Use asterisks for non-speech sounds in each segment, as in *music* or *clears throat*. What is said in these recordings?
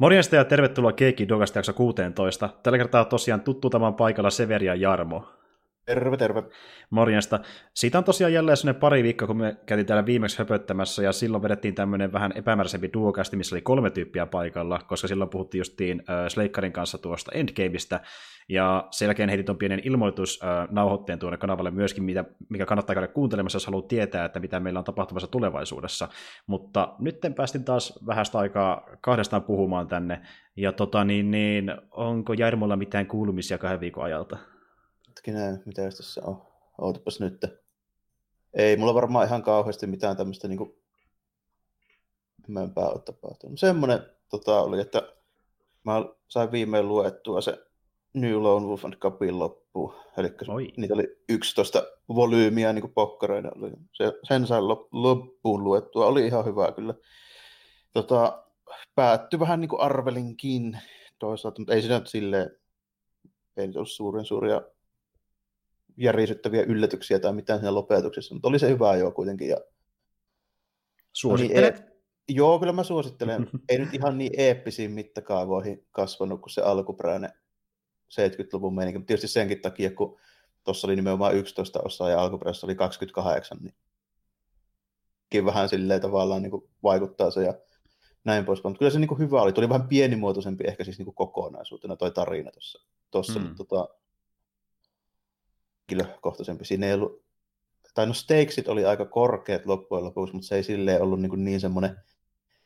Morjesta ja tervetuloa Keikki Dogasta jakso 16. Tällä kertaa tosiaan tuttu tämän paikalla Severi ja Jarmo. Terve, terve. Morjesta. Siitä on tosiaan jälleen sellainen pari viikkoa, kun me käytiin täällä viimeksi höpöttämässä, ja silloin vedettiin tämmöinen vähän epämääräisempi duokästi, missä oli kolme tyyppiä paikalla, koska silloin puhuttiin justiin äh, Sleikkarin kanssa tuosta Endgameista, ja sen jälkeen heitin tuon pienen ilmoitus äh, nauhoitteen tuonne kanavalle myöskin, mitä, mikä kannattaa käydä kuuntelemassa, jos haluaa tietää, että mitä meillä on tapahtumassa tulevaisuudessa. Mutta nyt päästin taas vähästä aikaa kahdestaan puhumaan tänne, ja tota, niin, niin, onko Jarmolla mitään kuulumisia kahden viikon ajalta? Hetkinen, mitä tässä on? Ootapas nyt. Ei mulla varmaan ihan kauheasti mitään tämmöistä niin hämeenpää ole tapahtunut. Semmoinen tota, oli, että mä sain viimein luettua se New Lone Wolf and Cupin loppuun. Eli niitä oli 11 volyymiä niin pokkareina. Oli. Se, sen sain loppuun luettua. Oli ihan hyvä kyllä. Tota, päättyi vähän niin kuin arvelinkin toisaalta, mutta ei siinä silleen, ei nyt ollut suurin suuria järisyttäviä yllätyksiä tai mitään siinä lopetuksessa, mutta oli se hyvä jo kuitenkin. Ja... Suosittelet? Niin, e- joo, kyllä mä suosittelen. *laughs* ei nyt ihan niin eeppisiin mittakaavoihin kasvanut kuin se alkuperäinen 70-luvun meininki, mutta tietysti senkin takia, kun tuossa oli nimenomaan 11 osaa ja alkuperäisessä oli 28, niin vähän silleen tavallaan niin kuin vaikuttaa se ja näin pois. Mutta kyllä se niin kuin hyvä oli. Tuli vähän pienimuotoisempi ehkä siis niin kuin kokonaisuutena toi tarina tuossa. Tossa, mm. mutta tota, henkilökohtaisempi. Siinä ei ollut, tai no stakesit oli aika korkeat loppujen lopuksi, mutta se ei silleen ollut niin, niin semmoinen,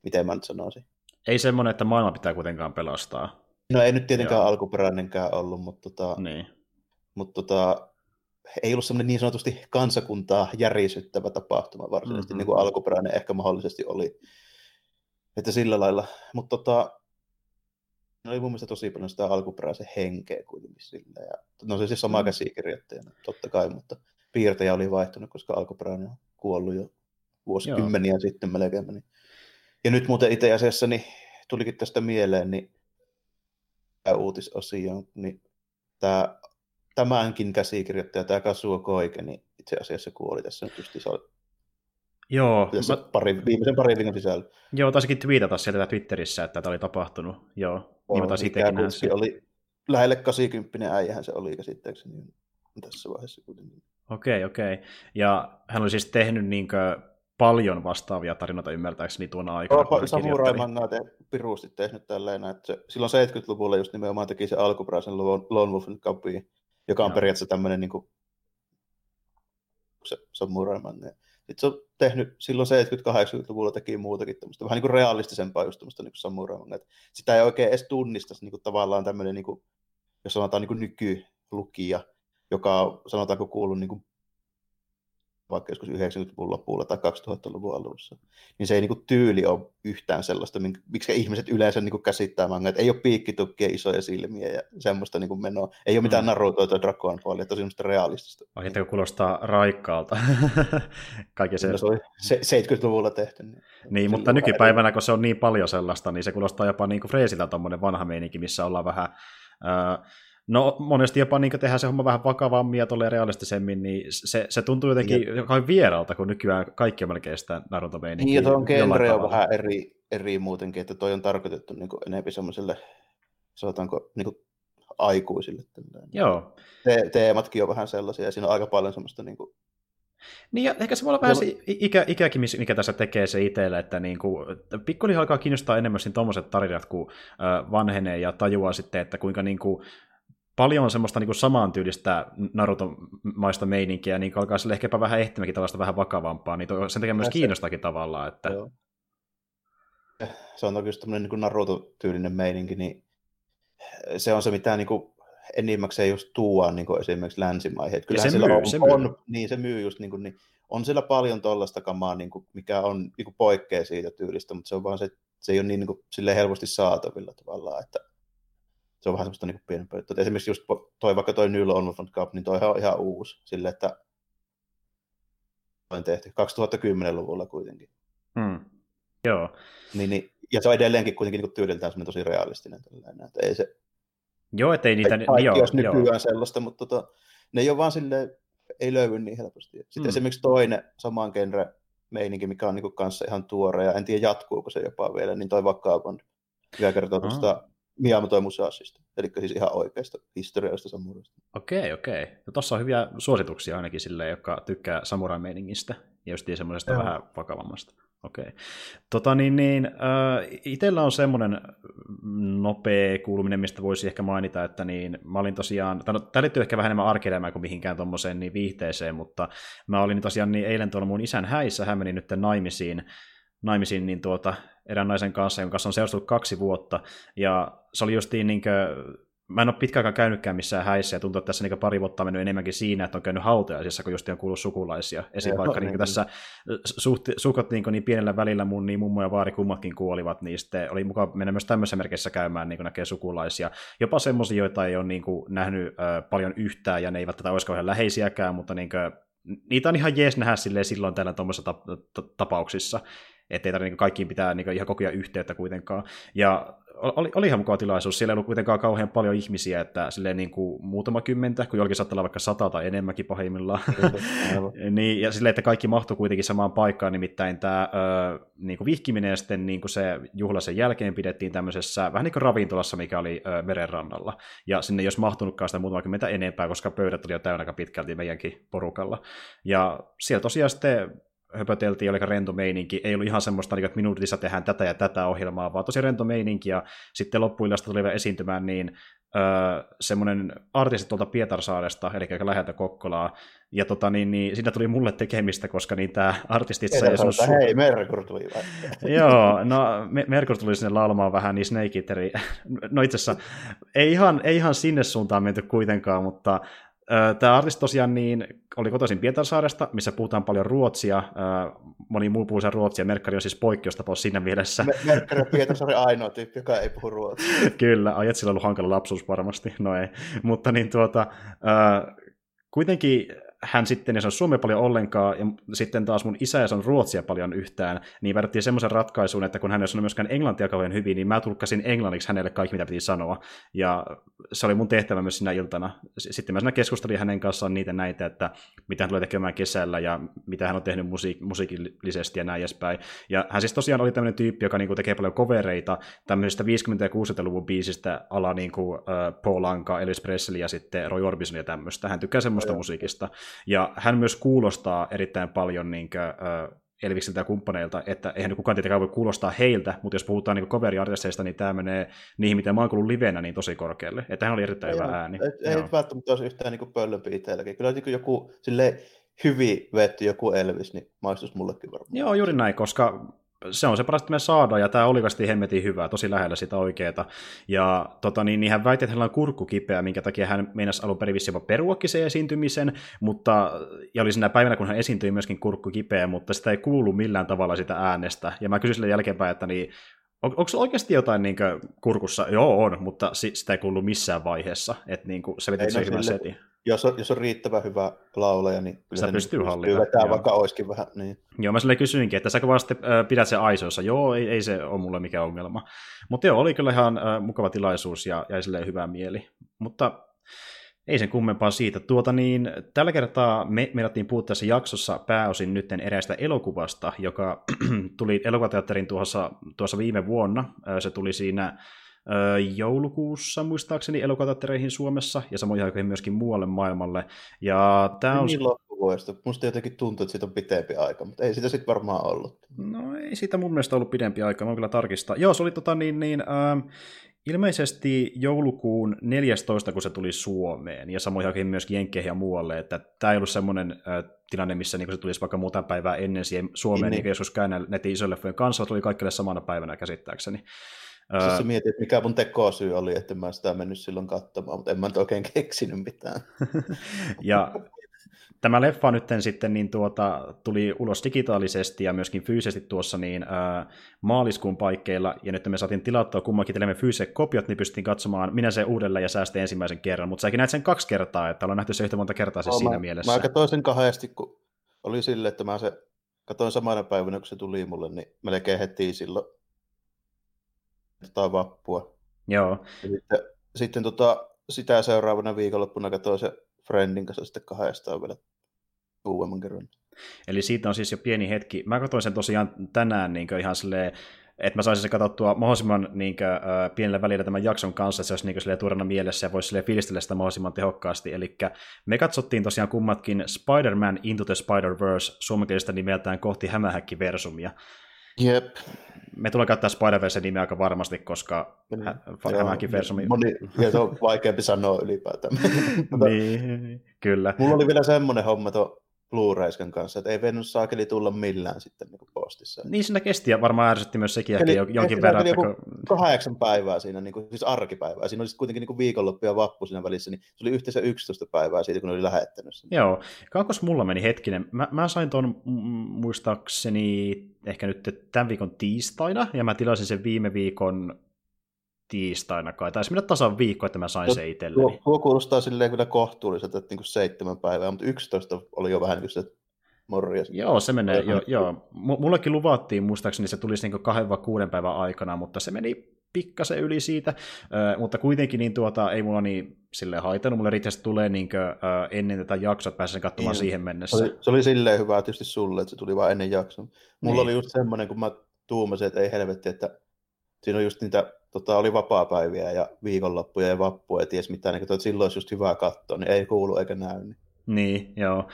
miten mä nyt sanoisin. Ei semmoinen, että maailma pitää kuitenkaan pelastaa. No ei nyt tietenkään Joo. alkuperäinenkään ollut, mutta, tota, niin. mutta tota, ei ollut semmoinen niin sanotusti kansakuntaa järisyttävä tapahtuma varsinaisesti, mm-hmm. niin kuin alkuperäinen ehkä mahdollisesti oli. Että sillä lailla. Mutta tota, oli mun mielestä tosi paljon sitä alkuperäisen henkeä kuitenkin sillä. Ja, no se siis sama mm. käsikirjoittajana, totta kai, mutta piirtäjä oli vaihtunut, koska alkuperäinen on kuollut jo vuosikymmeniä Joo. sitten melkein. Niin. Ja nyt muuten itse asiassa niin tulikin tästä mieleen, niin tämä uutisosio, niin tämä, tämänkin käsikirjoittaja, tämä Kasuo Koike, niin itse asiassa kuoli tässä nyt just Joo. Tässä mä... pari, viimeisen parin viikon sisällä. Joo, taisikin twiitata sieltä Twitterissä, että tämä oli tapahtunut. Joo, niin mä taisin itsekin oli lähelle 80 äijähän se oli käsittääkseni tässä vaiheessa kuitenkin. Okei, okei. Ja hän oli siis tehnyt niinkö paljon vastaavia tarinoita ymmärtääkseni tuona aikana. Joo, Samurai Mangaa te, piruusti tehnyt tälleen, että se, silloin 70-luvulla just nimenomaan teki se alkuperäisen Lone Wolfin Cupin, joka on Joo. periaatteessa tämmöinen niin kuin, se Samurai Manga. Sitten se on tehnyt silloin 70-80-luvulla teki muutakin tämmöistä, vähän niin kuin realistisempaa just tämmöistä niin samurai Sitä ei oikein edes tunnista niin kuin tavallaan tämmöinen, niin kuin, jos sanotaan niin kuin nykylukija, joka on sanotaanko kuullut niin kuin vaikka joskus 90-luvun lopulla tai 2000-luvun alussa, niin se ei niinku tyyli ole yhtään sellaista, miksi ihmiset yleensä niinku käsittää manga, että ei ole piikkitukkia, isoja silmiä ja semmoista niinku menoa. Ei ole mitään mm. Narutoa tai Dragon Ballia, tosi semmoista realistista. Ai, että kuulostaa raikkaalta. *laughs* Kaikki se... No, se oli 70-luvulla tehty. Niin, niin mutta nykypäivänä, kun se on niin paljon sellaista, niin se kuulostaa jopa niin kuin Freesiltä tuommoinen vanha meininki, missä ollaan vähän... Äh, No monesti jopa niin tehdään se homma vähän vakavammin ja tulee realistisemmin, niin se, se tuntuu jotenkin ja. joka vieralta, kun nykyään kaikki on melkein sitä naruto Niin, ja tuo on genre on vähän eri, eri muutenkin, että toi on tarkoitettu niin enemmän semmoiselle, sanotaanko, niin kuin aikuisille. Joo. Te- teematkin on vähän sellaisia, ja siinä on aika paljon semmoista niin kuin niin ja ehkä se voi olla vähän se ikä, ikäkin, mikä tässä tekee se itselle, että niin kuin, pikkuhiljaa alkaa kiinnostaa enemmän tuommoiset tarinat, kun vanhenee ja tajuaa sitten, että kuinka niin kuin, paljon on semmoista niin samantyylistä Naruto-maista meininkiä, niin alkaa sille ehkäpä vähän ehtimäkin tällaista vähän vakavampaa, niin sen takia myös kiinnostakin tavallaan. Että... Joo. Se on toki just tämmöinen niin Naruto-tyylinen meininki, niin se on se, mitä niin kuin enimmäkseen just tuo niin esimerkiksi länsimaihin. Kyllähän se myy, on, se myy. On, niin se myy just niin kuin, niin on siellä paljon tollaista kamaa, niin kuin, mikä on niin kuin poikkea siitä tyylistä, mutta se on vaan se, se ei ole niin, niin kuin, helposti saatavilla tavallaan, että se on vähän semmoista niin pienempää. Että esimerkiksi just toi, vaikka toi New London Cup, niin toi on ihan uusi sille, että on tehty 2010-luvulla kuitenkin. Hmm. Joo. Niin, niin, ja se on edelleenkin kuitenkin niin tyyliltään semmoinen tosi realistinen. Tällainen, että ei se, joo, ettei niitä... Kaikki joo, jos nykyään joo. sellaista, mutta tota, ne ei ole vaan silleen, ei löydy niin helposti. Sitten hmm. esimerkiksi toinen saman genre meininki, mikä on niin kanssa ihan tuore, ja en tiedä jatkuuko se jopa vielä, niin toi Vagabond mikä kertoo tuosta Miyamoto Musashista, eli siis ihan oikeasta historiasta samuraista. Okei, okei. No tossa on hyviä suosituksia ainakin sille, jotka tykkää samurai-meiningistä ja just semmoisesta Joo. vähän vakavammasta. Okei. Tota niin, niin äh, itellä on semmoinen nopea kuuluminen, mistä voisi ehkä mainita, että niin, mä olin tosiaan, no, tämä liittyy ehkä vähän enemmän arkielämään kuin mihinkään tuommoiseen niin viihteeseen, mutta mä olin tosiaan niin eilen tuolla mun isän häissä, hän meni nyt naimisiin, naimisiin niin tuota, erään naisen kanssa, jonka kanssa on seurastunut kaksi vuotta, ja se oli justiin niin kuin, mä en ole pitkään käynytkään missään häissä, ja tuntuu, että tässä niin pari vuotta on mennyt enemmänkin siinä, että on käynyt hautajaisissa, kun just on kuullut sukulaisia. Esim. vaikka niin, tässä suht, sukot niin, niin pienellä välillä mun niin mummo ja vaari kummatkin kuolivat, niin sitten oli mukaan mennä myös tämmöisessä merkissä käymään, niin näkee sukulaisia. Jopa semmoisia, joita ei ole niin kuin, nähnyt äh, paljon yhtään, ja ne eivät tätä olisi kauhean läheisiäkään, mutta niin kuin, niitä on ihan jees nähdä silloin täällä tuommoisissa tapauksissa ettei tarvitse niin kaikkiin pitää niin ihan koko ajan yhteyttä kuitenkaan. Ja oli, oli ihan mukava tilaisuus. Siellä ei ollut kuitenkaan kauhean paljon ihmisiä, että silleen niin kuin muutama kymmentä, kun jollakin saattaa olla vaikka sata tai enemmänkin pahimmillaan. *laughs* niin, ja silleen, että kaikki mahtui kuitenkin samaan paikkaan, nimittäin tämä ö, niin kuin vihkiminen ja sitten niin kuin se juhla sen jälkeen pidettiin tämmöisessä vähän niin kuin ravintolassa, mikä oli ö, merenrannalla. Ja sinne ei olisi mahtunutkaan sitä muutama kymmentä enempää, koska pöydät oli jo täynnä aika pitkälti meidänkin porukalla. Ja siellä tosiaan sitten höpöteltiin, oli rento meininki, ei ollut ihan semmoista, että minuutissa tehdään tätä ja tätä ohjelmaa, vaan tosi rento meininki, ja sitten loppuillasta tuli vielä esiintymään niin öö, semmoinen artisti tuolta Pietarsaaresta, eli aika läheltä Kokkolaa, ja tota, niin, niin, siinä tuli mulle tekemistä, koska niin tämä artisti itse ei sanonut... Hei, Merkur tuli *laughs* Joo, no Merkur tuli sinne laulamaan vähän, niin Snake Eateri, *laughs* no itse asiassa ei ihan, ei ihan sinne suuntaan menty kuitenkaan, mutta Tämä artisti tosiaan niin, oli kotoisin Pietarsaaresta, missä puhutaan paljon ruotsia. Moni muu puhuu ruotsia. Merkkari on siis poikkeustapaus siinä mielessä. Merkkari on Pietarsaaren ainoa tyyppi, joka ei puhu ruotsia. *laughs* Kyllä, ajat sillä on ollut hankala lapsuus varmasti. No ei. Mutta niin tuota, kuitenkin hän sitten ei sano suomea paljon ollenkaan, ja sitten taas mun isä ei sano ruotsia paljon yhtään, niin päädyttiin semmoisen ratkaisuun, että kun hän ei sanonut myöskään englantia kauhean hyvin, niin mä tulkkasin englanniksi hänelle kaikki, mitä piti sanoa, ja se oli mun tehtävä myös sinä iltana. Sitten mä siinä keskustelin hänen kanssaan niitä näitä, että mitä hän tulee tekemään kesällä, ja mitä hän on tehnyt musiik- musiikillisesti ja näin edespäin. Ja hän siis tosiaan oli tämmöinen tyyppi, joka niinku tekee paljon kovereita tämmöisistä 50- ja 60-luvun biisistä ala niinku, uh, Paul Anka, Elvis Presley ja sitten Roy Orbison ja tämmöistä. Hän tykkää semmoista no, musiikista. Ja hän myös kuulostaa erittäin paljon niin kuin, Elviksiltä ja kumppaneilta, että eihän kukaan tietenkään voi kuulostaa heiltä, mutta jos puhutaan niin coveriartisteista, niin tämä menee niihin, mitä mä oon kuullut livenä, niin tosi korkealle. Että hän oli erittäin ei, hyvä ääni. Ei, ei välttämättä olisi yhtään niin pöllömpi itselläkin. Kyllä niin joku silleen, hyvin vetty joku Elvis, niin maistuisi mullekin varmaan. Joo, juuri näin, koska se on se parasta, me saadaan, ja tämä oli vasti hemmetin hyvää, tosi lähellä sitä oikeeta. Ja tota, niin, niin hän väitti, että hänellä on kurkku kipeä, minkä takia hän meinasi alun perin jopa peruakin sen esiintymisen, mutta, ja oli siinä päivänä, kun hän esiintyi myöskin kurkku kipeä, mutta sitä ei kuulu millään tavalla sitä äänestä. Ja mä kysyin sille jälkeenpäin, että niin, on, onko se oikeasti jotain niin kurkussa? Joo, on, mutta sitä ei kuulu missään vaiheessa. Että niin kuin, se veti se hyvän setin jos on, jos on riittävän hyvä laulaja, niin kyllä se pystyy niin hallita. Vetää, vaikka olisikin vähän. Niin. Joo, mä sille kysyinkin, että säkö vaan sitten äh, pidät sen aisoissa. Joo, ei, ei se ole mulle mikään ongelma. Mutta joo, oli kyllä ihan äh, mukava tilaisuus ja jäi silleen hyvä mieli. Mutta ei sen kummempaa siitä. Tuota niin, tällä kertaa me meidättiin puhua tässä jaksossa pääosin nytten eräistä elokuvasta, joka *clears throat* tuli elokuvateatterin tuossa, tuossa viime vuonna. Se tuli siinä joulukuussa muistaakseni elokuvateattereihin Suomessa ja samoin aikoihin myöskin muualle maailmalle. Ja tämä on... Niin loppuvuodesta. Musta jotenkin tuntuu, että siitä on pitempi aika, mutta ei sitä sitten varmaan ollut. No ei siitä mun mielestä ollut pidempi aika, mä kyllä tarkistaa. Joo, se oli tota niin, niin äh, ilmeisesti joulukuun 14, kun se tuli Suomeen, ja samoin aikoihin myöskin Jenkkeihin ja muualle, että tämä ei ollut semmoinen äh, tilanne, missä niin se tulisi vaikka muuta päivää ennen siihen Suomeen, niin, niin. joskus käy näiden isojen leffojen kanssa, tuli kaikille samana päivänä käsittääkseni. Siis sä mietit, että mikä mun tekosyy oli, että mä sitä mennyt silloin katsomaan, mutta en mä nyt oikein keksinyt mitään. *laughs* ja tämä leffa nyt sitten niin tuota, tuli ulos digitaalisesti ja myöskin fyysisesti tuossa niin, ää, maaliskuun paikkeilla, ja nyt me saatiin tilattua kummankin teemme fyysiset kopiot, niin pystyttiin katsomaan minä se uudelleen ja säästin ensimmäisen kerran, mutta säkin näet sen kaksi kertaa, että ollaan nähty se yhtä monta kertaa siis no, siinä mä, mielessä. Mä katsoin sen kahdesti, kun oli sille, että mä se katsoin samana päivänä, kun se tuli mulle, niin melkein heti silloin tota vappua. Joo. Ja sitten, sitten tota, sitä seuraavana viikonloppuna katsoin se Friendin kanssa sitten kahdestaan vielä uudemman kerran. Eli siitä on siis jo pieni hetki. Mä katsoin sen tosiaan tänään niin ihan silleen, että mä saisin se katsottua mahdollisimman niin kuin, äh, pienellä välillä tämän jakson kanssa, että se olisi niin kuin, tuorena mielessä ja voisi fiilistellä sitä mahdollisimman tehokkaasti. Eli me katsottiin tosiaan kummatkin Spider-Man Into the Spider-Verse suomenkielistä nimeltään kohti hämähäkkiversumia. Jep. Me tulee käyttää Spider-Verse nimeä aika varmasti, koska mm. hämähäkkiversumi... Moni, ja se on vaikeampi sanoa ylipäätään. *laughs* niin, kyllä. Mulla oli vielä semmoinen homma tuon Blu-rayskan kanssa, että ei vennyt saakeli tulla millään sitten niin postissa. Niin siinä kesti ja varmaan ärsytti myös sekin Eli jonkin verran. Että kun... kahdeksan päivää siinä, niin kuin, siis arkipäivää. Siinä oli kuitenkin niin kuin viikonloppu ja vappu siinä välissä, niin se oli yhteensä 11 päivää siitä, kun oli lähettänyt sen. Joo. Kaakos mulla meni hetkinen. Mä, mä sain tuon muistaakseni ehkä nyt tämän viikon tiistaina, ja mä tilasin sen viime viikon tiistaina kai. Taisi mennä tasan viikko, että mä sain no, se itselleni. Tuo, tuo kuulostaa silleen kyllä kohtuulliselta, että niin seitsemän päivää, mutta 11 oli jo vähän niin kuin se morjas. Joo, se menee, jo, joo. Mullekin luvattiin, muistaakseni se tulisi niin kahden vai kuuden päivän aikana, mutta se meni pikkasen yli siitä, mutta kuitenkin niin tuota, ei mulla niin sille haitannut, mulle riittävästi tulee niin kuin, ennen tätä jaksoa, että pääsen katsomaan niin, siihen mennessä. Se oli, se oli silleen hyvä tietysti sulle, että se tuli vain ennen jakson. Mulla niin. oli just semmoinen, kun mä tuumasin, että ei helvetti, että siinä on just niitä, tota, oli vapaa-päiviä ja viikonloppuja ja vappua, ja ties mitään, niin että silloin olisi just hyvä katsoa, niin ei kuulu eikä näy. Niin, niin joo.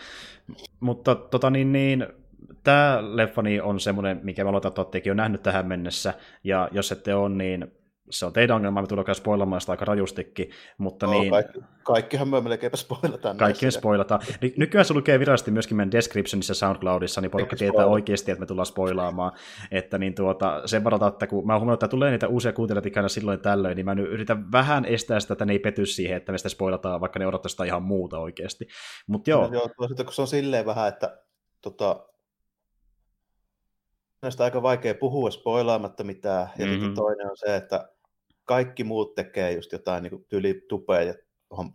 Mutta tota niin, niin tämä leffa niin on semmoinen, mikä mä aloitan, että jo nähnyt tähän mennessä, ja jos ette ole, niin se on teidän ongelma, me tullaan spoilamaan sitä aika rajustikin, mutta no, niin... Kaikki, kaikkihan me melkeinpä spoilataan. Kaikki me spoilataan. Ny- nykyään se lukee virallisesti myöskin meidän descriptionissa SoundCloudissa, niin porukka tietää oikeasti, että me tullaan spoilaamaan. Että niin tuota, sen varata, että kun mä huomannut, että tulee niitä uusia kuuntelijoita ikään silloin tällöin, niin mä nyt yritän vähän estää sitä, että ne ei pety siihen, että me sitä spoilataan, vaikka ne odottaisiin ihan muuta oikeasti. Mutta joo. No, joo, kun se on silleen vähän, että tota, näistä aika vaikea puhua spoilaamatta mitään. Ja mm-hmm. toinen on se, että kaikki muut tekee just jotain niin tyyli ja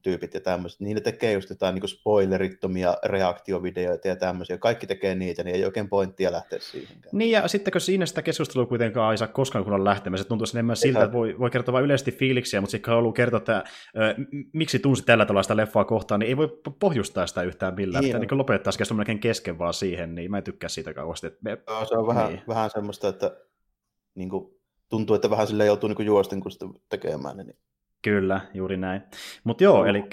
tyypit ja tämmöiset, niin ne tekee just jotain niin spoilerittomia reaktiovideoita ja tämmöisiä. Kaikki tekee niitä, niin ei oikein pointtia lähteä siihen. Niin, ja sitten kun siinä sitä keskustelua kuitenkaan ei saa koskaan kunnon lähtemässä, se tuntuu enemmän siltä, että voi, voi kertoa vain yleisesti fiiliksiä, mutta sitten kun haluaa kertoa, että ö, miksi tunsi tällä tavalla sitä leffaa kohtaan, niin ei voi pohjustaa sitä yhtään millään. Niin, Pitää niin lopettaa se melkein kesken vaan siihen, niin mä en tykkää siitä kauheasti. Me... Se on vähän, niin. vähän semmoista, että niin kuin, tuntuu, että vähän sille joutuu niin juosten kun sitä tekemään. Niin Kyllä, juuri näin. Mutta joo, eli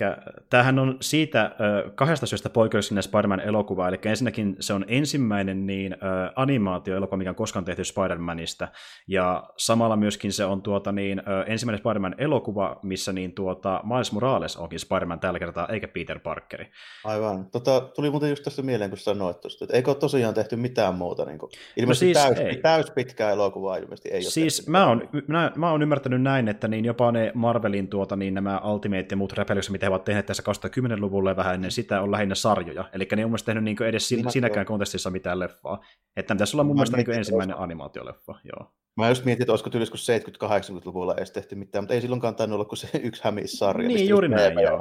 tämähän on siitä ö, kahdesta syystä poikkeuksellinen Spider-Man-elokuva, eli ensinnäkin se on ensimmäinen niin ö, animaatioelokuva, mikä on koskaan tehty Spider-Manista, ja samalla myöskin se on tuota, niin, ö, ensimmäinen Spider-Man-elokuva, missä niin, tuota, Miles Morales onkin Spider-Man tällä kertaa, eikä Peter Parkeri. Aivan. Tota, tuli muuten just tästä mieleen, kun sanoit tuosta, että eikö ole tosiaan tehty mitään muuta? Niin kuin, ilmeisesti no siis, täys, täys pitkää elokuvaa ilmeisesti ei ole Siis tehty. mä oon, mä, mä oon ymmärtänyt näin, että niin jopa ne Marvelin niin tuota, niin nämä Ultimate ja muut räpelykset, mitä he ovat tehneet tässä 2010-luvulle vähän ennen sitä, on lähinnä sarjoja. Eli ne ei ole mun tehnyt niin edes siinäkään kontestissa mitään leffaa. Että pitäisi olla mun mielestä niin ensimmäinen animaatioleffa. Joo. Mä just mietin, että olisiko tyylissä 70-80-luvulla edes tehty mitään, mutta ei silloinkaan tainnut olla kuin se yksi hämissarja. Niin, juuri näin, joo.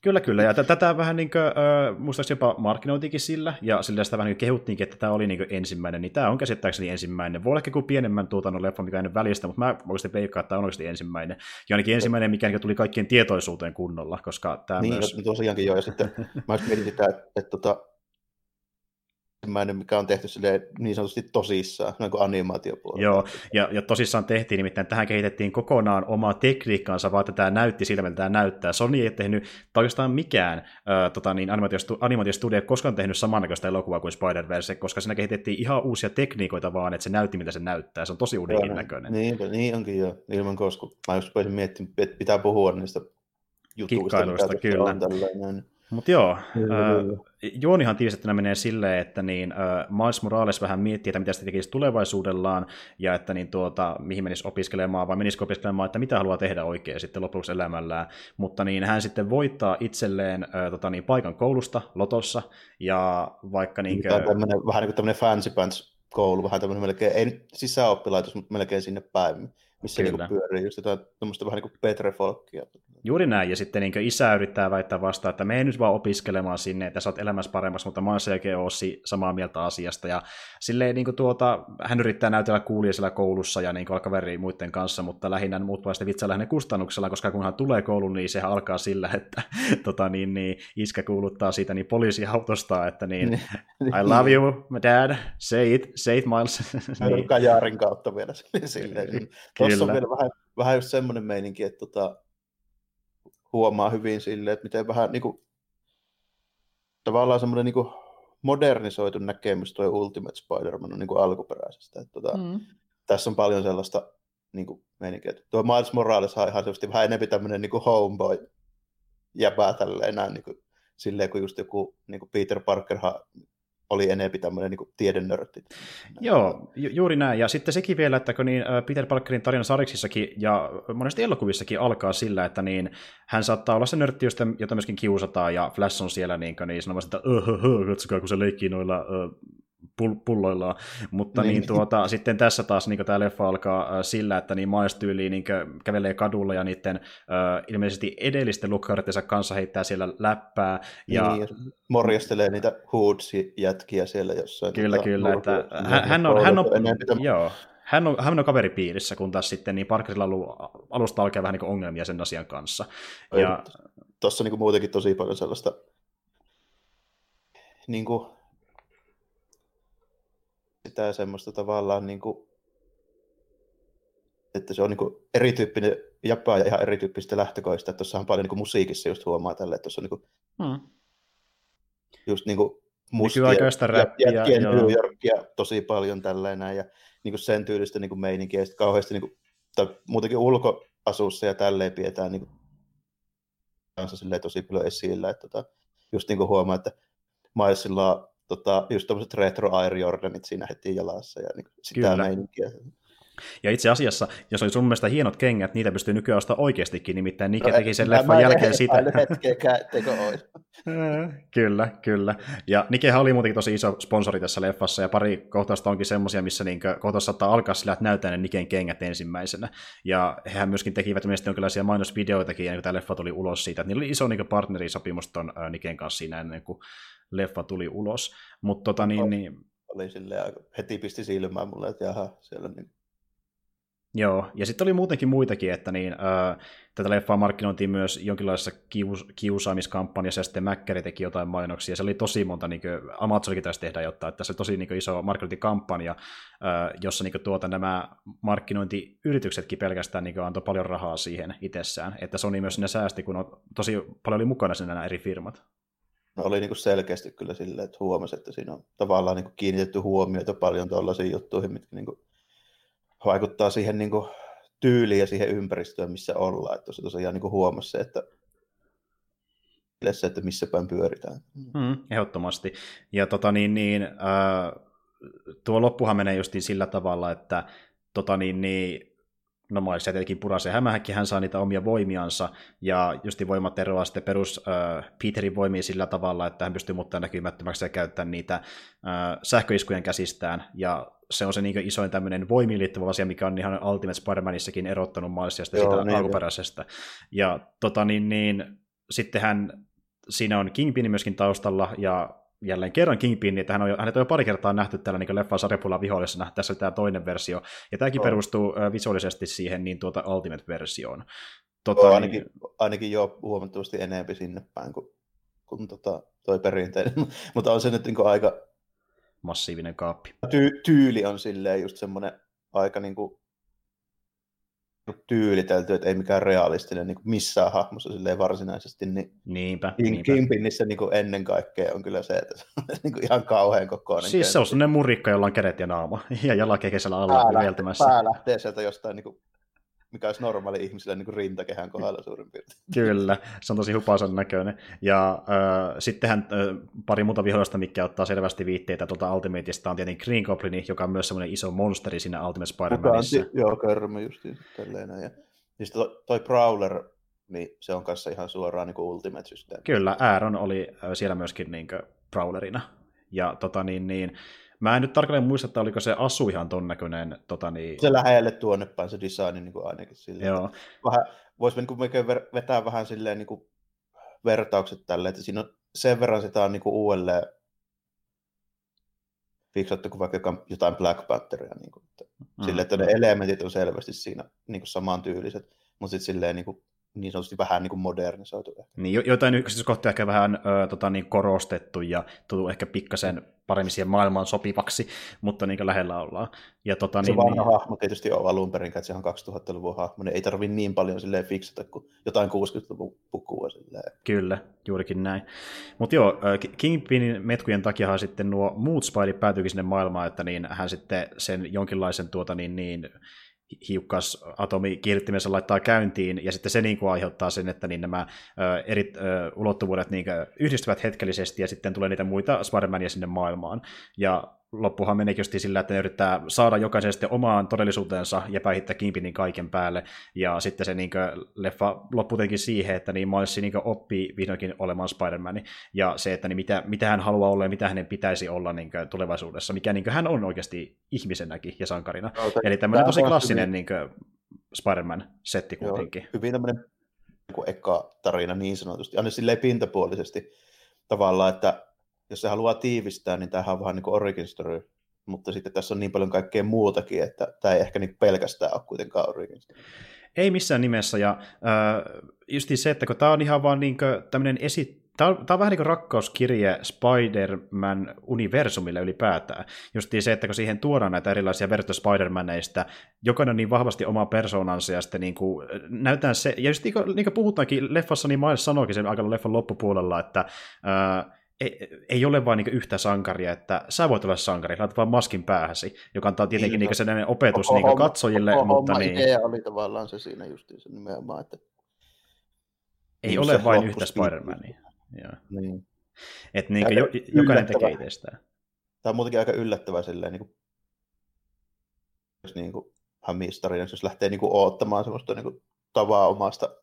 Kyllä, kyllä. Ja tätä vähän niin kuin, äh, muistaakseni jopa markkinointikin sillä, ja sillä sitä vähän niin kehuttiinkin, että tämä oli niin ensimmäinen, niin tämä on käsittääkseni ensimmäinen. Voi olla kuin pienemmän tuotannon leffa, mikä ennen välistä, mutta mä oikeasti veikkaan, että tämä on oikeasti ensimmäinen. Ja ainakin ensimmäinen, mikä niin tuli kaikkien tietoisuuteen kunnolla, koska tämä niin, myös... Niin, tosiaankin joo, ja sitten mä mietin sitä, että, että, että tota, ensimmäinen, mikä on tehty niin sanotusti tosissaan, niin kuin animaatiopuolella. Joo, ja, ja tosissaan tehtiin, nimittäin tähän kehitettiin kokonaan omaa tekniikkaansa, vaan tämä näytti siltä, miltä tämä näyttää. Sony ei tehnyt tai oikeastaan mikään äh, tota, niin animaatiostu, animaatiostudio ei koskaan tehnyt samannäköistä elokuvaa kuin Spider-Verse, koska siinä kehitettiin ihan uusia tekniikoita vaan, että se näytti, mitä se näyttää. Se on tosi uudenkin näköinen. Niin, niin onkin jo, ilman koska mä just voisin miettiä, että pitää puhua niistä jutuista, Kikkailuista, kyllä. On tällainen. Mutta joo, äh, juonihan tiivistettynä menee silleen, että niin, äh, Miles Morales vähän miettii, että mitä se tekisi tulevaisuudellaan, ja että niin, tuota, mihin menisi opiskelemaan, vai menisikö opiskelemaan, että mitä haluaa tehdä oikein sitten lopuksi elämällään. Mutta niin, hän sitten voittaa itselleen äh, tota, niin, paikan koulusta Lotossa, ja vaikka... Niin, Tämä on tämmönen, vähän niin kuin tämmöinen fancy pants koulu, vähän tämmöinen melkein, ei nyt sisäoppilaitos, mutta melkein sinne päin missä niinku pyörii just jotain tuommoista vähän niin kuin Petrefolkia. Juuri näin, ja sitten niin isä yrittää väittää vastaan, että me nyt vaan opiskelemaan sinne, että sä oot elämässä paremmassa, mutta mä oon selkeä Ossi samaa mieltä asiasta, ja silleen niin kuin tuota, hän yrittää näytellä kuulia siellä koulussa ja niin kaveri muiden kanssa, mutta lähinnä muut vaan sitten vitsailla hänen kustannuksella, koska kun hän tulee kouluun, niin sehän alkaa sillä, *laughs* että tota, niin, niin, iskä kuuluttaa siitä niin poliisiautosta, että niin, niin. I love you, my dad, say it, say it, Miles. niin. Kajaarin kautta vielä *laughs* silleen. Tuossa on vielä vähän, vähän just semmoinen meininki, että tota, huomaa hyvin silleen, että miten vähän niin kuin, tavallaan semmoinen niin kuin, modernisoitu näkemys tuo Ultimate Spider-Man on niin kuin alkuperäisestä. Että, tota, mm. Tässä on paljon sellaista niin kuin, meininkiä. Tuo Miles Morales on ihan vähän enemmän tämmöinen niin kuin homeboy jäbää tälleen näin, niin kuin, silleen kuin just joku niin kuin Peter Parker oli enemmän tämmöinen niin tiedennörtti. Joo, ju- juuri näin. Ja sitten sekin vielä, että kun niin Peter Parkerin tarina sariksissakin ja monesti elokuvissakin alkaa sillä, että niin hän saattaa olla se nörtti, jota myöskin kiusataan, ja Flash on siellä niin, niin sanomassa, että katsokaa, kun se leikkii noilla pulloillaan, mutta niin. niin tuota, sitten tässä taas niin tämä leffa alkaa sillä, että niin Miles tyyliin niin kävelee kadulla ja niiden äh, ilmeisesti edellisten lukkarittensa kanssa heittää siellä läppää. Ja... Niin, morjastelee niitä hoods-jätkiä siellä jossain. Kyllä, tuota, kyllä. Että hän, hän on, hän on, joo, hän on, hän on kaveripiirissä, kun taas sitten niin Parkerilla on ollut alusta alkaa vähän niin ongelmia sen asian kanssa. Ja... Tuossa niin muutenkin tosi paljon sellaista niin kuin, sitä semmoista tavallaan, niin kuin, että se on niin kuin erityyppinen japaa ja ihan erityyppistä lähtökoista. Että tuossa on paljon niin kuin musiikissa just huomaa tälle, että tuossa on niin kuin, hmm. just niin kuin mustia, räppiä, jätkien New Yorkia tosi paljon tällainen ja niin kuin sen tyylistä niin kuin meininkiä ja sitten kauheasti niin kuin, tai muutenkin ulkoasussa ja tälleen pidetään niin kuin, kanssa tosi paljon esillä, että tota, just niin kuin huomaa, että Milesilla tota, just tämmöiset retro Air Jordanit siinä heti jalassa ja niin sitä Kyllä. meininkiä. Ja itse asiassa, jos oli sun mielestä hienot kengät, niitä pystyy nykyään ostamaan oikeastikin, nimittäin Nike no, teki sen leffan jälkeen sitä. *laughs* *laughs* kyllä, kyllä. Ja Nikehän oli muutenkin tosi iso sponsori tässä leffassa, ja pari kohtausta onkin semmoisia, missä niin kohtaus saattaa alkaa sillä, että näyttää ne Niken kengät ensimmäisenä. Ja hehän myöskin tekivät mielestäni jonkinlaisia mainosvideoitakin, ennen kuin tämä leffa tuli ulos siitä, että niillä oli iso niin partnerisopimus ton Niken kanssa siinä ennen kuin leffa tuli ulos. Mutta tota niin, niin... Oli silleen, heti pisti silmään mulle, että jaha, siellä niin Joo, ja sitten oli muutenkin muitakin, että niin, ää, tätä leffaa markkinointiin myös jonkinlaisessa kius, kiusaamiskampanjassa, ja sitten Mäkkäri teki jotain mainoksia, se oli tosi monta, niin kuin, Amazonikin taisi tehdä jotain, että se oli tosi niin kuin, iso markkinointikampanja, ää, jossa niin kuin, tuota, nämä markkinointiyrityksetkin pelkästään niin kuin, antoi paljon rahaa siihen itsessään, että Sony myös sinne säästi, kun on, tosi paljon oli mukana siinä nämä eri firmat. No oli niin kuin selkeästi kyllä silleen, että huomasi, että siinä on tavallaan niin kuin kiinnitetty huomiota paljon tuollaisiin juttuihin, mitkä niin kuin vaikuttaa siihen niin kuin tyyliin ja siihen ympäristöön, missä ollaan. Että tosiaan niin kuin huomasi se, että se, että missä päin pyöritään. Mm, ehdottomasti. Ja tota niin, niin, äh, tuo loppuhan menee justiin sillä tavalla, että tota niin, niin, no Miles tietenkin purasee hämähäkki, hän saa niitä omia voimiansa, ja justi voimat eroaa sitten perus äh, Peterin voimiin sillä tavalla, että hän pystyy muuttaa näkymättömäksi ja käyttää niitä äh, sähköiskujen käsistään, ja se on se niin isoin tämmöinen voimiin liittyvä asia, mikä on ihan Ultimate Spider-Manissakin erottanut Milesia sitä niin, alkuperäisestä. Ja tota, niin, niin, sittenhän siinä on Kingpin myöskin taustalla, ja jälleen kerran Kingpin, että hän on hänet on jo pari kertaa nähty tällä niin leffan sarjapuolella vihollisena, tässä on tämä toinen versio, ja tämäkin oh. perustuu visuaalisesti siihen niin tuota Ultimate-versioon. Tota, oh, ainakin, niin... ainakin jo huomattavasti enemmän sinne päin kuin, kuin tota, toi perinteinen, *laughs* mutta on se nyt niin aika massiivinen kaappi. Ty- tyyli on silleen just semmoinen aika niin kuin tyylitelty, että ei mikään realistinen niin kuin missään hahmossa silleen varsinaisesti. Niin niinpä, Kim, niinpä. Kimpinissä niin kuin ennen kaikkea on kyllä se, että se on *laughs* niin kuin ihan kauhean kokoinen. Siis se on sellainen murikka, jolla on kädet ja naama *laughs* ja jalakekesellä alla pää, Pää lähtee sieltä jostain niin kuin mikä olisi normaali ihmisillä niin kuin rintakehän kohdalla suurin piirtein. Kyllä, se on tosi hupaisen näköinen. Ja äh, sittenhän äh, pari muuta vihollista, mikä ottaa selvästi viitteitä tuolta Ultimateista, on tietenkin Green Goblin, joka on myös semmoinen iso monsteri siinä Ultimate Spider-Manissa. Joo, körmä justiin tälleen. Ja, ja sitten toi, toi Prowler, niin se on kanssa ihan suoraan niin Ultimate-systeemi. Kyllä, Aaron oli siellä myöskin niin Prowlerina. Ja tota niin, niin Mä en nyt tarkalleen muista, että oliko se asu ihan ton näköinen. Tota niin... Se lähelle tuonne päin se design niin kuin ainakin silleen. Joo. Vähän, voisi niin kuin vetää vähän silleen niin kuin vertaukset tälle, että siinä on sen verran sitä on niin kuin uudelleen fiksattu kuin vaikka jotain Black Pantheria. Niin kuin, että, mm. Sille, että ne elementit on selvästi siinä niin kuin samantyyliset, mutta sitten silleen niin kuin niin sanotusti vähän niin kuin modernisoitu. Niin, jotain yksityiskohtia ehkä vähän ö, tota, niin korostettu ja tullut ehkä pikkasen paremmin siihen maailmaan sopivaksi, mutta niin lähellä ollaan. Ja, tota, se niin, vanha niin... hahmo tietysti on alun perin, että se on 2000-luvun hahmo, niin ei tarvi niin paljon silleen fiksata kuin jotain 60-luvun pukua. Silleen. Kyllä, juurikin näin. Mutta joo, Kingpinin metkujen takia sitten nuo muut Spidey päätyykin sinne maailmaan, että niin hän sitten sen jonkinlaisen tuota, niin, niin, hiukkas kiihdyttimensä laittaa käyntiin, ja sitten se niin kuin aiheuttaa sen, että niin nämä eri ulottuvuudet niin yhdistyvät hetkellisesti, ja sitten tulee niitä muita Spider-Mania sinne maailmaan. Ja loppuhan meneekin just sillä, että ne yrittää saada jokaisen sitten omaan todellisuutensa ja päihittää Kingpinin kaiken päälle. Ja sitten se niin kuin, leffa loppuu siihen, että niin Miles niin oppii vihdoinkin olemaan Spider-Man. Ja se, että niin mitä, mitä hän haluaa olla ja mitä hänen pitäisi olla niin kuin, tulevaisuudessa, mikä niin kuin, hän on oikeasti ihmisenäkin ja sankarina. No, Eli tämmöinen tosi klassinen niin kuin, Spider-Man-setti kuitenkin. Joo, hyvin tämmöinen niin eka tarina niin sanotusti, aina silleen pintapuolisesti tavallaan, että jos se haluaa tiivistää, niin tämähän on vähän niin kuin origin story, mutta sitten tässä on niin paljon kaikkea muutakin, että tämä ei ehkä niin pelkästään ole kuitenkaan origin story. Ei missään nimessä, ja äh, just se, että kun tämä on ihan vaan niin tämmöinen esi- Tämä on, tämä on vähän niin kuin rakkauskirje Spider-Man-universumille ylipäätään. Just se, että kun siihen tuodaan näitä erilaisia vertoja Spider-Maneista, jokainen on niin vahvasti oma persoonansa ja sitten niin kuin näytetään se, ja just niin kuin, niin kuin puhutaankin leffassa, niin Miles sanoikin sen aika leffan loppupuolella, että äh, ei, ei ole vain niin yhtä sankaria, että sä voit olla sankari, laitat vaan maskin päähäsi, joka antaa tietenkin niin sellainen opetus koko, niin katsojille. Koko mutta niin... idea oli tavallaan se siinä justiin se nimenomaan, että ei niin ole vain yhtä Spider-Mania. Niin. Että niin jo, jokainen tekee itsestään. Tämä on muutenkin aika yllättävää silleen, niin kuin, jos niin kuin, hämistarinaksi, jos lähtee niin kuin, oottamaan semmoista niin kuin, tavaa omasta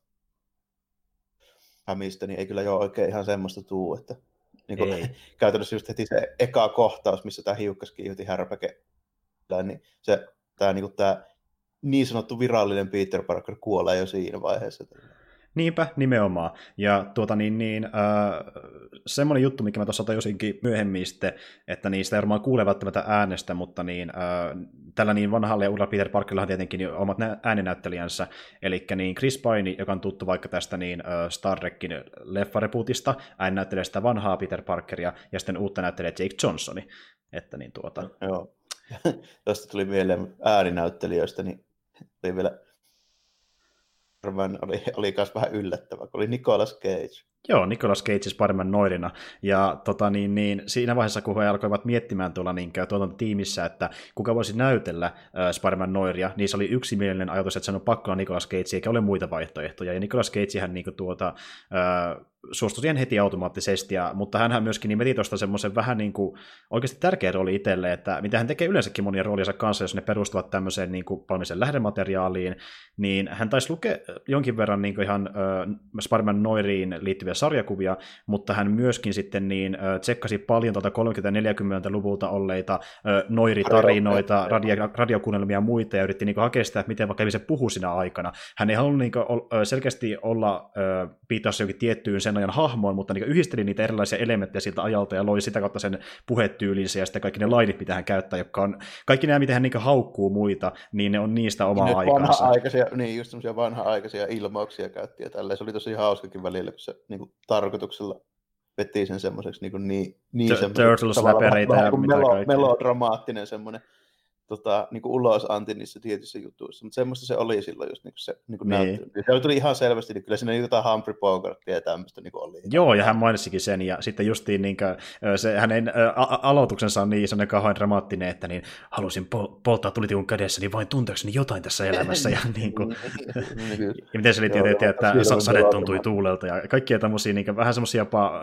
hämistä, niin ei kyllä jo oikein ihan semmoista tuu, että niin kuin, ei. *laughs* käytännössä just heti se eka kohtaus, missä tämä hiukkas kiihuti härpäke, niin se, tämä, niin, kuin, tämä niin sanottu virallinen Peter Parker kuolee jo siinä vaiheessa. Niinpä, nimenomaan. Ja tuota niin, niin äh, semmoinen juttu, mikä mä tuossa tajusinkin myöhemmin sitten, että niistä ei varmaan kuule välttämättä äänestä, mutta niin, äh, tällä niin vanhalla ja uudella Peter Parkerilla on tietenkin omat ääninäyttelijänsä, eli niin Chris Pine, joka on tuttu vaikka tästä niin äh, Star Trekin leffarepuutista, ääninäyttelee sitä vanhaa Peter Parkeria, ja sitten uutta näyttelee Jake Johnsoni. Että niin tuota... Joo. *laughs* Tästä tuli mieleen ääninäyttelijöistä, niin oli vielä Spider-Man oli, *laughs* oli myös vähän yllättävä, kun oli Nicolas Cage. Joo, Nicolas Cage Spider-Man noirina. Ja tota, niin, niin, siinä vaiheessa, kun he alkoivat miettimään tuolla niin, tiimissä, että kuka voisi näytellä äh, Spider-Man noiria, niin se oli yksimielinen ajatus, että se on pakko olla Nicolas Cage, eikä ole muita vaihtoehtoja. Ja Nicolas Cagehän niin kuin, tuota, äh, suostui siihen heti automaattisesti, ja, mutta hän myöskin niin veti tuosta semmoisen vähän niin kuin, oikeasti tärkeä rooli itselle, että mitä hän tekee yleensäkin monia roolia kanssa, jos ne perustuvat tämmöiseen niin kuin, valmiiseen lähdemateriaaliin, niin hän taisi lukea jonkin verran niin kuin ihan äh, Spider-Man Noiriin liittyviä sarjakuvia, mutta hän myöskin sitten niin äh, tsekkasi paljon tuota 30-40-luvulta olleita äh, noiritarinoita, radio, radiokuunnelmia ja muita, ja yritti niin kuin, hakea sitä, että miten vaikka se puhuu siinä aikana. Hän ei halunnut niin kuin, selkeästi olla äh, piitassa jokin tiettyyn sen ajan hahmoon, mutta niin yhdisteli niitä erilaisia elementtejä siltä ajalta ja loi sitä kautta sen puhetyylinsä ja sitten kaikki ne lainit, mitä hän käyttää, jotka on, kaikki nämä, mitä hän niin haukkuu muita, niin ne on niistä omaa niin aikansa. Vanha-aikaisia, niin, just semmoisia vanha-aikaisia ilmauksia käytti ja tälleen. Se oli tosi hauskakin välillä, kun se niin kuin, tarkoituksella veti sen semmoiseksi niin, niin, niin Turtles-läpereitä ja mitä melo, melodramaattinen semmoinen tota, niin kuin ulos anti niissä tietyissä jutuissa, mutta semmoista se oli silloin just niin kuin se niin kuin niin. Se tuli ihan selvästi, niin kyllä siinä jotain Humphrey Bogartia ja tämmöistä niin kuin oli. Joo, ja hän mainitsikin sen, ja sitten justiin niin kuin, se, hänen a- aloituksensa on niin semmoinen kauhean dramaattinen, että niin halusin pol- polttaa tulitikun kädessä, niin vain tunteakseni jotain tässä elämässä, ja, *laughs* niin kuin, *laughs* ja miten se oli tietysti, että sade tuntui tuulelta, ja kaikkia tämmöisiä niin kuin, vähän semmoisia jopa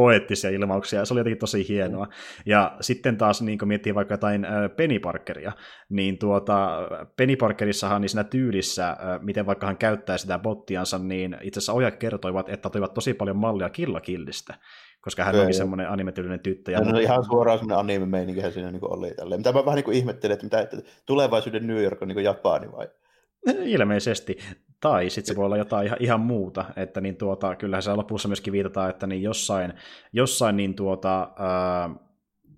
poettisia ilmauksia, ja se oli jotenkin tosi hienoa. Ja sitten taas, niin kun miettii vaikka jotain Penny Parkeria, niin tuota, Penny Parkerissahan niin siinä tyylissä, miten vaikka hän käyttää sitä bottiansa, niin itse asiassa ojat kertoivat, että toivat tosi paljon mallia Killakillistä, koska hän onkin semmoinen animetyylinen tyttö. Ja no, no, ihan suoraan semmoinen anime-meininkihän siinä niin oli. Tälleen. Mitä mä vähän niin ihmettelin, että, mitä, että tulevaisuuden New York on niin Japani vai? Ilmeisesti. Tai sitten se voi olla jotain ihan, ihan muuta, että niin tuota, kyllähän se lopussa myöskin viitataan, että niin jossain, jossain niin tuota, ää,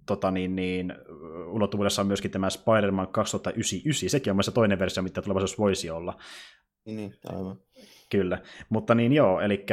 tota niin, niin, ulottuvuudessa on myöskin tämä Spider-Man 2099, sekin on myös se toinen versio, mitä tulevaisuus voisi olla. Niin, niin aivan. Kyllä, mutta niin joo, eli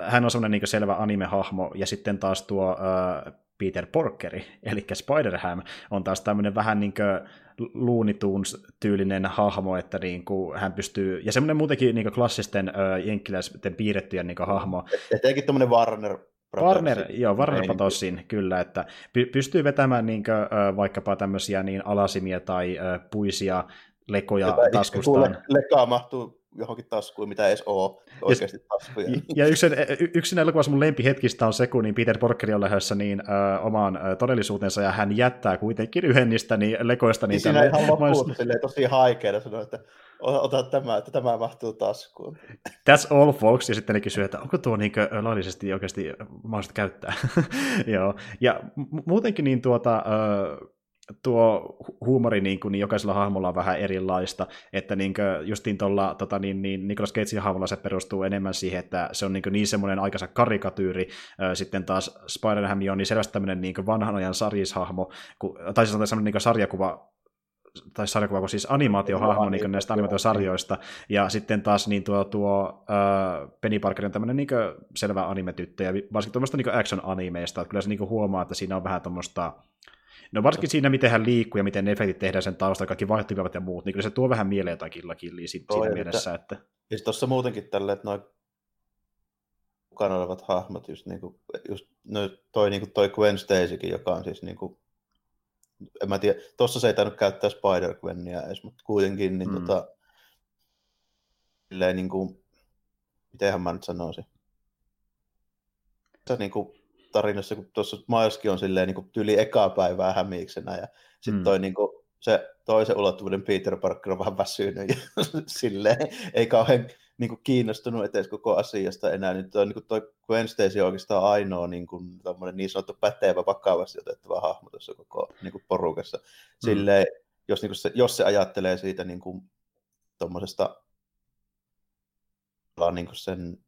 hän on semmoinen niin selvä anime-hahmo, ja sitten taas tuo äh, Peter Porkeri, eli Spider-Ham, on taas tämmöinen vähän niin kuin Looney Tunes-tyylinen hahmo, että niin kuin hän pystyy, ja semmoinen muutenkin niin klassisten äh, jenkkiläisten piirrettyjen niin hahmo. Etenkin tämmöinen Warner Warner, joo, Warner Brothersin, kyllä, että py- pystyy vetämään niin kuin, äh, vaikkapa tämmöisiä niin alasimia tai äh, puisia lekoja taskustaan. Lekaa mahtuu johonkin taskuun, mitä edes ole oikeasti taskuja. Ja yksi, yksi elokuvassa mun lempihetkistä on se, kun niin Peter Porkeri on lähdössä niin, ö, omaan ö, todellisuutensa, ja hän jättää kuitenkin yhden niistä niin, lekoista. Niin, niin siinä ihan *laughs* loppuun tosi haikeena sanoo, että ota tämä, että tämä mahtuu taskuun. That's all, folks. Ja sitten ne kysyy, että onko tuo niin laillisesti oikeasti mahdollista käyttää. *laughs* Joo. Ja muutenkin niin tuota, tuo huumori niin kuin, niin jokaisella hahmolla on vähän erilaista, että niin kuin, justiin tuolla tota, niin, niin Nicolas Cagein hahmolla se perustuu enemmän siihen, että se on niin, kuin, niin semmoinen aikansa karikatyyri, sitten taas Spider-Man on niin selvästi tämmöinen niin vanhan ajan sarjishahmo, tai siis on semmoinen niin sarjakuva tai sarjakuva, kun siis animaatiohahmo niin näistä animaatiosarjoista, ja sitten taas niin tuo, tuo uh, Penny Parker on tämmöinen niin selvä anime-tyttö, ja varsinkin tuommoista niin action-animeista, että kyllä se niin huomaa, että siinä on vähän tuommoista No varsinkin siinä, miten hän liikkuu ja miten ne efektit tehdään sen taustalla, kaikki vaihtuvat ja muut, niin kyllä se tuo vähän mieleen jotain killakillia siinä, siinä mielessä. Että... Siis tuossa muutenkin tälle, että noin mukana olevat hahmot, just, niin kuin, just no, toi, niin kuin toi Gwen Stacykin, joka on siis niin kuin, en mä tiedä, tuossa se ei tainnut käyttää Spider-Gwenia edes, mutta kuitenkin, niin mm. tota, silleen niin kuin, mitenhän mä nyt sanoisin, se niin kuin, tarinassa, kun tuossa Mileskin on silleen niin kuin tyli ekaa päivää hämiiksenä ja sitten mm. toi niin kuin, se toisen ulottuvuuden Peter Parker on vähän väsynyt ja *laughs* silleen ei kauhean niin kuin kiinnostunut edes koko asiasta enää, niin toi, niin kuin toi Gwen Stacy on oikeastaan ainoa niin, kuin, niin sanottu pätevä, vakavasti otettava hahmo tuossa koko niin kuin porukassa. Silleen, mm. jos, niin kuin se, jos se ajattelee siitä niin kuin, tuommoisesta niin kuin sen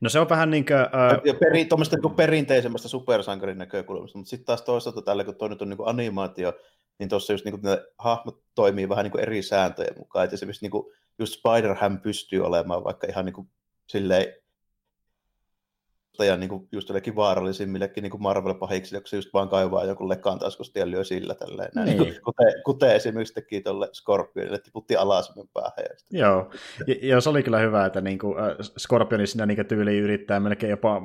No se on vähän niin kuin... Uh... Peri, tuommoista niin perinteisemmästä supersankarin näkökulmasta, mutta sitten taas toisaalta tällä, kun toi nyt on niin animaatio, niin tuossa just niin kuin hahmot toimii vähän niin kuin eri sääntöjen mukaan. Et esimerkiksi niin kuin just Spider-Ham pystyy olemaan vaikka ihan niin kuin silleen ja niin kuin just jollekin vaarallisimmillekin niin Marvel-pahiksille, kun se just vaan kaivaa joku lekaan taskusta ja lyö sillä tälleen. Näin. Niin. Niin kuten, kuten, esimerkiksi teki tuolle Scorpionille, tiputti alasemmin päähän. Ja sitten... Joo, ja, ja, se oli kyllä hyvä, että niin kuin, äh, Scorpioni siinä niin tyyliin yrittää melkein jopa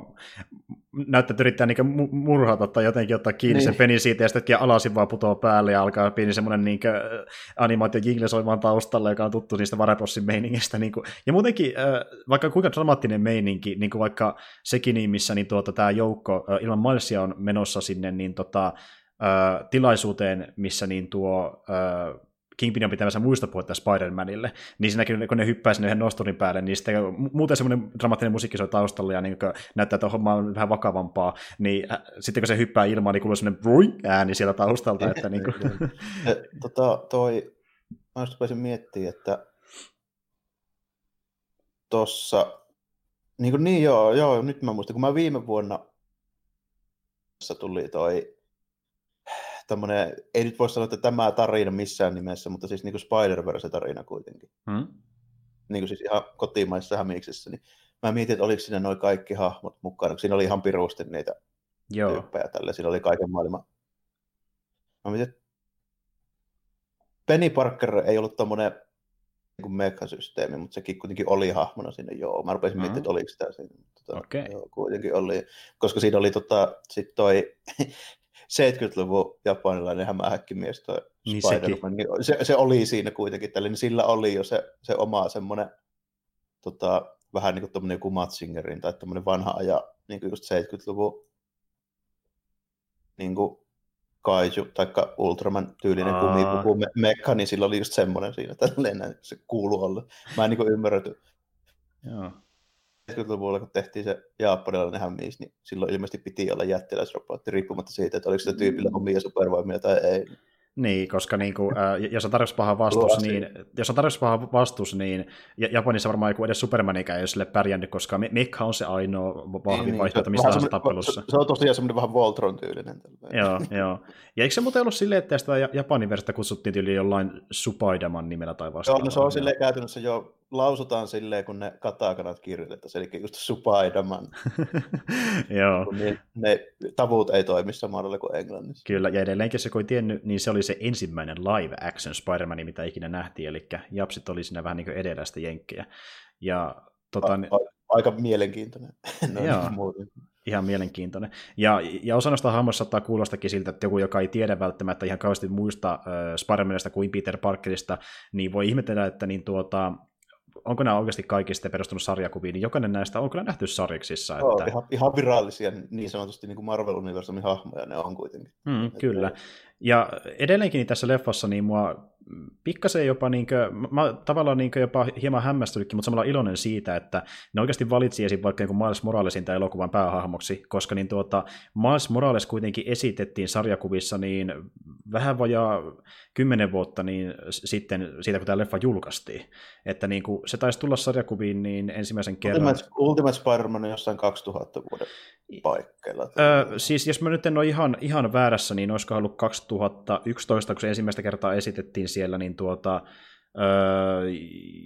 näyttää, että yrittää niin murhata tai jotenkin ottaa kiinni niin. sen penin siitä, ja sitten alasin vaan putoaa päälle, ja alkaa pieni semmoinen niin animaatio jingle soimaan taustalla, joka on tuttu niistä Varepossin meiningistä. Niin kuin. Ja muutenkin, vaikka kuinka dramaattinen meininki, niin kuin vaikka sekin, niin missä niin tuota, tämä joukko ilman Milesia on menossa sinne niin tota, tilaisuuteen, missä niin tuo Kingpin on pitämässä muista puhetta Spider-Manille, niin siinäkin kun ne hyppää sinne yhden nosturin päälle, niin sitten muuten semmoinen dramaattinen musiikki soi taustalla ja niin näyttää, että homma on vähän vakavampaa, niin äh, sitten kun se hyppää ilmaan, niin kuuluu semmoinen ääni sieltä taustalta. Että niin kuin... *laughs* tota, toi, mä just miettimään, että tossa, niin, kuin, niin joo, joo, nyt mä muistan, kun mä viime vuonna tuli toi tämmöinen, ei nyt voi sanoa, että tämä tarina missään nimessä, mutta siis niin kuin Spider-Verse-tarina kuitenkin. Hmm? Niin kuin siis ihan kotimaisessa hämiksessä, niin mä mietin, että oliko siinä noin kaikki hahmot mukana, siinä oli ihan pirusti niitä Joo. tyyppejä tälle, siinä oli kaiken maailman. Mä mietin, Penny Parker ei ollut tommonen niin mekasysteemi, mutta sekin kuitenkin oli hahmona sinne, joo. Mä rupesin mm-hmm. miettimään, että oliko sitä siinä. Tota, okay. joo, kuitenkin oli, koska siinä oli tota, sit toi *laughs* 70-luvun japanilainen hämähäkkimies toi niin Spider-Man, niin se, se, oli siinä kuitenkin, tälle, niin sillä oli jo se, se oma semmoinen tota, vähän niin kuin tämmöinen joku Matzingerin tai tämmöinen vanha aja, niin kuin just 70-luvun niin kuin kaiju tai Ultraman tyylinen kumipuku me, mekka, niin sillä oli just semmoinen siinä, tälleen *laughs* se kuuluu olla. Mä en niin ymmärrä, Joo. 70-luvulla, kun tehtiin se japanilainen hämmis, niin silloin ilmeisesti piti olla jättiläisrobotti, riippumatta siitä, että oliko se tyypillä omia supervoimia tai ei. Niin, koska niin kuin, äh, jos on tarjoksi paha vastus, niin, jos on tarjoksi paha vastus, niin Japanissa varmaan joku edes Supermanikään ei ole sille pärjännyt, koska Mikka on se ainoa vahvin niin, vaihtoehto mistä tahansa tappelussa. Se, se, on tosiaan semmoinen vähän Voltron-tyylinen. joo, joo. Ja eikö se muuten ollut silleen, että sitä Japanin versiota kutsuttiin tyyliin jollain Supaidaman nimellä tai vastaavalla? Joo, no se on silleen käytännössä jo lausutaan silleen, kun ne katakanat kirjoitetaan, eli just Supaidaman. *laughs* Joo. Kun ne, ne tavut ei toimi samalla kuin englannissa. Kyllä, ja edelleenkin se kun ei tiennyt, niin se oli se ensimmäinen live action Spider-Man, mitä ikinä nähtiin, eli Japsit oli siinä vähän niin kuin edelläistä jenkkejä. Ja, tota, a, a, aika mielenkiintoinen. *laughs* no, Joo. Muuten ihan mielenkiintoinen. Ja, ja osa noista hahmoista saattaa kuulostakin siltä, että joku, joka ei tiedä välttämättä ihan kauheasti muista äh, Spider-Manista kuin Peter Parkerista, niin voi ihmetellä, että niin tuota, onko nämä oikeasti kaikki sitten perustunut sarjakuviin, niin jokainen näistä on kyllä nähty sarjiksissa. Että... Oh, ihan, ihan virallisia niin sanotusti niin kuin Marvel-universumin hahmoja ne on kuitenkin. Mm, kyllä. Ja edelleenkin tässä leffassa niin mua pikkasen jopa, niin kuin, mä tavallaan niin jopa hieman hämmästynytkin, mutta samalla iloinen siitä, että ne oikeasti valitsi esim. vaikka niin Miles Moralesin tai elokuvan päähahmoksi, koska niin tuota, Miles Morales kuitenkin esitettiin sarjakuvissa niin vähän vajaa kymmenen vuotta niin sitten siitä, kun tämä leffa julkaistiin. Että niin kuin, se taisi tulla sarjakuviin niin ensimmäisen kerran. Ultimate, Ultimate Spider-Man on jossain 2000 vuoden paikkeilla. Öö, siis jos mä nyt en ole ihan, ihan väärässä, niin olisiko ollut 2011, kun se ensimmäistä kertaa esitettiin siellä, niin tuota, öö,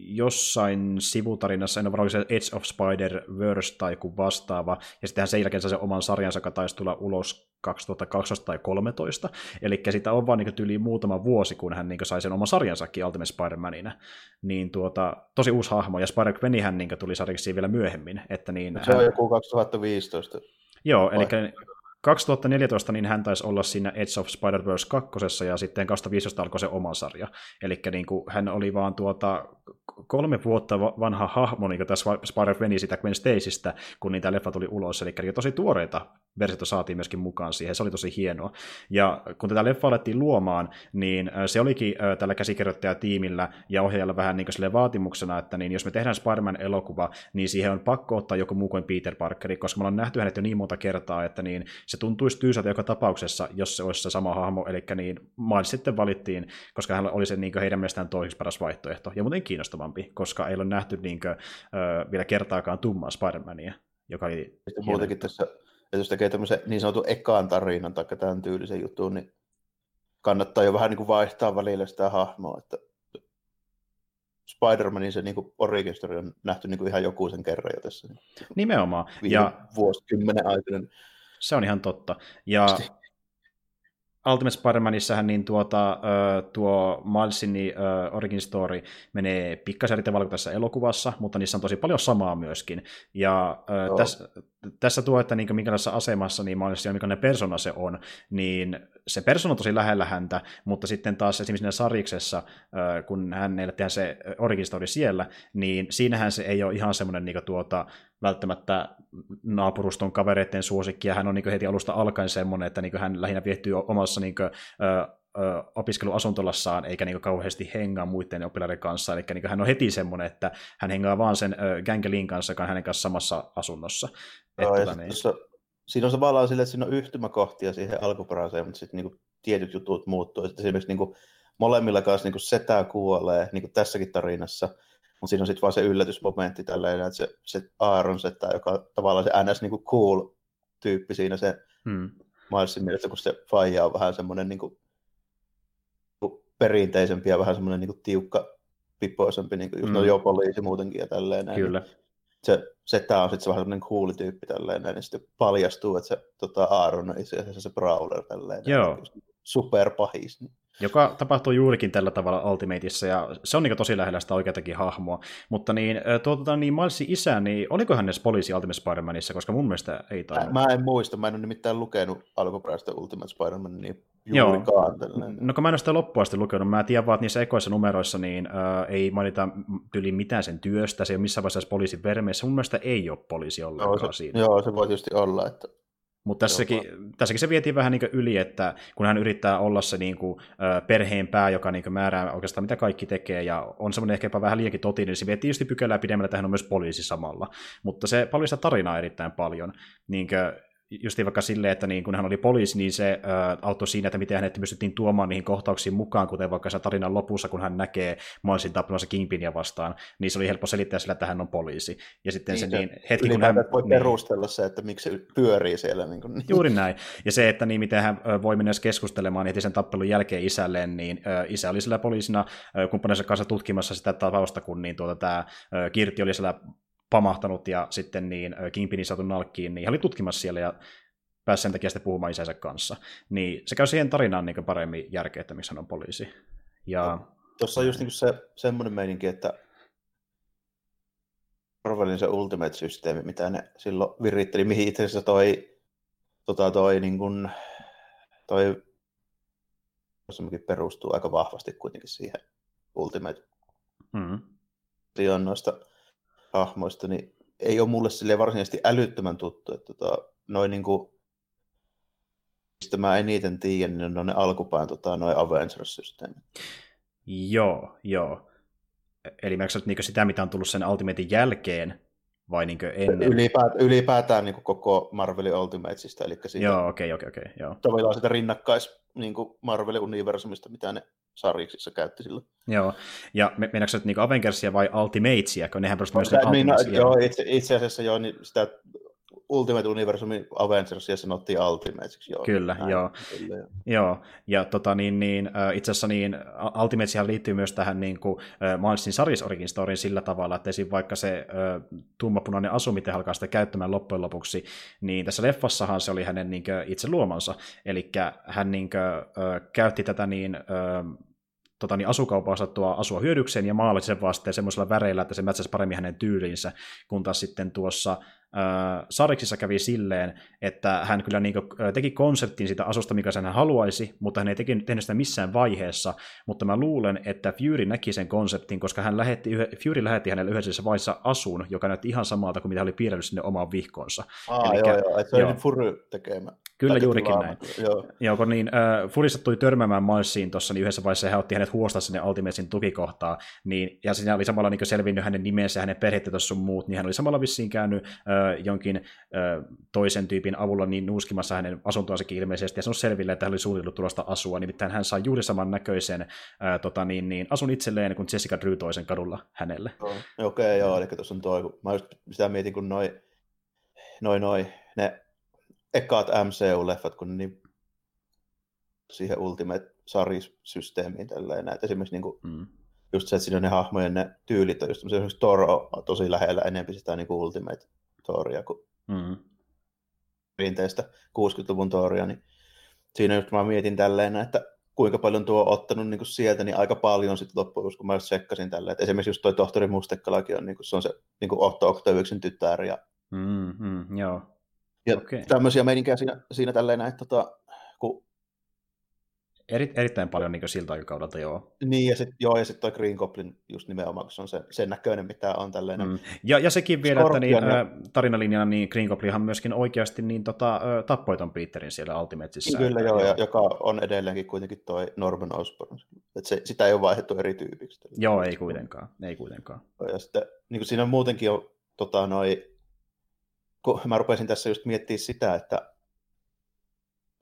jossain sivutarinassa, en ole varmaan se Edge of Spider-Verse tai joku vastaava, ja sittenhän sen jälkeen se oman sarjansa, joka taisi tulla ulos 2012 tai 2013, eli sitä on vaan niin yli muutama vuosi, kun hän niin sai sen oman sarjansakin Ultimate Spider-Manina, niin tuota, tosi uusi hahmo, ja Spider-Gwen niin tuli sarjaksi vielä myöhemmin. Että niin, se hän... on joku 2015. Joo, eli 2014 niin hän taisi olla siinä Edge of Spider-Verse 2, ja sitten 2015 alkoi se oma sarja. Eli niin kuin, hän oli vaan tuota kolme vuotta vanha hahmo niin tässä Spider-Man sitä Gwen Stacystä, kun niitä leffa tuli ulos. Eli tosi tuoreita versioita saatiin myöskin mukaan siihen, se oli tosi hienoa. Ja kun tätä leffa alettiin luomaan, niin se olikin tällä käsikirjoittajatiimillä ja ohjaajalla vähän niin kuin vaatimuksena, että niin jos me tehdään Spider-Man-elokuva, niin siihen on pakko ottaa joku muu kuin Peter Parkeri, koska me ollaan nähty hänet jo niin monta kertaa, että niin se tuntuisi tyysältä joka tapauksessa, jos se olisi se sama hahmo, eli niin Miles sitten valittiin, koska hän oli se niin heidän mielestään toiseksi paras vaihtoehto, ja muuten kiinnostavampi, koska ei ole nähty niin kuin, äh, vielä kertaakaan tummaa Spider-Mania, joka oli Muutenkin tässä että jos tekee tämmöisen niin sanotun ekaan tarinan tai tämän tyylisen jutun, niin kannattaa jo vähän niin kuin vaihtaa välillä sitä hahmoa, että Spider-Manin se niin origin story on nähty niin kuin ihan joku sen kerran jo tässä. Nimenomaan. ja vuosikymmenen aikana. Se on ihan totta. Ja Ultimate Spider-Manissähän niin tuota, tuo Milesin origin story menee pikkasen eri tavalla kuin tässä elokuvassa, mutta niissä on tosi paljon samaa myöskin. Ja oh. tässä, tässä tuo, että niin minkälaisessa asemassa niin Miles ja minkälainen persona se on, niin se persona on tosi lähellä häntä, mutta sitten taas esimerkiksi siinä sariksessa, kun hänelle tehdään se origin story siellä, niin siinähän se ei ole ihan semmoinen niin tuota, välttämättä naapuruston kavereiden suosikki, ja hän on niin heti alusta alkaen semmoinen, että niin hän lähinnä viehtyy omassa niin kuin, opiskeluasuntolassaan, eikä niin kauheasti hengaa muiden oppilaiden kanssa, eli niin hän on heti semmoinen, että hän hengaa vaan sen Gangelin kanssa, joka on hänen kanssa samassa asunnossa. Joo, että, niin... tuossa, siinä on tavallaan sille, että siinä on yhtymäkohtia siihen alkuperäiseen, mutta sitten niin tietyt jutut muuttuu. Sitten esimerkiksi niin kuin, molemmilla kanssa niin setä kuolee, niin kuin tässäkin tarinassa, mutta siinä on sitten vaan se yllätysmomentti tälleen, että se, se Aaron setä, joka on tavallaan se ns. Niin kuin cool tyyppi siinä se hmm. Milesin mielestä, kun se faija on vähän semmoinen niin kuin, perinteisempi ja vähän semmoinen niin kuin tiukka pippoisempi, niin kuin just mm. no jo poliisi muutenkin ja tälleen. Näin. Kyllä. Se, se tämä on sitten se vähän semmoinen cool tyyppi tälleen, näin, niin sitten paljastuu, että se tota, Aaron on itse asiassa se Brawler tälleen. Joo. Niin, superpahis. Niin. Joka tapahtuu juurikin tällä tavalla Ultimateissa, ja se on niin tosi lähellä sitä oikeatakin hahmoa. Mutta niin, tuota, niin Milesin isä, niin oliko hän edes poliisi Ultimate Spider-Manissa, koska mun mielestä ei tainnut. Mä en muista, mä en ole nimittäin lukenut alkuperäistä Ultimate Spider-Man niin juurikaan. Joo. No kun mä en ole sitä loppuun asti lukenut, mä tiedän vaan, että niissä ekoissa numeroissa niin, äh, ei mainita yli mitään sen työstä, se ei ole missään vaiheessa poliisin vermeissä. Mun mielestä ei ole poliisi ollenkaan joo, se, siinä. Joo, se voi tietysti olla, että Mutta tässäkin, tässäkin se vietiin vähän niin yli, että kun hän yrittää olla se niin kuin, perheen pää, joka niin määrää oikeastaan mitä kaikki tekee, ja on semmoinen ehkä jopa vähän liiankin totinen, niin se vietiin just pykälää pidemmällä, että hän on myös poliisi samalla. Mutta se paljon sitä tarinaa erittäin paljon. Niin kuin, just vaikka silleen, että niin kun hän oli poliisi, niin se äh, auttoi siinä, että miten hänet pystyttiin tuomaan niihin kohtauksiin mukaan, kuten vaikka sen tarinan lopussa, kun hän näkee Milesin tappamassa Kingpinia vastaan, niin se oli helppo selittää sillä, että hän on poliisi. Ja sitten niin, se, niin, hetki, kun hän... voi niin, perustella se, että miksi se pyörii siellä. Niin kuin, *laughs* Juuri näin. Ja se, että niin, miten hän voi mennä keskustelemaan heti sen tappelun jälkeen isälleen, niin äh, isä oli sillä poliisina äh, kumppaninsa kanssa tutkimassa sitä tapausta, kun niin, tuota, tämä äh, Kirti oli siellä pamahtanut ja sitten niin Kingpinin saatu nalkkiin, niin hän oli tutkimassa siellä ja pääsi sen takia sitten puhumaan isänsä kanssa. Niin se käy siihen tarinaan niin paremmin järkeä, että missä hän on poliisi. Ja... Tuossa on just niin se semmoinen meininki, että Marvelin se Ultimate-systeemi, mitä ne silloin viritteli, mihin itse asiassa toi, tota toi, niin kuin, toi perustuu aika vahvasti kuitenkin siihen Ultimate. Mm. noista hahmoista, niin ei ole mulle sille varsinaisesti älyttömän tuttu. Että tota, noin niin kuin, mistä mä eniten tiedän, niin on ne alkupään tota, noin Avengers-systeemit. Joo, joo. Eli mä niin sitä, mitä on tullut sen Ultimatein jälkeen, vai niin ennen? Ylipäätään, ylipäätään niin koko Marvelin Ultimatesista, eli siitä, joo, okei, okei, okei, joo. Tavallaan sitä rinnakkais niin Marvelin universumista, mitä ne sarjiksissa käytti silloin. Joo, ja mennäänkö se niin Avengersia vai Ultimatesia, kun nehän perustuvat myös niin, no, Joo, itse, itse asiassa joo, niin sitä Ultimate Universumin Avengers ja sanottiin Ultimateiksi. Joo, kyllä, näin, joo. Kyllä, joo. joo. Ja tota, niin, niin, itse asiassa niin, Ultimatesihan liittyy myös tähän niin kuin, Milesin Saris Origin Storyin sillä tavalla, että esim. vaikka se tummapunainen asu, miten alkaa sitä käyttämään loppujen lopuksi, niin tässä leffassahan se oli hänen niin kuin, itse luomansa. Eli hän niin kuin, käytti tätä niin, tota, niin asukaupan osattua asua hyödykseen ja maalasi sen vasteen semmoisella väreillä, että se mätsäisi paremmin hänen tyyliinsä, kun taas sitten tuossa äh, Sariksissa kävi silleen, että hän kyllä niin kuin, teki konseptin sitä asusta, mikä hän haluaisi, mutta hän ei teki, tehnyt sitä missään vaiheessa, mutta mä luulen, että Fury näki sen konseptin, koska hän lähetti, Fury lähetti hänelle yhdessä vaiheessa asun, joka näytti ihan samalta kuin mitä hän oli piirrellyt sinne omaan vihkonsa. Aa, Elikkä, joo, joo, että se oli Fury tekemä. Kyllä juurikin näin. Joo. Joo, kun niin, äh, Fury sattui törmäämään Milesiin tuossa, niin yhdessä vaiheessa hän otti hänet huostaa sinne Ultimatesin tukikohtaa, niin, ja siinä oli samalla niin selvinnyt hänen nimensä ja hänen perhettä sun muut, niin hän oli samalla vissiin käynyt äh, jonkin äh, toisen tyypin avulla niin nuuskimassa hänen asuntoansakin ilmeisesti, ja se on selville, että hän oli suunnitellut tulosta asua, nimittäin hän sai juuri saman näköisen äh, tota, niin, niin, asun itselleen, kun Jessica Drew toisen kadulla hänelle. Okei, okay, joo, eli tuossa on toi, kun mä just sitä mietin, kun noi, noi, noi ne ekaat MCU-leffat, kun niin siihen Ultimate-sarisysteemiin tälleen näitä. Esimerkiksi niin kuin, mm. just se, että siinä on ne hahmojen ne tyylit on just esimerkiksi Thor on tosi lähellä enemmän sitä niin kuin Ultimate Thoria kuin mm. perinteistä 60-luvun Thoria, niin siinä just mä mietin tälleen, että kuinka paljon tuo on ottanut niin kuin sieltä, niin aika paljon sitten loppujen kun mä sekkasin tälleen. Että esimerkiksi just toi tohtori Mustekkalakin on, niin kuin, se on se niin kuin Otto Octaviuksen tytär. Ja, mm, mm, joo. Ja okay. tämmöisiä meininkejä siinä, siinä tälleen, että tota, kun Eri, erittäin paljon niin siltä aikakaudelta, joo. Niin, ja sitten joo, ja sit toi Green Goblin just nimenomaan, kun se on se, sen näköinen, mitä on tällainen. Mm. Ja, ja sekin vielä, että niin, ja... tarinalinjana niin Green Goblinhan myöskin oikeasti niin, tota, tappoi ton Peterin siellä Ultimatesissa. Kyllä joo, ja, joka on edelleenkin kuitenkin toi Norman Osborn. Et se, sitä ei ole vaihdettu eri tyypiksi. Joo, ei kuitenkaan, ei kuitenkaan. Ja sitten niin kuin siinä muutenkin on tota, noi, kun mä rupesin tässä just miettimään sitä, että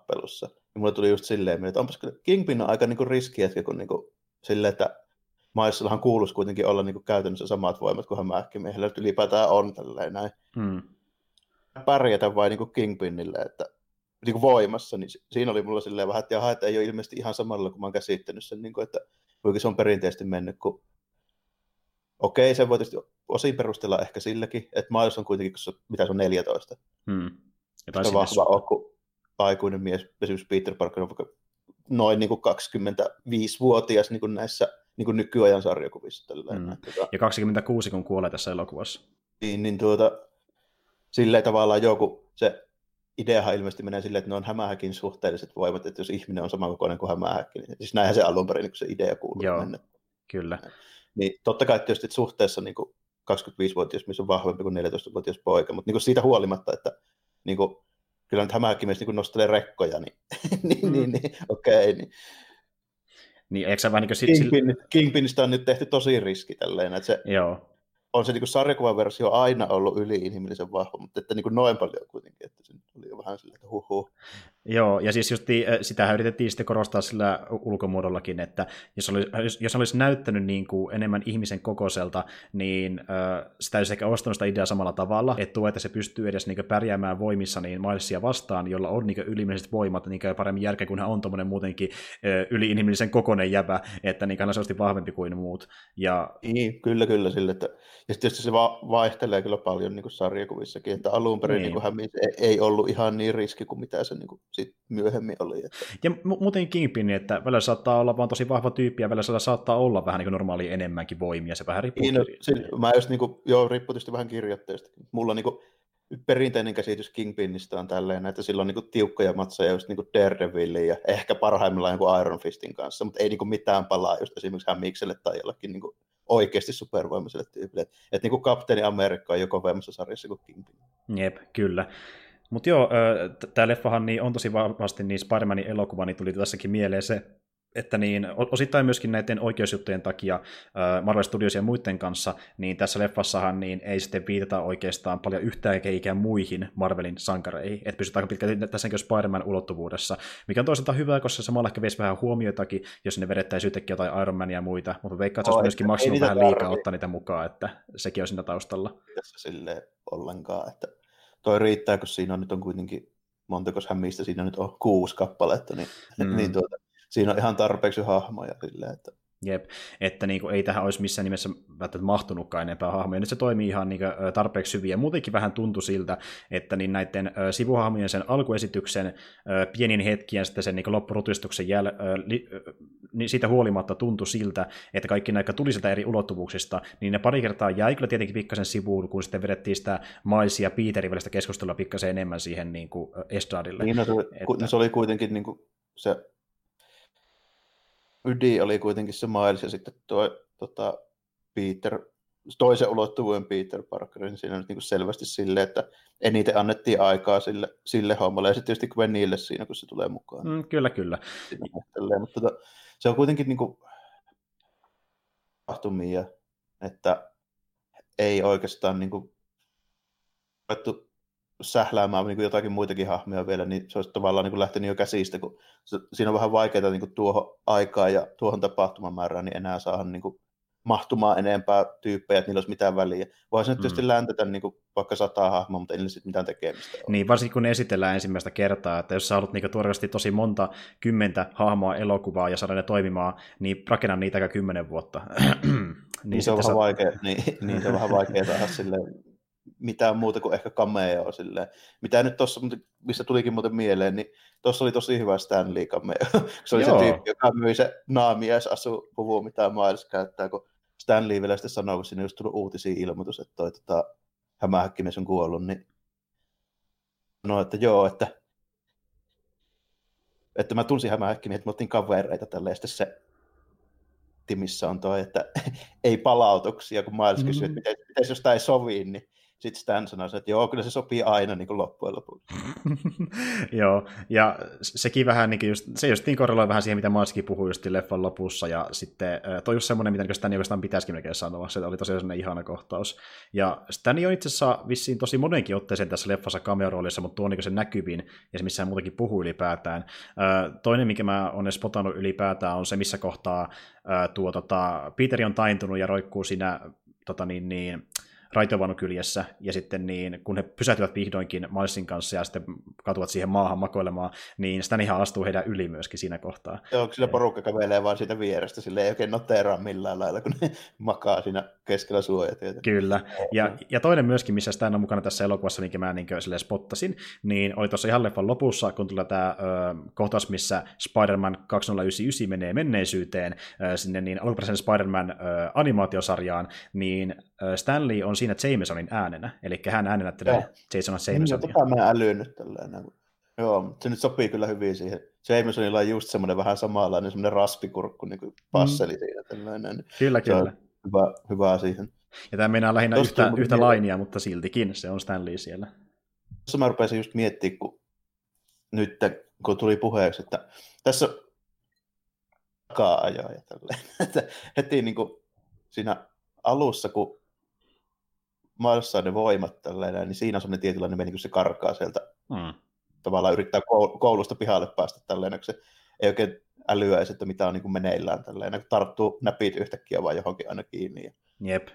pelussa, niin mulle tuli just silleen, että onpas kyllä Kingpin on aika niinku riskiätkä, kun niinku, silleen, että Maisellahan kuuluisi kuitenkin olla niinku käytännössä samat voimat kuin hämähäkkimiehellä, että ylipäätään on tälleen näin. Hmm. Pärjätä vai niinku Kingpinille, että niinku voimassa, niin siinä oli mulla silleen vähän, että jaha, että ei ole ilmeisesti ihan samalla, kuin mä oon käsittänyt sen, niinku, että kuinka se on perinteisesti mennyt, kun okei, se voi tietysti osin perustella ehkä silläkin, että Miles on kuitenkin, mitä se on 14. Hmm. Se on vahva ole, kun aikuinen mies, esimerkiksi Peter Parker on vaikka noin niin kuin 25-vuotias niin kuin näissä niin kuin nykyajan sarjakuvissa. Tälleen. Mm. Tuota, ja 26, kun kuolee tässä elokuvassa. Niin, niin tuota, silleen tavallaan joku, se ideahan ilmeisesti menee silleen, että ne on hämähäkin suhteelliset voimat, että jos ihminen on samankokoinen kuin hämähäkki, niin siis näinhän se alun perin, niin se idea kuuluu Joo, mennä. kyllä. Niin totta kai tietysti suhteessa niin kuin 25-vuotias mies on vahvempi kuin 14-vuotias poika, mutta niin kuin siitä huolimatta, että niin kuin, kyllä nyt hämähäkkimies niin nostelee rekkoja, *laughs* niin, niin, mm. niin, niin okei. Okay, niin. Niin, eikö vähän niin kuin... Kingpin, Kingpinistä on nyt tehty tosi riski tälleen, että se, Joo on se niin sarjakuvan versio aina ollut yli-inhimillisen vahva, mutta että niin kuin noin paljon kuitenkin, että se oli jo vähän silleen, että huhu. Joo, ja siis just sitä yritettiin sitten korostaa sillä ulkomuodollakin, että jos, oli, jos, olisi näyttänyt niin kuin enemmän ihmisen kokoiselta, niin äh, sitä olisi ehkä ostanut sitä ideaa samalla tavalla, että tuo, että se pystyy edes niin pärjäämään voimissa niin Milesia vastaan, jolla on niin ylimääräiset voimat niin paremmin järkeä, kun hän on tuommoinen muutenkin äh, yli-inhimillisen kokoinen jäbä, että niin hän on vahvempi kuin muut. Ja... Niin, kyllä, kyllä, sille, että ja tietysti se va- vaihtelee kyllä paljon niin kuin sarjakuvissakin, että alun perin niin. Niin ei, ei ollut ihan niin riski kuin mitä se niin kuin, sit myöhemmin oli. Että... Ja mu- muuten Kingpin, että välillä saattaa olla vaan tosi vahva tyyppi ja välillä saattaa olla vähän niin normaali enemmänkin voimia, se vähän riippuu. Niin, no, se, mä just niin kuin, joo, riippuu tietysti vähän kirjoitteesta. Mulla niin kuin, perinteinen käsitys Kingpinistä on tälleen, että sillä on niin kuin, tiukkoja matseja just niin kuin Daredevillin ja ehkä parhaimmillaan niin Iron Fistin kanssa, mutta ei niin kuin, mitään palaa just esimerkiksi Hämikselle tai jollekin niin kuin, oikeasti supervoimaiselle tyypille. Että et, niin kuin Kapteeni Amerikka on jo kovemmassa sarjassa kuin Kingpin. Jep, kyllä. Mutta joo, tämä leffahan niin on tosi vahvasti niin Spider-Manin elokuva, niin tuli tässäkin mieleen se, että niin, osittain myöskin näiden oikeusjuttujen takia Marvel Studios ja muiden kanssa, niin tässä leffassahan niin ei sitten viitata oikeastaan paljon yhtään eikä muihin Marvelin sankareihin, että pysytään aika pitkälti tässäkin Spider-Man ulottuvuudessa, mikä on toisaalta hyvä, koska samalla ehkä veisi vähän huomioitakin, jos ne vedettäisiin yhtäkkiä jotain Iron Mania ja muita, mutta veikkaa, että se myöskin maksanut vähän liikaa ottaa niitä mukaan, että sekin on siinä taustalla. Tässä sille ollenkaan, että toi riittää, kun siinä on nyt on kuitenkin montako hämmistä siinä nyt on kuusi kappaletta, niin, mm. niin tuota, siinä on ihan tarpeeksi hahmoja silleen, että Jep, että niin kuin, ei tähän olisi missään nimessä välttämättä mahtunutkaan enempää hahmoja. Nyt se toimii ihan niin kuin, tarpeeksi hyvin, ja muutenkin vähän tuntui siltä, että niin näiden sivuhahmojen sen alkuesityksen pienin hetkien sitten sen niin loppurutistuksen jäl, li, niin siitä huolimatta tuntui siltä, että kaikki näitä tuli sieltä eri ulottuvuuksista, niin ne pari kertaa jäi kyllä tietenkin pikkasen sivuun, kun sitten vedettiin sitä Miles ja Peterin välistä keskustelua pikkasen enemmän siihen niin kuin Estradille. Niin, no, se, että... se oli kuitenkin niin kuin se ydin oli kuitenkin se Miles ja sitten tuo tota, Peter, toisen ulottuvuuden Peter Parker, niin siinä on niin selvästi silleen, että eniten annettiin aikaa sille, sille hommalle, ja sitten tietysti Gwenille siinä, kun se tulee mukaan. Mm, kyllä, kyllä. Siinä, mutta tota, se on kuitenkin niin kuin, tapahtumia, että ei oikeastaan niin kuin, sähläämään niin kuin jotakin muitakin hahmoja vielä, niin se olisi tavallaan niin kuin lähtenyt jo käsistä, kun se, siinä on vähän vaikeaa niin kuin tuohon aikaan ja tuohon tapahtumamäärään, niin enää saada niin kuin mahtumaan enempää tyyppejä, että niillä olisi mitään väliä. Voisi mm. tietysti läntetä niin kuin vaikka sataa hahmoa, mutta ei niillä sitten mitään tekemistä ole. Niin, varsinkin kun ne esitellään ensimmäistä kertaa, että jos sä haluat niin tuoreasti tosi monta kymmentä hahmoa elokuvaa ja saada ne toimimaan, niin rakenna niitä aika kymmenen vuotta. niin, *clears throat* niin, se on vähän sa- vaikea, niin, niin, se on vähän vaikea saada silleen mitään muuta kuin ehkä cameo silleen. Mitä nyt tuossa, missä tulikin muuten mieleen, niin tuossa oli tosi hyvä Stanley cameo. *laughs* se oli Joo. se tyyppi, joka myi se naamiaisasu puvun, mitä Miles käyttää, kun Stanley vielä sitten sanoi, kun sinne olisi tullut uutisia ilmoitus, että toi tota, hämähäkkimies on kuollut, niin no, että joo, että että mä tunsin hämähäkkimies, että me ottiin kavereita tälle, ja sitten se missä on toi, että *laughs* ei palautuksia, kun Miles mm-hmm. että miten, miten jos tämä ei sovi, niin sitten Stan sanoi, että joo, kyllä se sopii aina niin kuin loppujen lopuksi. *laughs* joo, ja sekin vähän niin just, se just niin korreloi vähän siihen, mitä Maaskin puhui just leffan lopussa, ja sitten toi just semmoinen, mitä Stan oikeastaan pitäisikin melkein sanoa, se oli tosiaan sellainen ihana kohtaus. Ja Stan on itse asiassa vissiin tosi monenkin otteeseen tässä leffassa cameo-roolissa, mutta tuo on niin se näkyvin, ja se missä muutenkin puhuu ylipäätään. Toinen, mikä mä olen spotannut ylipäätään, on se, missä kohtaa tuo, tota, Peter on taintunut ja roikkuu siinä tota, niin, niin, raitiovaunukyljessä, ja sitten niin, kun he pysähtyvät vihdoinkin Milesin kanssa ja sitten katuvat siihen maahan makoilemaan, niin sitä ihan astuu heidän yli myöskin siinä kohtaa. Joo, sillä porukka kävelee vaan siitä vierestä, sille ei oikein noteeraa millään lailla, kun ne *laughs* makaa siinä keskellä suojatietä. Kyllä, ja, ja toinen myöskin, missä sitä on mukana tässä elokuvassa, minkä mä niin spottasin, niin oli tuossa ihan leffan lopussa, kun tulee tämä ö, kohtaus, missä Spider-Man 2099 menee menneisyyteen ö, sinne niin alkuperäisen Spider-Man ö, animaatiosarjaan, niin Stanley on siinä Jamesonin äänenä, eli hän äänenättelee Jason Jamesonia. Niin, tota mä älyyn nyt tällainen. Joo, se nyt sopii kyllä hyvin siihen. Jamesonilla on just semmoinen vähän samanlainen semmoinen raspikurkku, niin kuin passeli mm. siinä. Tällainen. Kyllä, kyllä. Hyvä, hyvä siihen. Ja tämä meinaa lähinnä Tosta yhtä, yhtä lainia, mutta siltikin se on Stanley siellä. Tuossa mä rupesin just miettimään, kun nyt, kun tuli puheeksi, että tässä takaa ajoa ja tälleen. *laughs* Että heti niin kuin siinä alussa, kun maassa ne voimat tälleen, niin siinä on semmoinen tietynlainen meni, kun se karkaa sieltä. Mm. Tavallaan yrittää koulusta pihalle päästä tälleen, kun se ei oikein älyäisi, että mitä on niin kuin meneillään tälleen, kun tarttuu näpit yhtäkkiä vaan johonkin aina kiinni. Jep.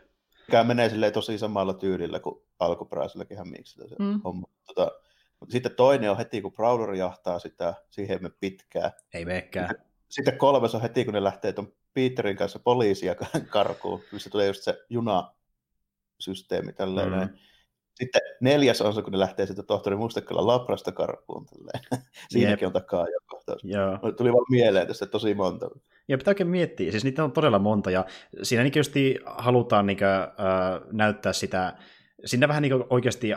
Mikä menee silleen tosi samalla tyylillä kuin alkuperäiselläkin miksi se mm. homma. Tota, mutta sitten toinen on heti, kun Prowler jahtaa sitä, siihen me pitkään. Ei meekään. Sitten, kolmas on heti, kun ne lähtee tuon Peterin kanssa poliisia karkuun, missä tulee just se junasysteemi tälleen. Mm. Sitten neljäs on se, kun ne lähtee sitten tohtori Mustekala Labrasta karkuun. *laughs* Siinäkin Jep. on takaa jo kohtaus. Joo. Tuli vaan mieleen tästä tosi monta. Ja pitää oikein miettiä, siis niitä on todella monta, ja siinä niin halutaan niin kuin, äh, näyttää sitä Siinä vähän niin oikeasti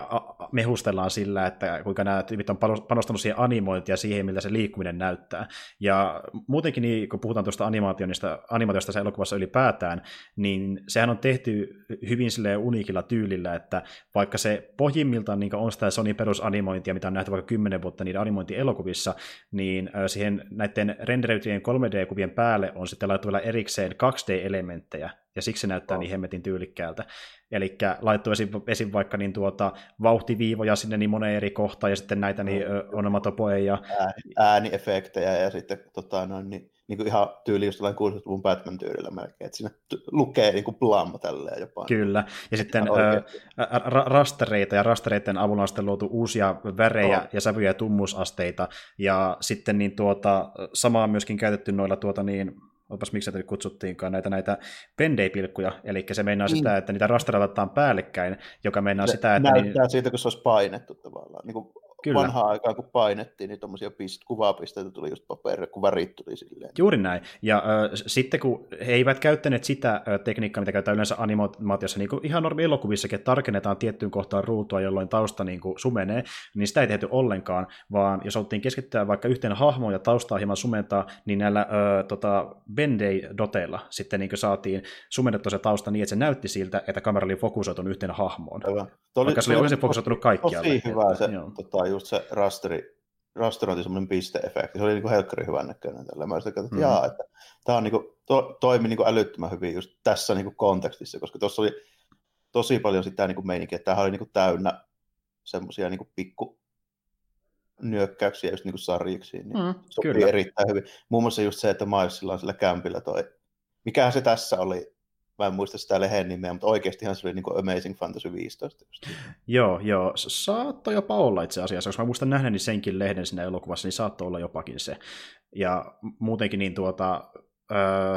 mehustellaan sillä, että kuinka nämä tyypit on panostanut siihen animointiin ja siihen, miltä se liikkuminen näyttää. Ja muutenkin, niin, kun puhutaan tuosta animaatiosta, animaatiosta se elokuvassa ylipäätään, niin sehän on tehty hyvin sille uniikilla tyylillä, että vaikka se pohjimmiltaan niin on sitä Sony perusanimointia, mitä on nähty vaikka 10 vuotta niiden animointielokuvissa, niin siihen näiden renderöityjen 3D-kuvien päälle on sitten laittu vielä erikseen 2D-elementtejä, ja siksi se näyttää oh. niin hemmetin tyylikkäältä. Eli laittu esim, esim, vaikka niin tuota, vauhtiviivoja sinne niin moneen eri kohtaan, ja sitten näitä niin, oh. onomatopoeja. Ääni, ääniefektejä, ja sitten tota, noin, niin, niin kuin ihan tyyli just 60-luvun Batman-tyylillä melkein, että siinä lukee niin kuin blam tälleen jopa. Kyllä, ja sitten ä, ra- rastereita, ja rastereiden avulla on sitten luotu uusia värejä oh. ja sävyjä ja tummusasteita, ja sitten niin tuota, samaa on myöskin käytetty noilla tuota niin, opas miksi näitä kutsuttiinkaan, näitä, näitä pendei-pilkkuja, eli se meinaa mm. sitä, että niitä rasterotetaan päällekkäin, joka meinaa se sitä, että... Näyttää niin... siitä, kun se olisi painettu tavallaan. Niin kuin Kyllä. vanhaa aikaa, kun painettiin, niin tuommoisia pist- kuvapisteitä tuli just paperille, kun värit tuli silleen. Juuri näin. Ja äh, sitten kun he eivät käyttäneet sitä äh, tekniikkaa, mitä käytetään yleensä animaatiossa, niin kuin ihan normi elokuvissakin, että tarkennetaan tiettyyn kohtaan ruutua, jolloin tausta niin kuin sumenee, niin sitä ei tehty ollenkaan, vaan jos oltiin keskittyä vaikka yhteen hahmoon ja taustaa hieman sumentaa, niin näillä äh, tota, Bendei-doteilla sitten niin saatiin sumennettua se tausta niin, että se näytti siltä, että kamera oli fokusoitunut yhteen hahmoon. Aivan. Oli, Vaikka se oli oikeasti fokusoitunut kaikkialle. Tosi hyvä se tota, just se rasteri, rasterointi semmoinen pisteefekti. Se oli niin kuin helkkari hyvän näköinen. Tällä. Mä sitten että, mm. jaa, että tämä on niin kuin, to, toimi niin kuin älyttömän hyvin just tässä niin kuin kontekstissa, koska tuossa oli tosi paljon sitä niin kuin meininkiä, että tämähän oli niin kuin täynnä semmoisia niin kuin pikku nyökkäyksiä just niin kuin sarjiksi, niin mm, sopii kyllä. erittäin hyvin. Muun muassa just se, että Milesilla on sillä kämpillä toi, mikähän se tässä oli, mä en muista sitä lehen nimeä, mutta oikeastihan se oli niin Amazing Fantasy 15. Just. Joo, joo. Saattoi jopa olla itse asiassa, koska mä muistan nähneeni senkin lehden siinä elokuvassa, niin saattoi olla jopakin se. Ja muutenkin niin tuota,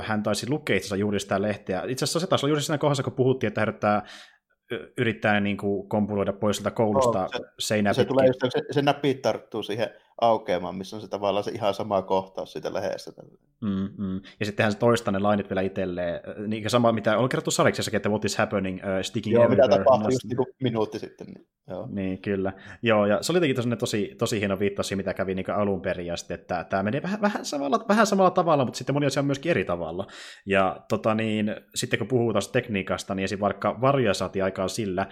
hän taisi lukea itse juuri sitä lehteä. Itse asiassa se taisi olla juuri siinä kohdassa, kun puhuttiin, että herättää yrittää niin kuin kompuloida pois sieltä koulusta no, se, seinää se, pitkin. tulee se, se näppi tarttuu siihen aukeamaan, missä on se tavallaan se ihan sama kohtaus siitä lehdestä. Mm, mm. Ja sittenhän se toistaa ne lainit vielä itselleen. Niin sama, mitä on kerrottu sarjiksessakin, että what is happening, uh, sticking Joo, everywhere. mitä tapahtui just niin minuutti sitten. Niin, joo. niin, kyllä. Joo, ja se oli jotenkin tosi, tosi hieno viittaus mitä kävi niin alun perin, ja sitten, että tämä menee vähän, vähän, samalla, vähän samalla tavalla, mutta sitten moni asia on myöskin eri tavalla. Ja tota niin, sitten kun puhuu taas tekniikasta, niin esim. vaikka varjoja saatiin aikaan sillä, äh,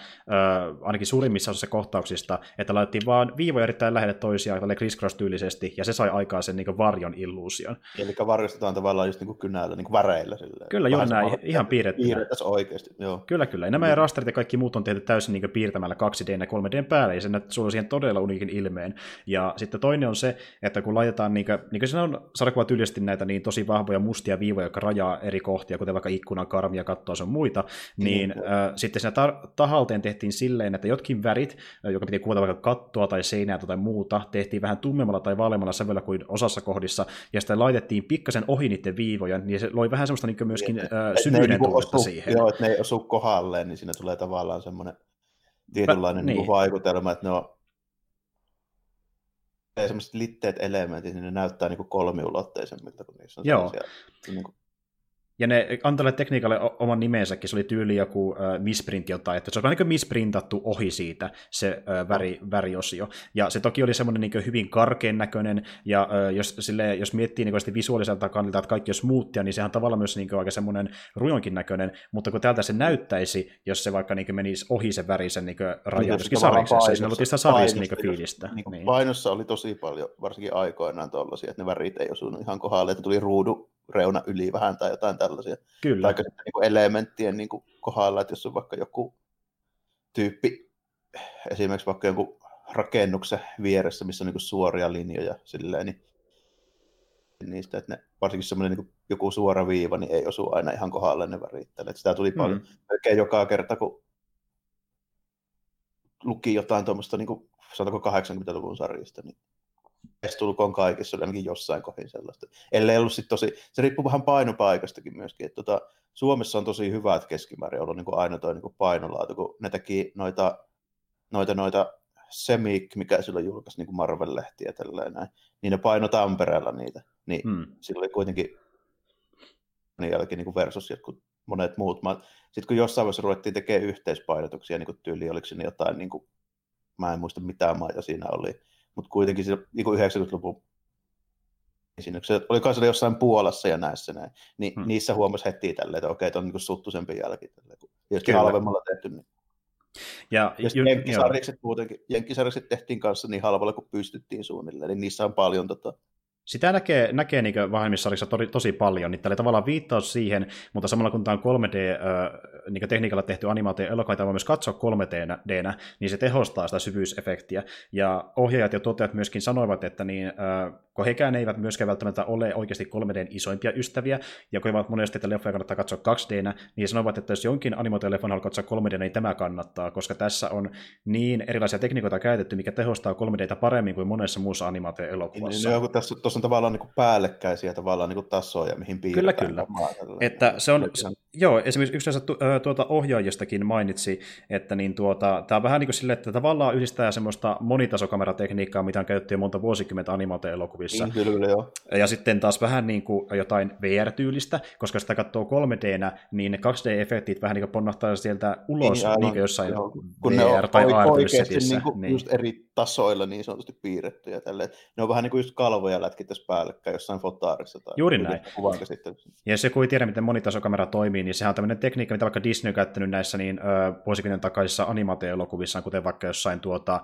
ainakin suurimmissa osassa kohtauksista, että laitettiin vaan viivoja erittäin lähelle toisiaan, tälle crisscross-tyylisesti, ja se sai aikaan sen niin varjon illuusion. Eli varjostetaan tavallaan just niin kynällä, niin väreillä. Silleen. Kyllä, juuri näin, ihan piirretty. Piirrettäisiin oikeasti, joo. Kyllä, kyllä. Ja nämä mm. rasterit ja kaikki muut on tehty täysin niin piirtämällä 2D ja 3D päälle, ja se suo siihen todella uniikin ilmeen. Ja sitten toinen on se, että kun laitetaan, niin kuin, niin kuin siinä on sarjakuva tyylisesti näitä niin tosi vahvoja mustia viivoja, jotka rajaa eri kohtia, kuten vaikka ikkunan, karmia, kattoa sun muita, niin mm. äh, sitten siinä tar- tahalteen tehtiin silleen, että jotkin värit, joka piti kuvata vaikka kattoa tai seinää tai muuta, tehtiin vähän tummemmalla tai vaaleammalla sävyllä kuin osassa kohdissa, ja sitten laitettiin pikkasen ohi niiden viivoja, niin se loi vähän semmoista niin myöskin niin, äh, syvyyden niin tunnetta siihen. Joo, että ne ei osu kohdalleen, niin siinä tulee tavallaan semmoinen tietynlainen niin. Niin vaikutelma, että ne on semmoiset litteet elementit, niin ne näyttää niin kolmiulotteisemmilta, kun niissä on Joo. Niin kuin... Ja ne antoi tekniikalle oman nimensäkin, se oli tyyli joku äh, misprint jotain, että se on vähän niin misprintattu ohi siitä se äh, väri, väriosio. Ja se toki oli semmoinen niin hyvin karkeen näköinen, ja äh, jos, sille, jos miettii niin visuaaliselta kannalta, että kaikki on smoothia, niin sehän on tavallaan myös niin aika semmoinen rujonkin näköinen, mutta kun täältä se näyttäisi, jos se vaikka niin menisi ohi sen värisen niin rajan, joskin sariksessa, siinä oli sitä sarista niin fiilistä. Niin, niin. Painossa oli tosi paljon, varsinkin aikoinaan tuollaisia, että ne värit ei osunut ihan kohdalle, että tuli ruudu reuna yli vähän tai jotain tällaisia. Kyllä. Tai sitten niin elementtien niin kuin kohdalla, että jos on vaikka joku tyyppi, esimerkiksi vaikka jonkun rakennuksen vieressä, missä on niin kuin suoria linjoja, silleen, niin niistä, että ne, varsinkin semmoinen niin joku suora viiva, niin ei osu aina ihan kohdalle ne värit. Että sitä tuli mm. paljon. Melkein joka kerta, kun luki jotain tuommoista, niin kuin, 80-luvun sarjista, niin lähestulkoon kaikissa oli ainakin jossain kohdin sellaista. Ellei ollut sit tosi, se riippuu vähän painopaikastakin myöskin, että tota, Suomessa on tosi hyvät keskimäärin ollut niin kuin aina tuo niin painolaatu, kun ne teki noita, noita, noita Semik, mikä silloin julkaisi niin Marvel-lehtiä tälleen näin, niin ne paino Tampereella niitä, niin hmm. silloin oli kuitenkin niin jälkeen niin kuin versus jotkut monet muut. Sitten kun jossain vaiheessa ruvettiin tekemään yhteispainotuksia, niin kuin tyyli, oliko siinä jotain, niin kuin, mä en muista mitä maita siinä oli, mutta kuitenkin se, niin kuin 90-luvun esiinnyksiä, oli kai jossain Puolassa ja näissä näin, niin hmm. niissä huomasi heti tälleen, että okei, on niin suttuisempi jälki. Tälleen, kun jos halvemmalla tehty, niin ja, ja ju, jenkkisarjikset muutenkin, jenkkisarjikset tehtiin kanssa niin halvalla kuin pystyttiin suunnilleen, niin niissä on paljon tota, sitä näkee, näkee niin vähemmistössä tosi, tosi paljon, niin oli tavallaan viittaus siihen, mutta samalla kun tämä on 3D-tekniikalla tehty animaatio elokuva, voi myös katsoa 3D, niin se tehostaa sitä syvyysefektiä. Ja ohjaajat ja tuottajat myöskin sanoivat, että niin, kun hekään eivät myöskään välttämättä ole oikeasti 3Dn isoimpia ystäviä, ja kun eivät monesti, että leffoja kannattaa katsoa 2D, niin sanovat, että jos jonkin animaatioleffon haluaa katsoa 3D, niin tämä kannattaa, koska tässä on niin erilaisia tekniikoita käytetty, mikä tehostaa 3Dtä paremmin kuin monessa muussa animaatioelokuvassa. Niin, tässä, tuossa on tavallaan niin päällekkäisiä tavallaan niin tasoja, mihin piirretään. Kyllä, kyllä. Että se on, joo, esimerkiksi yksi tu, tuota ohjaajistakin mainitsi, että niin tuota, tämä on vähän niin kuin sille, että tavallaan yhdistää semmoista monitasokameratekniikkaa, mitä on käytetty jo monta vuosikymmentä animaatioelokuvissa. Niin, kyllä, joo. Ja sitten taas vähän niin kuin jotain VR-tyylistä, koska sitä katsoo 3D, niin ne 2D-efektit vähän niin kuin ponnahtaa sieltä ulos, niin, niin kuin jossain joo, kun VR- tai oikeasti niin kuin niin. just eri tasoilla niin sanotusti piirrettyjä. Tälleen. Ne on vähän niin kuin just kalvoja lätkittäisi päällekkäin jossain fotaarissa tai Juuri näin. Ja se, kun ei tiedä, miten monitasokamera toimii, niin sehän on tämmöinen tekniikka, mitä vaikka Disney on käyttänyt näissä niin, ö, vuosikymmenen takaisissa animaatioelokuvissa, kuten vaikka jossain tuota,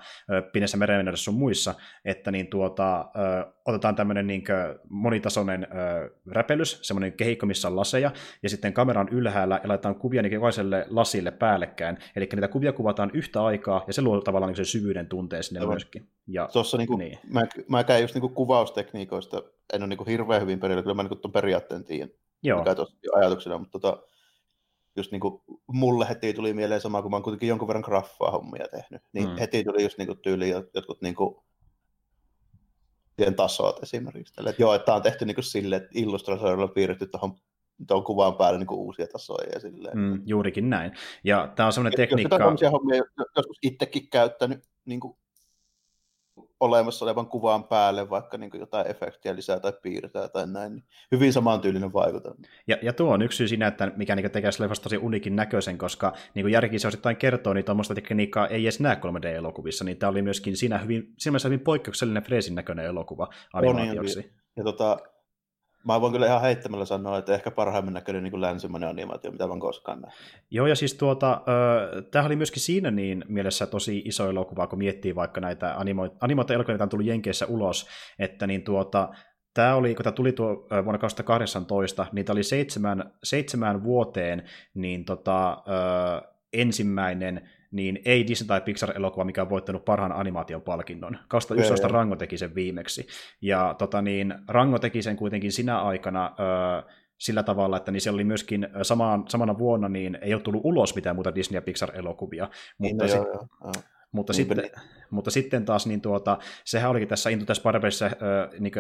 Pienessä merenvedessä sun muissa, että niin tuota, ö, otetaan tämmöinen niin monitasoinen ö, räpelys, semmoinen kehikko, missä on laseja, ja sitten kameran ylhäällä ja laitetaan kuvia niin jokaiselle lasille päällekkäin. Eli niitä kuvia kuvataan yhtä aikaa, ja se luo tavallaan niin sen syvyyden tunteen sinne Aivan. myöskin. Ja, Tuossa niin kuin, niin. mä, mä käyn just niin kuin kuvaustekniikoista, en ole niin kuin hirveän hyvin perillä, kyllä mä niin kuin tuon periaatteen tiedän, Joo. mikä tuossa ajatuksena, mutta tota, just niin kuin, mulle heti tuli mieleen sama, kun mä oon kuitenkin jonkun verran graffaa hommia tehnyt, niin mm. heti tuli just niin kuin tyyli jotkut niin kuin, tasot esimerkiksi. Tälle, että joo, että tämä on tehty niin kuin sille, että Illustratorilla on piirretty tuohon tuon kuvan päälle niin uusia tasoja. Ja silleen. Mm, juurikin näin. Ja tämä on semmoinen tekniikka... Jos hommia joskus itsekin käyttänyt niin kuin olemassa olevan kuvan päälle vaikka niin jotain efektiä lisää tai piirtää tai näin, niin hyvin samantyylinen vaikutelma. Ja, ja tuo on yksi syy siinä, että mikä niin tekee leffasta tosi unikin näköisen, koska niin kuin järki se osittain kertoo, niin tuommoista tekniikkaa ei edes näe 3D-elokuvissa, niin tämä oli myöskin siinä hyvin, siinä hyvin poikkeuksellinen freesin näköinen elokuva animaatioksi. ja, ja tota, Mä voin kyllä ihan heittämällä sanoa, että ehkä parhaimman näköinen niin länsimainen animaatio, mitä mä koskaan nähnyt. Joo, ja siis tuota, äh, tämähän oli myöskin siinä niin mielessä tosi iso elokuva, kun miettii vaikka näitä animo- animaatioelokuvia, mitä on tullut Jenkeissä ulos, että niin tuota, tämä oli, kun tämä tuli tuo vuonna 2018, niin tämä oli seitsemän, seitsemän vuoteen niin tota, äh, ensimmäinen niin ei Disney tai Pixar-elokuva, mikä on voittanut parhaan animaation palkinnon. 2011 Rango teki sen viimeksi. Ja tota niin, Rango teki sen kuitenkin sinä aikana ö, sillä tavalla, että niin se oli myöskin samaan, samana vuonna, niin ei ole tullut ulos mitään muuta Disney- ja Pixar-elokuvia. Mutta, niin, no, sit, joo, joo. mutta, sitten, niin. mutta sitten taas, niin tuota, sehän olikin tässä Into the Spider-Verse niin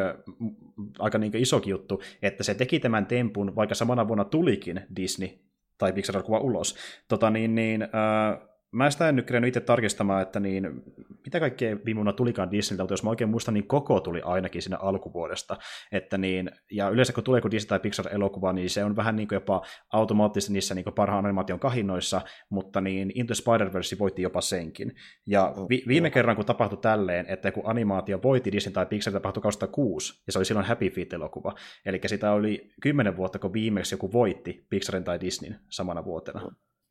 aika niin isokin juttu, että se teki tämän tempun, vaikka samana vuonna tulikin Disney tai Pixar-elokuva ulos. Tota, niin, niin, äh, mä sitä en nyt kerennyt itse tarkistamaan, että niin, mitä kaikkea viime vuonna tulikaan Disneyltä, mutta jos mä oikein muistan, niin koko tuli ainakin siinä alkuvuodesta. Että niin, ja yleensä kun tulee kun Disney tai Pixar-elokuva, niin se on vähän niin kuin jopa automaattisesti niissä niin parhaan animaation kahinoissa, mutta niin Into Spider-Verse voitti jopa senkin. Ja vi- viime kerran, kun tapahtui tälleen, että kun animaatio voitti Disney tai Pixar, tapahtui 2006, ja se oli silloin Happy Feet-elokuva. Eli sitä oli kymmenen vuotta, kun viimeksi joku voitti Pixarin tai Disneyn samana vuotena.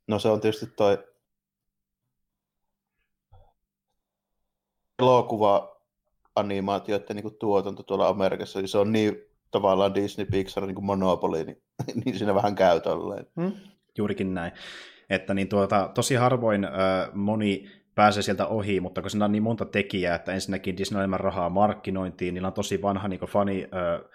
No se on tietysti toi elokuva animaatioiden niin tuotanto tuolla Amerikassa, niin se on niin tavallaan Disney Pixar niin kuin monopoli, niin, *laughs* niin siinä vähän käy tolleen. Hmm. Juurikin näin. Että niin tuota, tosi harvoin äh, moni pääsee sieltä ohi, mutta kun siinä on niin monta tekijää, että ensinnäkin Disney on enemmän rahaa markkinointiin, niillä on tosi vanha niin fani, äh,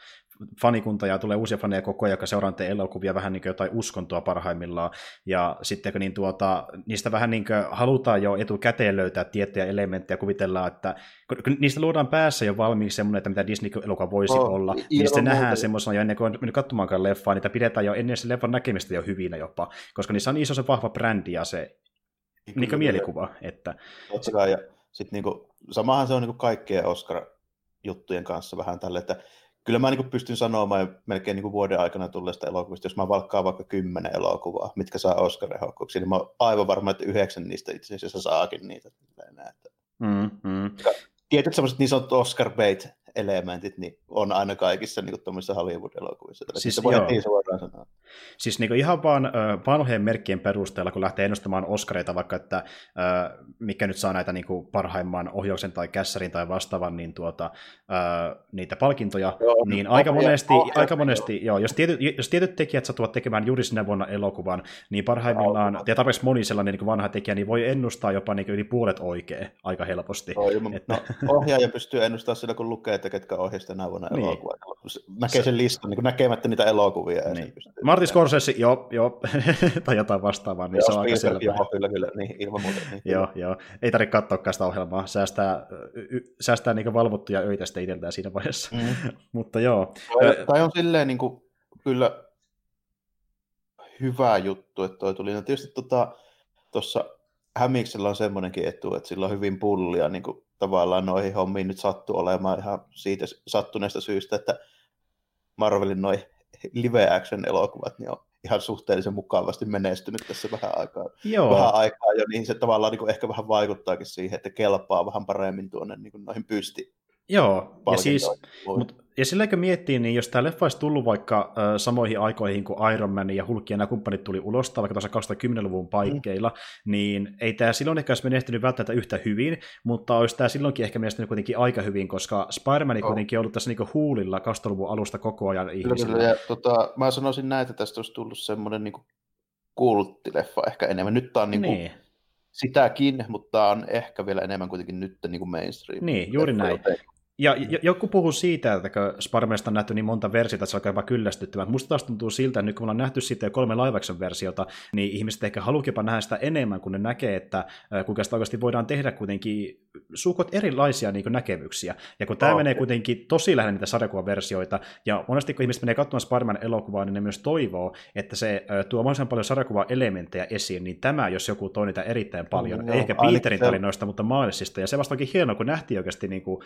fanikunta ja tulee uusia faneja koko ajan, joka seuraa elokuvia vähän niin kuin jotain uskontoa parhaimmillaan. Ja sitten niin tuota, niistä vähän niin kuin halutaan jo etukäteen löytää tiettyjä elementtejä, kuvitellaan, että kun niistä luodaan päässä jo valmiiksi semmoinen, että mitä Disney-elokuva voisi oh, olla, niin sitten nähdään semmoisena jo ennen kuin on mennyt katsomaankaan leffaa, niitä pidetään jo ennen se leffan näkemistä jo hyvinä jopa, koska niissä on iso se vahva brändi ja se niin, niin mielikuva. Että... ja sitten niin kuin, samahan se on niin kuin kaikkien Oscar-juttujen kanssa vähän tälle, että kyllä mä niin pystyn sanomaan melkein niin vuoden aikana tulleesta elokuvista, jos mä valkkaan vaikka kymmenen elokuvaa, mitkä saa Oscar-ehokkuuksia, niin mä oon aivan varma, että yhdeksän niistä itse asiassa saakin niitä. Mm, mm. Tietyt semmoiset niin sanotut Oscar bait elementit niin on aina kaikissa niin tuommoisissa Hollywood-elokuvissa. Siis, voi niin suoraan sanoa. Siis niin ihan vaan äh, vanhojen merkkien perusteella, kun lähtee ennustamaan Oscareita, vaikka että äh, mikä nyt saa näitä niin kuin parhaimman ohjauksen tai kässärin tai vastaavan, niin tuota, äh, niitä palkintoja, joo, niin aika monesti, ohjaus, aika monesti joo. Joo, jos, tietyt, jos tietyt tekijät satuvat tekemään juuri sinä vuonna elokuvan, niin parhaimmillaan, ja tarpeeksi moni sellainen niin vanha tekijä, niin voi ennustaa jopa niin yli puolet oikein aika helposti. Oh, että... no, ohjaaja pystyy ennustamaan sillä, kun lukee että ketkä ohjasi tänä vuonna niin. elokuvia. Näkee sen listan niin näkemättä niitä elokuvia. Niin. Martin Scorsese, joo, joo, *laughs* tai jotain vastaavaa, niin joo, se on aika selvä. Joo, kyllä, kyllä, niin, ilman muuta. Niin, joo, joo, ei tarvitse katsoa sitä ohjelmaa, säästää, y- säästää niin valvottuja öitä sitten itseltään siinä vaiheessa. Mm. *laughs* Mutta joo. Tai, tai on silleen niin kuin, kyllä hyvä juttu, että toi tuli. No tietysti tuossa tota, Hämiksellä on semmoinenkin etu, että sillä on hyvin pullia niin kuin tavallaan noihin hommiin nyt sattuu olemaan ihan siitä sattuneesta syystä, että Marvelin noin live action elokuvat niin on ihan suhteellisen mukavasti menestynyt tässä vähän aikaa, Joo. vähän aikaa jo, niin se tavallaan niin ehkä vähän vaikuttaakin siihen, että kelpaa vähän paremmin tuonne niin kuin noihin pysti Joo, ja siis, mut, ja sillä kun miettii, niin jos tämä leffa olisi tullut vaikka äh, samoihin aikoihin kuin Iron Man ja Hulk ja nämä kumppanit tuli ulos, vaikka tuossa 2010-luvun paikkeilla, mm. niin ei tämä silloin ehkä olisi menestynyt välttämättä yhtä hyvin, mutta olisi tämä silloinkin ehkä menestynyt kuitenkin aika hyvin, koska Spider-Man oh. kuitenkin ollut tässä niinku huulilla 2000-luvun alusta koko ajan ihmisillä. Kyllä, ja, tota, mä sanoisin näin, että tästä olisi tullut semmoinen niinku kulttileffa ehkä enemmän. Nyt tämä on niinku, niin. Sitäkin, mutta on ehkä vielä enemmän kuitenkin nyt niin kuin mainstream. Niin, juuri näin. Ja, ja joku puhuu siitä, että kun Sparmesta on nähty niin monta versiota, että se alkaa jopa kyllästyttävää. Musta taas tuntuu siltä, että nyt kun me ollaan nähty siitä jo kolme live versiota, niin ihmiset ehkä haluaa jopa nähdä sitä enemmän, kun ne näkee, että kuinka sitä oikeasti voidaan tehdä kuitenkin suukot erilaisia niin näkemyksiä. Ja kun tämä oh. menee kuitenkin tosi lähellä niitä sarjakuvaversioita, ja monesti kun ihmiset menee katsomaan Spider-Man elokuvaa, niin ne myös toivoo, että se tuo mahdollisimman paljon sarjakuva-elementtejä esiin, niin tämä, jos joku toi niitä erittäin paljon, mm, ehkä Peterin tarinoista, mutta Maalesista, ja se vasta onkin hienoa, kun nähtiin oikeasti niin kuin,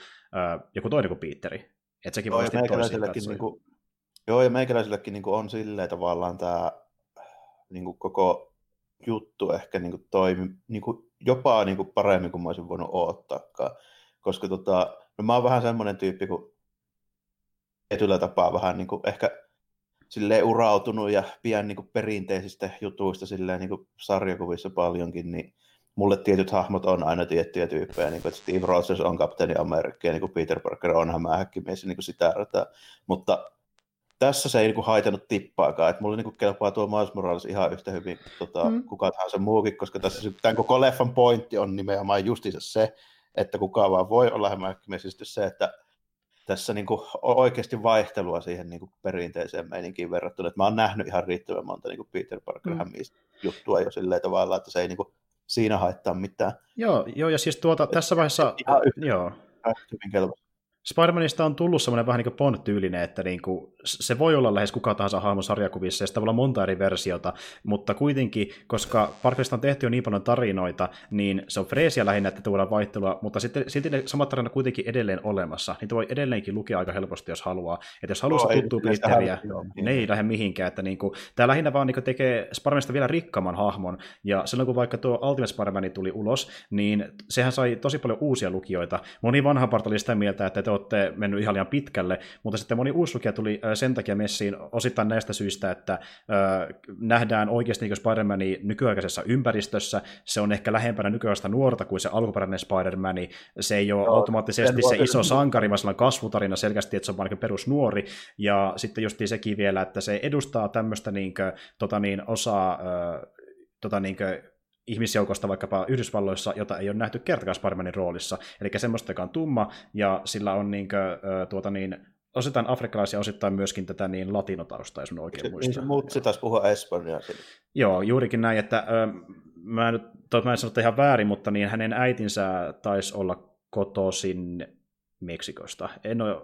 joku toinen kuin Piitteri. Että sekin voi meikäläisellekin, niin kuin, Joo, ja meikäläisellekin niin kuin on silleen tavallaan tämä niin kuin koko juttu ehkä niin kuin toimi niin kuin jopa niin kuin paremmin kuin mä olisin voinut odottaakaan. Koska tota, no mä oon vähän semmoinen tyyppi, kun etyllä tapaa vähän niin kuin ehkä silleen urautunut ja pian niin kuin perinteisistä jutuista silleen niin kuin sarjakuvissa paljonkin, niin mulle tietyt hahmot on aina tiettyjä tyyppejä, niin kuin, että Steve Rogers on kapteeni Amerikka ja niin kuin Peter Parker on hämähäkkimies niin kuin sitä rataa. Mutta tässä se ei niin kuin, haitanut tippaakaan, että mulle niin kuin, kelpaa tuo Miles Morales ihan yhtä hyvin tota, mm. kuka tahansa muukin, koska tässä tämän koko leffan pointti on nimenomaan justiinsa se, että kuka vaan voi olla sitten se, että tässä niin kuin, on oikeasti vaihtelua siihen niin kuin, perinteiseen meininkiin verrattuna, että mä oon nähnyt ihan riittävän monta niin kuin Peter Parker mm. juttua jo silleen tavalla, että se ei niin kuin, siinä haittaa mitään. Joo, joo ja siis tuota, tässä vaiheessa... Ihan joo. Spider-Manista on tullut semmoinen vähän niin kuin Bond-tyylinen, että niin kuin, se voi olla lähes kuka tahansa hahmo sarjakuvissa, ja sitä voi olla monta eri versiota, mutta kuitenkin, koska Parkerista on tehty jo niin paljon tarinoita, niin se on freesiä lähinnä, että tuodaan vaihtelua, mutta sitten silti ne samat tarinat kuitenkin edelleen olemassa. Niitä voi edelleenkin lukea aika helposti, jos haluaa. Että jos haluaa no, tuttua Peteriä, niin ei lähde mihinkään. Että niin kuin, tämä lähinnä vaan niin tekee Sparmanista vielä rikkaamman hahmon, ja silloin kun vaikka tuo Ultimate Sparmani tuli ulos, niin sehän sai tosi paljon uusia lukijoita. Moni vanha part oli sitä mieltä, että olette mennyt ihan liian pitkälle, mutta sitten moni uusi lukija tuli sen takia messiin osittain näistä syistä, että äh, nähdään oikeasti niin Spider-Mani nykyaikaisessa ympäristössä, se on ehkä lähempänä nykyaikaista nuorta kuin se alkuperäinen Spider-Man, se ei ole no, automaattisesti se iso sankari, vaan sellainen kasvutarina selkeästi, että se on vain niin perusnuori, ja sitten just sekin vielä, että se edustaa tämmöistä niin kuin, tota niin, osaa tota niin kuin, ihmisjoukosta vaikkapa Yhdysvalloissa, jota ei ole nähty kertakaan Spider-Manin roolissa. Eli semmoista, joka on tumma, ja sillä on niin kuin, tuota niin, osittain afrikkalaisia, osittain myöskin tätä niin latinotaustaa, jos oikein muistan. Niin muut se taisi puhua espanjaa. Joo, juurikin näin, että ö, mä, nyt, to, mä en sano ihan väärin, mutta niin hänen äitinsä taisi olla kotoisin Meksikosta. En ole,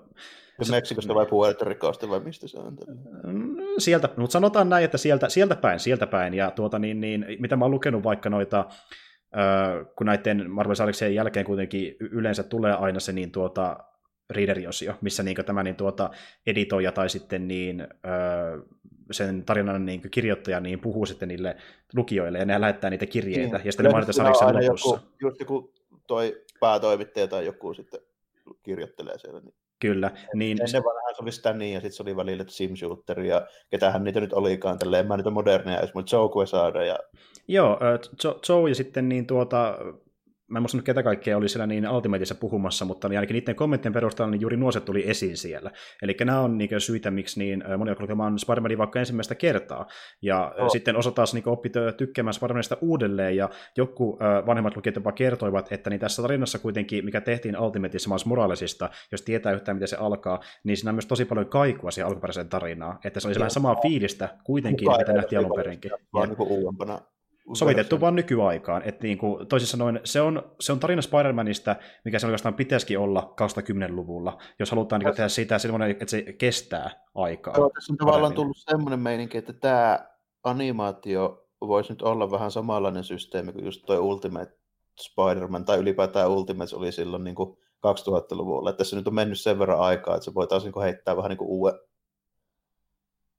Meksikosta vai Puerto Ricosta vai mistä se on? Mm, sieltä, mutta sanotaan näin, että sieltä, sieltä päin, sieltä päin. Ja tuota, niin, niin, mitä mä oon lukenut vaikka noita, äh, kun näiden Marvel Saliksien jälkeen kuitenkin yleensä tulee aina se niin tuota, readeriosio, missä niin tämä niin tuota, editoija tai sitten niin, sen tarinan niin kirjoittaja niin puhuu sitten niille lukijoille ja ne lähettää niitä kirjeitä niin. ja sitten ne mainitaan Saliksen lopussa. Joku, just joku toi päätoimittaja tai joku sitten kirjoittelee siellä. Niin Kyllä. Niin... Ennen vanhaan se oli sitä niin, ja sitten se oli välillä Sim Shooter, ja ketähän niitä nyt olikaan, tälleen, mä niitä moderneja, esimerkiksi Joe Quesada. Ja... Joo, Joe ja sitten niin tuota, mä en muista ketä kaikkea oli siellä niin Ultimateissa puhumassa, mutta niin ainakin niiden kommenttien perusteella niin juuri nuoset tuli esiin siellä. Eli nämä on niin syitä, miksi niin moni alkoi lukemaan Spider-Manin vaikka ensimmäistä kertaa. Ja oh. sitten osa taas niin oppi tykkäämään Spider-Manista uudelleen, ja joku vanhemmat lukijat jopa kertoivat, että niin tässä tarinassa kuitenkin, mikä tehtiin Ultimateissa Miles Moralesista, jos tietää yhtään, miten se alkaa, niin siinä on myös tosi paljon kaikua siihen alkuperäiseen tarinaan. Että se oli vähän samaa fiilistä kuitenkin, mitä nähtiin alun perinkin. Vaan niin uudempana sovitettu vaan nykyaikaan. Että niin kuin, toisin sanoen, se on, se on tarina Spider-Manista, mikä se oikeastaan pitäisikin olla 2010-luvulla, jos halutaan niin tehdä sitä sellainen, että se kestää aikaa. Joo, tässä on tavallaan tullut semmoinen meininki, että tämä animaatio voisi nyt olla vähän samanlainen systeemi kuin just toi Ultimate Spider-Man, tai ylipäätään Ultimate oli silloin niin kuin 2000-luvulla. Että tässä nyt on mennyt sen verran aikaa, että se voitaisiin niin heittää vähän niin kuin uuden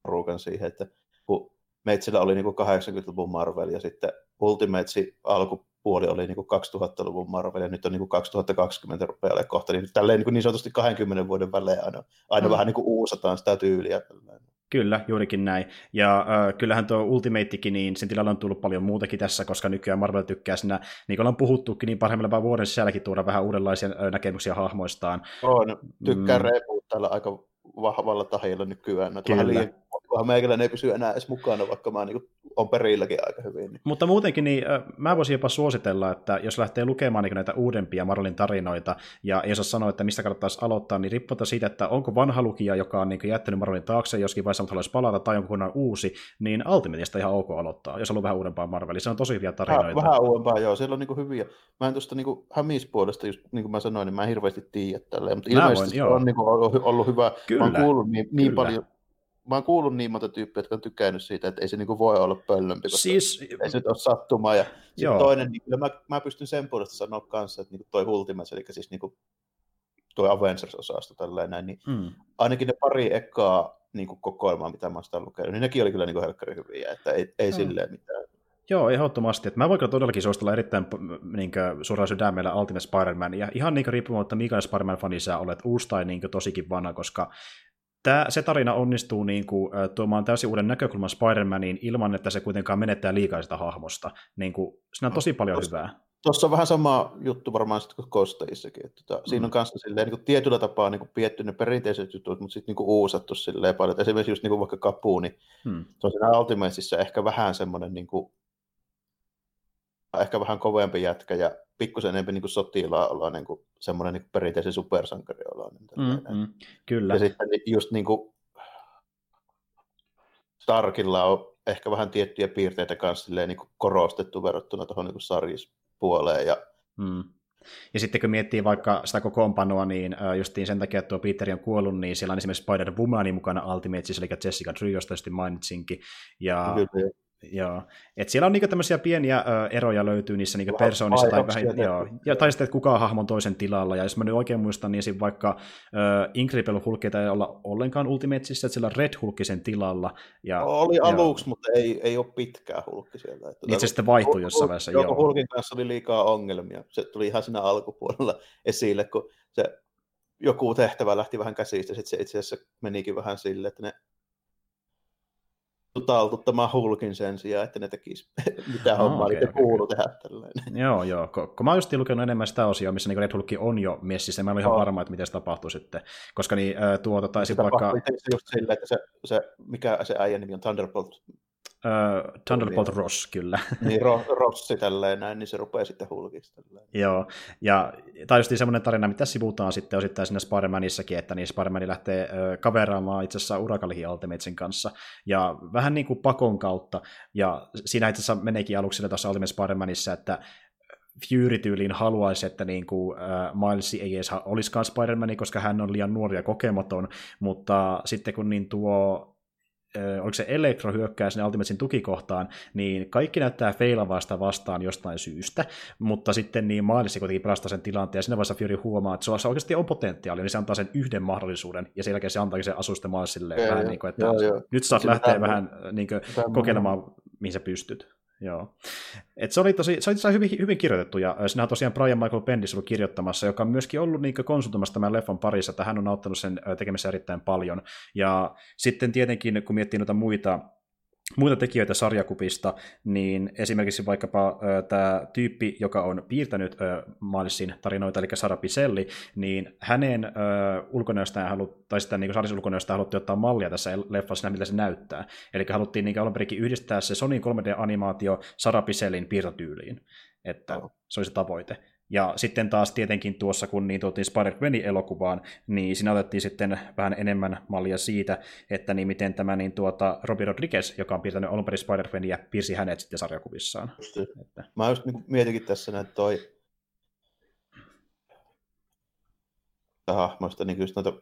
ruukan siihen, että kun Meitsillä oli niin kuin 80-luvun Marvel ja sitten Ultimatesin alkupuoli oli niin kuin 2000-luvun Marvel ja nyt on niin kuin 2020 rupeaa kohta, niin tälleen niin, kuin niin sanotusti 20 vuoden välein aina, aina mm. vähän niin kuin uusataan sitä tyyliä. Kyllä, juurikin näin. Ja äh, kyllähän tuo Ultimatekin, niin sen tilalla on tullut paljon muutakin tässä, koska nykyään Marvel tykkää siinä, niin kuin ollaan puhuttukin, niin parhaimmillaan vuoden sisälläkin tuoda vähän uudenlaisia näkemyksiä hahmoistaan. On, tykkää mm. täällä aika vahvalla tahilla nykyään. Kyllä. Vähän liian kunhan meikäläinen ei pysy enää edes mukana, vaikka mä niin on perilläkin aika hyvin. Niin. Mutta muutenkin niin, mä voisin jopa suositella, että jos lähtee lukemaan niin näitä uudempia Marvelin tarinoita, ja jos sanoa, että mistä kannattaisi aloittaa, niin riippuen siitä, että onko vanha lukija, joka on niin jättänyt Marvelin taakse, joskin vaiheessa haluaisi palata, tai onko kunnan uusi, niin Ultimateista ihan ok aloittaa, jos haluaa vähän uudempaa Marvelia. Se on tosi hyviä tarinoita. Vähän, vähän uudempaa, joo. Siellä on niin hyviä. Mä en tuosta niin hämispuolesta, just niin kuin mä sanoin, niin mä en hirveästi tiedä tälleen, mutta ilmeisesti voin, se on niin ollut hyvä. Kyllä, mä oon kuullut niin, niin paljon mä oon kuullut niin monta tyyppiä, jotka on tykännyt siitä, että ei se niinku voi olla pöllömpi, koska siis... ei se nyt ole sattumaa. Ja toinen, niin kyllä mä, mä pystyn sen puolesta sanoa kanssa, että niinku toi Ultimates, eli siis niinku tuo Avengers-osasto tälleen näin, niin mm. ainakin ne pari ekaa niin kuin kokoelmaa, mitä mä oon lukenut, niin nekin oli kyllä niin helkkari hyviä, että ei, ei mm. silleen mitään. Joo, ehdottomasti. Että mä voin todellakin suositella erittäin niin kuin, suoraan sydämellä Ultimate Spider-Man, ja ihan niin riippumatta, mikä Spider-Man-fani sä olet, uusi tai niin kuin, tosikin vanha, koska Tämä, se tarina onnistuu niin kuin, tuomaan täysin uuden näkökulman Spider-Maniin ilman, että se kuitenkaan menettää liikaa sitä hahmosta. Niin kuin, siinä on tosi paljon Tuossa, hyvää. Tuossa on vähän sama juttu varmaan sitten kuin Kosteissakin. Että tota, mm. Siinä on kanssa silleen, niin kuin tietyllä tapaa niin kuin pietty ne perinteiset jutut, mutta sitten niin uusattu silleen paljon. Esimerkiksi just niin kuin vaikka Kapu, niin mm. se on siinä Ultimatesissa ehkä vähän semmoinen niin kuin, ehkä vähän kovempi jätkä ja pikkusen enemmän niin sotilaa ollaan niin kuin, semmoinen niin perinteisen supersankari ollaan. Mm, mm, kyllä. Ja sitten just niin kuin Starkilla on ehkä vähän tiettyjä piirteitä kanssa silleen, niin kuin korostettu verrattuna tuohon niin sarjispuoleen ja mm. Ja sitten kun miettii vaikka sitä kokoonpanoa, niin justiin sen takia, että tuo Peter on kuollut, niin siellä on esimerkiksi Spider-Womanin mukana Ultimatesissa, eli Jessica Drew, josta mainitsinkin. Ja Kyllä. Joo, et siellä on niinku tämmöisiä pieniä ö, eroja löytyy niissä niinku persoonissa, tai, vähän, joo, ja, tai sitten, että kuka on hahmon toisen tilalla, ja jos mä nyt oikein muistan, niin esim. vaikka ö, Incredible Hulk ei olla ollenkaan Ultimatesissa, että sillä on Red Hulk sen tilalla. Ja, oli aluksi, mutta ei, ei ole pitkää Hulkki sieltä. Että niin se sitten vaihtui jossain vaiheessa, joo. joo. Hulkin kanssa oli liikaa ongelmia, se tuli ihan siinä alkupuolella esille, kun se joku tehtävä lähti vähän käsistä, sitten se itse asiassa menikin vähän silleen, että ne taltuttamaan Hulkin sen sijaan, että ne tekisi *laughs* mitä no, hommaa, okay, niitä okay. kuuluu tehdä tällainen. Joo, joo. Kun mä oon just lukenut enemmän sitä osia, missä niin Red Hulk on jo messissä, mä olen ihan oh. varma, että miten se tapahtuu sitten. Koska niin, tuota, taisi vaikka... just silleen, että se, se, mikä se äijän nimi on, Thunderbolt Uh, Thunderbolt niin, Ross, kyllä. Niin, *laughs* Ro, Rossi tälleen näin, niin se rupeaa sitten hulkista. Joo, ja tai just semmoinen tarina, mitä sivutaan sitten osittain siinä Spider-Manissakin, että niin Spider-Man lähtee uh, kaveraamaan itse asiassa Urakalihin Ultimatesin kanssa, ja vähän niin kuin pakon kautta, ja siinä itse asiassa meneekin aluksi sille tuossa Ultimate Spider-Manissa, että Fury-tyyliin haluaisi, että niin kuin, äh, Miles ei edes olisikaan Spider-Man, koska hän on liian nuori ja kokematon, mutta sitten kun niin tuo oliko se Elektro hyökkää sinne Ultimatesin tukikohtaan, niin kaikki näyttää feilavasta vastaan jostain syystä, mutta sitten niin Miles kuitenkin pelastaa sen tilanteen, ja siinä vaiheessa Fury huomaa, että se oikeasti on potentiaali, niin se antaa sen yhden mahdollisuuden, ja sen jälkeen se antaakin sen asusten Milesille vähän niin kuin, että joo, joo. nyt saat lähteä vähän niin kuin, kokeilemaan, mihin sä pystyt. Joo. Et se oli tosi, se oli hyvin, hyvin kirjoitettu, ja siinä on tosiaan Brian Michael Bendis ollut kirjoittamassa, joka on myöskin ollut niin konsultoimassa tämän leffan parissa, että hän on auttanut sen tekemisessä erittäin paljon. Ja sitten tietenkin, kun miettii noita muita muita tekijöitä sarjakupista, niin esimerkiksi vaikkapa tämä tyyppi, joka on piirtänyt Milesin tarinoita, eli Sara Piselli, niin hänen ö, ulkonäöstään halut, tai sitten niin Saris ulkonäöstään haluttiin ottaa mallia tässä leffassa, miltä se näyttää. Eli haluttiin niin alun yhdistää se Sony 3D-animaatio Sara Pisellin piirtotyyliin. Että oh. se oli se tavoite. Ja sitten taas tietenkin tuossa, kun niin tuotiin spider elokuvaan, niin siinä otettiin sitten vähän enemmän mallia siitä, että niin miten tämä niin tuota Robbie Rodriguez, joka on piirtänyt alun perin spider piirsi hänet sitten sarjakuvissaan. Että. Mä just niin mietinkin tässä, että toi hahmoista niin just noita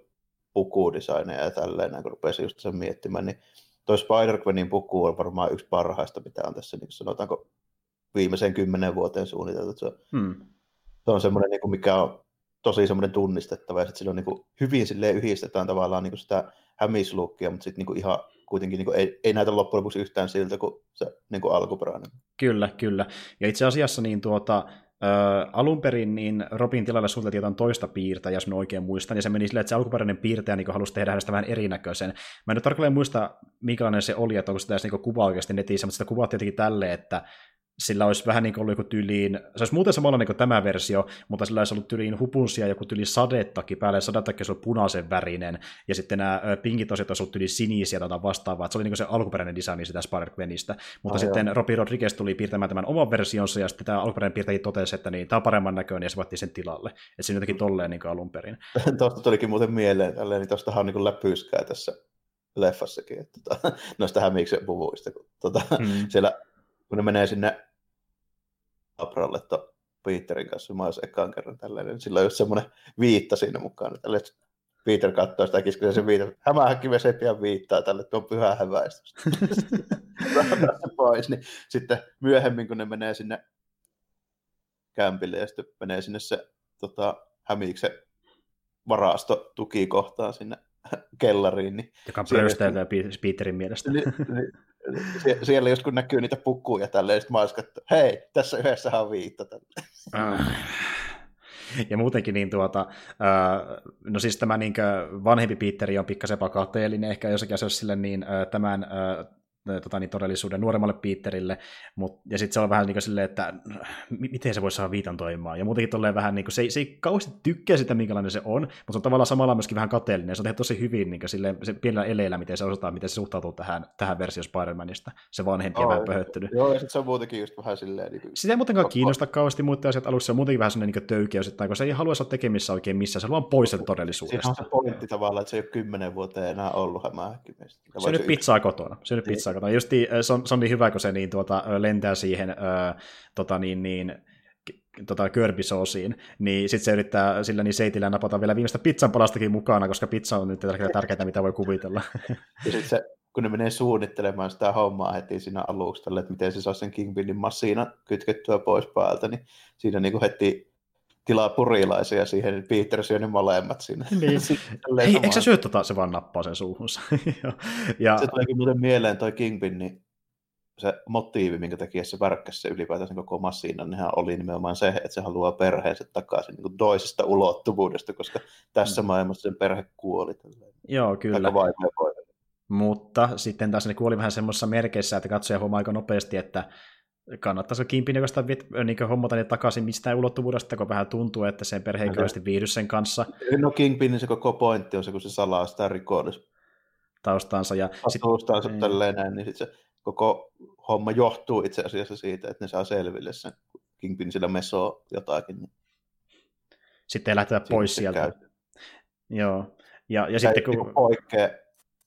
pukudesigneja ja tälleen, kun rupesin just sen miettimään, niin toi Spider-Gwenin puku on varmaan yksi parhaista, mitä on tässä, niin sanotaanko viimeiseen kymmenen vuoteen suunniteltu. Se on hmm se on semmoinen, niin mikä on tosi semmoinen tunnistettava, ja sitten sillä on niin hyvin silleen yhdistetään tavallaan niin kuin sitä hämislukkia, mutta sitten niin kuin, ihan kuitenkin niin kuin, ei, ei näytä loppujen lopuksi yhtään siltä kuin se niin kuin alkuperäinen. Kyllä, kyllä. Ja itse asiassa niin tuota, Ö, alun perin niin Robin tilalle suunniteltiin jotain toista piirtä, jos mä oikein muistan, ja se meni silleen, että se alkuperäinen piirtäjä niin halusi tehdä hänestä vähän erinäköisen. Mä en nyt tarkalleen muista, minkälainen se oli, että onko sitä edes niin kuva oikeasti netissä, mutta sitä kuvattiin jotenkin tälleen, että sillä olisi vähän niin kuin ollut joku tyliin, se olisi muuten samalla niin kuin tämä versio, mutta sillä olisi ollut tyliin hupunsia joku tyli sadettakin päälle, ja sadettakin olisi ollut punaisen värinen, ja sitten nämä pinkit osiot olisi ollut tyli sinisiä tai vastaavaa, se oli niin kuin se alkuperäinen designi sitä Spider-Gwenistä, mutta oh, sitten. Robbie Rodriguez tuli piirtämään tämän oman versionsa, ja sitten tämä alkuperäinen piirtäjä totesi, että niin, tämä on paremman näköinen, ja se vaatii sen tilalle, että se jotenkin tolleen niin alun perin. *laughs* Tuosta tulikin muuten mieleen, niin tuostahan on niin läpyskää tässä leffassakin, että tota, *laughs* noista hämiksen puvuista, kun tota, mm. *laughs* siellä kun ne menee sinne Abralle Peterin kanssa mä olisin ekaan kerran tällainen. Niin sillä on just semmoinen viitta siinä mukana. Tälle, Peter katsoo sitä kiskoja se viitta. Hämähäkki se pian viittaa tälle, että on pyhä häväistys. *laughs* pois. Niin sitten myöhemmin, kun ne menee sinne kämpille ja sitten menee sinne se tota, hämiiksen varasto tukikohtaan sinne *laughs* kellariin. Niin Joka on Peterin mielestä. Niin, niin, Sie- siellä just kun näkyy niitä pukuja tälleen, sitten mä että hei, tässä yhdessä on viitta äh. Ja muutenkin niin tuota, äh, no siis tämä niin vanhempi Piitteri on pikkasen pakateellinen, ehkä jossakin asioissa sille niin äh, tämän tota, niin todellisuuden nuoremmalle Peterille, mut, ja sitten se on vähän niin kuin silleen, että miten se voi saada viitan toimimaan, ja muutenkin tolleen vähän niin kuin, se, ei, se ei kauheasti tykkää sitä, minkälainen se on, mutta se on tavallaan samalla myöskin vähän kateellinen, se on tehty tosi hyvin niin kuin, silleen, se pienellä eleellä, miten se osataan, miten se suhtautuu tähän, tähän versioon Spider-Manista, se vanhempi ja vähän pöhöttynyt. Joo, ja sitten se on muutenkin just vähän silleen... Niin kuin... Sitä ei muutenkaan kiinnosta kauheasti muut asiat alussa, se on muutenkin vähän sellainen niin töykeys, että kun se ei halua olla tekemissä oikein missään, se haluaa pois sen todellisuudesta. Siinä on se pointti tavallaan, että se ei ole kymmenen vuoteen enää ollut hämähäkkimestä. Se on nyt pizzaa kotona, se on nyt pizzaa kotona. Justi, se on, se on niin hyvä, kun se niin, tuota, lentää siihen, ö, tota, niin, niin, tota, körbisoosiin, niin sitten se yrittää sillä niin seitillä napata vielä viimeistä pizzan palastakin mukana, koska pizza on nyt tärkeää, mitä voi kuvitella. *laughs* Ja sitten se, kun ne menee suunnittelemaan sitä hommaa heti siinä aluksi, että miten se saa sen Kingpinin massiina kytkettyä pois päältä, niin siinä niin heti tilaa purilaisia siihen, niin Peter syö ne molemmat siinä. Niin. *laughs* Ei, eikö sä syö tota, se vaan nappaa sen suuhunsa? *laughs* ja... Se tuleekin muuten mieleen toi Kingpin, niin se motiivi, minkä takia se värkkäsi se ylipäätään koko massiinan, nehän oli nimenomaan se, että se haluaa perheensä takaisin niin toisesta ulottuvuudesta, koska tässä mm. maailmassa sen perhe kuoli. Tälleen. Joo, kyllä. Mutta sitten taas ne kuoli vähän semmoisessa merkeissä, että katsoja huomaa aika nopeasti, että kannattaisi Kimpin jokaista niin hommata ne takaisin mistään ulottuvuudesta, kun vähän tuntuu, että sen perhe ei kauheasti viihdy sen kanssa. No Kingpinin se koko pointti on se, kun se salaa sitä rikollis taustansa. Ja sit, niin. tälleen näin, niin sit se koko homma johtuu itse asiassa siitä, että ne saa selville sen Kingpin sillä mesoo jotakin. Niin sitten ei lähteä pois sieltä. Käy. Joo. Ja, ja sitten kun... Niin poikkeaa,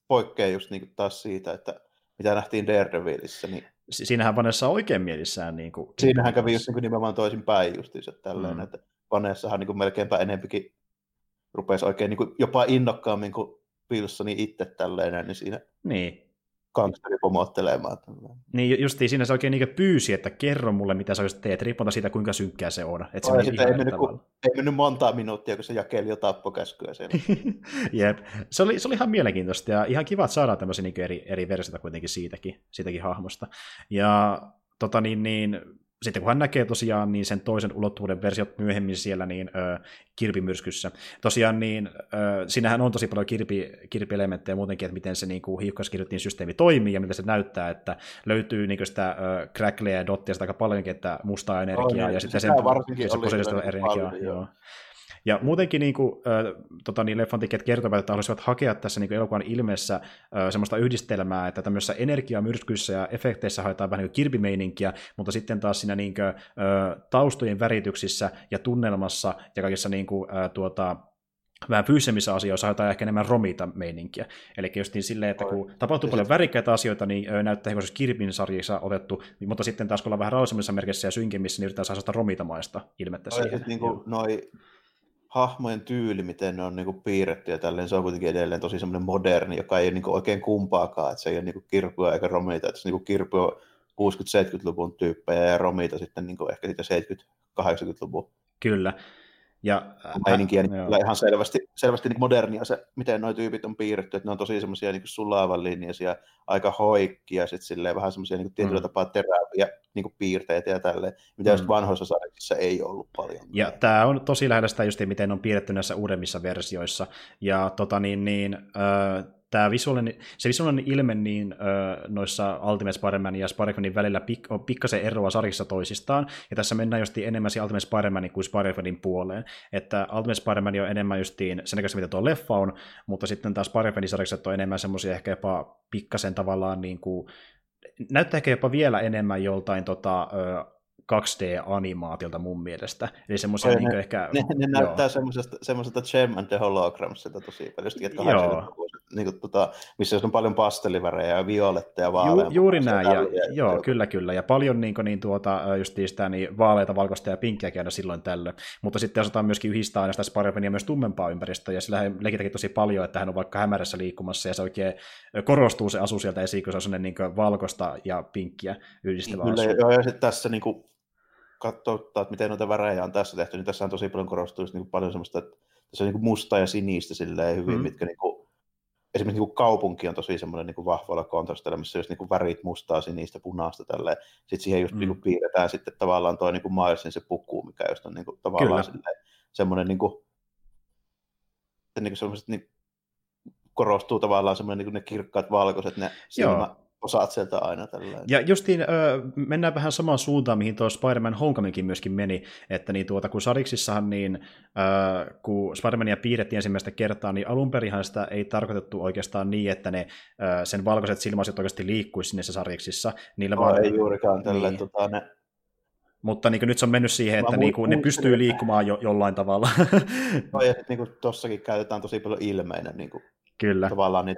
poikkeaa just niin taas siitä, että mitä nähtiin Daredevilissä, niin siinähän Vanessa on oikein mielissään. Niin kuin, Siinähän kävi just niin kuin nimenomaan toisin päin justiinsa tälleen, mm. että Vanessahan niin kuin melkeinpä enempikin rupesi oikein niin kuin jopa innokkaammin kuin Wilsoni itse tälleen, niin siinä niin gangsteri pomottelemaan. Niin justiin siinä se oikein niin pyysi, että kerro mulle, mitä sä teet, riippumatta siitä, kuinka synkkää se on. Että se sitten ei, mennyt, ku, ei mennyt montaa minuuttia, kun se jakeli jo tappokäskyä siellä. *laughs* Jep. Se oli, se oli ihan mielenkiintoista ja ihan kiva, että saadaan tämmöisiä niin eri, eri versioita kuitenkin siitäkin, siitäkin hahmosta. Ja tota niin, niin sitten kun hän näkee tosiaan niin sen toisen ulottuvuuden versiot myöhemmin siellä niin ö, kirpimyrskyssä. Tosiaan niin, ö, siinähän on tosi paljon kirpi, kirpielementtejä muutenkin, että miten se niin kuin hiukkaskirjoitin systeemi toimii ja mitä se näyttää, että löytyy niin sitä ö, crackleja ja dottia aika paljonkin, että mustaa energiaa oh, niin, ja sitten sen se positiivista energiaa. Joo. Ja muutenkin niin kuin, äh, tota, niin leffan tekijät kertovat, että haluaisivat hakea tässä niin kuin elokuvan ilmeessä äh, semmoista yhdistelmää, että tämmöisissä energiamyrskyissä ja efekteissä haetaan vähän niin kirpimeininkiä, mutta sitten taas siinä niin kuin, äh, taustojen värityksissä ja tunnelmassa ja kaikissa niin kuin, äh, tuota, vähän fyysisemmissä asioissa haetaan ehkä enemmän romita meininkiä. Eli just niin silleen, että kun tapahtuu paljon värikkäitä asioita, niin näyttää ehkä Kirpin sarjissa otettu, mutta sitten taas kun ollaan vähän rauhallisemmissa merkissä ja synkemmissä, niin yritetään saada romitamaista ilmettä siihen. Niin kuin noi hahmojen tyyli, miten ne on niin kuin piirretty ja tälleen, se on kuitenkin edelleen tosi semmoinen moderni, joka ei ole niin kuin oikein kumpaakaan, että se ei ole niin kuin kirpua eikä romita, että se niin kuin kirpu on 60-70-luvun tyyppejä ja romita sitten niin kuin ehkä sitten 70-80-luvun. Kyllä, ja, meininkiä, niin kyllä ihan selvästi, selvästi niin modernia se, miten nuo tyypit on piirretty, että ne on tosi semmoisia niin sulavan linjaisia, aika hoikkia, sitten silleen vähän semmoisia niin tietyllä mm. tapaa teräviä niin piirteitä ja tälleen, mitä mm. just vanhoissa sarjissa ei ollut paljon. Ja tämä on tosi lähellä sitä just, miten on piirretty näissä uudemmissa versioissa, ja tota niin, niin äh, tämä visuaalinen, se visuaalinen ilme niin, ö, noissa Ultimate Spider-Manin ja Spider-Manin välillä pik, on pikkasen eroa sarjissa toisistaan, ja tässä mennään just enemmän siihen Ultimate Spider-Manin kuin Spider-Manin puoleen, että Ultimate Spider-Man on enemmän justiin sen näköistä, mitä tuo leffa on, mutta sitten taas Spider-Manin on enemmän semmoisia ehkä jopa pikkasen tavallaan niin kuin, näyttää ehkä jopa vielä enemmän joltain tota, 2D-animaatiolta mun mielestä. Eli semmoisia niin ne, ehkä... Ne, ne näyttää semmoisesta, semmoisesta Gem and the Hologramsilta tosi paljon, 80 niin kuin, tota, missä on paljon pastellivärejä ja violetteja, vaaleja. Ju, juuri näin, ja, ja, joo, kyllä, kyllä. Ja paljon niin, kuin, niin, tuota, just sitä, niin vaaleita, valkoista ja pinkkiä aina silloin tällöin. Mutta sitten osataan myöskin yhdistää aina sitä Spider-Mania myös tummempaa ympäristöä, ja sillä hän tosi paljon, että hän on vaikka hämärässä liikkumassa, ja se oikein korostuu se asu sieltä esiin, kun se on sellainen niin valkoista ja pinkkiä yhdistävä Kyllä, asu. joo, ja sitten tässä niin kuin, katsoo, että miten noita värejä on tässä tehty, niin tässä on tosi paljon korostuu niin paljon semmoista, että tässä on niin mustaa ja sinistä silleen hyvin, mm. mitkä niin kuin, esimerkiksi niin kuin kaupunki on tosi semmoinen niin vahvoilla kontrastilla, missä just niin kuin värit mustaa, sinistä, punaista tälleen. Sitten siihen just mm. niin kuin piirretään sitten tavallaan toi niin kuin Milesin se puku, mikä just on niin kuin, tavallaan silleen, semmoinen niin kuin, niin kuin semmoiset, niin korostuu tavallaan semmoinen niin kuin ne kirkkaat valkoiset, ne silmä, osaat sieltä aina tällä. Ja justiin ö, mennään vähän samaan suuntaan, mihin tuo Spider-Man Homecomingkin myöskin meni, että niin tuota, kun Sariksissahan niin, ö, kun Spider-Mania piirrettiin ensimmäistä kertaa, niin alunperinhan sitä ei tarkoitettu oikeastaan niin, että ne ö, sen valkoiset silmäasit oikeasti liikkuisi sinne se Sariksissa. Niillä no, vaan, ei juurikaan tällä, niin. tota, ne mutta niin nyt se on mennyt siihen, että niin kuin, ne pystyy liikkumaan jo, jollain tavalla. *laughs* no ja sitten niin tuossakin käytetään tosi paljon ilmeinä. Niin kuin, Kyllä. Tavallaan niin,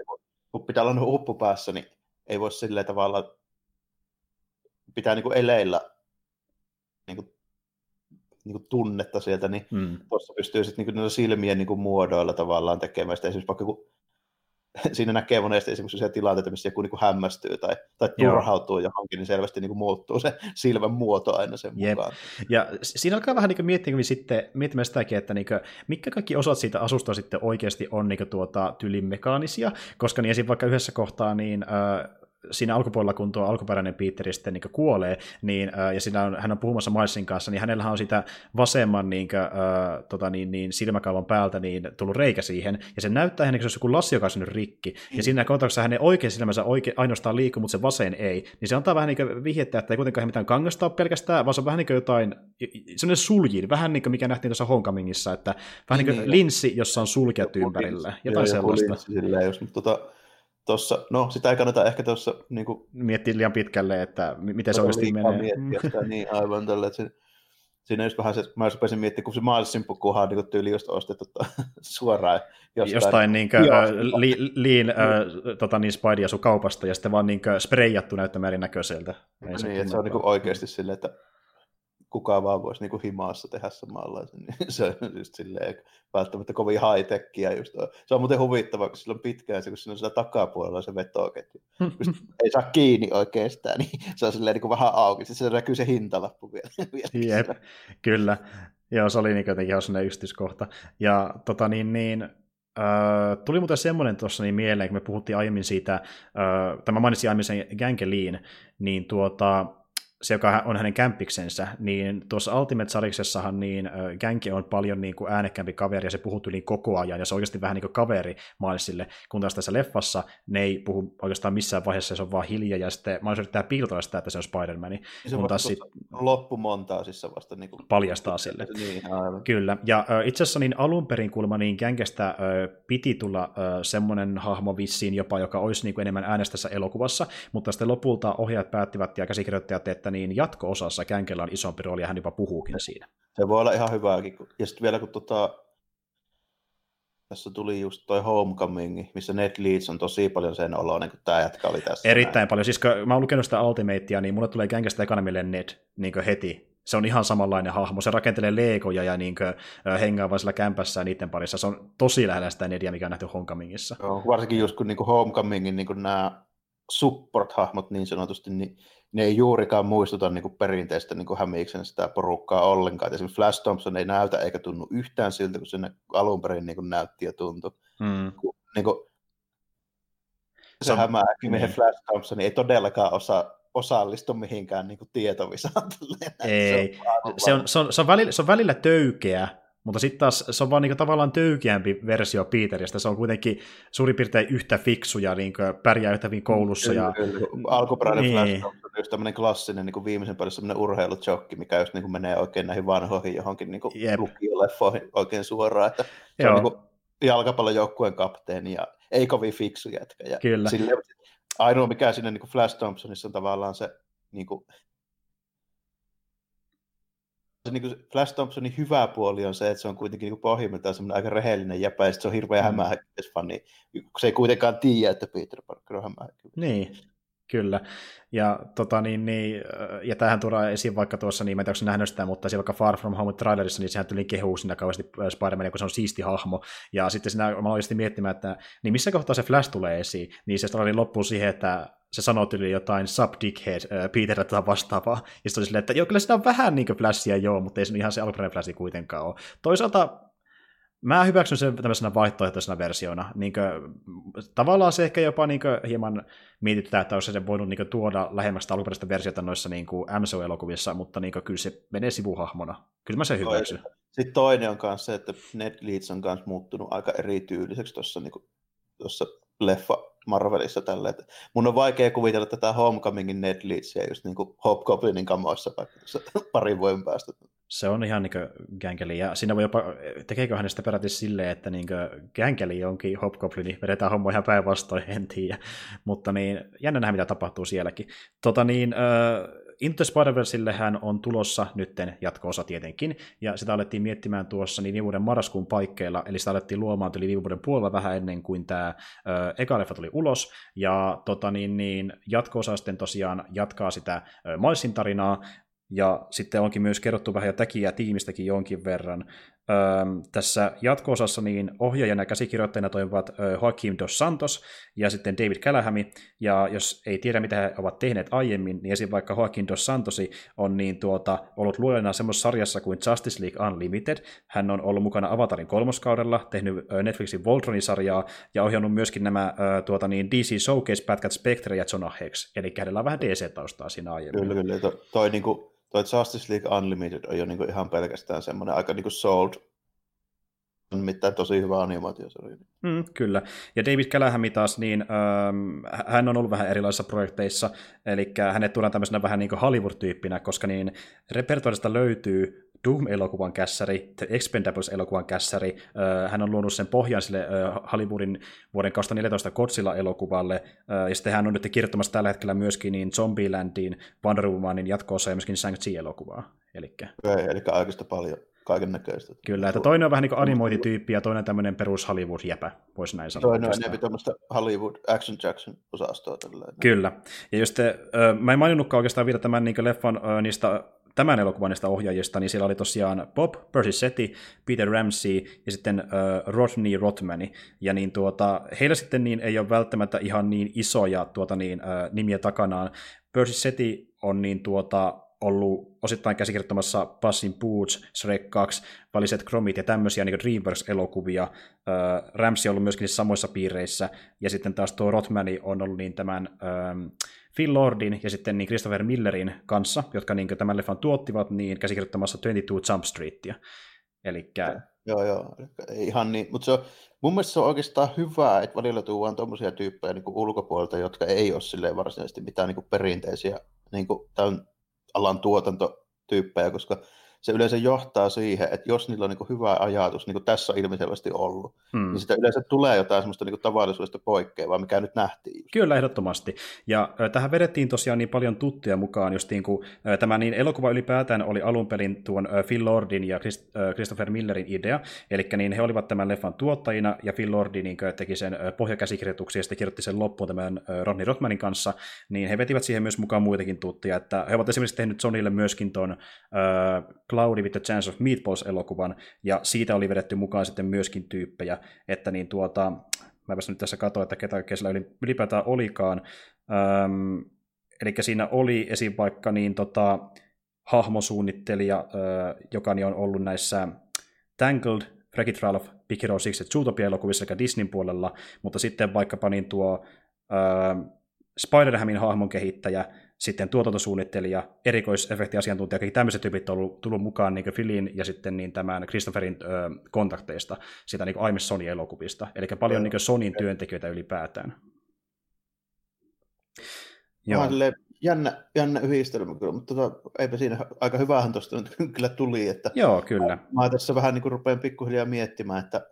kun pitää olla huppu päässä, niin ei voi sillä tavalla, pitää niin kuin eleillä niin kuin niin kuin tunnetta sieltä, niin mm. tuossa pystyy sitten niin silmien niin kuin muodoilla tavallaan tekemään sitä. Esimerkiksi vaikka kun *laughs* siinä näkee monesti esimerkiksi sellaisia tilanteita, missä joku niin hämmästyy tai, tai turhautuu Joo. johonkin, niin selvästi niin kuin muuttuu se silmän muoto aina sen Jep. mukaan. Ja siinä alkaa vähän niin miettiä sitten, miettimään sitäkin, että niin kuin, mitkä kaikki osat siitä asusta sitten oikeasti on niin kuin, tuota, tylin mekaanisia, koska niin esim. vaikka yhdessä kohtaa niin äh, siinä alkupuolella, kun tuo alkuperäinen Peter sitten niin kuolee, niin, ää, ja siinä on, hän on puhumassa Milesin kanssa, niin hänellä on sitä vasemman niin kuin, ää, tota, niin, niin, silmäkaavan päältä niin tullut reikä siihen, ja se näyttää hänen, se olisi joku lassi, joka on rikki, ja siinä kontaktissa hänen oikein silmänsä oike, ainoastaan liikkuu, mutta se vasen ei, niin se antaa vähän niin vihjettä, että ei kuitenkaan mitään kangasta ole pelkästään, vaan se on vähän niin jotain, sellainen suljin, vähän niin kuin mikä nähtiin tuossa Homecomingissa, että vähän niin niin, linssi, jossa on sulkijat ympärillä, jotain sellaista. Linssi, silleen, jos, mutta tota, tuossa, no sitä ei kannata ehkä tuossa niin kuin, miettiä liian pitkälle, että miten se oikeasti menee. Miettiä sitä, *laughs* niin aivan tällä, että se, siinä just vähän se, mä rupesin miettimään, kun se Milesin pukuhan niin tyyli just ostettu *laughs* suoraan jostain. Jostain niin kuin, uh, li, liin, uh, tota niin, Spidey kaupasta, ja sitten vaan niin kuin, spreijattu näyttämään erinäköiseltä. Ei niin, että se on niin kuin oikeasti silleen, että kukaan vaan voisi niin kuin himaassa tehdä samanlaisen, niin *laughs* se on just silleen välttämättä kovin high-techia just on. Se on muuten huvittavaa, kun sillä on pitkään se, kun siinä on sillä takapuolella se vetoketju. ei saa kiinni oikeastaan, niin se on silleen niin kuin vähän auki. Sitten se näkyy se hintalappu vielä. *laughs* vielä Jep, kyllä. Joo, se oli niin jotenkin ihan yksityiskohta. Ja tota niin, niin Uh, tuli muuten semmoinen tuossa niin mieleen, kun me puhuttiin aiemmin siitä, uh, tämä mainitsin aiemmin sen Gankeliin, niin tuota, se, joka on hänen kämpiksensä, niin tuossa Ultimate-sariksessahan niin Gänke on paljon niin kuin äänekkäämpi kaveri, ja se puhuu yli koko ajan, ja se on oikeasti vähän niin kuin kaveri Milesille, kun taas tässä leffassa ne ei puhu oikeastaan missään vaiheessa, se on vaan hiljaa, ja sitten Miles yrittää piilotella sitä, että se on Spider-Man. Se kun taas sit... loppumontaasissa vasta niin kuin... paljastaa sille. *laughs* Niin, aivan. Kyllä, ja itse asiassa niin alun perin kulma niin Gänkestä piti tulla semmoinen hahmo vissiin jopa, joka olisi niin kuin enemmän äänestässä elokuvassa, mutta sitten lopulta ohjaajat päättivät ja käsikirjoittajat, että niin jatko-osassa Känkellä on isompi rooli ja hän jopa puhuukin siinä. Se voi olla ihan hyvääkin. Ja sitten vielä kun tota, tässä tuli just toi Homecoming, missä Ned Leeds on tosi paljon sen oloa, niin kuin tämä jätkä oli tässä. Erittäin näin. paljon. Siis kun mä oon lukenut sitä Ultimatea, niin mulle tulee Känkästä ekana mieleen Ned niin heti. Se on ihan samanlainen hahmo. Se rakentelee leikoja ja niin hengaa vaan sillä kämpässä niiden parissa. Se on tosi lähellä sitä Nedia, mikä on nähty Homecomingissa. Joo, varsinkin just kun niin Homecomingin niin nämä support-hahmot niin sanotusti, niin ne ei juurikaan muistuta niin kuin perinteistä niin kuin Hämiiksen sitä porukkaa ollenkaan. Esimerkiksi Flash Thompson ei näytä eikä tunnu yhtään siltä, kun se alun perin niin kuin näytti ja tuntui. Mm. Niin kuin, se, se hämää niin. Flash Thompson ei todellakaan osaa osallistu mihinkään niin tietovisaan. Ei, se on, se, on, se, on välillä, se on välillä töykeä, mutta sitten taas se on vaan niinku tavallaan töykeämpi versio Peteristä. Se on kuitenkin suurin piirtein yhtä fiksu ja niinku pärjää yhtä hyvin koulussa. Ja... kyllä. Alkuperäinen niin. Flash on just tämmöinen klassinen niin viimeisen päälle semmoinen urheilujokki, mikä just niin menee oikein näihin vanhoihin johonkin niin lukioleffoihin oikein suoraan. Että se Joo. on niin jalkapallojoukkueen kapteeni ja ei kovin fiksu jätkä. Ja Kyllä. Sille, ainoa mikä siinä niin Flash Thompsonissa on tavallaan se niin kuin, se niin kuin Flash Thompsonin hyvä puoli on se, että se on kuitenkin niin pohjimmiltaan semmoinen aika rehellinen jäpä, ja se on hirveän mm. hämähäkkäisfani, kun se ei kuitenkaan tiedä, että Peter Parker on hämähäkkäis. Niin, Kyllä. Ja, tota, niin, niin, ja tähän tuodaan esiin vaikka tuossa, niin mä en tiedä, nähnyt sitä, mutta siellä vaikka Far From Home trailerissa, niin sehän tuli kehuu siinä kauheasti Spider-Man, kun se on siisti hahmo. Ja sitten siinä mä aloin miettimään, että niin missä kohtaa se Flash tulee esiin, niin se oli loppuu siihen, että se sanoo tyyli jotain sub dickhead äh, Peter tai vastaavaa. Ja sitten silleen, että joo, kyllä sitä on vähän niin kuin Flashia joo, mutta ei se ihan se alkuperäinen Flashi kuitenkaan ole. Toisaalta mä hyväksyn sen tämmöisenä vaihtoehtoisena versiona. Niin kuin, tavallaan se ehkä jopa niin kuin, hieman mietityttää, että olisi se voinut niin kuin, tuoda lähemmästä alkuperäistä versiota noissa niin kuin MCU-elokuvissa, mutta niin kuin, kyllä se menee sivuhahmona. Kyllä mä sen hyväksyn. Sitten toinen on myös se, että Ned Leeds on myös muuttunut aika erityyliseksi tuossa niin tuossa leffa Marvelissa tällä. Että mun on vaikea kuvitella tätä Homecomingin Leedsia just niin kuin Hobgoblinin kamoissa *laughs* parin vuoden päästä. Se on ihan niin Gänkeli, ja siinä voi jopa, tekeekö hänestä peräti silleen, että niin Gänkeli onkin Hobgoblini, vedetään hommo ihan päinvastoin, en tiedä. Mutta niin, jännä nähdä, mitä tapahtuu sielläkin. Tota niin, Into Spider-Versillähän on tulossa nytten jatko-osa tietenkin, ja sitä alettiin miettimään tuossa niin viime vuoden marraskuun paikkeilla, eli sitä alettiin luomaan tuli viime vuoden puolella vähän ennen kuin tämä eka leffa tuli ulos, ja tota niin, niin jatko-osa sitten tosiaan jatkaa sitä äh, Milesin tarinaa, ja sitten onkin myös kerrottu vähän jo täkiä tiimistäkin jonkin verran. Öö, tässä jatko-osassa niin ohjaajana ja käsikirjoittajana toimivat Joaquim Dos Santos ja sitten David Callahan, ja jos ei tiedä, mitä he ovat tehneet aiemmin, niin esim. vaikka Joaquim Dos Santosi on niin tuota, ollut luojana semmoisessa sarjassa kuin Justice League Unlimited. Hän on ollut mukana Avatarin kolmoskaudella, tehnyt Netflixin Voltronin-sarjaa ja ohjannut myöskin nämä öö, tuota, niin DC Showcase-pätkät Spectre ja Jonah Hex, eli hänellä on vähän DC-taustaa siinä aiemmin. Kyllä, kyllä. Toi, toi niinku toi Justice League Unlimited on jo niinku ihan pelkästään semmoinen aika niinku sold on mitään tosi hyvä animaatiosarja. Mm, kyllä. Ja David Callahan taas, niin ähm, hän on ollut vähän erilaisissa projekteissa, eli hänet tullaan tämmöisenä vähän niin kuin Hollywood-tyyppinä, koska niin repertoarista löytyy Doom-elokuvan kässäri, The Expendables-elokuvan kässäri, äh, hän on luonut sen pohjan sille äh, Hollywoodin vuoden 2014 Godzilla-elokuvalle, äh, ja sitten hän on nyt kirjoittamassa tällä hetkellä myöskin niin Zombielandin, Wonder Womanin jatko ja myöskin Shang-Chi-elokuvaa. Elikkä... Okay, eli aikaista paljon kaiken näköistä. Kyllä, että toinen on vähän niin kuin animointityyppi ja toinen tämmöinen perus Hollywood-jäpä, voisi näin sanoa. Toinen on enemmän tämmöistä Hollywood Action Jackson-osastoa. Tällainen. Kyllä, ja just te, mä en maininnutkaan oikeastaan vielä tämän niin leffan niistä tämän elokuvan ohjaajista, niin siellä oli tosiaan Bob Persisetti, Peter Ramsey ja sitten uh, Rodney Rotmani. Ja niin tuota, heillä sitten niin ei ole välttämättä ihan niin isoja tuota niin, uh, nimiä takanaan. Persisetti on niin tuota, ollut osittain käsikirjoittamassa Passin Boots, Shrek 2, Valiset Chromit ja tämmöisiä niin DreamWorks-elokuvia. Ramsey on ollut myöskin samoissa piireissä, ja sitten taas tuo Rotmani on ollut niin tämän ähm, Phil Lordin ja sitten niin Christopher Millerin kanssa, jotka niin tämän leffan tuottivat, niin käsikirjoittamassa 22 Jump Streetia. Elikkä... Joo, joo, ihan niin, mutta mun mielestä se on oikeastaan hyvä, että välillä tuodaan tuommoisia tyyppejä niin ulkopuolelta, jotka ei ole varsinaisesti mitään niin perinteisiä niin tämän alan tuotantotyyppejä, koska se yleensä johtaa siihen, että jos niillä on niin hyvä ajatus, niin kuin tässä on ilmiselvästi ollut, hmm. niin sitä yleensä tulee jotain semmoista niin tavallisuudesta poikkeavaa, mikä nyt nähtiin. Just. Kyllä, ehdottomasti. Ja äh, tähän vedettiin tosiaan niin paljon tuttuja mukaan, just niin kuin, tämä niin elokuva ylipäätään oli alun perin tuon Phil Lordin ja Christ, Christopher Millerin idea, eli niin he olivat tämän leffan tuottajina, ja Phil Lordi niin teki sen pohjakäsikirjoituksia, ja sitten kirjoitti sen loppuun tämän äh, Rodney Rothmanin kanssa, niin he vetivät siihen myös mukaan muitakin tuttuja, että he ovat esimerkiksi tehnyt Sonille myöskin tuon Cloudy with the Chance of Meatballs-elokuvan, ja siitä oli vedetty mukaan sitten myöskin tyyppejä, että niin tuota, mä nyt tässä katsoin, että ketä kesällä ylipäätään olikaan, Öm, eli siinä oli esim. vaikka niin tota, hahmosuunnittelija, ö, joka niin on ollut näissä Tangled, Wreck-It Ralph, Big Hero 6 ja Zootopia-elokuvissa sekä Disneyn puolella, mutta sitten vaikkapa niin tuo ö, Spider-Hamin hahmon kehittäjä, sitten tuotantosuunnittelija, erikoisefektiasiantuntija, kaikki tämmöiset tyypit on ollut, tullut mukaan niin Philin ja sitten niin tämän Christopherin ö, kontakteista, sitä niin aiemmista Sony-elokuvista, eli paljon niin Sonin työntekijöitä ylipäätään. Joo. jännä, jännä yhdistelmä kyllä, mutta tota, eipä siinä aika hyvähän tuosta nyt *laughs* kyllä tuli. Että Joo, kyllä. Mä tässä vähän niin kuin rupean pikkuhiljaa miettimään, että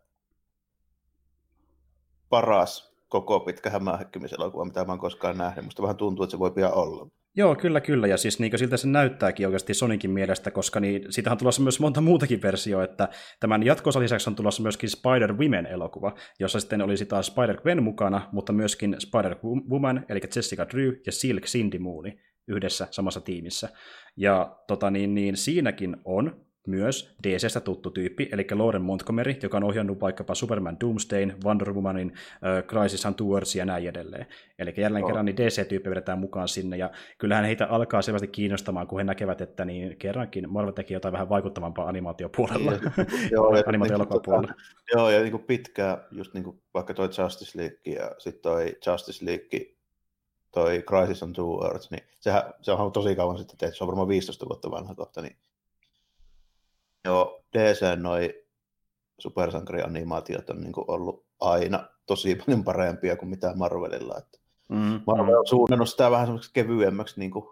paras koko pitkä hämähäkkimiselokuva, mitä mä oon koskaan nähnyt. Musta vähän tuntuu, että se voi pian olla. Joo, kyllä, kyllä. Ja siis niin siltä se näyttääkin oikeasti Soninkin mielestä, koska niin, siitä on tulossa myös monta muutakin versiota, että tämän jatkossa lisäksi on tulossa myöskin Spider-Women-elokuva, jossa sitten olisi taas Spider-Gwen mukana, mutta myöskin Spider-Woman, eli Jessica Drew ja Silk Cindy Mooney yhdessä samassa tiimissä. Ja tota, niin, niin, siinäkin on myös DCstä tuttu tyyppi, eli Lauren Montgomery, joka on ohjannut vaikkapa Superman Doomsdayn, Wonder Womanin, uh, Crisis on Tours ja näin edelleen. Eli jälleen oh. kerran niin DC-tyyppi vedetään mukaan sinne, ja kyllähän heitä alkaa selvästi kiinnostamaan, kun he näkevät, että niin kerrankin Marvel teki jotain vähän vaikuttavampaa animaatiopuolella, joo, *laughs* animaatioelokuvapuolella. Niin, tota, joo, ja niin kuin pitkään, just niin kuin vaikka toi Justice League ja sitten toi Justice League toi Crisis on Two Earths, niin sehän, se on tosi kauan sitten tehty, se on varmaan 15 vuotta vanha kohta, niin Joo, DC noi supersankarianimaatiot on niin ollut aina tosi *laughs* paljon parempia kuin mitä Marvelilla. Että mm, Marvel on suunnannut sitä vähän semmoiseksi kevyemmäksi. Niin kuin,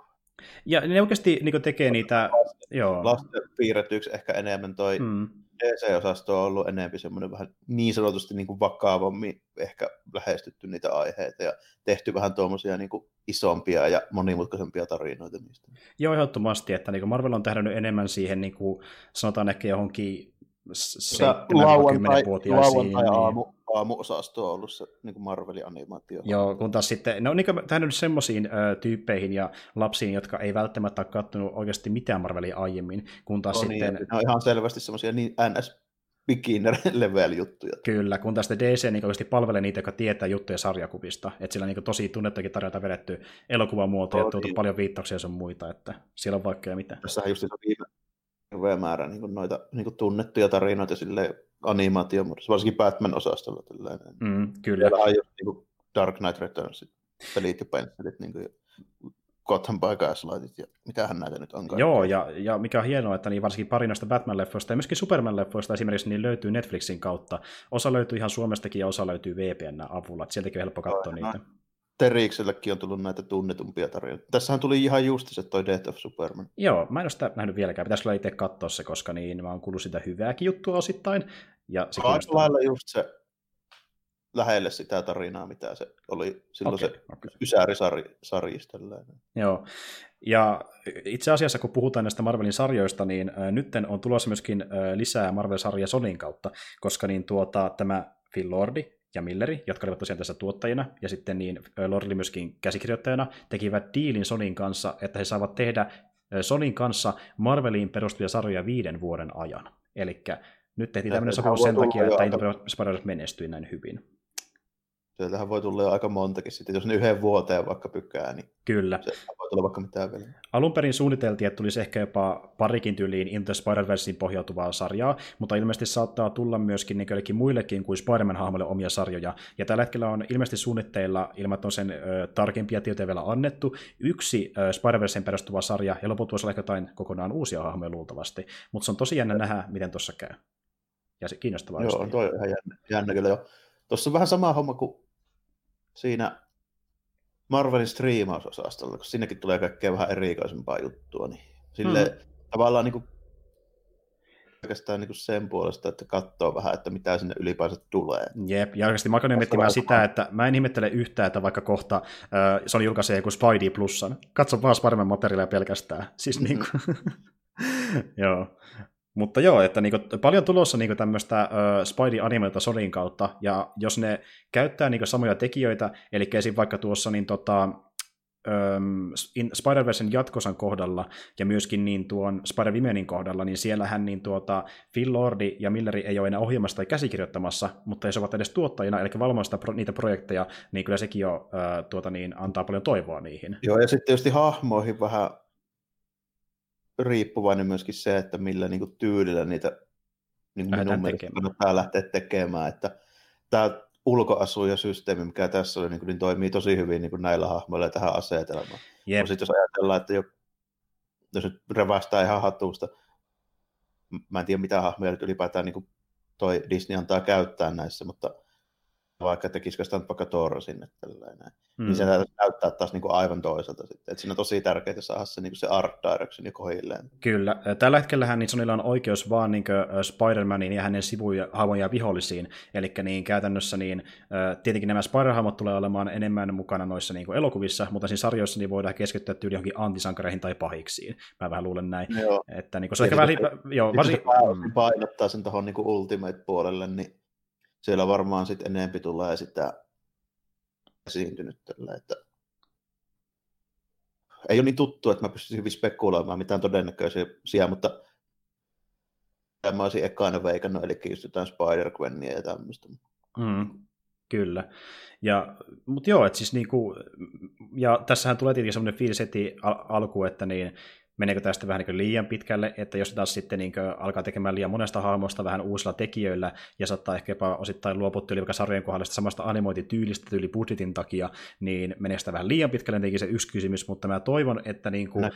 ja ne oikeasti niin tekee niitä... Lasten, joo. lasten piirretyksi ehkä enemmän toi mm. DC-osasto on ollut enemmän semmoinen vähän niin sanotusti niin kuin vakavammin ehkä lähestytty niitä aiheita ja tehty vähän tuommoisia niin kuin isompia ja monimutkaisempia tarinoita niistä. Joo, ehdottomasti, että niin Marvel on tähdännyt enemmän siihen, niin kuin sanotaan ehkä johonkin 70-vuotiaisiin. Lauantai, lauantai aamu, aamuosasto on ollut se niin kuin Marvelin animaatio. Joo, kun taas sitten, ne on niin tähän semmoisiin ö, tyyppeihin ja lapsiin, jotka ei välttämättä ole kattonut oikeasti mitään Marvelia aiemmin, kun taas no, sitten... Niin, ne on ihan selvästi semmoisia niin ns beginner *laughs* level juttuja. Kyllä, kun taas DC niin oikeasti palvelee niitä, jotka tietää juttuja sarjakuvista. Että sillä on niin tosi tunnettakin tarjota vedetty elokuvamuoto ja tuotu niin. paljon viittauksia ja muita, että siellä on vaikka ja mitä. Tässä on just viime hirveä määrä niin noita niin tunnettuja tarinoita sille animaatiomuodossa, varsinkin Batman-osastolla. Mm, kyllä. Siellä on just niin Dark Knight Returns, pelit ja pensselit, niin kuin, Gotham by Gaslightit ja mitähän näitä nyt onkaan. Joo, ja, ja mikä on hienoa, että niin varsinkin pari noista Batman-leffoista ja myöskin Superman-leffoista esimerkiksi niin löytyy Netflixin kautta. Osa löytyy ihan Suomestakin ja osa löytyy VPN avulla, että sieltäkin on helppo katsoa niitä. Terikselläkin on tullut näitä tunnetumpia tarinoita. Tässähän tuli ihan se toi Death of Superman. Joo, mä en ole sitä nähnyt vieläkään. Pitäisi kyllä itse katsoa se, koska niin, mä oon kuullut sitä hyvääkin juttua osittain. Ja se Aika lailla just se lähelle sitä tarinaa, mitä se oli silloin okay, se okay. Ysäri-sarjista. Joo, ja itse asiassa kun puhutaan näistä Marvelin sarjoista, niin nytten on tulossa myöskin lisää Marvel-sarja Sonin kautta, koska niin tuota, tämä Phil Lordi ja Milleri, jotka olivat tosiaan tässä tuottajina, ja sitten niin Lordi myöskin käsikirjoittajana, tekivät diilin Sonin kanssa, että he saavat tehdä Sonin kanssa Marveliin perustuvia sarjoja viiden vuoden ajan. Eli nyt tehtiin tämmöinen sopimus sen takia, että Into Spider menestyi näin hyvin. Sieltähän voi tulla jo aika montakin sitten, jos ne yhden vuoteen vaikka pykää, niin Kyllä. se voi tulla vaikka mitään vielä. Alun perin suunniteltiin, että tulisi ehkä jopa parikin tyyliin Into Spider-Versiin pohjautuvaa sarjaa, mutta ilmeisesti saattaa tulla myöskin niin muillekin kuin Spider-Man-hahmoille omia sarjoja. Ja tällä hetkellä on ilmeisesti suunnitteilla, ilman on sen ö, tarkempia tietoja vielä annettu, yksi ö, Spider-Versiin perustuva sarja, ja loput voisi olla jotain kokonaan uusia hahmoja luultavasti. Mutta se on tosi jännä nähdä, miten tuossa käy. Ja se kiinnostavaa. Joo, toi on ihan jännä, jännä kyllä jo. Tuossa on vähän sama homma kuin siinä Marvelin striimausosastolla, kun sinnekin tulee kaikkea vähän erikoisempaa juttua, niin sille mm. tavallaan niin kuin, oikeastaan niin kuin sen puolesta, että katsoo vähän, että mitä sinne ylipäänsä tulee. Jep, ja oikeasti mä alkoin miettimään sitä, että mä en ihmettele yhtään, että vaikka kohta äh, Sony julkaisee joku Spidey Plusan. Katso vaan Spider-Man materiaalia pelkästään. Siis mm-hmm. niin kuin, *laughs* joo. Mutta joo, että niinku, paljon tulossa niinku tämmöistä uh, Spidey-animeita Sonin kautta, ja jos ne käyttää niinku samoja tekijöitä, eli esim. vaikka tuossa niin tota, um, Spider-Versen jatkosan kohdalla, ja myöskin niin tuon Spider-Womanin kohdalla, niin siellähän niin tuota, Phil Lordi ja Milleri ei ole enää ohjelmasta tai käsikirjoittamassa, mutta jos ovat edes tuottajina, eli valmista niitä projekteja, niin kyllä sekin jo uh, tuota, niin, antaa paljon toivoa niihin. Joo, ja sitten tietysti hahmoihin vähän riippuvainen myöskin se, että millä niin kuin, tyylillä niitä niin kuin minun mielestä kannattaa lähteä tekemään. Että tämä ulkoasu ja systeemi, mikä tässä oli, niin, kuin, niin toimii tosi hyvin niin kuin näillä hahmoilla ja tähän asetelmaan. Yep. Sitten jos ajatellaan, että jo, jos nyt revästää ihan hatusta, mä en tiedä mitä hahmoja nyt ylipäätään niin kuin toi Disney antaa käyttää näissä, mutta vaikka tekisikö sitä vaikka Thor sinne tällainen, mm. niin se näyttää taas niin kuin aivan toiselta sitten. Että siinä on tosi tärkeää saada se, niin kuin se art direction kohilleen. Kyllä. Tällä hetkellähän niin Sonilla on oikeus vaan niin Spider-Manin ja hänen sivuja, hahmoja vihollisiin. Eli niin käytännössä niin, tietenkin nämä Spider-hahmot tulee olemaan enemmän mukana noissa niin kuin elokuvissa, mutta siinä sarjoissa niin voidaan keskittyä tyyli johonkin antisankareihin tai pahiksiin. Mä vähän luulen näin. Joo. Että niin kuin se on ehkä vähän... Joo, varsin... painottaa sen tuohon niin Ultimate-puolelle, niin siellä varmaan sitten enempi tulee sitä esiintynyt tällä, että ei ole niin tuttu, että mä pystyisin hyvin spekuloimaan mitään todennäköisiä, mutta mä olisin ekana veikannut, eli just jotain Spider-Gwenia ja tämmöistä. Mm, kyllä. Ja, mutta joo, että siis niinku, ja tässähän tulee tietenkin semmoinen fiilis heti al- alku, että niin, meneekö tästä vähän niin liian pitkälle, että jos taas sitten niin alkaa tekemään liian monesta hahmosta vähän uusilla tekijöillä, ja saattaa ehkä jopa osittain luoputtua vaikka sarjojen kohdalla samasta animointityylistä tyyli budjetin takia, niin menee sitä vähän liian pitkälle, niin se yksi kysymys, mutta mä toivon, että niin kuin,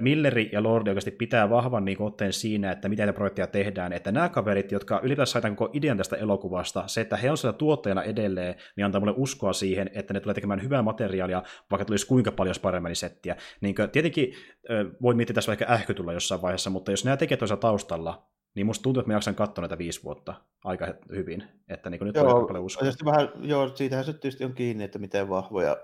Milleri ja Lordi oikeasti pitää vahvan niin otteen siinä, että miten näitä projekteja tehdään, että nämä kaverit, jotka ylipäätään saivat koko idean tästä elokuvasta, se, että he on sitä tuottajana edelleen, niin antaa mulle uskoa siihen, että ne tulee tekemään hyvää materiaalia, vaikka tulisi kuinka paljon Spider-Man-settiä. Niin kuin, tietenkin voi miettiä tässä vaikka ähky tulla jossain vaiheessa, mutta jos nämä tekijät olisivat taustalla, niin musta tuntuu, että mä jaksan katsoa näitä viisi vuotta aika hyvin. Että niin nyt joo, paljon uskoa. Vähän, joo, siitähän se tietysti on kiinni, että miten vahvoja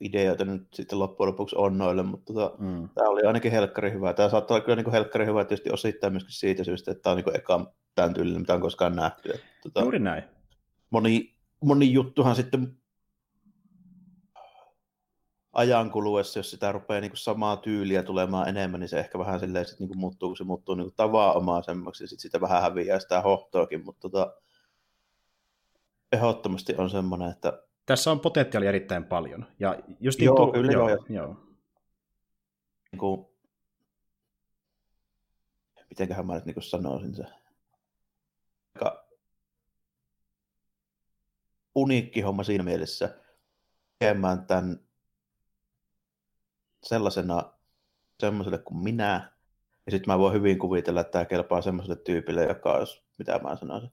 ideoita nyt sitten loppujen lopuksi on noille, mutta tota, mm. tämä oli ainakin helkkari hyvä. Tämä saattaa olla kyllä niin helkkari hyvä tietysti osittain myöskin siitä syystä, että tämä on niin eka tämän tyylinen, mitä on koskaan nähty. Että, tota, Juuri näin. Moni moni juttuhan sitten ajan kuluessa, jos sitä rupeaa niin kuin samaa tyyliä tulemaan enemmän, niin se ehkä vähän silleen sit niin kuin muuttuu, kun se muuttuu niin kuin tavanomaisemmaksi, ja sitten sitä vähän häviää sitä hohtoakin, mutta tota, ehdottomasti on semmoinen, että... Tässä on potentiaalia erittäin paljon. Ja just joo, tuo, kyllä joo. joo, joo. Niin kuin, mitenköhän mä nyt niin sanoisin se. Aika uniikki homma siinä mielessä tekemään tämän sellaisena semmoiselle kuin minä. Ja sitten mä voin hyvin kuvitella, että tämä kelpaa semmoiselle tyypille, joka olisi, mitä mä sanoisin,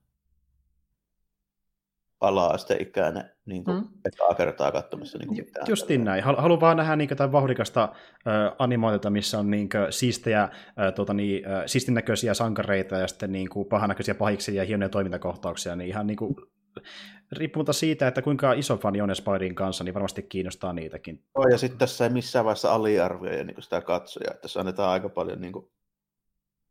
ala-asteikäinen niin kuin mm. ekaa kertaa katsomassa. Niin kuin mitään Justiin näin. Haluan vaan nähdä niin kuin, vauhdikasta äh, animaatiota, missä on niin kuin, siistejä, äh, tuota, niin, äh, siistin näköisiä sankareita ja sitten niin kuin, pahanäköisiä pahiksi ja hienoja toimintakohtauksia, niin ihan niin kuin, riippumatta siitä, että kuinka iso fani on Spiderin kanssa, niin varmasti kiinnostaa niitäkin. Oh, ja sitten tässä ei missään vaiheessa aliarvioida niin sitä katsoja, että tässä annetaan aika paljon niin kuin,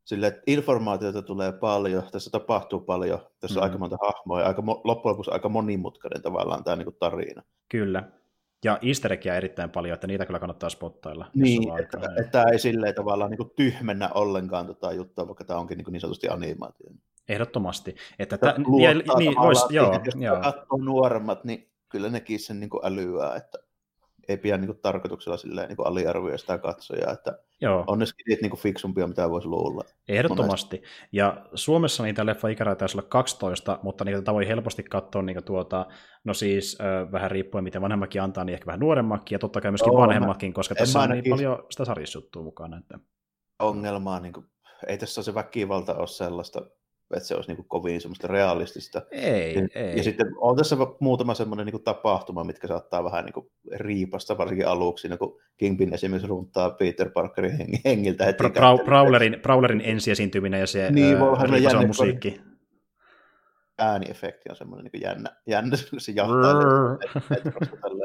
sille, että informaatiota tulee paljon, tässä tapahtuu paljon, tässä mm. on aika monta hahmoa ja aika, loppujen lopuksi aika monimutkainen tavallaan tämä niin kuin tarina. Kyllä. Ja easter erittäin paljon, että niitä kyllä kannattaa spottailla. Niin, että, että, että ei silleen tavallaan niin kuin tyhmennä ollenkaan tota juttua, vaikka tämä onkin niin, kuin niin sanotusti animaatio. Ehdottomasti. Että ta, niin, niin, vois, joo, jos joo. katsoo nuoremmat, niin kyllä nekin sen niin kuin älyää, että ei pidä niin kuin tarkoituksella silleen, niin kuin aliarvioida sitä katsojaa, että Joo. on ne skidit niin kuin fiksumpia, mitä voisi luulla. Ehdottomasti. Monesti. Ja Suomessa niitä leffa ikäraja taisi olla 12, mutta niitä voi helposti katsoa niin tuota, no siis äh, vähän riippuen miten vanhemmakin antaa, niin ehkä vähän nuoremmakin ja totta kai myöskin Joo, vanhemmakin, koska tässä on niin paljon sitä sarjissuttua mukana. Että... Ongelmaa, niin kuin, ei tässä se väkivalta ole sellaista, että se olisi niin kuin kovin semmoista realistista. Ei, ja, ei. Ja sitten on tässä muutama semmoinen niin kuin tapahtuma, mitkä saattaa vähän niin kuin riipasta, varsinkin aluksi, niin kuin Kingpin esimerkiksi runtaa Peter Parkerin hengiltä heti. Bra- Brawlerin, Brawlerin ensiesiintyminen ja se, niin, ää, jännä, musiikki. Ääniefekti on semmoinen niin jännä, jännä se jahtaa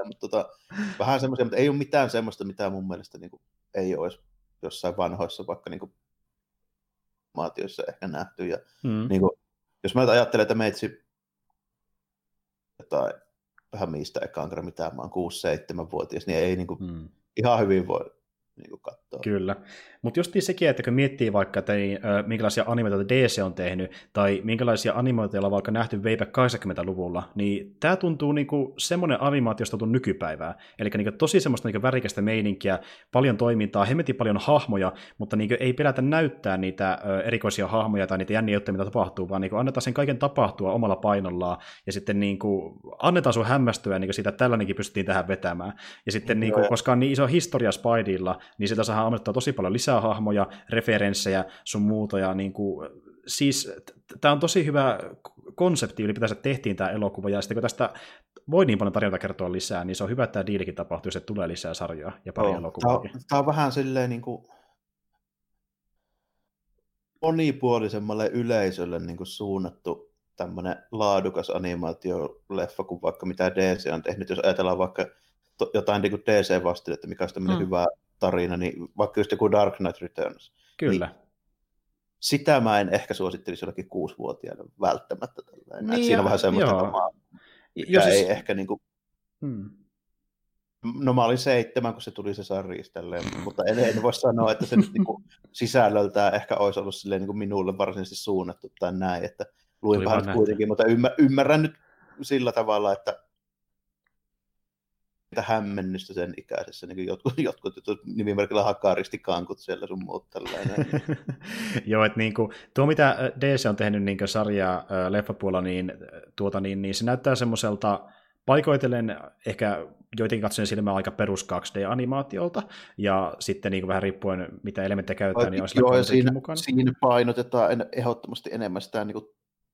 mutta tota, vähän semmoisia, mutta ei ole mitään semmoista, mitä mun mielestä niin kuin, ei olisi jossain vanhoissa vaikka niin kuin animaatioissa ehkä nähty. Ja, mm. niin kuin, jos mä ajattelen, että meitsi jotain vähän mistä ekaan mitään, mä oon 6-7-vuotias, niin ei niin kuin, mm. ihan hyvin voi niin katsoa. Kyllä. Mutta just sekin, että kun miettii vaikka, että niin, äh, minkälaisia animaatioita DC on tehnyt, tai minkälaisia animaatioita on vaikka nähty Veipä 80-luvulla, niin tämä tuntuu niinku semmoinen animaatiosta tuntuu nykypäivää. Eli niinku tosi semmoista niinku värikästä meininkiä, paljon toimintaa, hemmetin paljon hahmoja, mutta niinku ei pelätä näyttää niitä äh, erikoisia hahmoja tai niitä jänniä juttuja, mitä tapahtuu, vaan niinku annetaan sen kaiken tapahtua omalla painollaan, ja sitten niinku annetaan sun hämmästyä niinku siitä, että tällainenkin pystyttiin tähän vetämään. Ja sitten, niinku, koska on niin iso historia Spideylla, niin sitä saa ammennettua tosi paljon lisää hahmoja, referenssejä, sun muuta, ja niin kuin, siis tämä on tosi hyvä konsepti ylipäätänsä tehtiin tämä elokuva, ja sitten kun tästä voi niin paljon tarjota kertoa lisää, niin se on hyvä, että tämä diilikin tapahtuu, että tulee lisää sarjaa ja pari no, elokuvaa. Tämä, tämä on vähän silleen niin kuin monipuolisemmalle yleisölle niin kuin suunnattu tämmöinen laadukas animaatioleffa kuin vaikka mitä DC on tehnyt. Jos ajatellaan vaikka jotain niin DC että mikä on tämmöinen mm. hyvä tarina, niin vaikka just joku Dark Knight Returns. Kyllä. Niin sitä mä en ehkä suosittelisi jollekin kuusivuotiaille välttämättä. Niin siinä on vähän semmoista omaa, Jos ei siis... ehkä niin kuin... hmm. No mä olin seitsemän, kun se tuli se sarja mutta en, en voi sanoa, että se nyt niin kuin *laughs* sisällöltään ehkä olisi ollut silleen niin kuin minulle varsinaisesti suunnattu tai näin, että luin vähän kuitenkin, mutta ymmärrän nyt sillä tavalla, että hämmennystä sen ikäisessä, niin kuin jotkut, jotkut, jotkut nimimerkillä hakaristi kankut siellä sun muut tällainen. *laughs* Joo, että niin kuin, tuo mitä DC on tehnyt niin sarjaa leffapuolella, niin, tuota, niin, niin se näyttää semmoiselta paikoitellen ehkä joitakin katsojen silmää aika perus 2D-animaatiolta, ja sitten niin kuin vähän riippuen mitä elementtejä käytetään, niin on Joo, siinä, mukana. siinä painotetaan ehdottomasti enemmän sitä niin kuin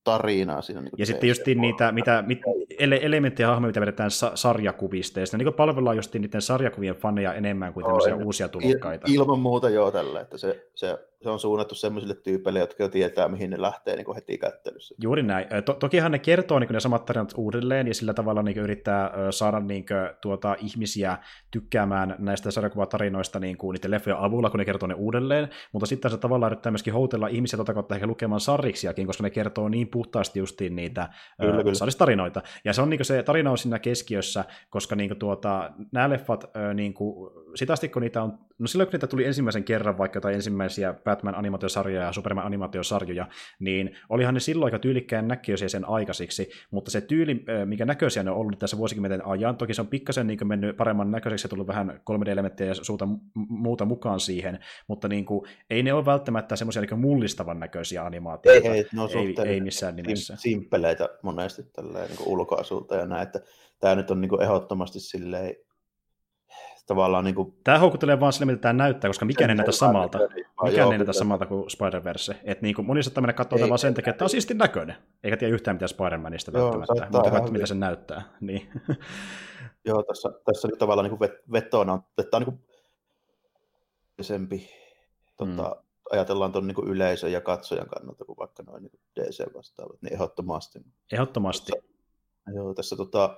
tarinaa siinä. Niin ja sitten just niitä mitä, mit, ele, elementtejä hahmoja, mitä vedetään sa- sarjakuvista, ja niin palvellaan just niiden sarjakuvien faneja enemmän kuin tämmöisiä oh, uusia tulokkaita. Il, ilman muuta joo tällä, että se, se se on suunnattu sellaisille tyypeille, jotka jo tietää, mihin ne lähtee niin heti kättelyssä. Juuri näin. To- tokihan ne kertoo niin ne samat tarinat uudelleen, ja sillä tavalla niin yrittää saada niin kuin, tuota, ihmisiä tykkäämään näistä sarjakuvatarinoista niin kuin, niiden leffojen avulla, kun ne kertoo ne uudelleen, mutta sitten se tavallaan yrittää myöskin houtella ihmisiä tota kautta ehkä lukemaan sarriksiakin, koska ne kertoo niin puhtaasti justiin niitä kyllä, kyllä. sarjistarinoita. Ja se on niin kuin, se tarina on siinä keskiössä, koska niin kuin, tuota, nämä leffat, niin kuin, sitä asti kun niitä on, no silloin kun niitä tuli ensimmäisen kerran vaikka tai ensimmäisiä Batman-animaatiosarjoja ja Superman-animaatiosarjoja, niin olihan ne silloin aika tyylikkään näköisiä sen aikaisiksi, mutta se tyyli, mikä näköisiä ne on ollut tässä vuosikymmenten ajan, toki se on pikkasen niin mennyt paremman näköiseksi ja tullut vähän 3D-elementtejä ja suuta, muuta mukaan siihen, mutta niin kuin, ei ne ole välttämättä semmoisia niin mullistavan näköisiä animaatioita. Ei, ei, no ei, ei missään nimessä. Simppeleitä monesti tälleen, niin ulkoasulta ja näin, että tämä nyt on niin ehdottomasti silleen tavallaan niin kuin... Tämä houkuttelee vaan sille, mitä tämä näyttää, koska mikään ei näytä samalta. Mikään ei näytä samalta kuin Spider-Verse. Että niin kuin moni saattaa mennä katsomaan vaan sen takia, että tämä on siisti näköinen. Eikä tiedä yhtään mitään Spider-Manista välttämättä, mutta katso, mitä se näyttää. Niin. *laughs* Joo, tässä, tässä nyt tavallaan niin kuin vetona, että tämä on niin kuin tota, mm. ajatellaan tuon niin yleisön ja katsojan kannalta, kuin vaikka noin niin DC vastaavat, niin ehdottomasti. Ehdottomasti. Tässä, joo, tässä tota,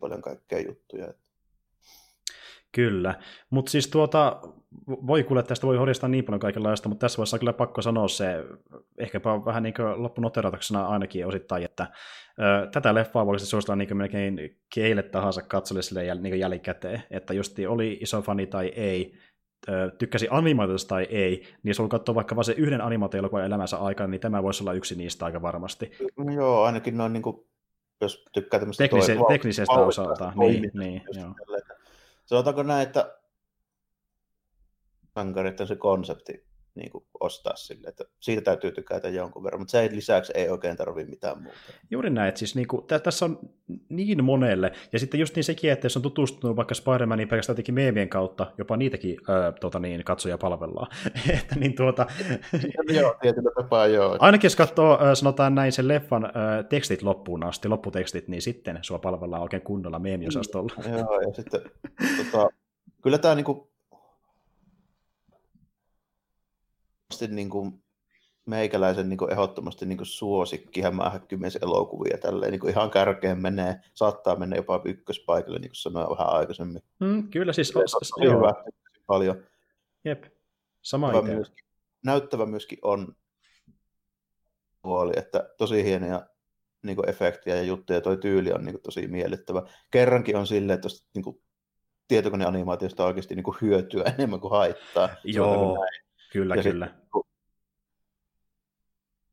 paljon kaikkea juttuja. Että Kyllä, mutta siis tuota, voi kuulla, tästä voi horistaa niin paljon kaikenlaista, mutta tässä vaiheessa on kyllä pakko sanoa se, ehkäpä vähän niin kuin loppunoteratuksena ainakin osittain, että ö, tätä leffaa voisi suositella niin melkein keille tahansa katsolle jäl, niin jälkikäteen, että just oli iso fani tai ei, ö, tykkäsi animaatiosta tai ei, niin jos on katsoa vaikka vain se yhden animaatioelokuvan elämänsä aikana, niin tämä voisi olla yksi niistä aika varmasti. No joo, ainakin noin niin kuin, jos tykkää tämmöistä Teknise- teknisestä osalta, niin, niin, joo. Tälle, sanotaanko näin, että sankarit on se konsepti niin kuin ostaa sille, että siitä täytyy tykätä jonkun verran, mutta se ei, lisäksi ei oikein tarvitse mitään muuta. Juuri näin, että siis niin kuin, tässä on niin monelle, ja sitten just niin sekin, että jos on tutustunut vaikka Spider-Manin pelkästään jotenkin meemien kautta, jopa niitäkin ää, tota niin, katsoja palvellaan. *laughs* että niin tuota... joo, tietyllä tapaa joo. Ainakin jos katsoo, sanotaan näin, sen leffan ää, tekstit loppuun asti, lopputekstit, niin sitten sua palvellaan oikein kunnolla meemiosastolla. joo, ja sitten tota, kyllä tämä niinku niin kuin meikäläisen niin kuin ehdottomasti niin kuin suosikki elokuvia tälleen, niin kuin ihan kärkeen menee, saattaa mennä jopa ykköspaikalle, niin kuin sanoin vähän aikaisemmin. Mm, kyllä siis, on, on joo. hyvä, paljon. Jep, sama näyttävä myöskin, näyttävä myöskin on puoli, että tosi hienoja niin kuin efektiä ja juttuja, toi tyyli on niin kuin, tosi miellyttävä. Kerrankin on silleen, että niin kuin, tietokoneanimaatiosta oikeasti niin kuin, hyötyä *laughs* enemmän kuin haittaa. Joo, Kyllä, ja kyllä. Sit,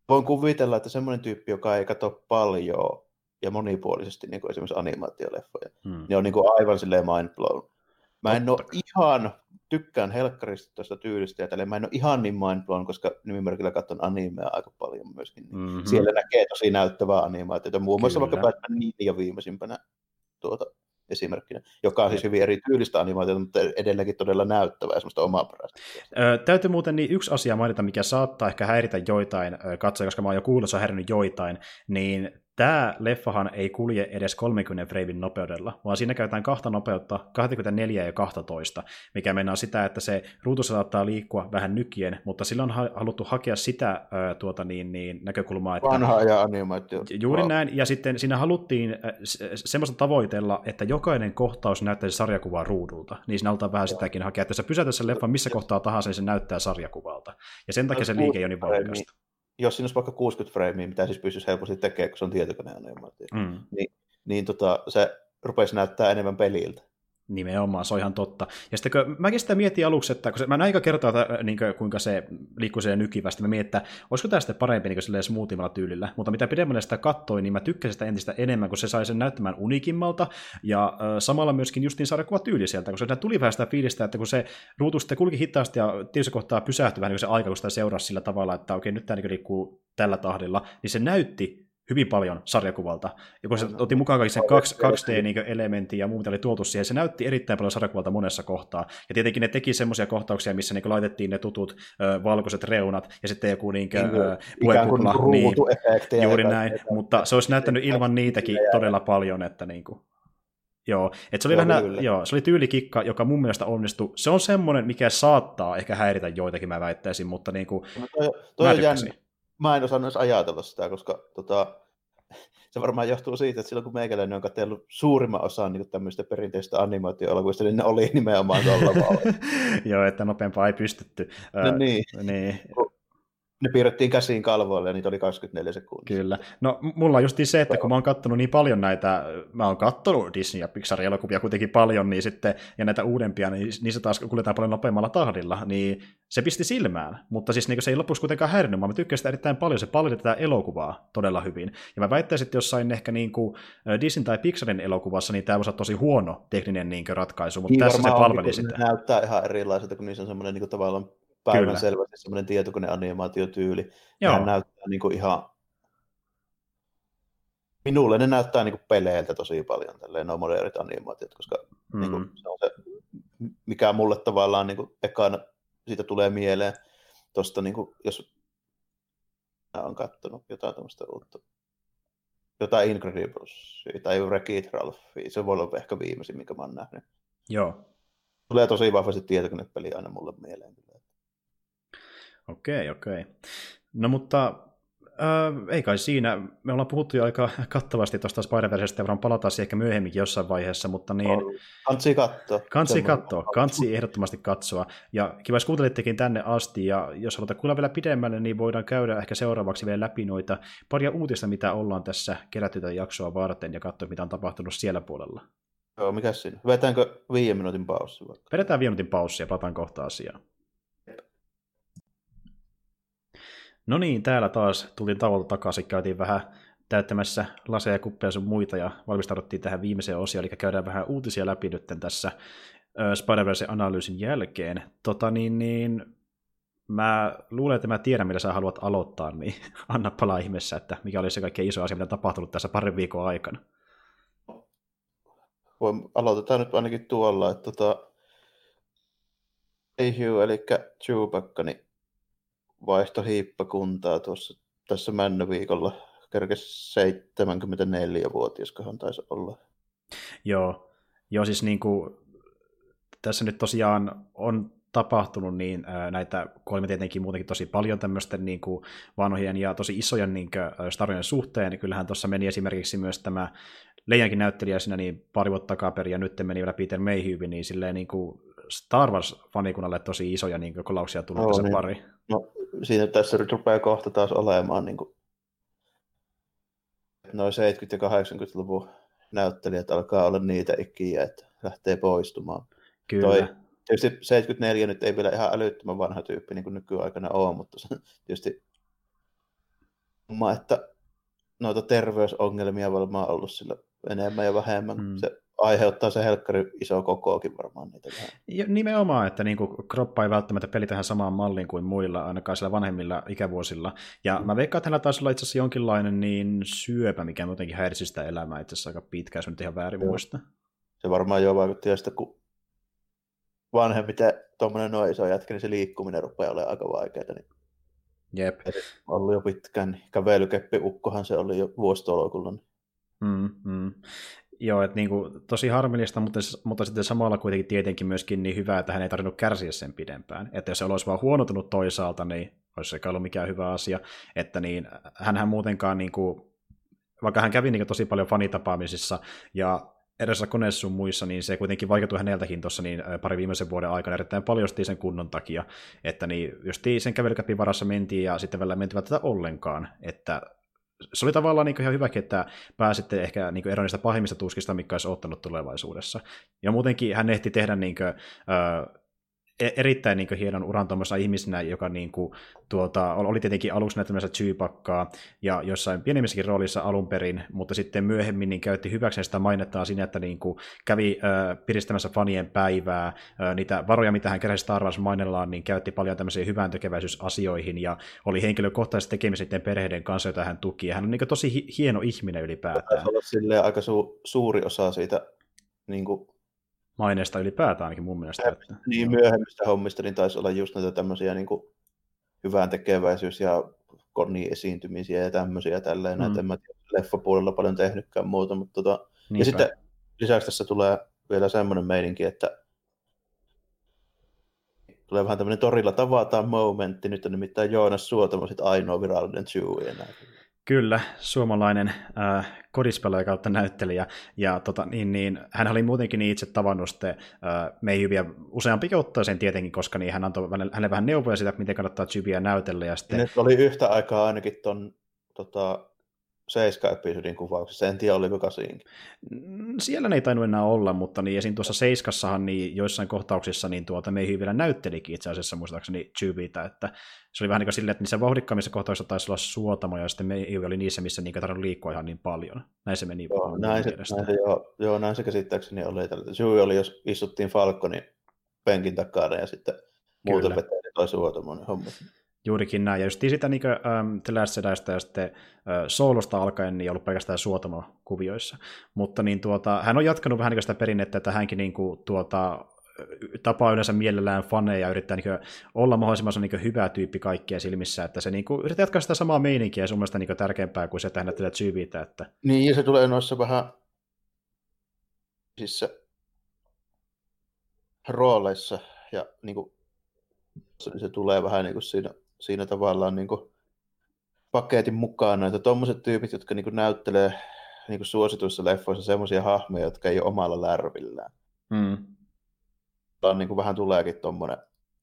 voin kuvitella, että semmoinen tyyppi, joka ei katso paljon ja monipuolisesti niin kuin esimerkiksi animaatioleffoja, hmm. niin on niin kuin aivan silleen mind blown. Mä en Totta. ole ihan, tykkään helkkarista tuosta tyylistä, ja tälleen, mä en ole ihan niin mind blown, koska nimimerkillä katson animea aika paljon myöskin. Niin mm-hmm. Siellä näkee tosi näyttävää animaatiota, muun muassa vaikka Batman ja viimeisimpänä tuota, esimerkkinä, joka on siis hyvin eri tyylistä animaatiota, mutta edelleenkin todella näyttävää semmoista omaa perästä. Öö, täytyy muuten niin yksi asia mainita, mikä saattaa ehkä häiritä joitain katsoja, koska mä oon jo kuullut, se on häirinyt joitain, niin tämä leffahan ei kulje edes 30 freivin nopeudella, vaan siinä käytetään kahta nopeutta, 24 ja 12, mikä mennään sitä, että se ruutu saattaa liikkua vähän nykien, mutta sillä on haluttu hakea sitä tuota, niin, niin, näkökulmaa, että... Vanhaa ja animaatio. Juuri wow. näin, ja sitten siinä haluttiin semmoista tavoitella, että jokainen kohtaus näyttäisi sarjakuvaa ruudulta, niin siinä halutaan vähän sitäkin hakea, että sä pysäytät sen leffan missä kohtaa tahansa, niin se näyttää sarjakuvalta, ja sen takia se liike ei ole niin voimakasta jos siinä olisi vaikka 60 freimiä, mitä siis pystyisi helposti tekemään, kun se on tietokoneanimaatio, mm. niin, niin tota, se rupeisi näyttää enemmän peliltä. Nimenomaan, se on ihan totta. Ja sitten kun mäkin sitä mietin aluksi, että kun se, mä näin aika kertaa, että, niin kuin, kuinka se liikkuu siellä nykivästi, mä mietin, että olisiko tämä sitten parempi niin smoothimalla tyylillä, mutta mitä pidemmälle sitä katsoin, niin mä tykkäsin sitä entistä enemmän, kun se sai sen näyttämään unikimmalta, ja äh, samalla myöskin justiin kuva tyyli sieltä, se tuli vähän sitä fiilistä, että kun se ruutu sitten kulki hitaasti ja tietysti kohtaa pysähtyi vähän niin se aika, kun sitä seurasi sillä tavalla, että okei, nyt tämä niin liikkuu tällä tahdilla, niin se näytti hyvin paljon sarjakuvalta. Ja kun se otti mukaan kaikki sen 2D-elementin ja muuta oli tuotu siihen, se näytti erittäin paljon sarjakuvalta monessa kohtaa. Ja tietenkin ne teki semmoisia kohtauksia, missä niin laitettiin ne tutut ö, valkoiset reunat ja sitten joku niin kuin, ö, puhekupla. Niin, juuri näin, mutta se olisi näyttänyt ilman niitäkin todella paljon, että niin kuin... Joo, että se oli, vähän, joo, se oli tyylikikka, joka mun mielestä onnistui. Se on semmoinen, mikä saattaa ehkä häiritä joitakin, mä väittäisin, mutta niin kuin, No toi, toi mä jännä. Mä en osannut edes ajatella sitä, koska tota, *laughs* se varmaan johtuu siitä, että silloin kun meikäläinen on katsellut suurimman osan niin tämmöistä perinteistä animaatioelokuvista, niin ne oli nimenomaan tuolla *laughs* joo, että nopeampaa ei pystytty. No niin, niin, ne piirrettiin käsiin kalvoille ja niitä oli 24 sekuntia. Kyllä. No mulla on just se, että kun mä oon kattonut niin paljon näitä, mä oon kattonut Disney- ja Pixar-elokuvia kuitenkin paljon, niin sitten, ja näitä uudempia, niin niissä taas kuljetaan paljon nopeammalla tahdilla, niin se pisti silmään. Mutta siis niin se ei lopuksi kuitenkaan häirinyt, mä tykkäsin sitä erittäin paljon, se palveli tätä elokuvaa todella hyvin. Ja mä väittäisin, että jossain ehkä niin kuin Disney tai Pixarin elokuvassa, niin tämä voisi olla tosi huono tekninen niin ratkaisu, mutta Niin tässä se palveli niin sitä. Näyttää ihan erilaiselta, kun niissä on semmoinen niin tavallaan päivän selvästi semmoinen tietokoneanimaatiotyyli. Joo, Nehän näyttää niin kuin ihan... Minulle ne näyttää niin kuin peleiltä tosi paljon, tälleen nuo modernit animaatiot, koska mm. niin kuin, mm, se on se, mikä mulle tavallaan niin kuin, ekana siitä tulee mieleen tuosta, niin kuin, jos mä oon katsonut jotain tämmöistä uutta, jotain Incredibles tai Wreck-It Ralphia, se voi olla ehkä viimeisin, minkä mä oon nähnyt. joo. Tulee tosi vahvasti tietokonepeli aina mulle mieleen. Okei, okei. No mutta äh, ei kai siinä. Me ollaan puhuttu jo aika kattavasti tuosta Spider-Versestä ja varmaan palataan siihen ehkä myöhemminkin jossain vaiheessa, mutta niin, Kansi katsoa. kansi katsoa, kansi ehdottomasti katsoa. Ja kiva, jos kuuntelittekin tänne asti, ja jos haluatte kuulla vielä pidemmälle, niin voidaan käydä ehkä seuraavaksi vielä läpi noita paria uutista, mitä ollaan tässä kerätty tätä jaksoa varten, ja katsoa, mitä on tapahtunut siellä puolella. Joo, mikä siinä? Vetäänkö viiden minuutin paussi vaikka? Vedetään viiden minuutin paussi ja palataan kohta asiaan. No niin, täällä taas tultiin tauolta takaisin, käytiin vähän täyttämässä laseja ja kuppeja sun muita ja valmistauduttiin tähän viimeiseen osioon, eli käydään vähän uutisia läpi nyt tässä ö, Spider-Verse-analyysin jälkeen. Tota niin, niin mä luulen, että mä tiedän, millä sä haluat aloittaa, niin *laughs* anna palaa ihmeessä, että mikä oli se kaikkein iso asia, mitä tapahtunut tässä parin viikon aikana. Voin, aloitetaan nyt ainakin tuolla, että tota, Hugh, eli Chewbacca, niin vaihto hiippakuntaa tuossa tässä männöviikolla. Kerkes 74-vuotiaskohan taisi olla. Joo, joo siis niin kuin, tässä nyt tosiaan on tapahtunut niin näitä kolme tietenkin muutenkin tosi paljon tämmöisten niin kuin vanhojen ja tosi isojen niin kuin, starien suhteen. Kyllähän tuossa meni esimerkiksi myös tämä Leijankin näyttelijä siinä niin pari vuotta takaperin ja nyt meni vielä Peter Mayhew, niin silleen niin kuin Star Wars-fanikunnalle tosi isoja niin kuin, kolauksia tullut Joo, tässä niin. pari. No, siinä tässä rupeaa kohta taas olemaan niin kuin, noin 70- ja 80-luvun näyttelijät alkaa olla niitä ikiä, että lähtee poistumaan. Kyllä. Toi- Tietysti 74 nyt ei vielä ihan älyttömän vanha tyyppi niin kuin nykyaikana ole, mutta se tietysti homma, että noita terveysongelmia varmaan ollut sillä enemmän ja vähemmän. Mm. Mm. Se aiheuttaa se helkkari iso kokoakin varmaan niitä. Ja nimenomaan, että niin kuin, kroppa ei välttämättä peli tähän samaan malliin kuin muilla, ainakaan sillä vanhemmilla ikävuosilla. Ja mä veikkaan, että hänellä taisi olla itse asiassa jonkinlainen niin syöpä, mikä muutenkin häirisi sitä elämää itse asiassa aika pitkään, jos nyt ihan väärin Joo. muista. Se varmaan jo vaikutti, ja sitten kun vanhemmiten tuommoinen noin iso jätkä, niin se liikkuminen rupeaa olemaan aika vaikeaa. Niin Jep. on ollut jo pitkään, niin kävelykeppi ukkohan se oli jo vuositolokulla. Niin Mm, mm. Joo, että niin kuin, tosi harmillista, mutta, mutta sitten samalla kuitenkin tietenkin myöskin niin hyvä, että hän ei tarvinnut kärsiä sen pidempään. Että jos se olisi vaan huonontunut toisaalta, niin olisi se ollut mikään hyvä asia. Että niin, hänhän muutenkaan, niin kuin, vaikka hän kävi niin kuin, tosi paljon fanitapaamisissa ja edessä koneessa sun muissa, niin se kuitenkin vaikeutui häneltäkin tuossa niin pari viimeisen vuoden aikana erittäin paljon sen kunnon takia, että niin justiin sen kävelykäpin varassa mentiin ja sitten välillä mentiin tätä ollenkaan, että se oli tavallaan niin ihan hyväkin, että pääsitte ehkä niin eroon niistä pahimmista tuskista, mikä olisi ottanut tulevaisuudessa. Ja muutenkin hän ehti tehdä niin kuin, äh, erittäin niin kuin, hienon uran tuommoisena ihmisenä, joka niin kuin, tuota, oli tietenkin aluksi näyttämässä Chewbaccaa ja jossain pienemmissäkin roolissa alun perin, mutta sitten myöhemmin niin käytti hyväkseen sitä mainettaa siinä, että niin kuin, kävi äh, piristämässä fanien päivää, äh, niitä varoja, mitä hän keräsi Star Wars mainellaan, niin käytti paljon tämmöisiä hyvän tekeväisyysasioihin ja oli henkilökohtaisesti tekemisiä perheiden kanssa, joita hän tuki. Ja hän on niin kuin, tosi hi- hieno ihminen ylipäätään, olla silleen aika su- suuri osa siitä niin, kuin, maineesta ylipäätään ainakin mun mielestä. Että, niin myöhemmistä hommista, niin taisi olla just näitä tämmöisiä niin kuin, hyvän tekeväisyys- ja koni-esiintymisiä ja tämmöisiä tälleen. Mm. Näitä en mä tiedä, leffapuolella paljon tehnytkään muuta, mutta tota, Niinpä. Ja sitten lisäksi tässä tulee vielä semmoinen meininki, että tulee vähän tämmöinen torilla tavataan momentti. Nyt on nimittäin Joonas Suotamo sit ainoa virallinen enää. Kyllä, suomalainen äh, kodispelaaja kautta näyttelijä, ja tota, niin, niin, hän oli muutenkin niin itse tavannut sitten äh, Mayhyviä useampikin sen tietenkin, koska niin hän antoi hänelle vähän neuvoja siitä, miten kannattaa Chewiä näytellä. Ja sitten... Nyt oli yhtä aikaa ainakin ton tota, Seiska-episodin kuvauksessa, en tiedä oliko kasiinkin. Mm, siellä ne ei tainnut enää olla, mutta niin, esim. tuossa Seiskassahan niin joissain kohtauksissa niin tuota, meihin vielä näyttelikin itse asiassa muistaakseni Chubita, että se oli vähän niin kuin silleen, että niissä vauhdikkaammissa kohtauksissa taisi olla suotamo, ja sitten meihin oli niissä, missä niin tarvinnut liikkua ihan niin paljon. Näin se meni. Joo, näin se, näin se, joo, joo, näin se käsittääkseni oli. Chewie oli, jos istuttiin Falconin penkin takana ja sitten muuten vetää toi suotamon homma. Juurikin näin. Ja just sitä niin kuin, um, The Last ja sitten uh, Soolosta alkaen niin ollut pelkästään suotamo-kuvioissa. Mutta niin, tuota, hän on jatkanut vähän niin sitä perinnettä, että hänkin niin kuin, tuota, tapaa yleensä mielellään faneja ja yrittää niin olla mahdollisimman niin hyvä tyyppi kaikkien silmissä, että se niin kuin, yrittää jatkaa sitä samaa meininkiä ja sun mielestä niin tärkeämpää kuin se, että hän näyttelee Zybitä. Että... Niin, ja se tulee noissa vähän siis rooleissa ja niin kuin, se tulee vähän niin kuin siinä siinä tavallaan niin kuin paketin mukaan että tuommoiset tyypit, jotka niin kuin näyttelee niin kuin suosituissa leffoissa semmoisia hahmoja, jotka ei ole omalla lärvillään. Mm. On niin kuin vähän tuleekin tuommoinen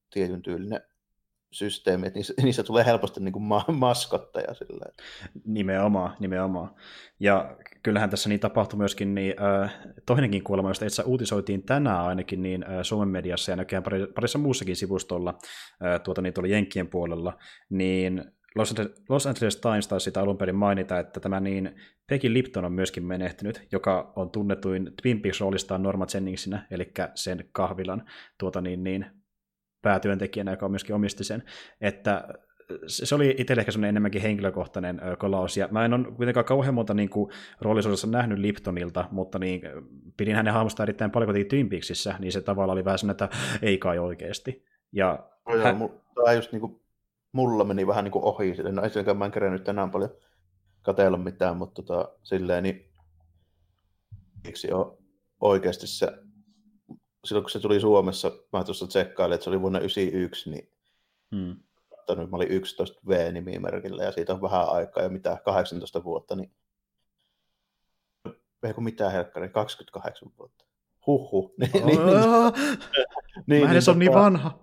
tietyn tyylinen systeemi, että niissä, *laughs* niissä tulee helposti niin kuin ma- maskotteja. Silleen. Nimenomaan, nimenomaan. Ja kyllähän tässä niin tapahtui myöskin niin, äh, toinenkin kuolema, josta itse uutisoitiin tänään ainakin niin äh, Suomen mediassa ja näköjään parissa muussakin sivustolla äh, tuota, niin tuolla Jenkkien puolella, niin Los Angeles, Los Angeles Times taisi sitä alun perin mainita, että tämä niin Peggy Lipton on myöskin menehtynyt, joka on tunnetuin Twin Peaks-roolistaan Norma Jenningsinä, eli sen kahvilan tuota niin, niin, päätyöntekijänä, joka myöskin omisti sen, että se oli itselle ehkä semmoinen enemmänkin henkilökohtainen kolaus, ja mä en ole kuitenkaan kauhean monta niin kuin, roolisuudessa nähnyt Liptonilta, mutta niin, pidin hänen hahmosta erittäin paljon kotiin Twin Peaksissä, niin se tavalla oli vähän että ei kai oikeasti. Ja no hän... joo, tämä just niin kuin, mulla meni vähän niin kuin ohi, no ei silläkään mä en kerännyt tänään paljon katella mitään, mutta tota, silleen, niin miksi on oikeasti se silloin kun se tuli Suomessa, mä tuossa tsekkailin, että se oli vuonna 1991, niin hmm. mä olin 11 V-nimimerkillä ja siitä on vähän aikaa ja mitä 18 vuotta, niin ei kun mitään helkkari, 28 vuotta. Huhhuh. *laughs* niin, niin, niin, niin, niin, on niin vanha.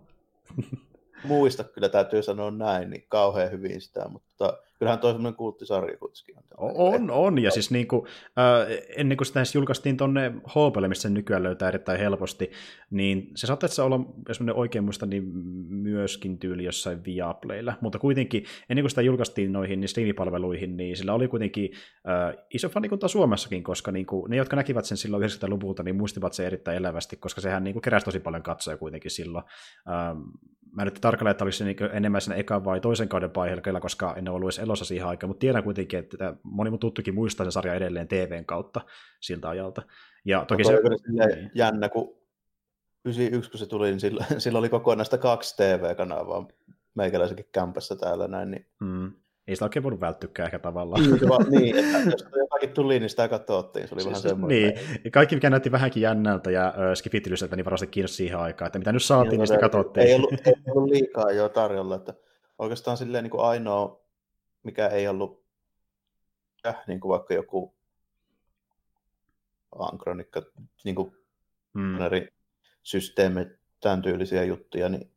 muista kyllä täytyy sanoa näin, niin kauhean hyvin sitä, mutta kyllähän toi semmoinen kulttisarja kuitenkin on. On, on, ja siis niin kuin, äh, ennen kuin sitä edes julkaistiin tuonne HBlle, missä sen nykyään löytää erittäin helposti, niin se saattaisi olla, jos minä oikein muista, niin myöskin tyyli jossain Viaplaylla, mutta kuitenkin ennen kuin sitä julkaistiin noihin niin streamipalveluihin, niin sillä oli kuitenkin äh, iso fanikunta Suomessakin, koska niin kuin, ne, jotka näkivät sen silloin 90-luvulta, niin muistivat se erittäin elävästi, koska sehän niin kuin, keräsi tosi paljon katsoja kuitenkin silloin. Ähm, mä nyt tarkalleen, että olisi se niin enemmän sen ekan vai toisen kauden vaiheella, koska en ollut edes elossa siihen aikaan, mutta tiedän kuitenkin, että moni mun tuttukin muistaa sen sarjan edelleen TVn kautta siltä ajalta. Ja toki no, se... Niin. jännä, kun 91 kun se tuli, niin sillä, *laughs* sillä oli kokonaista kaksi TV-kanavaa meikäläisenkin kämpässä täällä näin. Niin... Mm. Ei sitä oikein voinut välttykään ehkä tavallaan. Niin, niin että *laughs* jos jotakin tuli, niin sitä katsottiin. Se oli siis, vähän semmoinen. Niin, kaikki mikä näytti vähänkin jännältä ja äh, niin varmasti kiinnosti siihen aikaan, että mitä nyt saatiin, niin, sitä katsottiin. Ei ollut, ei ollut liikaa jo tarjolla, että oikeastaan silleen niin kuin ainoa, mikä ei ollut äh, niin kuin vaikka joku ankronikka, niin kuin hmm. systeemi, tämän tyylisiä juttuja, niin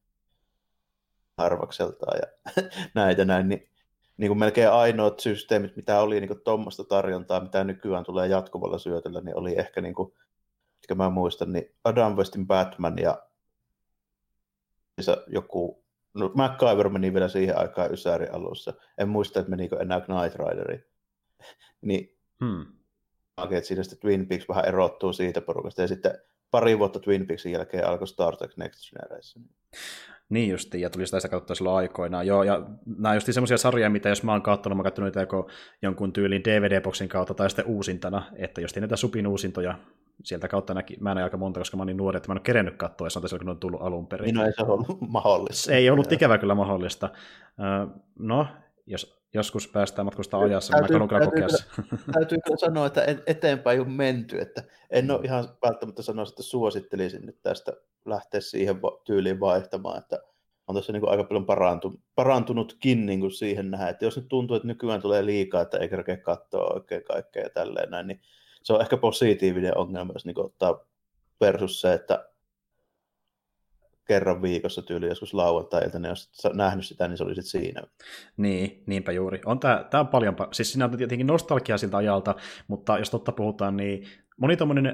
harvakseltaan ja *laughs* näitä näin, niin niin kuin melkein ainoat systeemit, mitä oli niin tuommoista tarjontaa, mitä nykyään tulee jatkuvalla syötöllä, niin oli ehkä, niin kuin, mikä mä muistan, niin Adam Westin Batman ja joku, no MacGyver meni vielä siihen aikaan Ysärin alussa. En muista, että menikö enää Knight Rideri. *laughs* niin hmm. että siinä sitten Twin Peaks vähän erottuu siitä porukasta. Ja sitten pari vuotta Twin Peaksin jälkeen alkoi Star Trek Next Generation. Niin justi, ja tuli sitä kautta silloin aikoinaan. Joo, ja nämä on just semmoisia sarjoja, mitä jos mä oon katsonut, mä oon katsonut niitä joko jonkun tyylin DVD-boksin kautta tai sitten uusintana, että jos näitä supin uusintoja sieltä kautta näki, mä en aika monta, koska mä oon niin nuori, että mä en ole kerennyt katsoa, ja se on tässä, kun on tullut alun perin. Niin no, ei se ollut mahdollista. Ei ollut ikävä kyllä mahdollista. No, jos joskus päästään matkustaa ajassa, täytyy, mä täytyy, täytyy, kyllä sanoa, että eteenpäin on menty, että en ole ihan välttämättä sanoa, että suosittelisin nyt tästä lähteä siihen tyyliin vaihtamaan, että on tässä niin aika paljon parantunut, parantunutkin niin kuin siihen nähdä, että jos nyt tuntuu, että nykyään tulee liikaa, että ei kerkeä katsoa oikein kaikkea ja tälleen näin, niin se on ehkä positiivinen ongelma, jos niin ottaa versus se, että kerran viikossa tyyli joskus lauantai niin jos nähnyt sitä, niin se oli sitten siinä. Niin, niinpä juuri. On tää, tää on paljon, siis siinä on tietenkin nostalgia siltä ajalta, mutta jos totta puhutaan, niin moni tommonen ö,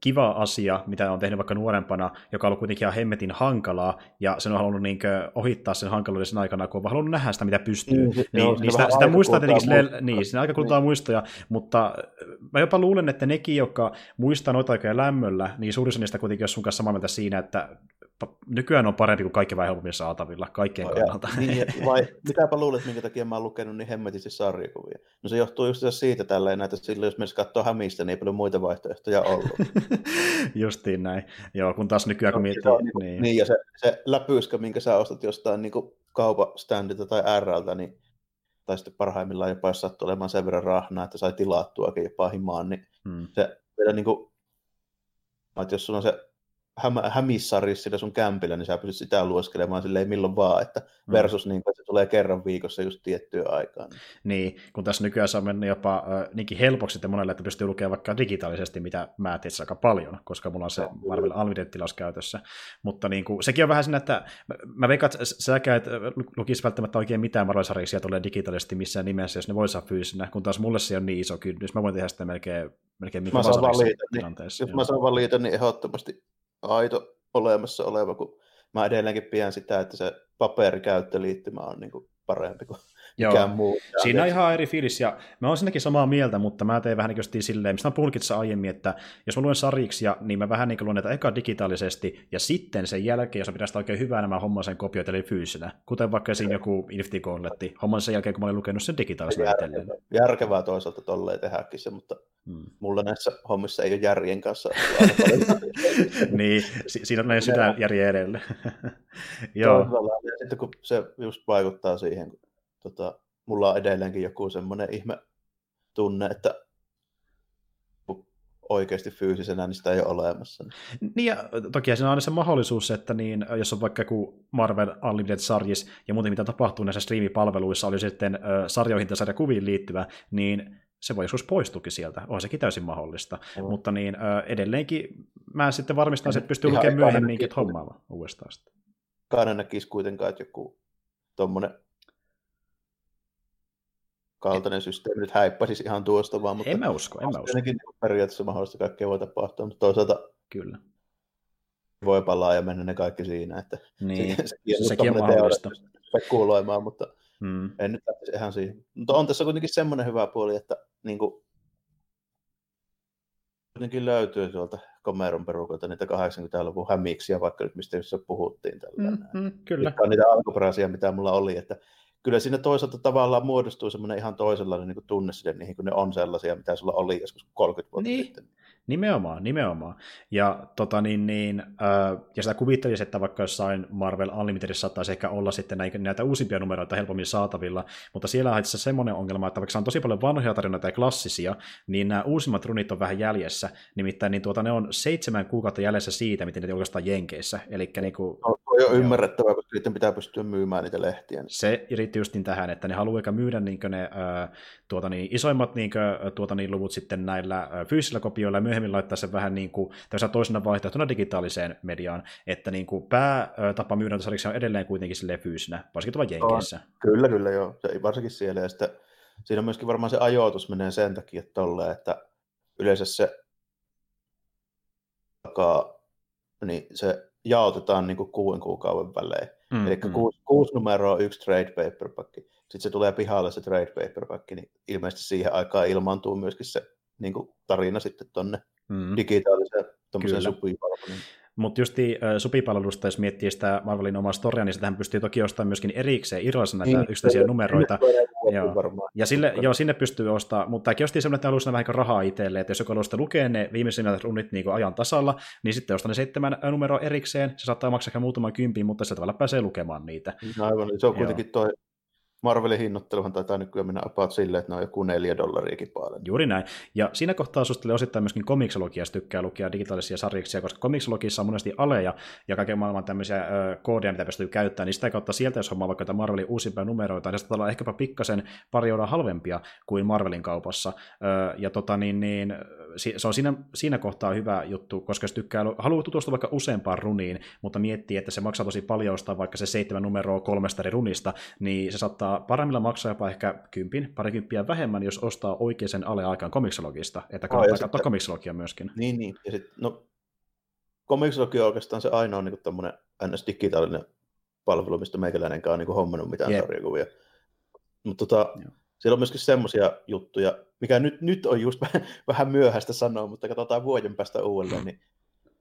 kiva asia, mitä on tehnyt vaikka nuorempana, joka on ollut kuitenkin ihan hemmetin hankalaa, ja sen on halunnut niinkö ohittaa sen hankaluuden sen aikana, kun on halunnut nähdä sitä, mitä pystyy. Mm, niin, joo, niin sitä, sitä muistaa tietenkin silleen, niin, siinä aika kultaa niin. muistoja, mutta mä jopa luulen, että nekin, jotka muistaa noita aikoja lämmöllä, niin suurin niistä kuitenkin on sun kanssa samaa mieltä siinä, että nykyään on parempi kuin kaikki vähän helpommin saatavilla, kaikkien no, kannalta. Niin, *laughs* vai mitäpä luulet, minkä takia mä oon lukenut niin hemmetisti sarjakuvia? No se johtuu just siitä tälleen, että silloin jos mennessä katsoo hämistä, niin ei paljon muita vaihtoehtoja ollut. *laughs* Justiin näin. Joo, kun taas nykyään kun miettii... Niin, niin. niin, ja se, se läpyyskä, minkä sä ostat jostain niin kaupastandilta tai RLtä, niin tai sitten parhaimmillaan jopa jos sattuu olemaan sen verran rahnaa, että sai tilattuakin jopa himaan, niin hmm. se vielä niin kuin, että jos sulla on se hämissarissa sillä sun kämpillä, niin sä pystyt sitä lueskelemaan silleen milloin vaan, että mm. versus niin, että se tulee kerran viikossa just tiettyä aikaan. Niin, kun tässä nykyään saa mennä jopa äh, niinkin helpoksi että monelle, että pystyy lukemaan vaikka digitaalisesti, mitä mä teet aika paljon, koska mulla on se Marvel Unlimited-tilaus käytössä. Mutta niin kuin, sekin on vähän siinä, että mä veikkaan, että säkään et lukisi välttämättä oikein mitään Marvel-sarjiksia tulee digitaalisesti missään nimessä, jos ne voi saa fyysinä, kun taas mulle se on niin iso kynnys, mä voin tehdä sitä melkein, melkein mikä mä saan valita, niin, jos mä saan valita, niin ehdottomasti aito olemassa oleva, kun mä edelleenkin pidän sitä, että se paperikäyttöliittymä on niin kuin parempi kuin Joo. muu. Siinä on ihan eri fiilis, ja mä oon siinäkin samaa mieltä, mutta mä teen vähän niin silleen, mistä mä aiemmin, että jos mä luen sarjiksi, niin mä vähän niin luen näitä eka digitaalisesti, ja sitten sen jälkeen, jos mä pidän sitä oikein hyvänä, mä homman sen kopioita eli fyysinä, kuten vaikka siinä joku Infinity Gauntlet, homman sen jälkeen, kun mä olin lukenut sen digitaalisena järkevää, järkevää toisaalta tolleen tehdäkin se, mutta hmm. mulla näissä hommissa ei ole järjen kanssa. *laughs* niin, si- siinä on näin sydän järjen edelle. *laughs* Joo. Ja sitten kun se just vaikuttaa siihen, kun tota, mulla on edelleenkin joku semmoinen ihme tunne, että oikeasti fyysisenä, niin sitä ei ole olemassa. Niin ja toki siinä on aina se mahdollisuus, että niin, jos on vaikka joku Marvel Unlimited sarjis ja muuten mitä tapahtuu näissä striimipalveluissa, oli sitten äh, sarjoihin tai sarjakuviin liittyvä, niin se voi joskus poistukin sieltä, on sekin täysin mahdollista. Mm. Mutta niin, äh, edelleenkin mä sitten varmistan, että pystyy lukemaan myöhemminkin hommaamaan uudestaan. Kaana näkisi kuitenkaan, että joku tuommoinen kaltainen systeemi nyt häippäisi ihan tuosta vaan. Mutta en mä usko, en mä usko. Periaatteessa mahdollista kaikkea voi tapahtua, mutta toisaalta Kyllä. voi palaa ja mennä ne kaikki siinä. Että niin, se, se, sekin on mahdollista. Spekuloimaan, mutta hmm. en nyt lähtisi ihan siihen. Mutta on tässä kuitenkin semmoinen hyvä puoli, että niin kuin, kuitenkin löytyy tuolta Komeron perukoilta niitä 80-luvun hämiksiä, vaikka nyt mistä puhuttiin. Tällä mm, mm, kyllä. on niitä alkuperäisiä, mitä mulla oli, että kyllä siinä toisaalta tavallaan muodostuu semmoinen ihan toisenlainen niin tunne sille niihin, kun ne on sellaisia, mitä sulla oli joskus 30 vuotta niin. sitten. Nimenomaan, nimenomaan. Ja, tota, niin, niin, äh, ja sitä kuvittelisi, että vaikka jossain Marvel Unlimitedissa saattaisi ehkä olla sitten näitä, näitä uusimpia numeroita helpommin saatavilla, mutta siellä on itse semmoinen ongelma, että vaikka on tosi paljon vanhoja tarinoita ja klassisia, niin nämä uusimmat runit on vähän jäljessä. Nimittäin niin tuota, ne on seitsemän kuukautta jäljessä siitä, miten ne julkaistaan Jenkeissä. Eli niin kuin, no, on jo ymmärrettävää, koska niiden pitää pystyä myymään niitä lehtiä. Se riitti just niin tähän, että ne haluaa myydä niin ne äh, tuota, niin, isoimmat niin tuota, niin, luvut sitten näillä äh, fyysisillä kopioilla ja myöhemmin laittaa sen vähän niin kuin, toisena vaihtoehtona digitaaliseen mediaan, että niin kuin, päätapa myydä sarjiksi on edelleen kuitenkin sille fyysinä, varsinkin tuolla Jenkeissä. Kyllä, kyllä joo, se, varsinkin siellä. Ja sitten, siinä on myöskin varmaan se ajoitus menee sen takia tolle, että yleensä se niin se jaotetaan niin kuin kuuden kuukauden välein. Mm, Eli mm. kuusi, kuusi numeroa yksi trade paperback. Sitten se tulee pihalle se trade paperback, niin ilmeisesti siihen aikaan ilmaantuu myöskin se niin kuin tarina sitten tuonne mm. digitaaliseen supipalveluun. Mutta just supipalvelusta, jos miettii sitä Marvelin omaa storia, niin sitähän pystyy toki ostamaan myöskin erikseen irrallisena näitä niin, yksittäisiä numeroita. Joo. Ja sille, joo, sinne pystyy ostamaan, mutta tämäkin ostiin semmoinen, että vähän rahaa itselle, että jos joku alusta lukee ne viimeisimmät runit niin ajan tasalla, niin sitten ostaa ne seitsemän numeroa erikseen, se saattaa maksaa ehkä muutaman kympin, mutta se tavalla pääsee lukemaan niitä. No aivan, se on kuitenkin toi Marvelin hinnoitteluhan taitaa nykyään mennä about silleen, että ne on joku neljä dollariakin paljon. Juuri näin. Ja siinä kohtaa suosittelen osittain myöskin komiksologia, jos tykkää lukea digitaalisia sarjiksia, koska komiksologissa on monesti aleja ja kaiken maailman tämmöisiä ö, koodeja, mitä pystyy käyttämään, niin sitä kautta sieltä, jos hommaa vaikka jotain Marvelin uusimpia numeroita, niin sitä olla ehkäpä pikkasen pari halvempia kuin Marvelin kaupassa. Ö, ja tota, niin, niin, se on siinä, siinä kohtaa hyvä juttu, koska jos tykkää, haluaa tutustua vaikka useampaan runiin, mutta miettii, että se maksaa tosi paljon vaikka se seitsemän numeroa kolmesta eri runista, niin se saattaa parhaimmilla maksaa jopa ehkä kympin, parikymppiä vähemmän, jos ostaa oikeisen alle aikaan komiksologista, että kannattaa oh, katsoa komiksologia myöskin. Niin, niin. Ja sit, no, komiksologia on oikeastaan se ainoa niin tämmöinen NS-digitaalinen palvelu, mistä meikäläinenkään on niin hommannut mitään yep. sarjakuvia. Mutta tota, siellä on myöskin semmoisia juttuja, mikä nyt, nyt on just *laughs* vähän myöhäistä sanoa, mutta katsotaan vuoden päästä uudelleen, niin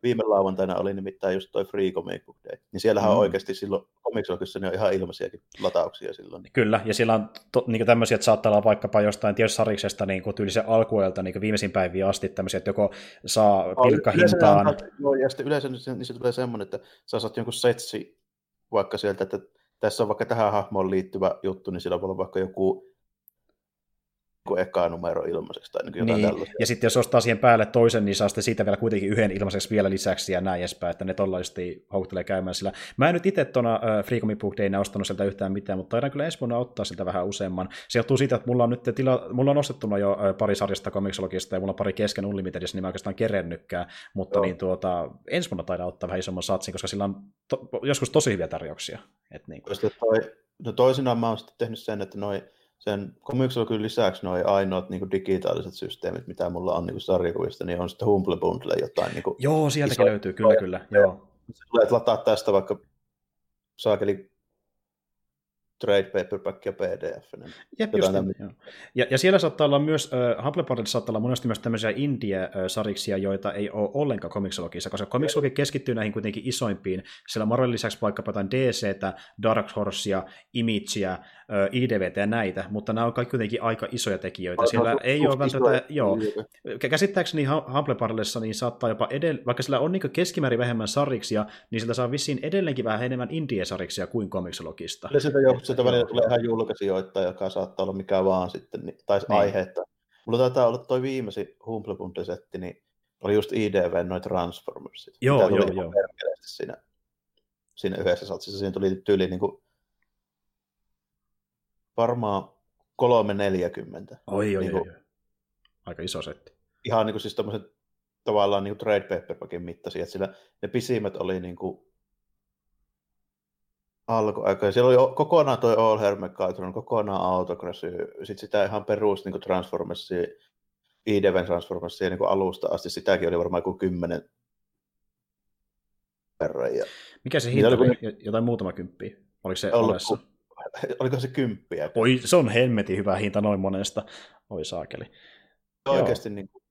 viime lauantaina oli nimittäin just toi Free Comic Book Day, niin siellähän mm. on oikeasti silloin Comixologissa niin on ihan ilmaisiakin latauksia silloin. Kyllä, ja siellä on to, niin tämmöisiä, että saattaa olla vaikkapa jostain tietysti sariksesta niin kuin tyylisen alkuajalta niin viimeisin päiviä asti tämmöisiä, että joko saa pilkkahintaan. Joo, ja sitten yleensä niin se tulee semmoinen, että sä saat jonkun setsi vaikka sieltä, että tässä on vaikka tähän hahmoon liittyvä juttu, niin sillä voi olla vaikka joku kuin eka numero ilmaiseksi tai niin niin. Tällaisia. Ja sitten jos ostaa siihen päälle toisen, niin saa sitten siitä vielä kuitenkin yhden ilmaiseksi vielä lisäksi ja näin edespäin, että ne tollaisesti houkuttelee käymään sillä. Mä en nyt itse tuona uh, Free Comic Book Dayna ostanut sieltä yhtään mitään, mutta taidan kyllä ensi vuonna ottaa siltä vähän useamman. Se johtuu siitä, että mulla on nyt tila, mulla on ostettuna jo pari sarjasta komiksologista ja mulla on pari kesken Unlimitedissa, niin mä oikeastaan kerennytkään, mutta niin tuota, ensi vuonna taidan ottaa vähän isomman satsin, koska sillä on to, joskus tosi hyviä tarjouksia. Et niin. Toi, no toisinaan mä oon sitten tehnyt sen, että noin sen Comixologyn lisäksi noin ainoat niin kuin digitaaliset systeemit, mitä mulla on niin sarjakuvista, niin on sitten Humble Bundle jotain. Niin kuin joo, sieltäkin löytyy, kyllä, kyllä. Joo. Sä tulet lataa tästä vaikka saakeli trade paperback ja PDF. Niin Jep, just niin, ja, ja, siellä saattaa olla myös, uh, Humble saattaa olla monesti myös tämmöisiä indie-sariksia, joita ei ole ollenkaan komiksologissa, koska komiksologi keskittyy näihin kuitenkin isoimpiin. Siellä Marvelin lisäksi vaikkapa jotain DCtä, Dark Horsea, Imagea, IDVtä ja näitä, mutta nämä on kaikki kuitenkin aika isoja tekijöitä. Aika siellä ei ole välttämättä, joo, käsittääkseni Humble niin saattaa jopa edellä, vaikka sillä on niin keskimäärin vähemmän sariksia, niin sieltä saa vissiin edelleenkin vähän enemmän indie-sariksia kuin komiksologista. Ja sitä sitä välillä tulee ihan julkaisijoita, joka saattaa olla mikä vaan sitten, niin, tai niin. aiheetta. Mulla taitaa olla toi viimeisin Humble Bundle-setti, niin oli just IDV noin Transformersit. Joo, joo, joo. Siinä, siinä yhdessä satsissa. Siinä tuli tyyli niin kuin varmaan 340. Oi, oi, niin kuin, oi, Aika iso setti. Ihan niin kuin siis tämmöiset tavallaan niin kuin trade paperbackin mittaisia, että sillä ne pisimmät oli niin kuin alkuaikoja. Siellä oli kokonaan toi All Hair Megatron, kokonaan Autocrossy, sitten sitä ihan perus niin Transformersia, IDVn Transformersia niin alusta asti, sitäkin oli varmaan kuin kymmenen verran. Ja Mikä se hinta oli? oli? Jotain muutama kymppiä? Oliko se ollut, alessa? *laughs* oliko se kymppiä? Oi, se on helmetin hyvä hinta noin monesta. Oi saakeli. Oikeasti, niin kuin,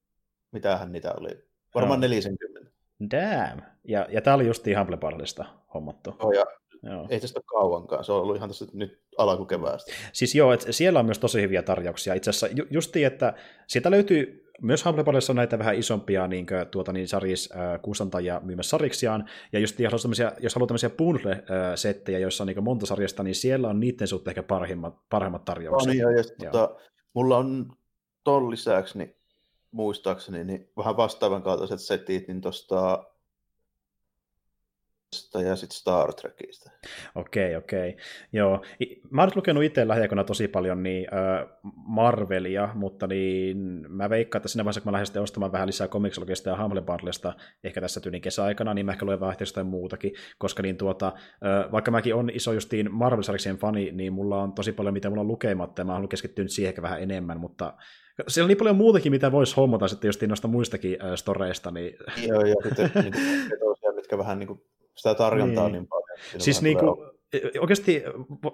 mitähän niitä oli? Varmaan 40. Damn. Ja, ja tämä oli just Bundlesta hommattu. Oh, ja Joo. Ei tästä kauankaan, se on ollut ihan tässä nyt alkukeväästä. Siis joo, että siellä on myös tosi hyviä tarjouksia. Itse asiassa ju- justi, että sieltä löytyy myös Humbleballissa on näitä vähän isompia niin kuin, tuota, niin saris, äh, kustantajia myymässä sariksiaan, ja just jos, jos haluaa tämmöisiä bundle-settejä, joissa on niin monta sarjasta, niin siellä on niiden suhteen ehkä parhaimmat, parhaimmat tarjoukset. No niin, ja, ja tota, mulla on ton lisäksi, niin muistaakseni, niin vähän vastaavan kaltaiset setit, niin tuosta ja sitten Star Trekista. Okei, okei. Joo. Mä oon lukenut itse lähiaikoina tosi paljon niin, äh, Marvelia, mutta niin, mä veikkaan, että siinä vaiheessa, kun mä lähden ostamaan vähän lisää komiksologista ja Humble Bundlesta, ehkä tässä tyylin kesäaikana, niin mä ehkä luen vähän jotain muutakin, koska niin tuota, äh, vaikka mäkin on iso justiin marvel fani, niin mulla on tosi paljon, mitä mulla on lukematta, ja mä haluan keskittyä siihen ehkä vähän enemmän, mutta siellä on niin paljon muutakin, mitä voisi hommata sitten justiin noista muistakin äh, storeista. Niin... Joo, ja sitten *laughs* mitkä vähän niin kuin sitä tarjontaa niin, niin paljon. Siis niin kuin, oikeasti,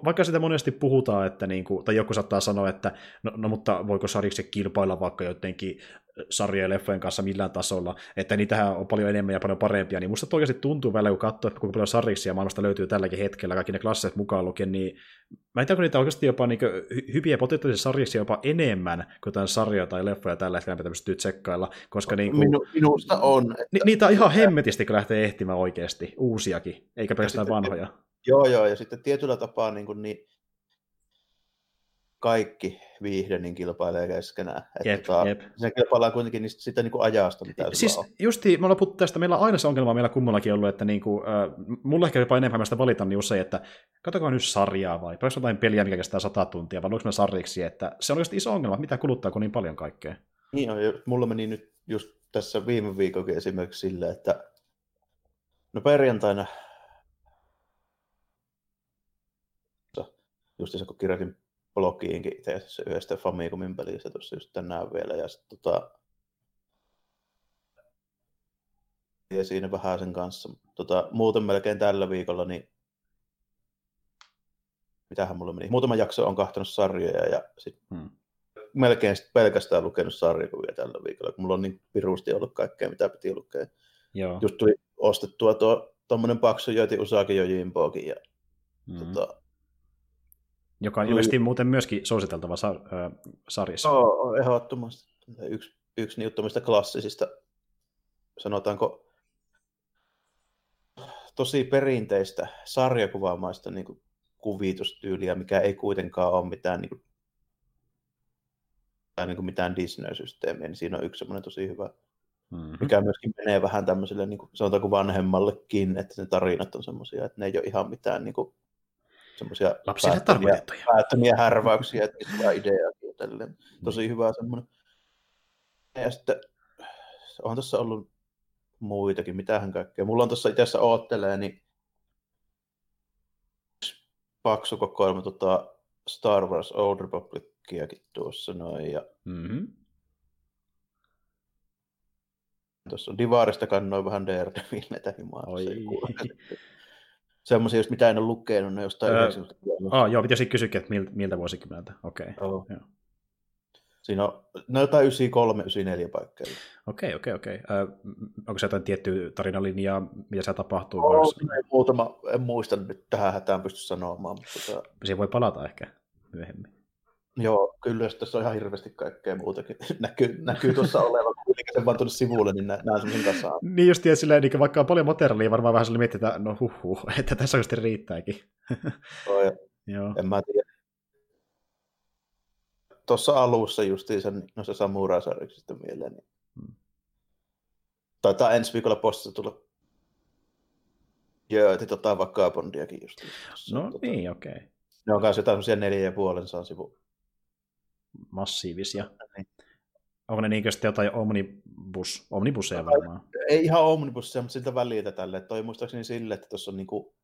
vaikka sitä monesti puhutaan, että niin kuin, tai joku saattaa sanoa, että no, no mutta voiko sarjiksi kilpailla vaikka jotenkin sarjojen leffojen kanssa millään tasolla, että niitähän on paljon enemmän ja paljon parempia, niin musta oikeasti tuntuu välillä, kun katsoo, että kuinka paljon sarjiksia maailmasta löytyy tälläkin hetkellä, kaikki ne klassit mukaan lukien, niin mä en tiedä, niitä oikeasti jopa niin hyviä potentiaalisia sarjiksia jopa enemmän kuin jotain sarjoja tai leffoja tällä hetkellä, mitä pystyy tsekkailla, koska niin kuin, Minu, minusta on. Että... Ni, niitä on ihan hemmetisti, kun lähtee ehtimään oikeasti, uusiakin, eikä pelkästään vanhoja. Joo, joo, ja sitten tietyllä tapaa niin, kuin, niin kaikki viihde niin kilpailee keskenään. Jep, tota, jep. Se kilpaillaan kuitenkin niistä, sitä niin kuin ajasta, mitä Siis on. justi, me ollaan puhuttu tästä, meillä on aina se ongelma meillä kummallakin ollut, että niinku, äh, mulla ehkä jopa enemmän sitä valitan niin usein, että katsokaa nyt sarjaa vai, onko jotain peliä, mikä kestää sata tuntia, vai onko me sarjiksi, että se on just iso ongelma, mitä kuluttaa kun niin paljon kaikkea. Niin on, mulla meni nyt just tässä viime viikokin esimerkiksi sille, että no perjantaina just se, kun kirjoitin blogiinkin itse asiassa yhdestä Famicomin pelistä tuossa just tänään vielä. Ja sitten tota, ja siinä vähän sen kanssa. Tota, muuten melkein tällä viikolla, niin mitähän mulla meni. Muutama jakso on kahtanut sarjoja ja sit hmm. melkein sit pelkästään lukenut sarjakuvia tällä viikolla, kun mulla on niin pirusti ollut kaikkea, mitä piti lukea. Joo. Just tuli ostettua tuo tuommoinen paksu Joti Usaki Jojimbokin ja hmm. tota, joka on ilmeisesti muuten myöskin suositeltava sar- äh, sarjassa. Joo, ehdottomasti. Yksi, yksi niuttomista klassisista, sanotaanko, tosi perinteistä sarjakuvaamaista niin kuin kuvitustyyliä, mikä ei kuitenkaan ole mitään, niin kuin, tai niin kuin mitään Disney-systeemiä, niin siinä on yksi semmoinen tosi hyvä, mm-hmm. mikä myöskin menee vähän tämmöiselle, niin kuin, sanotaanko vanhemmallekin, että ne tarinat on semmoisia, että ne ei ole ihan mitään niin kuin, semmoisia Lapsille tarkoitettuja. Päättömiä härväyksiä, että niissä on ideakin ja tälleen. Tosi mm. hyvä semmoinen. Ja sitten on tässä ollut muitakin, mitähän kaikkea. Mulla on tuossa itse asiassa oottelee, niin paksu kokoelma tota Star Wars Old Republiciakin tuossa noin. Ja... Mm-hmm. Tuossa on Divarista kannoin vähän Daredevilnetä himaa semmoisia, just mitä en ole lukenut, ne jostain öö, 90 ah, Joo, pitäisi kysyäkin, että miltä, miltä vuosikymmeneltä. Okei. Okay. Oh. Joo. Siinä on no jotain 93, 94 paikkaa. Okei, okei, okei. Onko se jotain tiettyä tarinalinjaa, mitä se tapahtuu? Oh, Voisi... muutama, en muista nyt tähän hätään pysty sanomaan. Mutta. Siihen voi palata ehkä myöhemmin. Joo, kyllä, jos tässä on ihan hirveästi kaikkea muutakin. *laughs* näkyy, näkyy tuossa oleva, kun sen vaan tuonne sivulle, niin näen semmoisen kasaan. Niin just, että silleen, niin vaikka on paljon materiaalia, varmaan vähän miettii, että no huh, huh *laughs* että tässä oikeasti riittääkin. *laughs* ja. Joo. En mä tiedä. Tuossa alussa justiin sen, no se samurai sitten mieleen. Niin... Hmm. Taitaa ensi viikolla postissa tulla Joo, että tota Vagabondiakin just. No tota, niin, okei. Okay. Ne on kanssa jotain semmoisia neljä ja puolen saan sivu massiivisia. Niin. Onko ne niinkö sitten jotain omnibus, omnibusseja varmaan? Ei ihan omnibusseja, mutta siltä väliltä tälle. Toi muistaakseni sille, että tuossa on niinku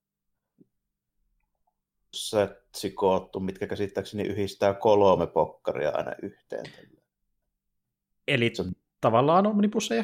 setsi koottu, mitkä käsittääkseni yhdistää kolme pokkaria aina yhteen. Eli on... tavallaan omnibusseja?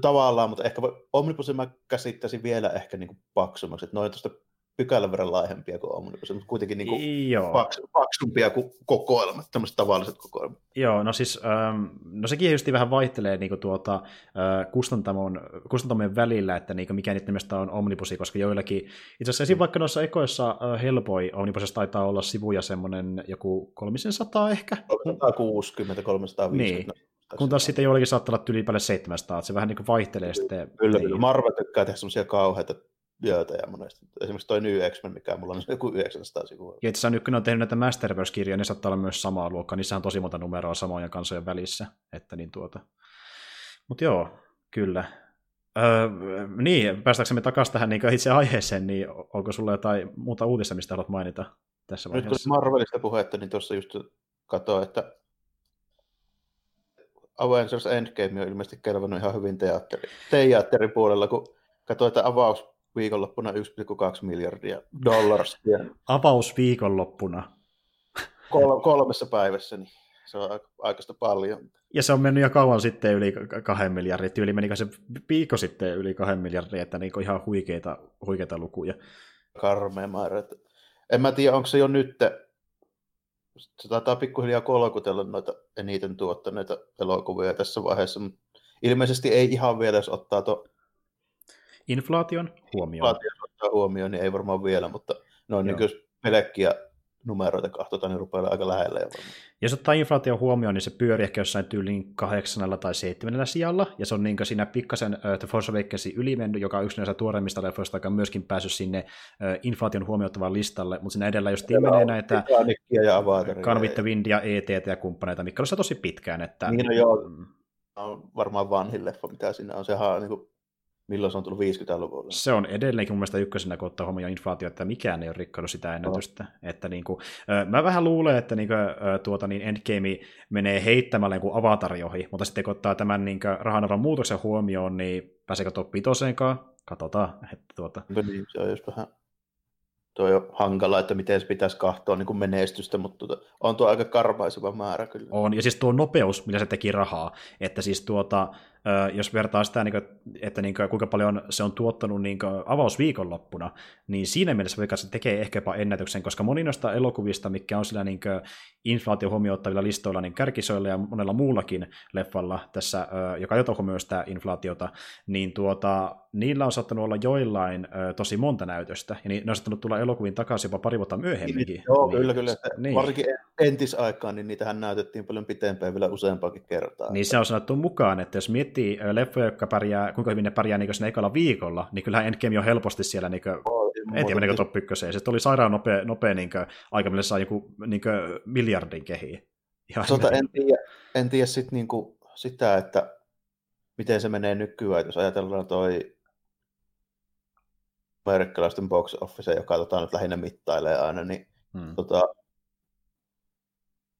Tavallaan, mutta ehkä omnibusseja mä käsittäisin vielä ehkä niinku paksummaksi. Että noin tuosta pykälän verran laihempia kuin Omnibus, mutta kuitenkin niin kuin Joo. Paks, paksumpia kuin kokoelmat, tämmöiset tavalliset kokoelmat. Joo, no siis, ähm, no sekin just vähän vaihtelee niin kuin tuota, äh, kustantamon, kustantamojen välillä, että niin kuin mikä niiden nimestä on Omnibusi, koska joillakin, itse asiassa esim. vaikka noissa ekoissa äh, Hellboy Omnibusissa taitaa olla sivuja semmoinen joku 300 ehkä. 360, 350. Niin. Kun taas sitten joillakin saattaa olla yli paljon 700, että se vähän niin kuin vaihtelee sitten. Kyllä, kyllä. Marvel tykkää tehdä semmoisia kauheita ja monesti. Esimerkiksi toi New X-Men, mikä mulla on joku 900 sivua. Ja itse asiassa on tehnyt näitä Masterverse-kirjoja, ne saattaa olla myös samaa luokkaa, niissä on tosi monta numeroa samojen kansojen välissä. Että niin tuota. Mutta joo, kyllä. Öö, niin, päästäänkö me takaisin tähän niin itse aiheeseen, niin onko sulla jotain muuta uutista, mistä haluat mainita tässä vaiheessa? Nyt kun Marvelista puhetta, niin tuossa just katsoin, että Avengers Endgame on ilmeisesti kelvannut ihan hyvin teatteri, teatteripuolella, kun katsoin, että avaus viikonloppuna 1,2 miljardia dollaria. Avaus *laughs* viikonloppuna. Kol- kolmessa päivässä, niin se on aikaista paljon. Ja se on mennyt jo kauan sitten yli kahden miljardin. Tyyli menikö se viikko sitten yli kahden miljardin, että niin ihan huikeita, huikeita lukuja. Karmea määrä. En mä tiedä, onko se jo nyt, se taitaa pikkuhiljaa kolkutella noita eniten tuottaneita elokuvia tässä vaiheessa, mutta ilmeisesti ei ihan vielä, jos ottaa to, Inflaation huomioon. Inflaation ottaa huomioon, niin ei varmaan vielä, mutta ne on niin pelkkiä numeroita katsotaan, niin rupeaa aika lähellä jo Jos ottaa inflaatio huomioon, niin se pyörii ehkä jossain tyyliin kahdeksannella tai seitsemännellä sijalla, ja se on niin siinä pikkasen uh, The Force Awakensin ylimennyt, joka on yksi näistä tuoreimmista leffoista, joka on myöskin päässyt sinne uh, inflaation huomioittavan listalle, mutta siinä edellä just menee näitä ja Carvitte Wind ja ET ja kumppaneita, mikä on tosi pitkään. Että... Niin, no joo, on varmaan vanhin leffa, mitä siinä on. Sehän on niin kuin Milloin se on tullut 50-luvulla? Se on edelleenkin mun mielestä ykkösenä, kun ottaa huomioon inflaatio, että mikään ei ole rikkonut sitä ennätystä. No. Että niin kuin, mä vähän luulen, että niin kuin, tuota, niin Endgame menee heittämällä kuin avatari ohi, mutta sitten kun ottaa tämän niin rahanarvon muutoksen huomioon, niin pääseekö tuo pitoseenkaan? Katsotaan. Että tuota... Niin, se on just vähän tuo on hankala, että miten se pitäisi kahtoa niin kuin menestystä, mutta tuota, on tuo aika karvaiseva määrä kyllä. On, ja siis tuo nopeus, millä se teki rahaa, että siis tuota, jos vertaa sitä, niin että niin kuinka paljon se on tuottanut niin avausviikonloppuna, niin siinä mielessä vaikka se tekee ehkä jopa ennätyksen, koska moni noista elokuvista, mikä on sillä inflaatio huomioittavilla listoilla, niin kärkisoilla ja monella muullakin leffalla tässä, joka jota huomioon sitä inflaatiota, niin tuota, niillä on saattanut olla joillain tosi monta näytöstä, ja ne on saattanut tulla elokuviin takaisin jopa pari vuotta myöhemminkin. Joo, niin, kyllä, kyllä. Niin. Varsinkin entisaikaan, niin niitähän näytettiin paljon pitempään vielä useampaakin kertaa. Niin se on sanottu mukaan, että jos miettii miettii leffoja, jotka pärjää, kuinka hyvin ne pärjää niin siinä ekalla viikolla, niin kyllähän Endgame on helposti siellä, niin kuin, oh, en tiedä meneekö top ykköseen. Se oli sairaan nopea, nopea niin kuin, aika, millä saa joku niin kuin, miljardin kehiin. Sota, en tiedä, en tiedä sit, niin kuin, sitä, että miten se menee nykyään, jos ajatellaan toi amerikkalaisten box office, joka tota, nyt lähinnä mittailee aina, niin hmm. tota,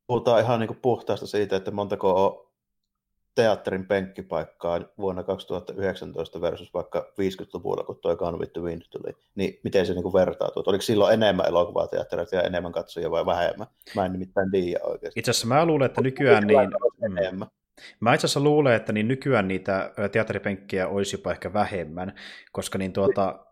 puhutaan ihan niin kuin puhtaasta siitä, että montako on teatterin penkkipaikkaa vuonna 2019 versus vaikka 50-luvulla, kun toi Gone with the Wind tuli, niin miten se niin vertautuu? Oliko silloin enemmän elokuvateattereita ja enemmän katsojia vai vähemmän? Mä en nimittäin tiedä oikeasti. Itse asiassa mä luulen, että nykyään niin... Enemmän. Mä itse asiassa luulen, että niin nykyään niitä teatteripenkkiä olisi jopa ehkä vähemmän, koska niin tuota,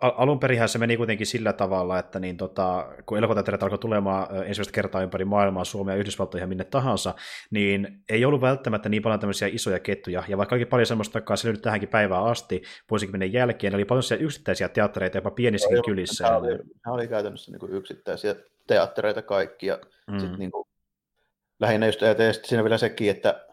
alun perinhän se meni kuitenkin sillä tavalla, että niin tota, kun elokuvateatterit alkoi tulemaan ensimmäistä kertaa ympäri maailmaa, Suomea ja Yhdysvaltoja ja minne tahansa, niin ei ollut välttämättä niin paljon tämmöisiä isoja ketjuja, ja vaikka oli paljon semmoista, joka se nyt tähänkin päivään asti, vuosikymmenen jälkeen, oli paljon yksittäisiä teattereita jopa pienissäkin kylissä. Nämä oli, nämä oli käytännössä niin kuin yksittäisiä teattereita kaikki, ja mm. sitten niin kuin, lähinnä just siinä vielä sekin, että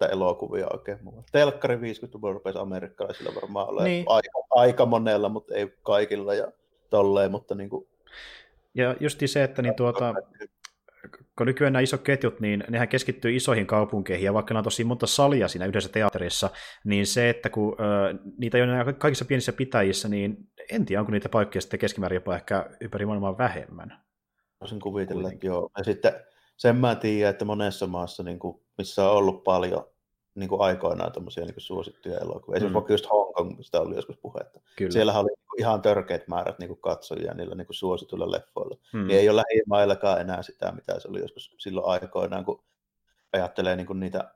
elokuvia oikein muualla. Telkkari 50-luvulla rupesi amerikkalaisilla varmaan olemaan niin. aika, aika monella, mutta ei kaikilla ja tolleen, mutta niin kuin... Ja justi se, että niin tuota, kun nykyään nämä isot ketjut, niin nehän keskittyy isoihin kaupunkeihin, ja vaikka ne on tosi monta salia siinä yhdessä teatterissa, niin se, että kun ö, niitä ei ole kaikissa pienissä pitäjissä, niin en tiedä, onko niitä paikkoja sitten keskimäärin jopa ehkä ympäri maailmaa vähemmän. Voisin kuvitella, että joo. Ja sitten sen mä tiedän, että monessa maassa, niin kuin, missä on ollut paljon niin kuin aikoinaan tämmöisiä niin kuin suosittuja elokuvia. Esimerkiksi mm. vaikka just Hongkongista oli joskus puhetta. Kyllä. Siellä oli niin ihan törkeät määrät niin kuin katsojia niillä niin kuin suosituilla leffoilla. Mm. Niin ei ole lähimaillakaan enää sitä, mitä se oli joskus silloin aikoinaan, kun ajattelee niin kuin niitä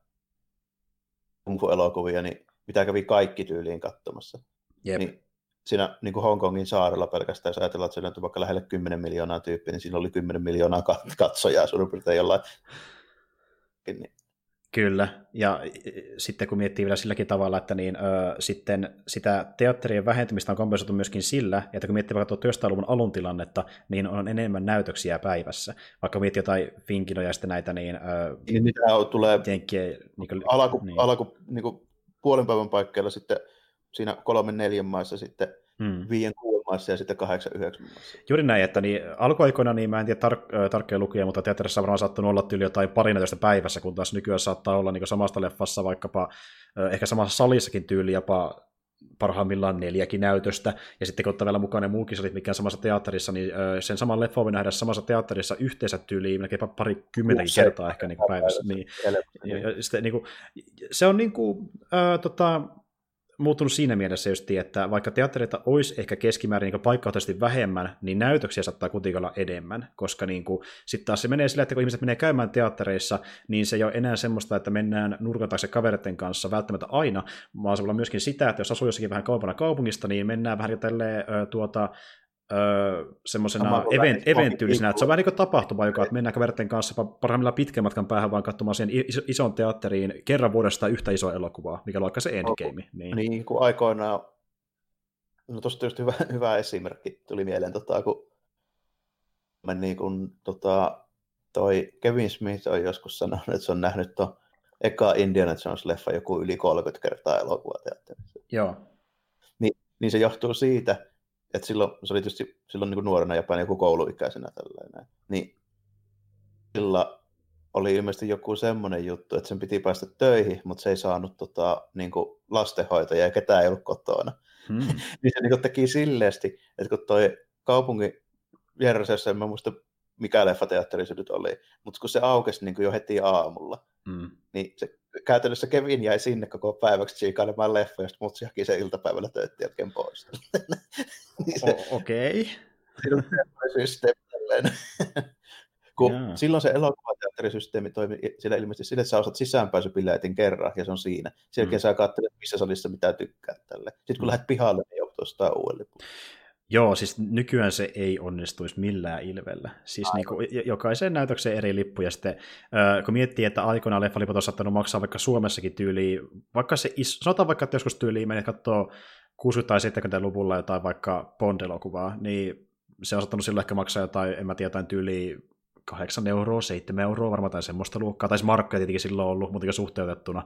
kung elokuvia niin mitä kävi kaikki tyyliin katsomassa. Yep. Niin siinä niin kuin Hongkongin saarella pelkästään, jos ajatellaan, että siellä on vaikka lähelle 10 miljoonaa tyyppiä, niin siinä oli 10 miljoonaa katsojaa suurin piirtein jollain. Niin Kyllä, ja sitten kun miettii vielä silläkin tavalla, että niin, ö, sitten sitä teatterien vähentymistä on kompensoitu myöskin sillä, että kun miettii vaikka 1900-luvun alun tilannetta, niin on enemmän näytöksiä päivässä. Vaikka miettii jotain Finkinoja ja sitten näitä, niin... Ö, niin niitä tulee jenkkiä, niin kuin, alaku, niin. alaku niin kuin puolen päivän paikkeilla sitten siinä kolmen neljän maissa sitten hmm. viien maissa ja sitten 8-9 maissa. Juuri näin, että niin, alkuaikoina niin mä en tiedä tar- tarkkoja lukuja, mutta teatterissa on varmaan saattanut olla tyyli jotain parinatoista päivässä, kun taas nykyään saattaa olla niin samasta leffassa vaikkapa ehkä samassa salissakin tyyli jopa parhaimmillaan neljäkin näytöstä, ja sitten kun ottaa vielä mukaan ne muukin salit, mikä on samassa teatterissa, niin sen saman leffan voi nähdä samassa teatterissa yhteensä tyyliin melkein pari kymmentäkin kertaa ehkä niin kuin päivässä. Niin, ja, ja sitten, niin kuin, se on niin kuin, äh, tota, muuttunut siinä mielessä just, että vaikka teattereita olisi ehkä keskimäärin niin paikkautisesti vähemmän, niin näytöksiä saattaa kuitenkin olla enemmän, koska niin sitten taas se menee sillä, että kun ihmiset menee käymään teattereissa, niin se ei ole enää semmoista, että mennään nurkan taakse kavereiden kanssa välttämättä aina, vaan se voi olla myöskin sitä, että jos asuu jossakin vähän kaupana kaupungista, niin mennään vähän tälleen, tuota, öö, semmoisena event, eventyylisenä, että se on vähän niin kuin tapahtuma, joka, että mennään kaverten kanssa parhaimmillaan pitkän matkan päähän vaan katsomaan siihen iso, ison teatteriin kerran vuodesta yhtä isoa elokuvaa, mikä on aika se endgame. Niin, niin kuin aikoinaan, no tuosta just hyvä, *laughs* hyvä esimerkki tuli mieleen, tota, kun niin kun, tota, toi Kevin Smith on joskus sanonut, että se on nähnyt tuon eka Indiana Jones-leffa joku yli 30 kertaa elokuvateatterissa. Joo. Niin, niin se johtuu siitä, että silloin, se oli tietysti silloin niin nuorena ja joku kouluikäisenä tällainen, niin sillä oli ilmeisesti joku semmoinen juttu, että sen piti päästä töihin, mutta se ei saanut tota, niin kuin lastenhoitajia ja ketään ei ollut kotona. Hmm. *laughs* niin se niin kuin teki silleesti, että kun toi kaupungin vieressä, en mä muista mikä leffateatteri se nyt oli, mutta kun se aukesi niin kuin jo heti aamulla, hmm. niin se käytännössä Kevin jäi sinne koko päiväksi tsiikailemaan leffa, ja sitten mutsi haki sen iltapäivällä töitti jälkeen pois. *laughs* niin se, Okei. Okay. Systeemi kun Jaa. silloin se elokuvateatterisysteemi toimi sillä ilmeisesti sille, että sä osat sisäänpääsypileetin kerran, ja se on siinä. Sen jälkeen mm. sä katselet, missä salissa mitä tykkää tälle. Sitten kun mm. lähdet pihalle, niin joutuu ostaa uuden lipun. Joo, siis nykyään se ei onnistuisi millään ilvellä. Siis niin kuin, jokaisen näytöksen eri lippu, ja sitten äh, kun miettii, että aikoinaan leffaliput on saattanut maksaa vaikka Suomessakin tyyliin, vaikka se, is, sanotaan vaikka, että joskus tyyliin menet katsoa 60- tai 70-luvulla jotain vaikka Bond-elokuvaa, niin se on saattanut silloin ehkä maksaa jotain, en mä tiedä, jotain tyyliin 8 euroa, 7 euroa, varmaan tai semmoista luokkaa, tai markkoja tietenkin silloin ollut, mutta suhteutettuna.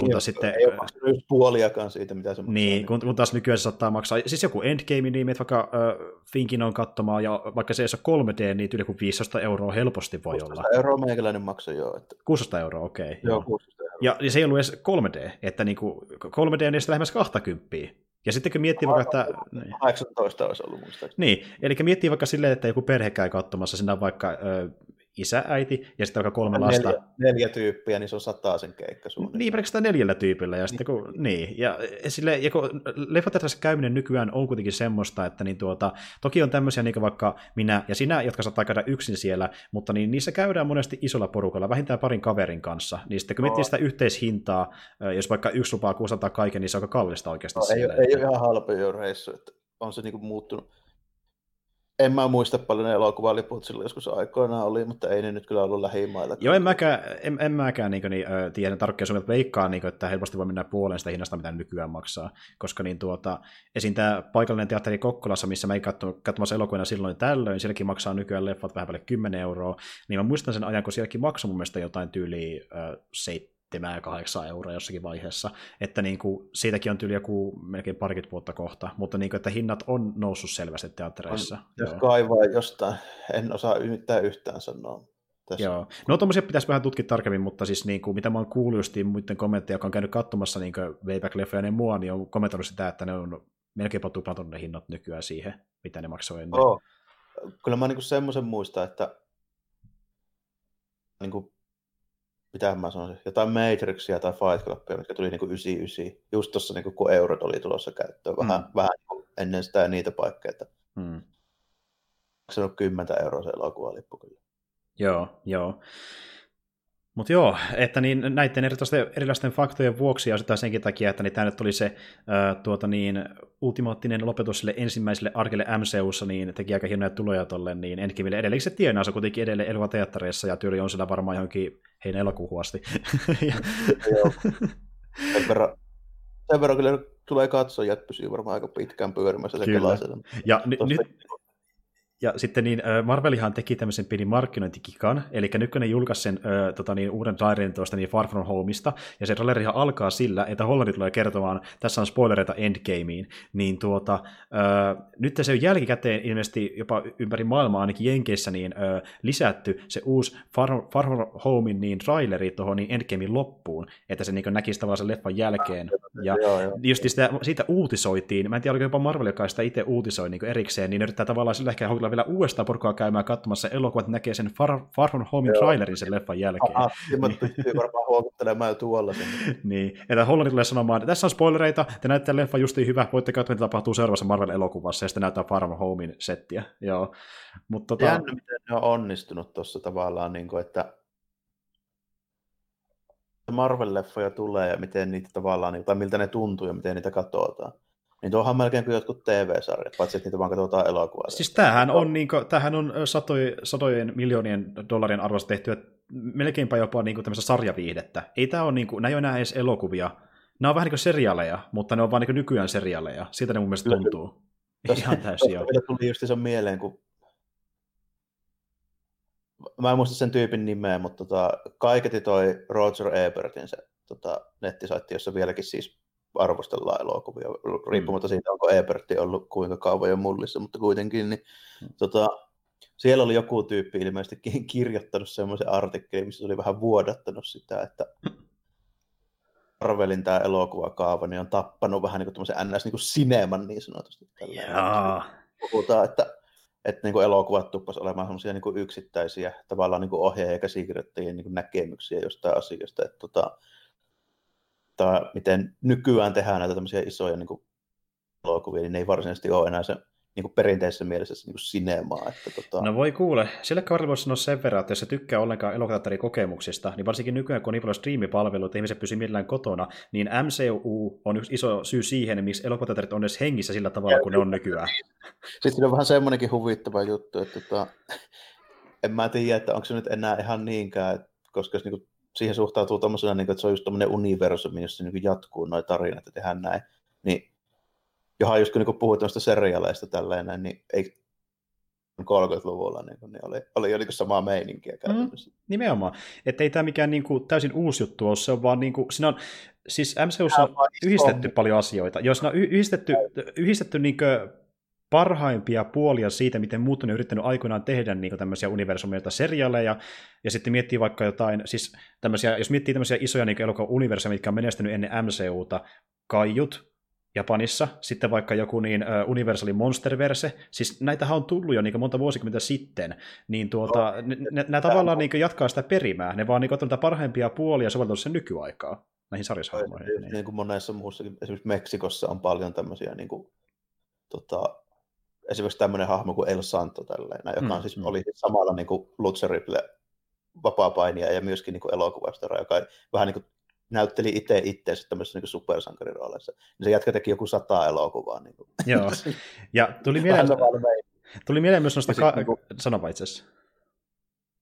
kun taas sitten, ei ole just puoliakaan siitä, mitä se Niin, kun, kun taas nykyään se saattaa maksaa, siis joku Endgame, niin että vaikka äh, Finkin on katsomaan, ja vaikka se ei ole 3D, niin yli kuin 15 euroa helposti voi 16 olla. euroa meikäläinen maksaa joo. Että... 16 euroa, okei. Okay, joo, joo. 16 euroa. Ja, ja, se ei ollut edes 3D, että niin kuin 3D on edes lähemmäs 20. Ja sitten kun miettii vaikka, että... 18 olisi ollut muistaakseni. Niin, eli miettii vaikka silleen, että joku perhe käy katsomassa, sinä vaikka ö, isä, äiti ja sitten vaikka kolme neljä, lasta. Neljä tyyppiä, niin se on sataa sen keikka suunnilleen. Niin, pelkästään neljällä tyypillä. Ja, sitten, kun, niin, ja, sille, ja kun leffateatrissa käyminen nykyään on kuitenkin semmoista, että niin tuota, toki on tämmöisiä niin vaikka minä ja sinä, jotka saattaa käydä yksin siellä, mutta niin niissä käydään monesti isolla porukalla, vähintään parin kaverin kanssa. Niin sitten kun miettii sitä yhteishintaa, jos vaikka yksi lupaa kustantaa kaiken, niin se on aika kallista oikeasti. No, ei, siellä, ei, että... ole ihan halpa jo reissu, että on se niin kuin muuttunut en mä muista paljon elokuvaliput silloin joskus aikoinaan oli, mutta ei ne nyt kyllä ollut lähimailla. Joo, en mäkään, en, en mäkään niin, niin, äh, tiedä tarkkaan sun, veikkaa, niin, että helposti voi mennä puoleen sitä hinnasta, mitä nykyään maksaa. Koska niin, tuota, esim. tämä paikallinen teatteri Kokkolassa, missä mä en katso, katsomassa elokuvina silloin tällöin, sielläkin maksaa nykyään leffat vähän päälle 10 euroa, niin mä muistan sen ajan, kun sielläkin maksoi mun mielestä jotain tyyliä äh, 7 8 euroa jossakin vaiheessa, että niin kuin, siitäkin on tyyli joku melkein parikymmentä vuotta kohta, mutta niin kuin, että hinnat on noussut selvästi teattereissa. On, jos Joo. kaivaa jostain, en osaa yhtään yhtään sanoa. Tässä. Joo. No tuommoisia pitäisi vähän tutkia tarkemmin, mutta siis niin kuin, mitä mä oon kuullut justiin muiden kommentteja, jotka on käynyt katsomassa niin Wayback-leffoja ja mua, niin on kommentoinut sitä, että ne on melkeinpä tuplaton ne hinnat nykyään siihen, mitä ne maksoi ennen. Oh. Kyllä mä niin semmoisen muistan, että niin kuin mitä mä sanoisin, jotain Matrixia tai Fight Clubia, mitkä tuli niin kuin 99, just tuossa niin kun eurot oli tulossa käyttöön, vähän, mm. vähän niin ennen sitä ja niitä paikkeja. Mm. on 10 euroa se elokuvalippu kyllä. Joo, joo. Mutta joo, että niin näiden erilaisten, erilaisten faktojen vuoksi ja sitä senkin takia, että niin tämä nyt tuli se ää, tuota niin, ultimaattinen lopetus sille ensimmäiselle arkelle MCUssa, niin teki aika hienoja tuloja tolle, niin Endgameille edelleen se tienaa, se kuitenkin edelleen elokuvateattereissa ja tyyli on sillä varmaan johonkin heinä elokuuhun asti. *laughs* joo. Sen verran, sen verran kyllä tulee katsoa, että pysyy varmaan aika pitkään pyörimässä se Kyllä. Ja nyt, ja sitten niin Marvelihan teki tämmöisen pieni markkinointikikan, eli ne julkaisi sen äh, tota, niin, uuden trailerin tuosta niin Far From Homeista, ja se trailerihan alkaa sillä, että Hollandi tulee kertomaan, tässä on spoilereita Endgameen, niin tuota, äh, nyt se on jälkikäteen ilmeisesti jopa ympäri maailmaa, ainakin Jenkeissä, niin äh, lisätty se uusi Far, Far From Homein niin traileri tuohon niin Endgamein loppuun, että se niin näkisi tavallaan sen leffan jälkeen. Ja joo, joo. just sitä, siitä uutisoitiin, mä en tiedä, oliko jopa Marvel, joka sitä itse uutisoi niin erikseen, niin yrittää tavallaan sillä ehkä tulla vielä uudestaan porukkaa käymään katsomassa elokuvat, että näkee sen Far, Far From Home trailerin sen leffan jälkeen. Aha, pystyy varmaan huokuttelemaan jo tuolla. *laughs* niin, että Hollanti tulee sanomaan, että tässä on spoilereita, te näyttää leffa justiin hyvä, voitte katsoa, mitä tapahtuu seuraavassa Marvel-elokuvassa, ja sitten näyttää Far From Homein settiä. Joo. Mut, tota... Jännä, miten ne on onnistunut tuossa tavallaan, niin kuin, että Marvel-leffoja tulee ja miten niitä tavallaan, niin, tai miltä ne tuntuu ja miten niitä katsotaan. Niin tuohan melkein kuin jotkut TV-sarjat, paitsi että niitä vaan katsotaan elokuvaa. Siis tämähän on, niin kuin, tämähän on satoi, satojen miljoonien dollarien arvosta tehtyä melkeinpä jopa niin kuin tämmöistä sarjaviihdettä. Ei tämä ole, niin kuin, nämä ei ole enää edes elokuvia. Nämä on vähän niin kuin seriaaleja, mutta ne on vaan niin kuin nykyään seriaaleja. Siitä ne mun mielestä tuntuu. Tosta, Ihan täysin joo. tuli just sen mieleen, kun mä en muista sen tyypin nimeä, mutta tota, kaiketi toi Roger Ebertin se tota, nettisaitti, jossa vieläkin siis arvostellaan elokuvia, riippumatta mm. siitä, onko Eberti ollut kuinka kauan jo mullissa, mutta kuitenkin, niin mm. tota, siellä oli joku tyyppi ilmeisesti *laughs* kirjoittanut semmoisen artikkelin, missä oli vähän vuodattanut sitä, että Marvelin tämä elokuvakaava niin on tappanut vähän niin kuin NS niin kuin sineman niin sanotusti. Puhutaan, että, että niin kuin elokuvat tuppasivat olemaan semmoisia niin yksittäisiä tavallaan niin ohjaaja- ja käsikirjoittajien niin näkemyksiä jostain asiasta. Että, tota, tai miten nykyään tehdään näitä tämmöisiä isoja niin kuin elokuvia, niin ne ei varsinaisesti ole enää se niin kuin perinteisessä mielessä niin kuin sinemaa. Että, tota... No voi kuule, sillä kaudella voisi sanoa sen verran, että jos se tykkää ollenkaan kokemuksista, niin varsinkin nykyään kun on niin paljon striimipalveluita, että ihmiset pysyvät millään kotona, niin MCU on yksi iso syy siihen, miksi elokuvateatterit on edes hengissä sillä tavalla, kuin ne on nykyään. *laughs* Sitten on vähän semmoinenkin huvittava juttu, että tota, en mä tiedä, että onko se nyt enää ihan niinkään, koska jos niin siihen suhtautuu tommosena, niin kuin, että se on just tämmöinen universumi, jossa niin jatkuu noin tarinat ja tehdään näin, niin johon just kun niin puhuit noista serialeista tälleen, niin ei 30-luvulla niin, niin oli, oli jo niin samaa meininkiä mm, käytännössä. Mm, nimenomaan. Että ei tämä mikään niin kuin, täysin uusi juttu ole, se on vaan niin kuin, siinä on, siis MCUssa on yhdistetty on. paljon asioita. Jos on yhdistetty, yhdistetty niin kuin, parhaimpia puolia siitä, miten muut on yrittänyt aikoinaan tehdä niin tämmöisiä universumia seriaaleja, ja sitten miettii vaikka jotain, siis tämmöisiä, jos miettii tämmöisiä isoja niin elokuva universumeja, mitkä on menestynyt ennen MCUta, Kaijut, Japanissa, sitten vaikka joku niin uh, Universalin Monsterverse, siis näitähän on tullut jo niin monta vuosikymmentä sitten, niin tuota, no, ne, ne, tavallaan niin jatkaa sitä perimää, ne vaan niin ottanut parhaimpia puolia ja soveltanut sen nykyaikaa näihin sarjasahmoihin. Niin. niin kuin monessa muussakin, esimerkiksi Meksikossa on paljon tämmöisiä, niin kuin, tota, esimerkiksi tämmöinen hahmo kuin El Santo, tälleen, joka on mm, siis, mm. oli siis samalla niin kuin Lutzerille vapaa-painija ja myöskin niin elokuvastora, joka vähän niin kuin näytteli itse itseensä tämmöisessä niin supersankarirooleissa. Niin se jätkä teki joku sata elokuvaa. Niin kuin. Joo, ja tuli *laughs* mieleen, tuli mieleen myös noista, ka- niin kuin, itse asiassa.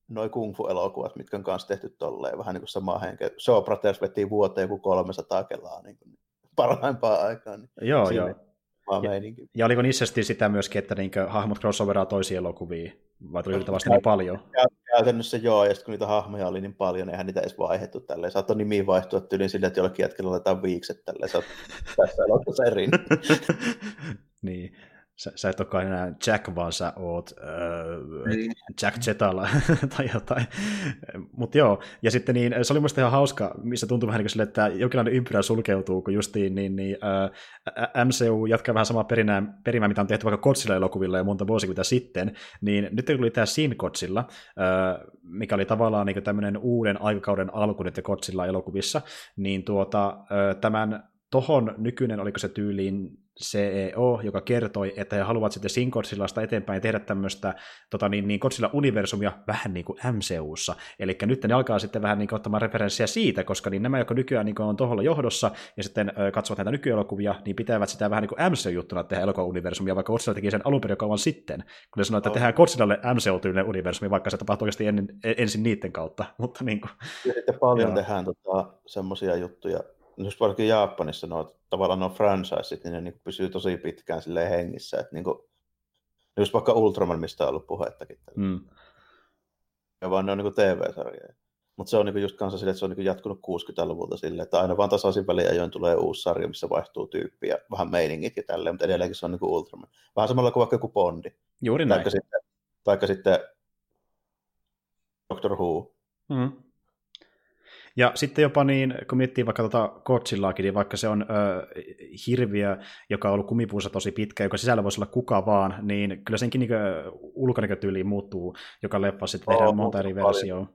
Noi kung fu-elokuvat, mitkä on kanssa tehty tolleen, vähän niin kuin sama henkeä. Shaw Brothers veti vuoteen joku 300 kelaa niin kuin parhaimpaan aikaan. Niin joo, joo. Ja, ja oliko niissä sitä myöskin, että niin hahmot crossoveraa toisiin elokuviin? Vai tuli yltävästi niin paljon? Käytännössä joo, ja sitten kun niitä hahmoja oli niin paljon, eihän niitä edes vaihdettu tälleen. Saattoi nimi vaihtua tyyliin sille, että jollekin jätkellä laitetaan viikset tälleen. Sä tässä elokuvassa eri. *laughs* niin sä, sä et olekaan enää Jack, vaan sä oot äh, niin. Jack Jetala *laughs* tai jotain. Mutta joo, ja sitten niin, se oli musta ihan hauska, missä tuntui vähän niin sille, että jonkinlainen ympyrä sulkeutuu, kun justiin niin, niin äh, MCU jatkaa vähän samaa perinää, perimää, mitä on tehty vaikka Kotsilla-elokuvilla ja monta vuosikymmentä sitten, niin nyt tuli tämä Sin Kotsilla, äh, mikä oli tavallaan niin tämmöinen uuden aikakauden alku nyt Kotsilla elokuvissa, niin tuota, äh, tämän tohon nykyinen, oliko se tyyliin CEO, joka kertoi, että he haluavat sitten Sinkotsillasta eteenpäin tehdä tämmöistä tota, niin, niin Godzilla-universumia vähän niin kuin MCUssa. Eli nyt ne alkaa sitten vähän niin kuin ottamaan referenssiä siitä, koska niin nämä, jotka nykyään niin on tuolla johdossa ja sitten ö, katsovat näitä nykyelokuvia, niin pitävät sitä vähän niin kuin MCU-juttuna tehdä elokuva-universumia, vaikka Godzilla teki sen alun perin kauan sitten, kun ne sanoi, että no. tehdään Godzillalle MCU-tyylinen universumi, vaikka se tapahtuu oikeasti ennen, ensin niiden kautta. *laughs* Mutta niin kuin, ja sitten paljon joo. tehdään tota, semmoisia juttuja, just varsinkin Japanissa nuo, tavallaan nuo franchiseit, niin ne niin pysyy tosi pitkään silleen hengissä, että niin kuin, just vaikka Ultraman, mistä on ollut puhettakin. Mm. Ja vaan ne on niin TV-sarjoja. Mutta se on niin just kanssa sille, että se on niin jatkunut 60-luvulta silleen, että aina vaan tasaisin väliajoin tulee uusi sarja, missä vaihtuu tyyppi ja vähän meiningit ja tälleen, mutta edelleenkin se on niin Ultraman. Vähän samalla kuin vaikka joku Bondi. Juuri näin. Taikka sitten, taikka sitten Doctor Who. Mm. Ja sitten jopa niin, kun miettii vaikka tuota Godzillaakin, niin vaikka se on ö, hirviö, joka on ollut kumipuussa tosi pitkä, joka sisällä voisi olla kuka vaan, niin kyllä senkin niin ulkonäkötyyli muuttuu joka leffa, sitten tehdään monta eri versioa.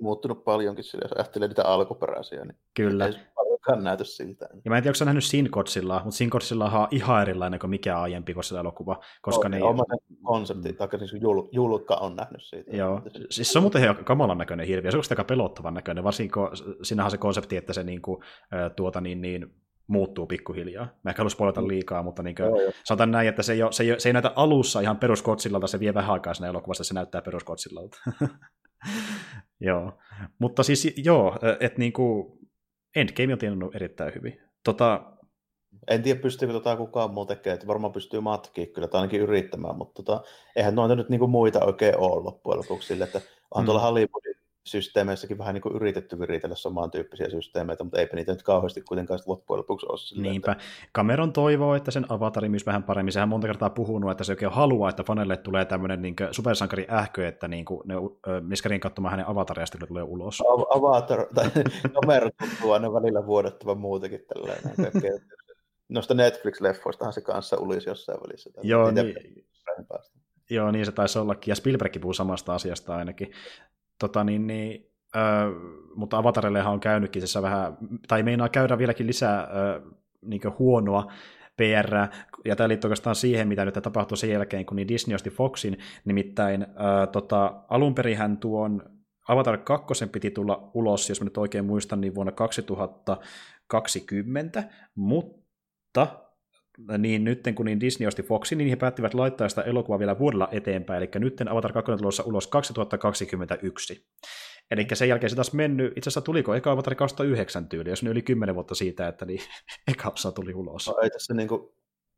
Muuttunut paljonkin sillä, jos ajattelee niitä alkuperäisiä, niin kyllä. ei paljonkaan näytä siltä. Ja mä en tiedä, onko sä nähnyt Sin Godzillaa, mutta Sin Godzilla on ihan erilainen kuin mikä aiempi Godzilla-elokuva. Koska on, ne... Oma konsepti, tai siis jul, julkka on nähnyt siitä. Joo, siis se on muuten ihan kamalan näköinen hirviö, se on aika pelottavan näköinen, varsinkin kun siinähän on se konsepti, että se niinku, tuota, niin, niin, muuttuu pikkuhiljaa. Mä ehkä halua spoilata mm. liikaa, mutta niin kuin, joo. sanotaan näin, että se ei, ole, se, ei, se ei näytä alussa ihan peruskotsillalta, se vie vähän aikaa siinä elokuvassa, se näyttää peruskotsillalta. *laughs* joo, mutta siis joo, että niin kuin Endgame on tiennyt erittäin hyvin. Tota, En tiedä, pystyykö tota kukaan muu tekemään, että varmaan pystyy matkiin kyllä, tai ainakin yrittämään, mutta tota, eihän noita nyt niinku muita oikein ole loppujen lopuksi sille, että on mm. tuolla Hollywoodin systeemeissäkin vähän niin kuin yritetty viritellä samantyyppisiä systeemeitä, mutta eipä niitä nyt kauheasti kuitenkaan loppujen lopuksi ole. Silleen, Niinpä. Että... Cameron toivoo, että sen avatari myös vähän paremmin. Sehän monta kertaa puhunut, että se oikein haluaa, että fanelle tulee tämmöinen niin supersankari ähkö, että niin kuin ne miskärin katsomaan hänen avataria, kun tulee ulos. Avatar, tai *laughs* Cameron tuntuu aina välillä vuodettavan muutakin tällainen. Noista Netflix-leffoistahan se kanssa ulisi jossain välissä. Joo, niin, Joo, niin se taisi ollakin. Ja Spielberg puhuu samasta asiasta ainakin. Tota, niin, niin, ö, mutta Avatarillehan on käynytkin tässä vähän, tai meinaa käydä vieläkin lisää ö, niin huonoa PR, ja tämä liittyy oikeastaan siihen, mitä nyt tapahtui sen jälkeen, kun niin Disney osti Foxin, nimittäin ö, tota, alun perin tuon Avatar 2 piti tulla ulos, jos mä nyt oikein muistan, niin vuonna 2020, mutta niin nyt kun niin Disney osti Foxin, niin he päättivät laittaa sitä elokuvaa vielä vuodella eteenpäin, eli nyt Avatar 2 on tulossa ulos 2021. Eli sen jälkeen se taas mennyt, itse asiassa tuliko eka Avatar 2009 tyyli, jos ne yli 10 vuotta siitä, että niin *laughs* eka osa tuli ulos. No, ei tässä niin kuin,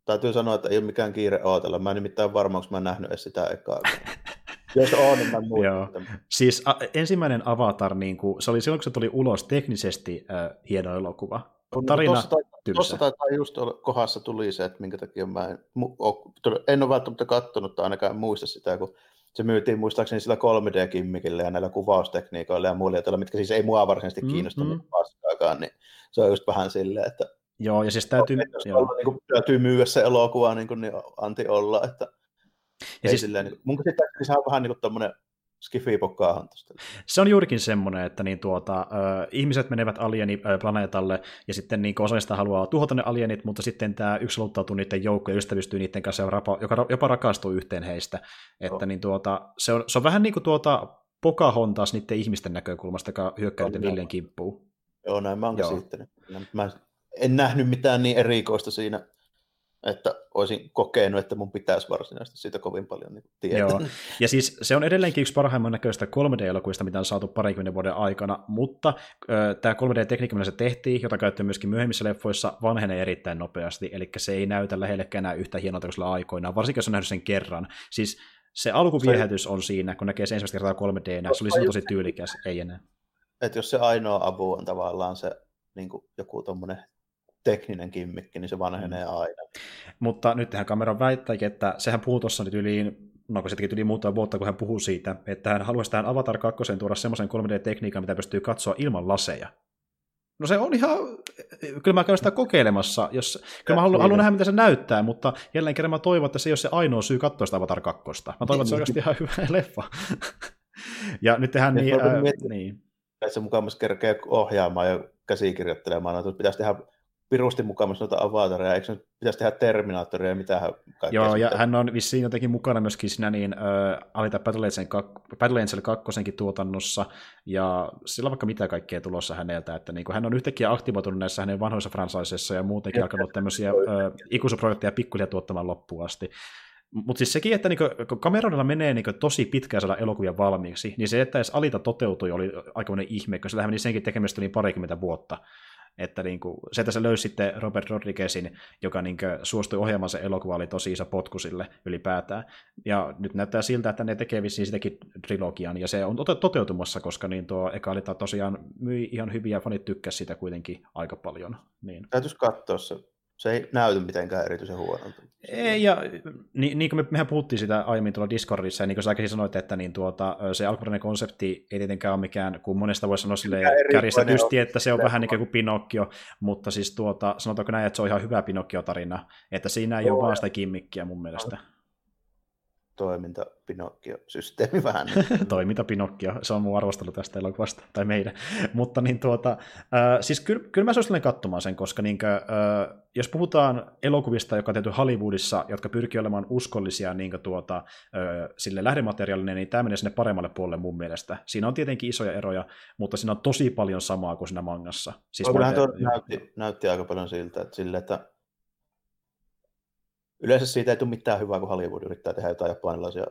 täytyy sanoa, että ei ole mikään kiire ootella. Mä en nimittäin varma, onko mä en nähnyt edes sitä ekaa. *laughs* Jos on, niin mä Joo. Siis a, ensimmäinen Avatar, niin kuin, se oli silloin, kun se tuli ulos teknisesti äh, hieno elokuva. Tarina tuossa, tuossa taitaa just olla, kohdassa tuli se, että minkä takia mä en, en ole välttämättä katsonut tai ainakaan muista sitä, kun se myytiin muistaakseni sillä 3D-kimmikillä ja näillä kuvaustekniikoilla ja muilla, mitkä siis ei mua varsinaisesti kiinnosta mm-hmm. paskaakaan, niin se on just vähän silleen, että Joo, ja siis täytyy... Jos joo. Niin kuin, täytyy myydä se elokuva, niin, kuin, niin anti olla, että ja siis, silleen, niin, mun käsittääkseni se on vähän niin kuin tommonen skifi Se on juurikin semmoinen, että niin tuota, äh, ihmiset menevät alieniplaneetalle ja sitten niin osallista haluaa tuhota ne alienit, mutta sitten tämä yksi haluttautuu niiden joukkoon ja ystävystyy niiden kanssa, joka jopa rakastuu yhteen heistä. Että niin tuota, se, on, se on vähän niin kuin tuota Pocahontas niiden ihmisten näkökulmasta, joka hyökkää niiden viljen kimppuun. Joo, näin mä oon käsittänyt. Mä en nähnyt mitään niin erikoista siinä että olisin kokenut, että mun pitäisi varsinaisesti siitä kovin paljon niin tietää. Joo. Ja siis se on edelleenkin yksi parhaimman näköistä 3D-elokuvista, mitä on saatu parikymmenen vuoden aikana, mutta äh, tämä 3D-tekniikka, millä se tehtiin, jota käytettiin myöskin myöhemmissä leffoissa, vanhenee erittäin nopeasti, eli se ei näytä lähellekään enää yhtä hienolta kuin sillä aikoinaan, varsinkin jos on nähnyt sen kerran. Siis se alkuviehätys on siinä, kun näkee se ensimmäistä kertaa 3D, se oli tosi tyylikäs, ei enää. Että jos se ainoa apu on tavallaan se niin kuin joku tuommoinen tekninen kimmikki, niin se vanhenee mm. aina. Mutta nyt tähän kameran väittääkin, että sehän puhuu tuossa nyt yli, no kun sittenkin tuli muutama vuotta, kun hän puhuu siitä, että hän haluaisi tähän Avatar 2 tuoda semmoisen 3D-tekniikan, mitä pystyy katsoa ilman laseja. No se on ihan, kyllä mä käyn sitä kokeilemassa, jos, kyllä mä haluan, haluan nähdä, mitä se näyttää, mutta jälleen kerran mä toivon, että se ei ole se ainoa syy katsoa sitä Avatar 2. Mä toivon, että se on oikeasti ihan hyvä *laughs* leffa. ja nyt tehdään niin, ää, niin. Että se mukaan myös kerkee ohjaamaan ja käsikirjoittelemaan, että pitäisi tehdä pirusti mukaan noita avatareja, eikö nyt pitäisi tehdä Terminaattoria ja mitä hän Joo, ja hän on vissiin jotenkin mukana myöskin siinä niin, äh, Alita Battle Angel 2 tuotannossa, ja sillä on vaikka mitä kaikkea tulossa häneltä, että niin kuin, hän on yhtäkkiä aktivoitunut näissä hänen vanhoissa franchiseissa ja muutenkin alkanut tämmöisiä äh, ikuisuusprojekteja pikkuhiljaa tuottamaan loppuun asti. Mutta siis sekin, että niinku, kun Cameronilla menee niinku tosi pitkään saada elokuvia valmiiksi, niin se, että edes Alita toteutui, oli aikamoinen ihme, koska sillä meni senkin tekemistä niin parikymmentä vuotta. Että niin kuin, se, että se löysi sitten Robert Rodriguezin, joka niin kuin, suostui ohjaamaan se elokuva, oli tosi iso potku sille ylipäätään. Ja nyt näyttää siltä, että ne tekee vissiin sitäkin trilogian, ja se on toteutumassa, koska niin tuo eka oli tosiaan myi ihan hyviä, fanit tykkäsivät sitä kuitenkin aika paljon. Niin. Täytyisi katsoa se se ei näytä mitenkään erityisen huonolta. Ei, ja niin, niin kuin me, mehän puhuttiin sitä aiemmin tuolla Discordissa, ja niin kuin sä sanoit, että niin tuota, se alkuperäinen konsepti ei tietenkään ole mikään, kun monesta voi sanoa sille kärjistetysti, että se on vähän niin kuin Pinokkio, mutta siis tuota, sanotaanko näin, että se on ihan hyvä Pinokkio-tarina, että siinä ei Joo. ole vaan sitä kimmikkiä mun mielestä toiminta Pinocchio-systeemi *laughs* vähän. toiminta Pinocchio, se on mun arvostelu tästä elokuvasta, tai meidän. *laughs* Mutta niin tuota, äh, siis kyllä, kyllä mä suosittelen katsomaan sen, koska niin kuin, äh, jos puhutaan elokuvista, joka on tehty Hollywoodissa, jotka pyrkii olemaan uskollisia niin kuin, tuota, äh, sille lähdemateriaalinen, niin tämä menee sinne paremmalle puolelle mun mielestä. Siinä on tietenkin isoja eroja, mutta siinä on tosi paljon samaa kuin siinä mangassa. Siis Kyllähän tuo näytti, näytti aika paljon siltä, että, sille, että yleensä siitä ei tule mitään hyvää, kun Hollywood yrittää tehdä jotain japanilaisia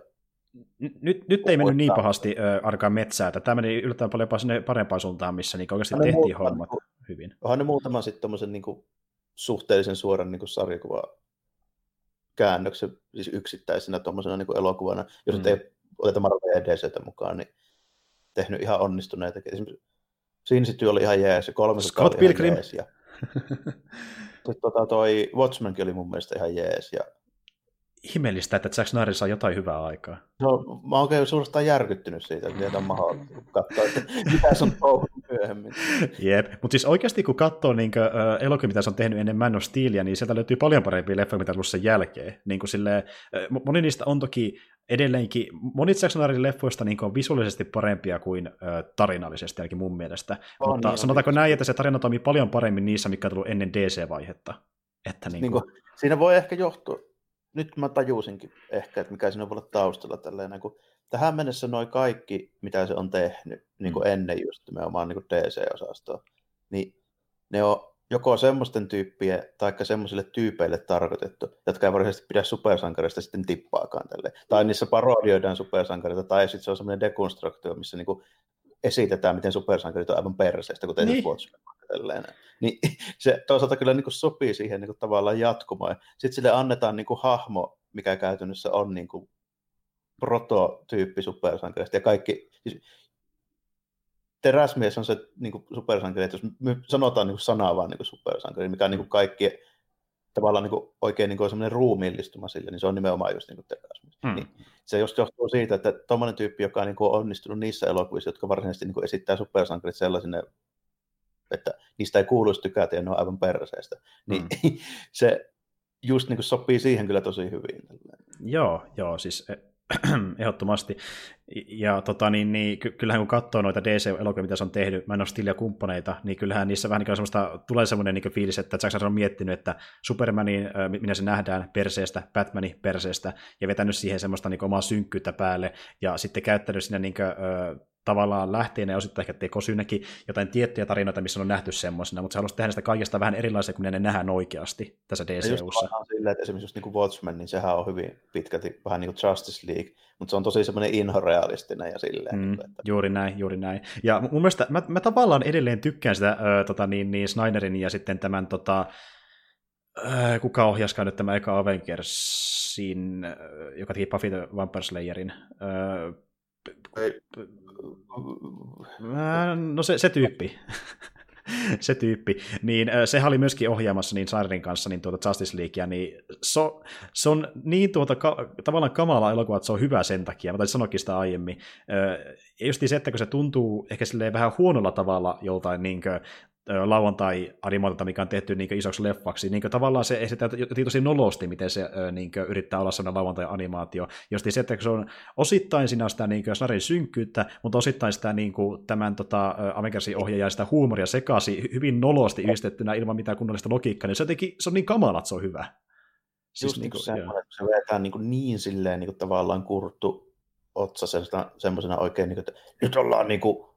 nyt, nyt ei mennyt niin pahasti äh, arkaan metsää, että tämä meni yllättävän paljon sinne parempaan suuntaan, missä niin oikeasti tehtiin muutama, hommat hyvin. Onhan ne muutama sitten tuommoisen niin suhteellisen suoran niin kuin sarjakuva käännöksen siis yksittäisenä tuommoisena niin elokuvana, jos mm. ei oteta Marvel ja DCtä mukaan, niin tehnyt ihan onnistuneita. Esimerkiksi Sin City oli ihan jees ja 300 Scott oli Pilgrim. jees. Ja... *laughs* Sitten tota, toi Watchmenkin oli mun mielestä ihan jees. Ja ihmeellistä, että Zack Snyder saa jotain hyvää aikaa. No, mä oon oikein suorastaan järkyttynyt siitä, että miten mahdollista katsoa, että mitä se on touhunut myöhemmin. Jep, mutta siis oikeasti kun katsoo niin uh, elokuvia, mitä se on tehnyt ennen Man of Steelia, niin sieltä löytyy paljon parempia leffoja, mitä tullut sen jälkeen. Niin kuin silleen, uh, moni niistä on toki edelleenkin, monet Zack Snyderin leffoista niin on visuaalisesti parempia kuin uh, tarinallisesti, ainakin mun mielestä. On, mutta niin, sanotaanko on. näin, että se tarina toimii paljon paremmin niissä, mikä on tullut ennen DC-vaihetta. Että niin kuin... Niin kuin, siinä voi ehkä johtua, nyt mä tajusinkin ehkä, että mikä siinä voi olla taustalla tälleen, kun tähän mennessä noin kaikki, mitä se on tehnyt niin kuin mm. ennen just nimenomaan niin kuin DC-osastoa, niin ne on joko semmoisten tyyppien tai semmoisille tyypeille tarkoitettu, jotka ei varsinaisesti pidä supersankarista sitten tippaakaan tälle. Tai niissä parodioidaan supersankareita, tai sitten se on semmoinen dekonstruktio, missä niinku esitetään, miten supersankarit on aivan perseestä, kuten niin. Watchmen. Niin *laughs* se toisaalta kyllä niin kuin sopii siihen niin kuin tavallaan jatkumaan. Sitten sille annetaan niin kuin hahmo, mikä käytännössä on niin kuin prototyyppi supersankarista. Ja kaikki, siis teräsmies on se niin kuin supersankari, että jos me sanotaan niin kuin sanaa vaan niin kuin supersankari, mikä on niin kuin kaikki tavallaan niin kuin, oikein niin kuin semmoinen ruumiillistuma sille, niin se on nimenomaan just niin kuin teräsmies. Hmm. Niin, se just johtuu siitä, että tuommoinen tyyppi, joka on niin kuin onnistunut niissä elokuvissa, jotka varsinaisesti niin kuin esittää supersankarit sellaisine että niistä ei kuuluisi tykätä ja ne on aivan perseestä. Niin mm. *laughs* se just niin kuin sopii siihen kyllä tosi hyvin. Joo, joo, siis e, *clears throat* ehdottomasti. Ja tota, niin, niin, kyllähän kun katsoo noita DC-elokuvia, mitä se on tehnyt, mä en ole ja kumppaneita, niin kyllähän niissä vähän niin semmoista, tulee semmoinen niin fiilis, että Jackson on miettinyt, että Supermanin, minä se nähdään perseestä, Batmanin perseestä, ja vetänyt siihen semmoista niin omaa synkkyyttä päälle, ja sitten käyttänyt siinä niin kuin, tavallaan lähteenä ja osittain ehkä tekosyynäkin jotain tiettyjä tarinoita, missä on nähty semmoisena, mutta se haluaisi tehdä sitä kaikesta vähän erilaisia kuin ne nähdään oikeasti tässä DCUssa. Ja sillä, että esimerkiksi just niin kuin Watchmen, niin sehän on hyvin pitkälti vähän niin kuin Justice League, mutta se on tosi semmoinen inhorealistinen ja silleen. Mm, että... Juuri näin, juuri näin. Ja mun mielestä mä, mä tavallaan edelleen tykkään sitä äh, tota, niin, niin Snyderin ja sitten tämän tota, kuka ohjaskaan nyt tämä eka Avengersin, joka teki Buffy the Vampire Slayerin. No se, se tyyppi. *laughs* se tyyppi, niin sehän oli myöskin ohjaamassa niin Sairin kanssa niin tuota Justice Leaguea, niin se, se on niin tuota, ka, tavallaan kamala elokuva, että se on hyvä sen takia, mä taisin sanoakin sitä aiemmin. Ja just se, että kun se tuntuu ehkä silleen vähän huonolla tavalla joltain niin kuin, lauantai-animaatiota, mikä on tehty niin isoksi leffaksi. Niin tavallaan se esittää tosi nolosti, miten se niin yrittää olla sellainen lauantai-animaatio. Josti se, että se on osittain siinä sitä niin snarin synkkyyttä, mutta osittain sitä niin kuin, tämän tota, Amerikasin ohjaajan sitä huumoria sekasi hyvin nolosti yhdistettynä ilman mitään kunnollista logiikkaa, niin se, teki, se on niin kamala, että se on hyvä. Siis Just niin kuin, se, se vetää niin, kuin niin silleen niin kuin tavallaan kurttu otsa semmoisena oikein, niin kuin, että nyt ollaan niin kuin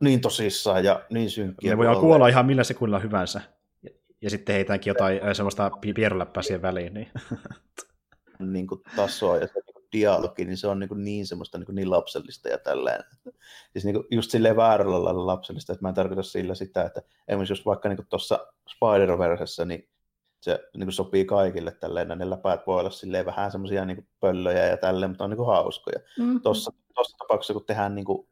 niin tosissaan ja niin synkkiä. Ne voi kuolla ihan millä sekunnilla hyvänsä. Ja, ja sitten heitäänkin jotain ja. semmoista pieruläppää siihen väliin. Niin. *laughs* niin kuin tasoa ja se niin kuin dialogi, niin se on niin, kuin niin semmoista niin, kuin niin lapsellista ja tälleen. Siis niin kuin just silleen väärällä lailla lapsellista, että mä en tarkoita sillä sitä, että esimerkiksi just vaikka niin tuossa Spider-Versessä, niin se niin kuin sopii kaikille tälleen, ne läpäät voi olla silleen vähän semmoisia niin pöllöjä ja tälleen, mutta on niin kuin hauskoja. Mm-hmm. Tuossa, tuossa tapauksessa, kun tehdään niin kuin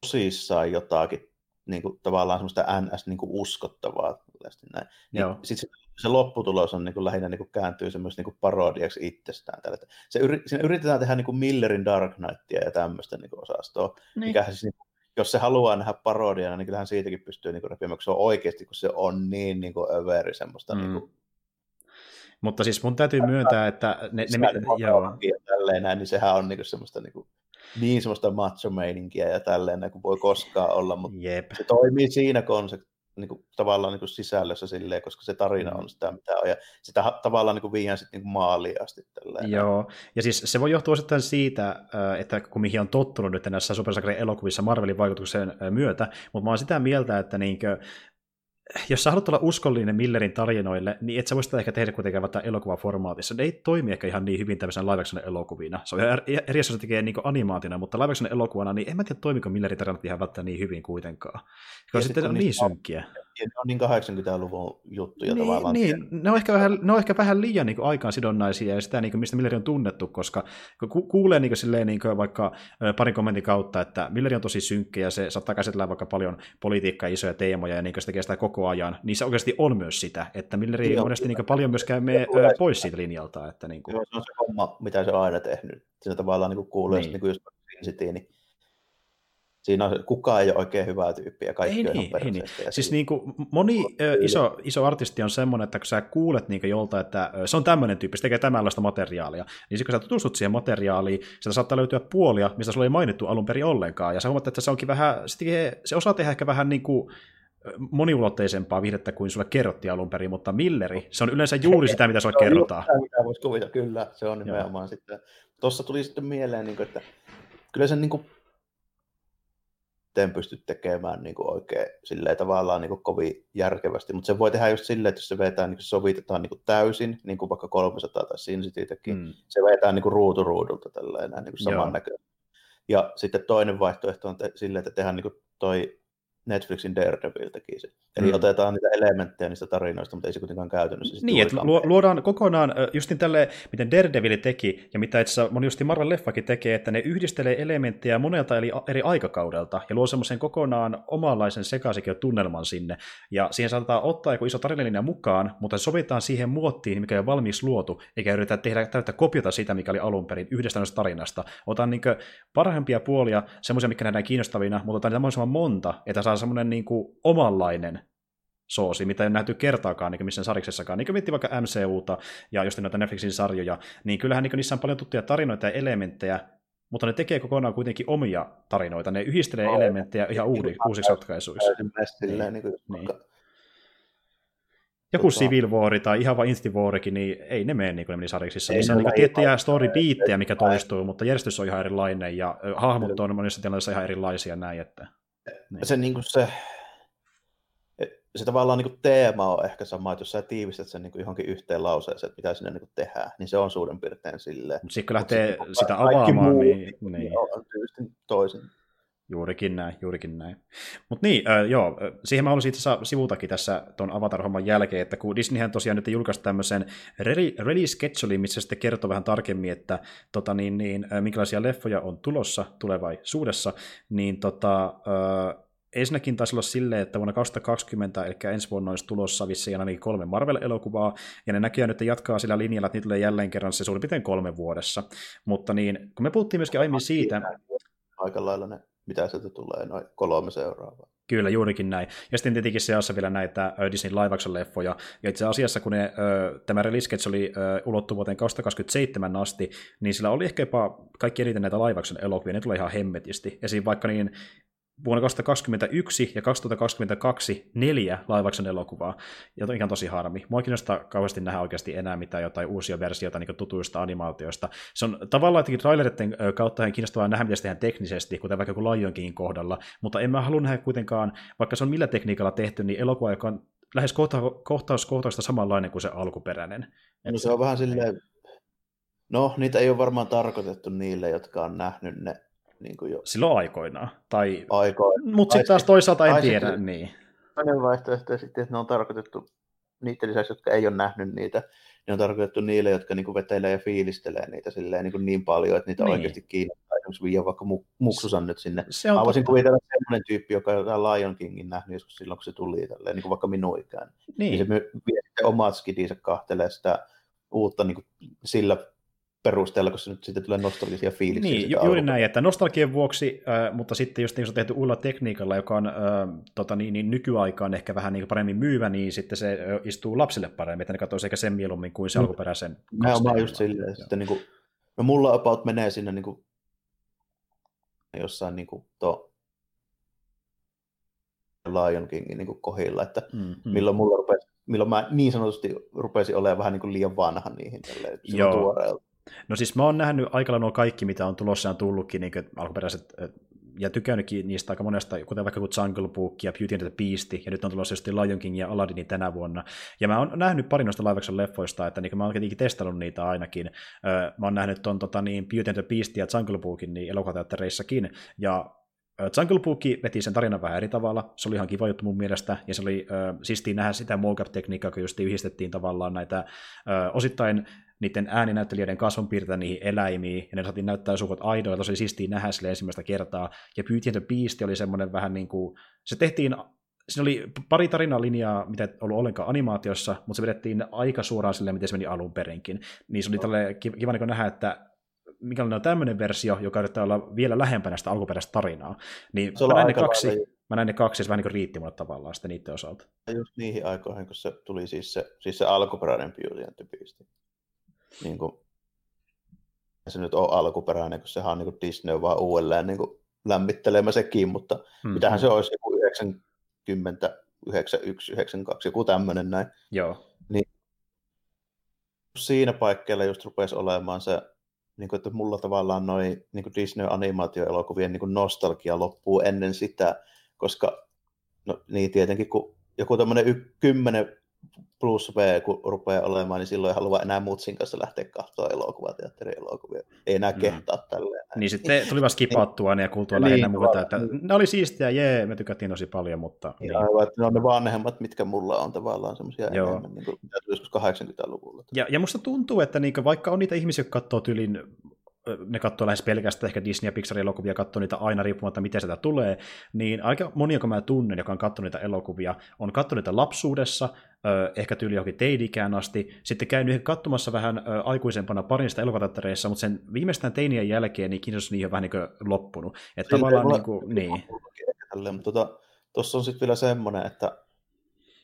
tosissaan jotakin niin kuin, tavallaan semmoista NS niin kuin uskottavaa. Näin. Niin sit se, se, lopputulos on niin kuin, lähinnä niin kuin, kääntyy semmoista niin parodiaksi itsestään. Tällä. Se yri, siinä yritetään tehdä niin kuin Millerin Dark Knightia ja tämmöistä niin kuin, osastoa, niin. mikä siis niin kuin, jos se haluaa nähdä parodiana, niin kyllähän siitäkin pystyy niin repimään, kun se on oikeasti, kun se on niin, niin kuin överi semmoista mm. niin kuin, mutta siis mun täytyy myöntää, että ne, ne, ne joo. Tälleen näin, niin sehän on niin semmoista niin kuin, niin semmoista macho-meininkiä ja tälleen kuin voi koskaan olla, mutta Jep. se toimii siinä konsept, niin kuin, tavallaan niin kuin sisällössä silleen, koska se tarina on mm. sitä, mitä on, ja sitä tavallaan niin kuin viiän sitten niin maaliin asti. Tälleen. Joo, ja siis se voi johtua osittain siitä, että kun mihin on tottunut nyt näissä Super elokuvissa Marvelin vaikutuksen myötä, mutta mä oon sitä mieltä, että niinkö, jos sä haluat olla uskollinen Millerin tarinoille, niin et sä voi sitä ehkä tehdä kuitenkaan vaikka elokuvaformaatissa. Ne ei toimi ehkä ihan niin hyvin tämmöisenä live elokuvina. Se on eri asia, se tekee niin animaatina, mutta live elokuvana, niin en mä tiedä, toimiko Millerin tarinat ihan välttämättä niin hyvin kuitenkaan. Koska sitten on niin synkkiä. Ne on niin 80-luvun juttuja niin, tavallaan. Niin, ne on ehkä vähän, ne on ehkä vähän liian niin aikaan sidonnaisia ja sitä, niin kuin, mistä Milleri on tunnettu, koska kun kuulee niin kuin, silleen, niin kuin, vaikka parin kommentin kautta, että Milleri on tosi synkkä ja se saattaa käsitellä vaikka paljon politiikkaa, isoja teemoja ja niin kuin, se tekee sitä koko ajan, niin se oikeasti on myös sitä, että Milleri Joo, monesti niin kuin, paljon myös käy pois siitä linjalta. Että, niin kuin... Joo, se on se homma, mitä se on aina tehnyt. Siinä tavallaan niin kuin kuulee, niin. niin kuin City, niin siinä on, kukaan ei ole oikein hyvää tyyppiä, kaikki ei on niin, ei niin. Siis niin kuin, moni ö, iso, iso artisti on semmoinen, että kun sä kuulet niin jolta, että se on tämmöinen tyyppi, se tekee tämänlaista materiaalia, niin sitten kun sä tutustut siihen materiaaliin, sieltä saattaa löytyä puolia, mistä sulla ei mainittu alun perin ollenkaan, ja sä huomaat, että se onkin vähän, se, tekee, se osaa tehdä ehkä vähän niin kuin, moniulotteisempaa vihdettä kuin sulle kerrottiin alun perin, mutta Milleri, se on yleensä juuri sitä, mitä sulle kerrotaan. Sitä, mitä voisi kuvita, kyllä, se on nimenomaan Joo. sitten. Tuossa tuli sitten mieleen, niin että kyllä sen niin kuin en pysty tekemään niin kuin oikein silleen tavallaan niin kuin kovin järkevästi, mutta se voi tehdä just silleen, että jos se vetää, niin kuin sovitetaan niin kuin täysin, niin kuin vaikka 300 tai Sin Citytäkin, mm. se vetää niin kuin ruutu ruudulta tälleen, niin samannäköinen. Ja sitten toinen vaihtoehto on te- silleen, että tehdään niin kuin toi Netflixin Daredevil teki se. Eli mm. otetaan niitä elementtejä niistä tarinoista, mutta ei se kuitenkaan käytännössä. Niin, että luodaan kokonaan, justin tälle, miten Daredevil teki, ja mitä itse asiassa moni justin Marvel leffakin tekee, että ne yhdistelee elementtejä monelta eli eri aikakaudelta, ja luo semmoisen kokonaan omanlaisen sekaisin tunnelman sinne, ja siihen saatetaan ottaa joku iso tarinalinja mukaan, mutta se sovitaan siihen muottiin, mikä on valmis luotu, eikä yritä tehdä täyttä kopiota siitä, mikä oli alun perin yhdestä tarinasta. Otan niin parhaimpia puolia, semmoisia, mikä nähdään kiinnostavina, mutta otan niitä monta, että saa semmoinen niin kuin omanlainen soosi, mitä ei ole nähty kertaakaan niin missään sariksessakaan. Niin kuin miettii vaikka MCUta ja just noita Netflixin sarjoja, niin kyllähän niin niissä on paljon tuttuja tarinoita ja elementtejä, mutta ne tekee kokonaan kuitenkin omia tarinoita. Ne yhdistelee no, elementtejä ihan uudi, uusiksi ratkaisuiksi. Niin, niin, niin. Joku tota... Civil War tai ihan vain Infinity Warkin, niin ei ne mene niin kuin ne sariksissa. Niissä on niin tiettyjä story beattejä, mikä toistuu, mutta järjestys on ihan erilainen ja hahmot on monissa tilanteissa ihan erilaisia näin, että niin. Se, niin kuin se, se tavallaan niin kuin teema on ehkä sama, että jos sä tiivistät sen niin kuin johonkin yhteen lauseeseen, että mitä sinne niin kuin tehdään, niin se on suurin piirtein silleen. Mutta sitten kun lähtee Mut sitä avaamaan, muu, niin, niin. on tietysti toisin. Juurikin näin, juurikin näin. Mutta niin, äh, joo, siihen mä haluaisin itse asiassa sivutakin tässä tuon Avatar-homman jälkeen, että kun Disneyhän tosiaan nyt julkaisi tämmöisen release schedule, missä sitten kertoo vähän tarkemmin, että tota, niin, niin, minkälaisia leffoja on tulossa tulevaisuudessa, niin tota, äh, ensinnäkin taisi olla silleen, että vuonna 2020, eli ensi vuonna olisi tulossa vissiin ainakin kolme Marvel-elokuvaa, ja ne näköjään nyt jatkaa sillä linjalla, että niitä tulee jälleen kerran se suurin piirtein kolme vuodessa. Mutta niin, kun me puhuttiin myöskin aiemmin siitä... Aika lailla ne mitä sieltä tulee, noin kolme seuraavaa. Kyllä, juurikin näin. Ja sitten tietenkin seassa vielä näitä Disney live leffoja. Ja itse asiassa, kun ne, tämä release oli ulottu vuoteen 2027 asti, niin sillä oli ehkä jopa kaikki eniten näitä live elokuvia, ne tulee ihan hemmetisti. Esim. vaikka niin vuonna 2021 ja 2022 neljä live elokuvaa, ja on ihan tosi harmi. Mua kiinnostaa kauheasti nähdä oikeasti enää mitään jotain uusia versioita niin tutuista animaatioista. Se on tavallaan jotenkin traileritten kautta ihan kiinnostavaa nähdä, mitä se tehdään teknisesti, kuten vaikka joku Lion Kingin kohdalla, mutta en mä halua nähdä kuitenkaan, vaikka se on millä tekniikalla tehty, niin elokuva, joka on lähes kohta- kohtaus kohtausta samanlainen kuin se alkuperäinen. No se on vähän silleen, no niitä ei ole varmaan tarkoitettu niille, jotka on nähnyt ne niin kuin jo. Silloin aikoinaan. Tai... Aikoinaan. Mutta sitten taas toisaalta en tiedä. Sitten, niin. Toinen vaihtoehto sitten, että ne on tarkoitettu niiden lisäksi, jotka ei ole nähnyt niitä, ne on tarkoitettu niille, jotka niin kuin vetelee ja fiilistelee niitä silleen, niin, kuin niin paljon, että niitä niin. oikeasti kiinnostaa. Esimerkiksi viiä vaikka muksusan nyt sinne. Se on Mä voisin kuvitella sellainen tyyppi, joka on Lion Kingin nähnyt joskus silloin, kun se tuli tälleen, niin kuin vaikka minun ikään. Niin. niin se vie sitten omat skidinsä kahtelee sitä uutta niin kuin sillä perusteella, koska nyt sitten tulee nostalgisia fiiliksiä. Niin, ju- juuri näin, että nostalgian vuoksi, äh, mutta sitten just niin se on tehty uudella tekniikalla, joka on äh, tota, niin, niin nykyaikaan ehkä vähän niin paremmin myyvä, niin sitten se istuu lapsille paremmin, että ne katsoo sekä sen mieluummin kuin se mm. alkuperäisen. Mä oon just silleen, sitten niin kuin, no mulla about menee sinne niin kuin, jossain niin kuin, to, Lion Kingin niin kuin kohilla, että mm-hmm. milloin mulla rupesi, milloin mä niin sanotusti rupesin olemaan vähän niin kuin liian vanha niihin tälleen, Joo. tuoreelta. No siis mä oon nähnyt aika nuo kaikki, mitä on tulossa ja on tullutkin, niin alkuperäiset, ja tykännytkin niistä aika monesta, kuten vaikka kuin Jungle Book ja Beauty and the Beast, ja nyt on tulossa just Lion King ja Aladdin tänä vuonna. Ja mä oon nähnyt pari noista live leffoista, että niin mä oon tietenkin testannut niitä ainakin. Mä oon nähnyt ton tota, niin Beauty and the Beast ja Jungle Bookin niin elokuvateattereissakin, ja Jungle Book veti sen tarinan vähän eri tavalla, se oli ihan kiva juttu mun mielestä, ja se oli äh, siistiä nähdä sitä mocap-tekniikkaa, kun just yhdistettiin tavallaan näitä äh, osittain niiden ääninäyttelijöiden kasvonpiirteitä niihin eläimiin, ja ne saatiin näyttää sukot aidoilla, tosi siistiä nähdä sille ensimmäistä kertaa, ja Beauty and the Beast oli semmoinen vähän niin kuin, se tehtiin Siinä oli pari tarinalinjaa, mitä ei ollut ollenkaan animaatiossa, mutta se vedettiin aika suoraan silleen, miten se meni alun perinkin. Niin se oli tälle kiva niin nähdä, että mikälainen on tämmöinen versio, joka yrittää olla vielä lähempänä sitä alkuperäistä tarinaa. Niin mä näin, ne kaksi, mä näin ne kaksi, ja se vähän niin riitti mulle tavallaan sitten niiden osalta. Just niihin aikoihin, kun se tuli siis se, siis se alkuperäinen Beauty and the Beast. Niin kuin, se nyt on alkuperäinen, kun sehän on niin kuin Disney vaan uudelleen niin kuin lämmittelemä sekin, mutta mm-hmm. mitähän se olisi joku 90, 91, 92, joku tämmöinen näin. Joo. Niin siinä paikkeilla just rupesi olemaan se niin kuin, että mulla tavallaan noin niin Disney-animaatioelokuvien niin nostalgia loppuu ennen sitä, koska no niin tietenkin kun joku tämmöinen y- 10 plus V, kun rupeaa olemaan, niin silloin ei halua enää mutsin kanssa lähteä katsoa elokuvateatterielokuvia. Ei enää mm. kehtaa tälleen. Niin sitten tuli vaan skipattua ne ja kuultua niin, lähinnä muuta, että ne oli siistiä, jee, me tykättiin tosi paljon, mutta... Niin. Aivan, että ne on ne vanhemmat, mitkä mulla on tavallaan semmoisia enemmän, niin kuin, mitä tuli 80-luvulla. Ja, ja musta tuntuu, että niin, vaikka on niitä ihmisiä, jotka katsoo tylin ne katsoo lähes pelkästään ehkä Disney- ja Pixar-elokuvia, katsoo niitä aina riippumatta, miten sitä tulee, niin aika moni, joka mä tunnen, joka on katsonut niitä elokuvia, on katsonut niitä lapsuudessa, ehkä tyyli johonkin teidikään asti, sitten käynyt ehkä katsomassa vähän aikuisempana parista elokuvateattereissa, mutta sen viimeistään teinien jälkeen niin kiinnostus niihin on vähän niin kuin loppunut. Että tavallaan niin kuin, niin. mutta tuossa tota, on sitten vielä semmoinen, että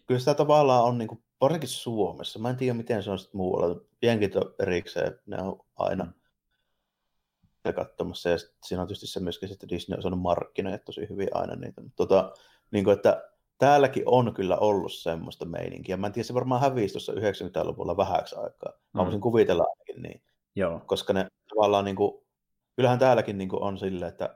kyllä sitä tavallaan on niin kuin, varsinkin Suomessa, mä en tiedä miten se on sitten muualla, jenkit on erikseen, ne on aina mm katsomassa. Ja siinä on tietysti se myöskin, että Disney on saanut markkinoida tosi hyvin aina niitä. Mutta tota, niin kuin, että täälläkin on kyllä ollut semmoista meininkiä. Mä en tiedä, se varmaan hävisi tuossa 90-luvulla vähäksi aikaa. Mä mm. voisin kuvitella ainakin niin. Joo. Koska ne tavallaan, niin kuin, kyllähän täälläkin niin kuin on silleen, että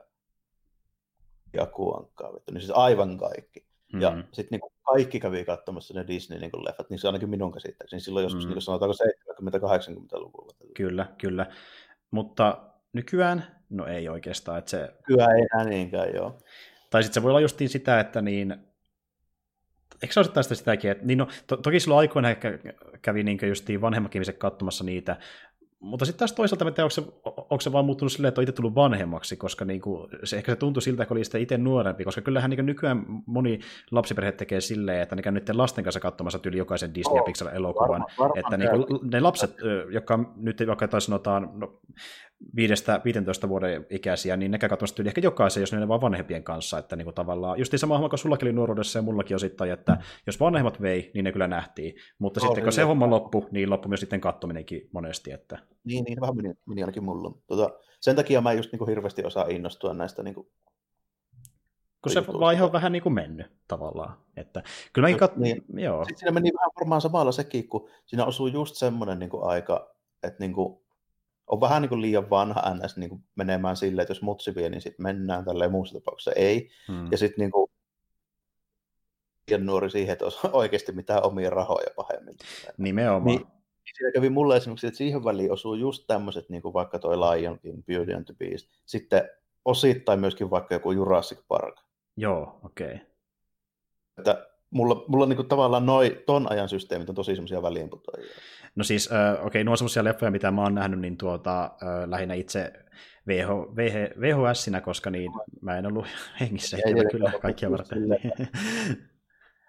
jakuankkaa, niin siis aivan kaikki. Mm-hmm. Ja sitten niin kaikki kävi katsomassa ne Disney-leffat, niin, niin se ainakin minun käsittääkseni. Silloin joskus mm-hmm. niin sanotaanko 70-80-luvulla. Kyllä, kyllä. Mutta nykyään, no ei oikeastaan. Että se... Kyllä ei enää niinkään, joo. Tai sitten se voi olla justiin sitä, että niin, eikö se osittain sitä sitäkin, että niin no, to, toki silloin aikoina ehkä kävi niin justiin vanhemmat ihmiset katsomassa niitä, mutta sitten taas toisaalta, että onko se, onko se vaan muuttunut silleen, että on itse tullut vanhemmaksi, koska niin kuin, se, ehkä se tuntui siltä, kun oli sitä itse nuorempi, koska kyllähän niin nykyään moni lapsiperhe tekee silleen, että ne käy nyt lasten kanssa katsomassa yli jokaisen Disney ja Pixar-elokuvan. että niin kuin, ne lapset, jotka nyt vaikka sanotaan, no, 5-15 vuoden ikäisiä, niin ne käy katsomassa ehkä jokaisen, jos ne on vaan vanhempien kanssa, että niin kuin tavallaan, just sama homma kuin sullakin oli nuoruudessa ja mullakin osittain, että jos vanhemmat vei, niin ne kyllä nähtiin, mutta oh, sitten kun se homma loppui, niin loppui myös sitten katsominenkin monesti, että... Niin, niin vähän meni, meni ainakin mulla. Tota, sen takia mä just niin kuin hirveästi osaa innostua näistä niin kuin kun se vaihe on vähän niin kuin mennyt tavallaan. Että, kyllä mäkin kat... niin. Joo. Sitten siinä meni vähän varmaan samalla sekin, kun siinä osuu just semmoinen niin kuin aika, että niin kuin on vähän niin kuin liian vanha NS niin kuin menemään silleen, että jos mutsi vie, niin sitten mennään tälleen muussa tapauksessa ei. Hmm. Ja sitten niin kuin liian nuori siihen, että olisi oikeasti mitään omia rahoja pahemmin. Nimenomaan. Niin, niin siinä kävi mulle esimerkiksi, että siihen väliin osuu just tämmöiset, niin kuin vaikka toi Lion King, Beauty and the Beast, sitten osittain myöskin vaikka joku Jurassic Park. Joo, okei. Okay. Että mulla, mulla niin kuin tavallaan noi, ton ajan systeemit on tosi semmoisia väliinputoajia. No siis, äh, okei, okay, nuo semmoisia leffoja, mitä mä oon nähnyt, niin tuota, äh, lähinnä itse VH, VH, VHS-sinä, koska niin, mä en ollut *laughs* hengissä, ei, ei, kyllä kaikkia varten. *laughs*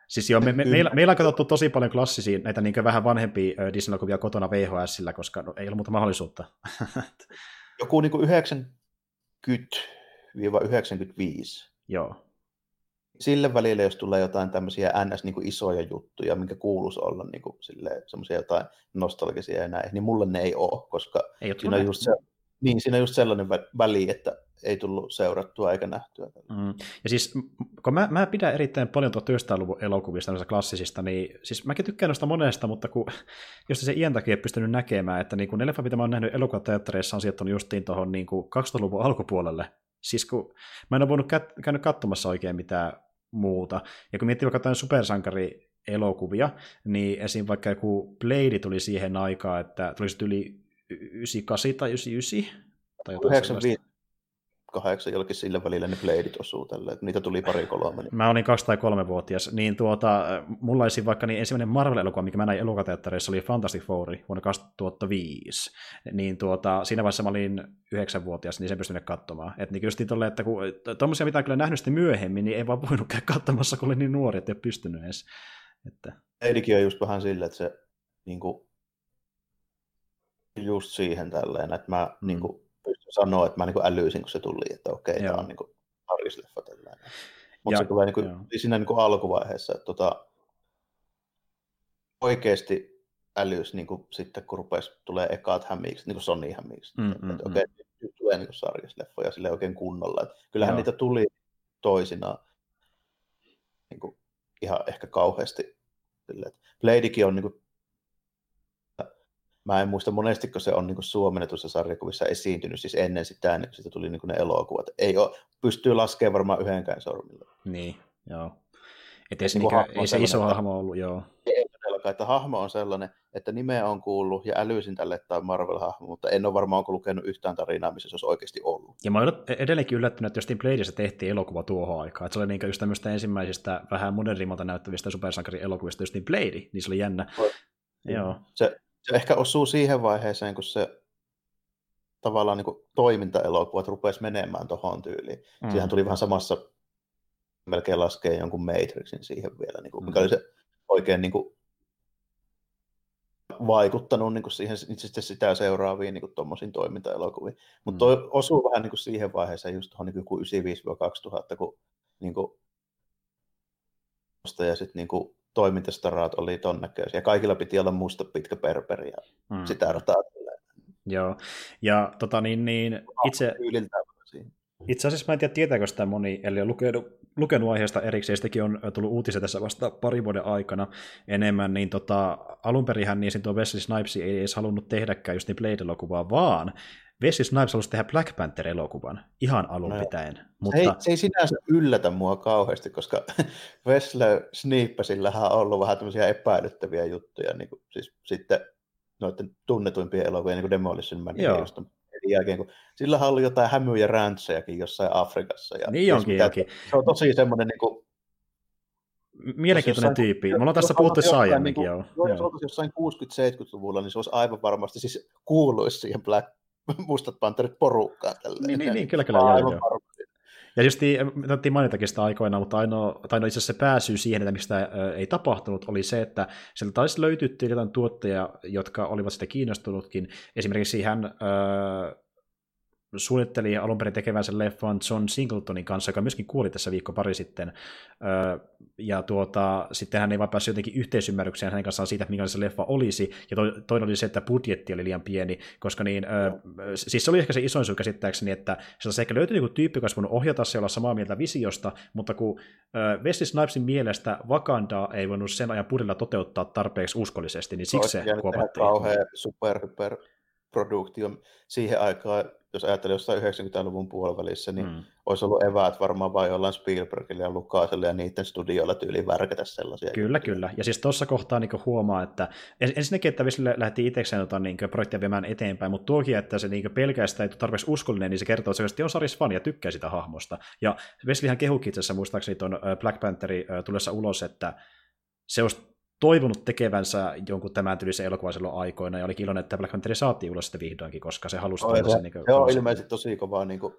siis joo, me, me, meillä, meillä on katsottu tosi paljon klassisia, näitä niin vähän vanhempia Disney-elokuvia kotona VHSillä, koska no, ei ollut muuta mahdollisuutta. *laughs* Joku niin 90-95. Joo sille välille, jos tulee jotain tämmöisiä ns. Niin kuin isoja juttuja, minkä kuuluisi olla niin kuin, semmoisia jotain nostalgisia ja näin, niin mulle ne ei ole, koska ei siinä, on just se, niin, siinä on just sellainen väli, että ei tullut seurattua eikä nähtyä. Mm. Ja siis, kun mä, mä pidän erittäin paljon 1900-luvun elokuvista, noista klassisista, niin siis mäkin tykkään noista monesta, mutta kun *laughs* just se iän takia ei pystynyt näkemään, että niin kun ne leffa, mitä mä oon nähnyt elokuvateattereissa, on sijoittunut justiin tuohon niin 2000-luvun alkupuolelle, Siis kun mä en ole voinut kä- käynyt katsomassa oikein mitään muuta. Ja kun miettii vaikka jotain supersankari elokuvia, niin esim. vaikka joku Blade tuli siihen aikaan, että tuli yli 98 tai 99 tai jotain 95. kahdeksan jollekin sille välillä ne Bladeit osuu tälle, että niitä tuli pari kolme. Niin. Mä olin kaksi tai kolme vuotias, niin tuota, mulla olisi vaikka niin ensimmäinen Marvel-elokuva, mikä mä näin elokuvateattereissa, oli Fantastic Four vuonna 2005. Niin tuota, siinä vaiheessa mä olin yhdeksänvuotias, niin sen pystynyt katsomaan. Että niin just tolle, että kun tuommoisia mitä kyllä nähnyt sitten myöhemmin, niin ei vaan voinut käydä katsomassa, kun oli niin nuori, että ei pystynyt edes. Että... Eidikin on just vähän silleen, että se niin kuin, just siihen tälleen, että mä mm. niin kuin, pystyn sanoa, että mä niin kuin älyisin, kun se tuli, että okei, tämä on niin kuin, Harris-leffa tällainen. Mutta se tulee niin kuin, siinä niin kuin alkuvaiheessa, että tota, oikeasti älys niin kuin, sitten, kun rupesi, tulee ekaat hämiiksi, niin kuin Sony hämiiksi. Mm, mm, että, mm. okei, nyt tulee niin sarjasleffoja sille oikein kunnolla. Että kyllähän Joo. niitä tuli toisinaan niin kuin, ihan ehkä kauheasti. Bladekin on niin kuin, Mä en muista monesti, kun se on niin suomennetussa sarjakuvissa esiintynyt, siis ennen sitä, niin sitten tuli niin ne elokuvat. Ei ole, pystyy laskemaan varmaan yhdenkään sormilla. Niin, joo. Et se, niin kuin, ei se iso hahmo ollut, joo. Ei todellakaan, että hahmo on sellainen, että nimeä on kuullut ja älysin tälle, että on Marvel-hahmo, mutta en ole varmaan lukenut yhtään tarinaa, missä se olisi oikeasti ollut. Ja mä olen edelleenkin yllättynyt, että Justin Bladeissa tehtiin elokuva tuohon aikaan. Että se oli niin just tämmöistä ensimmäisistä vähän modernimmalta näyttävistä supersankarin elokuvista Justin Blade, niin se oli jännä. Joo. Se, se ehkä osuu siihen vaiheeseen, kun se tavallaan niin toimintaelokuvat rupesi menemään tuohon tyyliin. Mm. Siihen tuli vähän samassa melkein laskee jonkun Matrixin siihen vielä, niin kuin, mikä mm. oli se oikein niin kuin, vaikuttanut niin kuin siihen sitten sitä seuraaviin niin tuommoisiin toimintaelokuviin. Mutta mm. osuu vähän niin kuin siihen vaiheeseen just tuohon niin 95-2000, kun niin kuin, ja sitten niin kuin, toimintastaraat oli ton näköisiä. Kaikilla piti olla musta pitkä perperi ja mm. sitä rataa. Joo, ja tota niin, niin itse... Itse asiassa mä en tiedä, tietääkö sitä moni, eli on lukenut, lukenut aiheesta erikseen, sitäkin on tullut uutisia tässä vasta pari vuoden aikana enemmän, niin tota, alunperinhän niin tuo Wesley Snipes ei edes halunnut tehdäkään just niin Blade-elokuvaa, vaan Wesley Snipes halusi tehdä Black Panther-elokuvan ihan alun no, pitäen. Mutta... Se, ei, se ei sinänsä yllätä mua kauheasti, koska *laughs* Wesley Snipesillähän on ollut vähän tämmöisiä epäilyttäviä juttuja, niin kuin, siis sitten noiden tunnetuimpien elokuvien, niin kuin Demolition Man, just jälkeen, kun sillä on ollut jotain hämyjä räntsejäkin jossain Afrikassa. Ja niin onkin, mitä, onkin. Se on tosi semmoinen niin kuin, Mielenkiintoinen jossain, tyyppi. Me ollaan tässä puhuttu aiemminkin. Niin joo. Jos oltaisiin jossain 60-70-luvulla, niin se olisi aivan varmasti siis kuuluisi siihen Black *laughs* mustat panterit porukkaan. Tälleen. Niin, niin, niin, kyllä, kyllä. Joo, joo. Ja just taidettiin mainitakin sitä aikoina, mutta ainoa, tai no itse asiassa se pääsyy siihen, että miksi ei tapahtunut, oli se, että sieltä taisi löytyä jotain tuottajia, jotka olivat sitä kiinnostunutkin. Esimerkiksi hän suunnitteli alun perin tekevän sen leffan John Singletonin kanssa, joka myöskin kuoli tässä viikko pari sitten. Ja tuota, sitten hän ei vaan päässyt jotenkin yhteisymmärrykseen hänen kanssaan siitä, minkälainen se leffa olisi. Ja toinen oli se, että budjetti oli liian pieni, koska niin, no. siis se oli ehkä se isoin syy käsittääkseni, että se ehkä löytyi joku tyyppi, joka olisi voinut ohjata se olla samaa mieltä visiosta, mutta kun Wesley Snipesin mielestä Wakanda ei voinut sen ajan budjetilla toteuttaa tarpeeksi uskollisesti, niin siksi se kuopattiin. kauhean super, super produktio siihen aikaan jos ajattelee jossain 90-luvun puolivälissä, niin mm. olisi ollut eväät varmaan vain jollain Spielbergillä ja Lukasella ja niiden studioilla tyyliin värkätä sellaisia. Kyllä, juttuja. kyllä. Ja siis tuossa kohtaa niin huomaa, että ensinnäkin, että Vesille lähti itsekseen tota, niin projektia viemään eteenpäin, mutta tuokin, että se niin pelkästään ei tarpeeksi uskollinen, niin se kertoo, että se on Saris fani ja tykkää sitä hahmosta. Ja Veslihan kehukin itse asiassa muistaakseni tuon Black Pantherin tulessa ulos, että se olisi toivonut tekevänsä jonkun tämän tyylisen elokuvan silloin aikoina, ja oli iloinen, että Black Panther saatiin ulos sitten vihdoinkin, koska se halusi no, se, niin se on ilmeisesti tosi kova niin kuin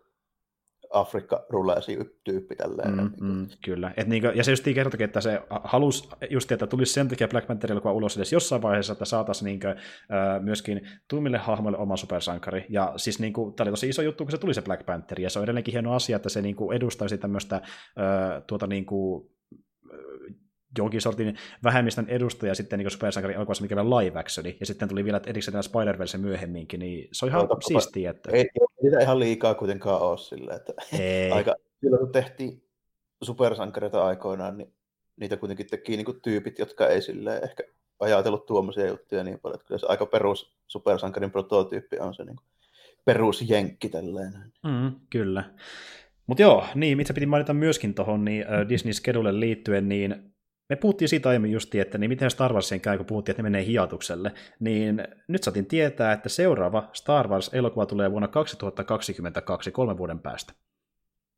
Afrikka ruleesi tyyppi tälleen. Mm, mm, kyllä. Et niin kuin, ja se just kertokin, että se halusi just, että tulisi sen takia Black Panther elokuva ulos edes jossain vaiheessa, että saataisiin niin kuin, myöskin tummille hahmoille oma supersankari. Ja siis niin kuin, tämä oli tosi iso juttu, kun se tuli se Black Panther, ja se on edelleenkin hieno asia, että se niin kuin, edustaisi tämmöistä tuota, niin kuin, jonkin sortin vähemmistön edustaja sitten niin Supersankarin elokuvassa, mikä vielä live actioni, ja sitten tuli vielä erikseen tämä Spider-Verse myöhemminkin, niin se on ihan no, siistiä. Että... Ei, ei niitä ihan liikaa kuitenkaan ole sille, että ei. aika, silloin kun tehtiin supersankareita aikoinaan, niin niitä kuitenkin teki niin tyypit, jotka ei sille ehkä ajatellut tuommoisia juttuja niin paljon, että kyllä se aika perus supersankarin prototyyppi on se niin perusjenkki tälleen. Mm, kyllä. Mutta joo, niin, mitä piti mainita myöskin tuohon niin, Disney Schedule liittyen, niin me puhuttiin siitä aiemmin justi, että niin miten Star Warsien käy, kun puhuttiin, että ne menee hiatukselle, niin nyt saatiin tietää, että seuraava Star Wars-elokuva tulee vuonna 2022, kolmen vuoden päästä.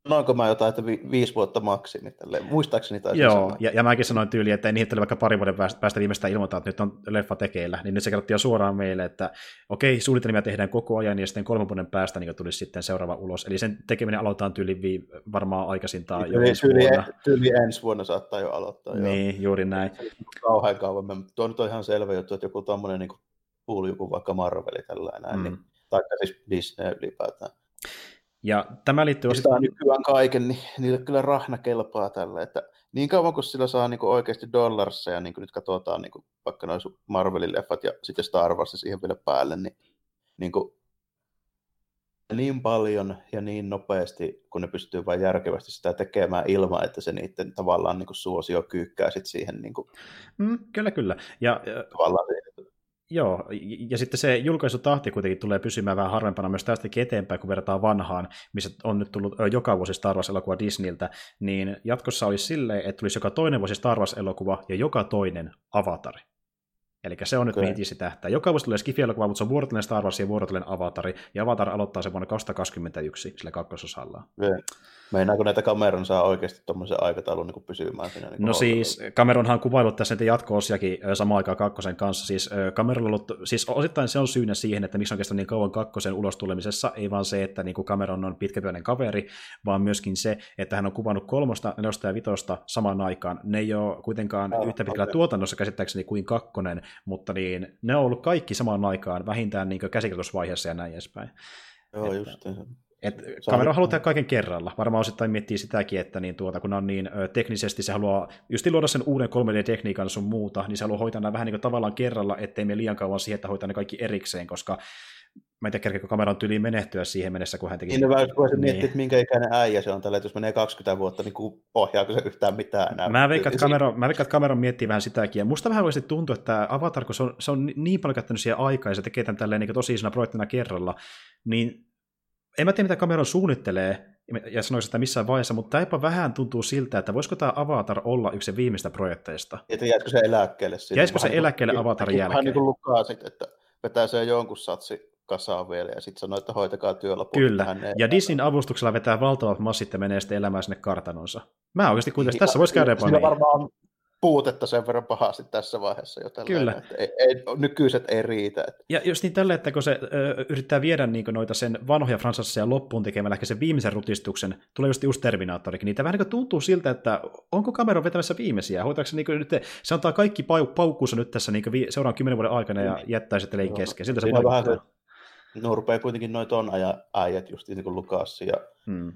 Sanoinko mä jotain, että vi- viisi vuotta maksimi, tälleen. muistaakseni taisi Joo, ja, ja, mäkin sanoin tyyli, että ei niin vaikka pari vuoden päästä viimeistään ilmoittaa, että nyt on leffa tekeillä, niin nyt se kerrottiin jo suoraan meille, että okei, suunnitelmia tehdään koko ajan, ja sitten kolmen vuoden päästä niin tulisi sitten seuraava ulos. Eli sen tekeminen aloitetaan tyyli vi- varmaan aikaisintaan tyyli, jo ensi tyyli, vuonna. Tyyli ensi vuonna saattaa jo aloittaa. Niin, joo. juuri näin. Kauhean kauan. Tuo nyt on ihan selvä juttu, että joku tuommoinen niin kuuli joku vaikka Marveli tällainen, niin- mm. niin, taikka siis Disney ylipäätään ja tämä liittyy osittain... nykyään kaiken, niin niille kyllä rahna kelpaa tällä, että niin kauan kuin sillä saa niin kuin oikeasti dollarseja, niin kuin nyt katsotaan niin kuin vaikka noin Marvelin leffat ja sitten Star Wars siihen vielä päälle, niin, niin, kuin, niin paljon ja niin nopeasti, kun ne pystyy vain järkevästi sitä tekemään ilman, että se niiden tavallaan niin kuin suosio kyykkää sit siihen. Niin kuin, mm, kyllä, kyllä. Ja, tavallaan Joo, ja sitten se julkaisutahti kuitenkin tulee pysymään vähän harvempana myös tästäkin eteenpäin, kun verrataan vanhaan, missä on nyt tullut joka vuosi Star Wars-elokuva Disneyltä, niin jatkossa olisi silleen, että tulisi joka toinen vuosi Star Wars-elokuva ja joka toinen avatari. Eli se on nyt okay. mihin tähtää. Joka vuosi tulee Skifi-elokuva, mutta se on vuorotellen Star Wars ja vuorotellen Avatari, ja Avatar aloittaa se vuonna 2021 sillä kakkososalla. Okay. Meinaako näitä Cameron saa oikeasti tuommoisen aikataulun niin pysymään siinä? Niin no siis Cameronhan on kuvailut tässä niitä jatko-osiakin samaan aikaan kakkosen kanssa. Siis Cameron on ollut, siis osittain se on syynä siihen, että miksi on kestänyt niin kauan kakkosen ulos tulemisessa, ei vaan se, että niin kuin Cameron on pitkätyöinen kaveri, vaan myöskin se, että hän on kuvannut kolmosta, nelosta ja vitosta samaan aikaan. Ne ei ole kuitenkaan no, yhtä pitkällä okay. tuotannossa käsittääkseni kuin kakkonen, mutta niin, ne on ollut kaikki samaan aikaan, vähintään niin käsikirjoitusvaiheessa ja näin edespäin. Joo, että, just et kamera haluaa tehdä kaiken kerralla. Varmaan osittain miettii sitäkin, että niin tuota, kun on niin ö, teknisesti, se haluaa just luoda sen uuden 3D-tekniikan sun muuta, niin se haluaa hoitaa nämä vähän niin kuin tavallaan kerralla, ettei me liian kauan siihen, että hoitaa ne kaikki erikseen, koska mä en tiedä, kerkeekö kameran tyyliin menehtyä siihen mennessä, kun hän teki... Niin, no, voisin niin. miettiä, että minkä ikäinen äijä se on tällä, että jos menee 20 vuotta, niin ohjaako se yhtään mitään enää. Mä veikkaan, että kameran, mä veikkaan, että kameran miettii vähän sitäkin, ja musta vähän voisi tuntua, että Avatar, kun se on, se on niin paljon käyttänyt siihen aikaa, ja se tekee tämän tälleen niin tosi isona projektina kerralla, niin en mä tiedä, mitä Cameron suunnittelee, ja sanoisi sitä missään vaiheessa, mutta tämä vähän tuntuu siltä, että voisiko tämä Avatar olla yksi viimeistä projekteista. Että jäisikö se eläkkeelle? Siitä? Jäisikö se eläkkeelle niin, Avatarin jälkeen? Hän niin lukaa sitten, että vetää se jonkun satsi kasaan vielä ja sitten sanoo, että hoitakaa työ loppuun. Kyllä, ja Disneyn avustuksella vetää valtavat massit ja menee sitten elämään sinne kartanonsa. Mä oikeasti kuitenkin tässä voisi käydä jopa niin. varmaan puutetta sen verran pahasti tässä vaiheessa jo Kyllä. Että ei, ei, nykyiset ei riitä. Että. Ja just niin tällä, että kun se ö, yrittää viedä niin noita sen vanhoja fransasseja loppuun tekemällä ehkä sen viimeisen rutistuksen, tulee just uusi Terminaattorikin, niin tämä vähän niin tuntuu siltä, että onko kamera vetämässä viimeisiä, hoitaako se, niin nyt, se antaa kaikki pau, paukkuunsa nyt tässä niin seuraavan kymmenen vuoden aikana ja niin. jättää sitten lein kesken. Siltä se Vähän se, no rupeaa kuitenkin noita on äijät just niin kuin Lukas ja hmm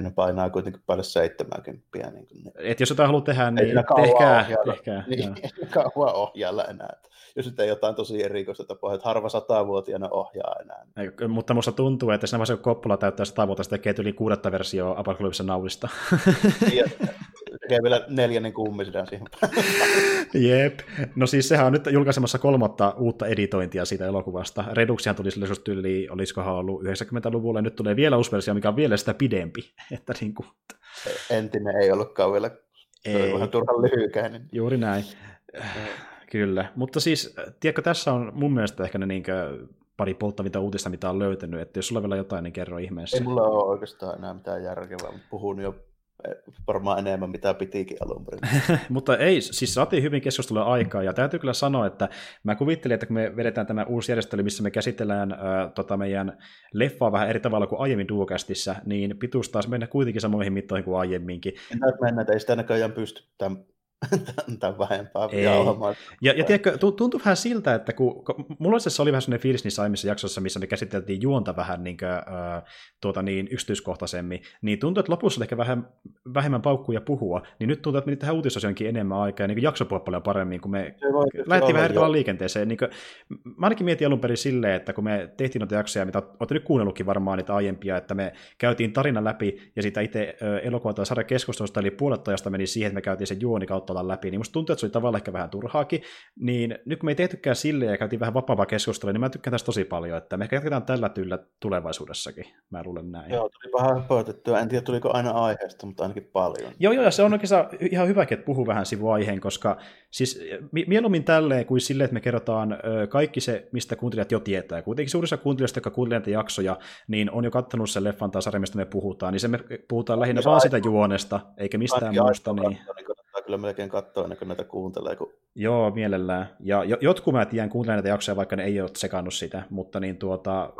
ne painaa kuitenkin paljon 70. Niin kuin, niin. Et jos jotain haluaa tehdä, niin tehkää. tehkää niin, ei kauan ohjailla enää. Jos nyt ei jotain tosi erikoista tapaa, että harva satavuotiaana ohjaa enää. Ei, mutta musta tuntuu, että siinä vaiheessa, kun Koppola täyttää sata vuotta, se tekee yli kuudetta versiota Apocalypse Nowista. Niin, tekee vielä neljännen kummisidän siihen. Jep. No siis sehän on nyt julkaisemassa kolmatta uutta editointia siitä elokuvasta. Reduksihan tuli sille just yli, olisikohan ollut 90-luvulla, ja nyt tulee vielä uusi versio, mikä on vielä sitä pidempi. *laughs* Että niin kuin... Entinen ei ollutkaan vielä ei. vähän turhan lyhykäinen. Juuri näin. Kyllä, mutta siis, tiedätkö, tässä on mun mielestä ehkä ne niinkö pari polttavinta uutista, mitä on löytänyt, että jos sulla on vielä jotain, niin kerro ihmeessä. Ei mulla ole oikeastaan enää mitään järkevää, mutta puhun jo varmaan enemmän mitä pitikin alun perin. *laughs* Mutta ei, siis saatiin hyvin keskustelua aikaa, ja täytyy kyllä sanoa, että mä kuvittelin, että kun me vedetään tämä uusi järjestely, missä me käsitellään äh, tota meidän leffaa vähän eri tavalla kuin aiemmin Duokästissä, niin pituus taas mennä kuitenkin samoihin mittoihin kuin aiemminkin. En mennä, että ei sitä näköjään pysty tämän *laughs* tai vähempää Ei. Ja, ja tiedätkö, tuntuu vähän siltä, että kun, kun mulla se oli vähän sellainen fiilis niissä aiemmissa jaksoissa, missä me käsiteltiin juonta vähän niin kuin, äh, tuota, niin yksityiskohtaisemmin, niin tuntuu, että lopussa oli ehkä vähän, vähemmän paukkuja puhua, niin nyt tuntuu, että meni tähän uutisosioonkin enemmän aikaa ja niin jaksopuhua paljon paremmin, kun me lähdettiin vähän eri liikenteeseen. Niin kuin, mä ainakin mietin alun perin silleen, että kun me tehtiin noita jaksoja, mitä olette nyt kuunnellutkin varmaan niitä aiempia, että me käytiin tarina läpi ja sitä itse äh, elokuvaa tai sarjakeskustelusta, eli puolet meni siihen, että me käytiin sen juoni kautta olla läpi, niin musta tuntuu, että se oli tavallaan ehkä vähän turhaakin, niin nyt kun me ei tehtykään sille ja käytiin vähän vapaavaa keskustelua, niin mä tykkään tästä tosi paljon, että me jatketaan tällä tyllä tulevaisuudessakin, mä luulen näin. Joo, tuli vähän höpötettyä, en tiedä tuliko aina aiheesta, mutta ainakin paljon. Joo, joo, ja se on oikeastaan ihan hyväkin, että puhuu vähän sivuaiheen, koska siis mieluummin tälleen kuin silleen, että me kerrotaan kaikki se, mistä kuuntelijat jo tietää. Kuitenkin suurissa kuuntelijoista, jotka kuuntelevat jaksoja, niin on jo kattanut sen leffan tai sarjan, mistä me puhutaan, niin se me puhutaan lähinnä vaan sitä juonesta, eikä mistään muusta. Niin... Niin kyllä melkein katsoa ennen kuin näitä kuuntelee. Kun... Joo, mielellään. Ja jotkut mä tiedän kuuntelemaan näitä jaksoja, vaikka ne ei ole sekannut sitä, mutta niin tuota...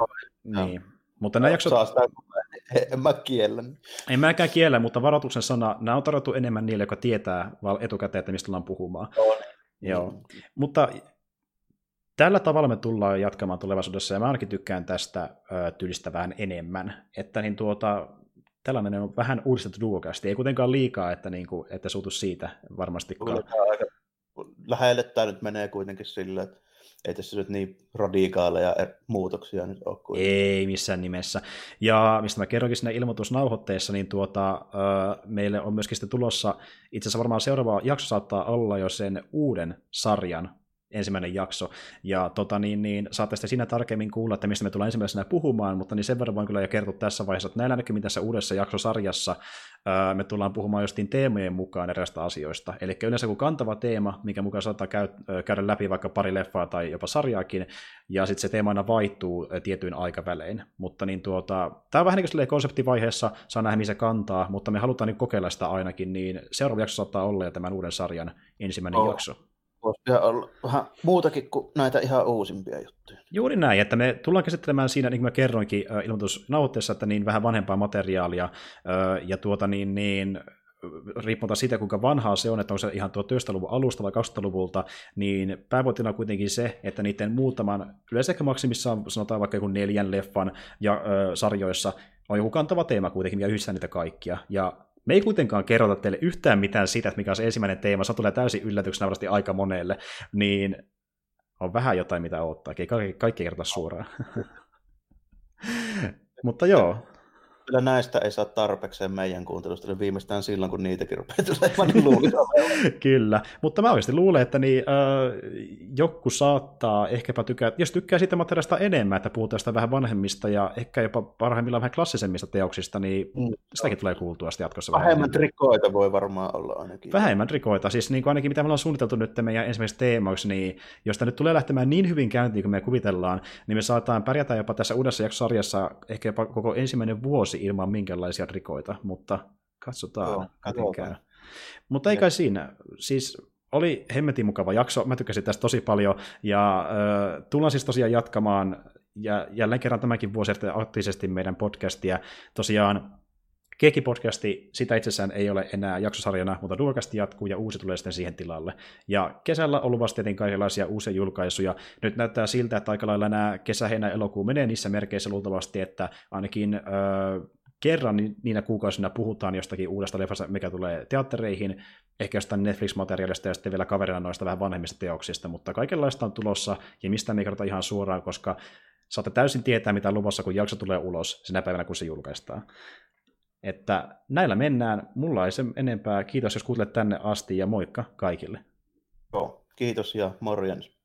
No, niin. Mutta nämä jaksot... Saa sitä, *laughs* en mä kiellä. En mäkään kiellä, mutta varoituksen sana, nämä on tarjottu enemmän niille, jotka tietää etukäteen, että mistä ollaan puhumaan. On. Joo. Mm. Mutta tällä tavalla me tullaan jatkamaan tulevaisuudessa, ja mä ainakin tykkään tästä ö, tyylistä vähän enemmän. Että niin tuota, tällainen on vähän uudistettu duokästi. Ei kuitenkaan liikaa, että, niin kuin, että suutu siitä varmastikaan. Aika lähelle tämä nyt menee kuitenkin silleen, että ei tässä nyt niin radikaaleja er- muutoksia nyt ole. Kuin... Ei missään nimessä. Ja mistä mä kerroinkin siinä ilmoitusnauhoitteessa, niin tuota, äh, meille on myöskin sitten tulossa, itse asiassa varmaan seuraava jakso saattaa olla jo sen uuden sarjan ensimmäinen jakso. Ja tota, niin, niin, saatte sitten siinä tarkemmin kuulla, että mistä me tullaan ensimmäisenä puhumaan, mutta niin sen verran voin kyllä jo kertoa tässä vaiheessa, että näillä näkymin tässä uudessa jaksosarjassa ää, me tullaan puhumaan jostain teemojen mukaan erästä asioista. Eli yleensä kun kantava teema, mikä mukaan saattaa käy, käydä läpi vaikka pari leffaa tai jopa sarjaakin, ja sitten se teema aina vaihtuu tietyin aikavälein. Mutta niin tuota, tämä on vähän niin kuin konseptivaiheessa, saa nähdä, missä kantaa, mutta me halutaan niin kokeilla sitä ainakin, niin seuraava jakso saattaa olla jo tämän uuden sarjan ensimmäinen oh. jakso voisi olla vähän muutakin kuin näitä ihan uusimpia juttuja. Juuri näin, että me tullaan käsittelemään siinä, niin kuin mä kerroinkin ilmoitusnauhoitteessa, että niin vähän vanhempaa materiaalia, ja tuota niin, niin riippumatta siitä, kuinka vanhaa se on, että onko se ihan 1900-luvun alusta vai 2000-luvulta, niin pääpointina on kuitenkin se, että niiden muutaman, yleensä ehkä maksimissaan sanotaan vaikka joku neljän leffan ja ö, sarjoissa, on joku kantava teema kuitenkin, ja yhdistää niitä kaikkia. Ja me ei kuitenkaan kerrota teille yhtään mitään siitä, mikä on se ensimmäinen teema, se tulee täysin yllätyksenä varmasti aika monelle, niin on vähän jotain, mitä odottaa. Ei kaikki, kaikki kerrota suoraan. *laughs* Mutta joo, kyllä näistä ei saa tarpeeksi meidän kuuntelusta, niin viimeistään silloin, kun niitäkin rupeaa tulemaan, niin luulin. *laughs* Kyllä, mutta mä oikeasti luulen, että niin, äh, joku saattaa ehkäpä tykkää, jos tykkää siitä materiaalista enemmän, että puhutaan sitä vähän vanhemmista ja ehkä jopa parhaimmillaan vähän klassisemmista teoksista, niin mm, sitäkin tulee kuultua sitten jatkossa. Vähemmän vähän trikoita voi varmaan olla ainakin. Vähemmän trikoita, siis niin kuin ainakin mitä me ollaan suunniteltu nyt meidän ensimmäiseksi teemaksi, niin jos tämä nyt tulee lähtemään niin hyvin käyntiin kuin me kuvitellaan, niin me saataan pärjätä jopa tässä uudessa jaksosarjassa ehkä jopa koko ensimmäinen vuosi vuosi ilman minkälaisia rikoita, mutta katsotaan, miten käy. Mutta ei kai siinä. Siis oli hemmetin mukava jakso, mä tykkäsin tästä tosi paljon, ja äh, tullaan siis tosiaan jatkamaan, ja jälleen kerran tämäkin vuosi aktiivisesti meidän podcastia. Tosiaan Keikki-podcasti, sitä itsessään ei ole enää jaksosarjana, mutta Duokasti jatkuu ja uusi tulee sitten siihen tilalle. Ja kesällä on luvassa tietenkin kaikenlaisia uusia julkaisuja. Nyt näyttää siltä, että aika lailla nämä kesä, heinä, elokuu menee niissä merkeissä luultavasti, että ainakin öö, kerran niinä kuukausina puhutaan jostakin uudesta leffasta, mikä tulee teattereihin, ehkä jostain Netflix-materiaalista ja sitten vielä kaverina noista vähän vanhemmista teoksista, mutta kaikenlaista on tulossa ja mistä me kerrotaan ihan suoraan, koska saatte täysin tietää, mitä luvassa, kun jakso tulee ulos sinä päivänä, kun se julkaistaan. Että näillä mennään. Mulla ei sen enempää. Kiitos, jos kuuntelet tänne asti ja moikka kaikille. Joo, kiitos ja morjens.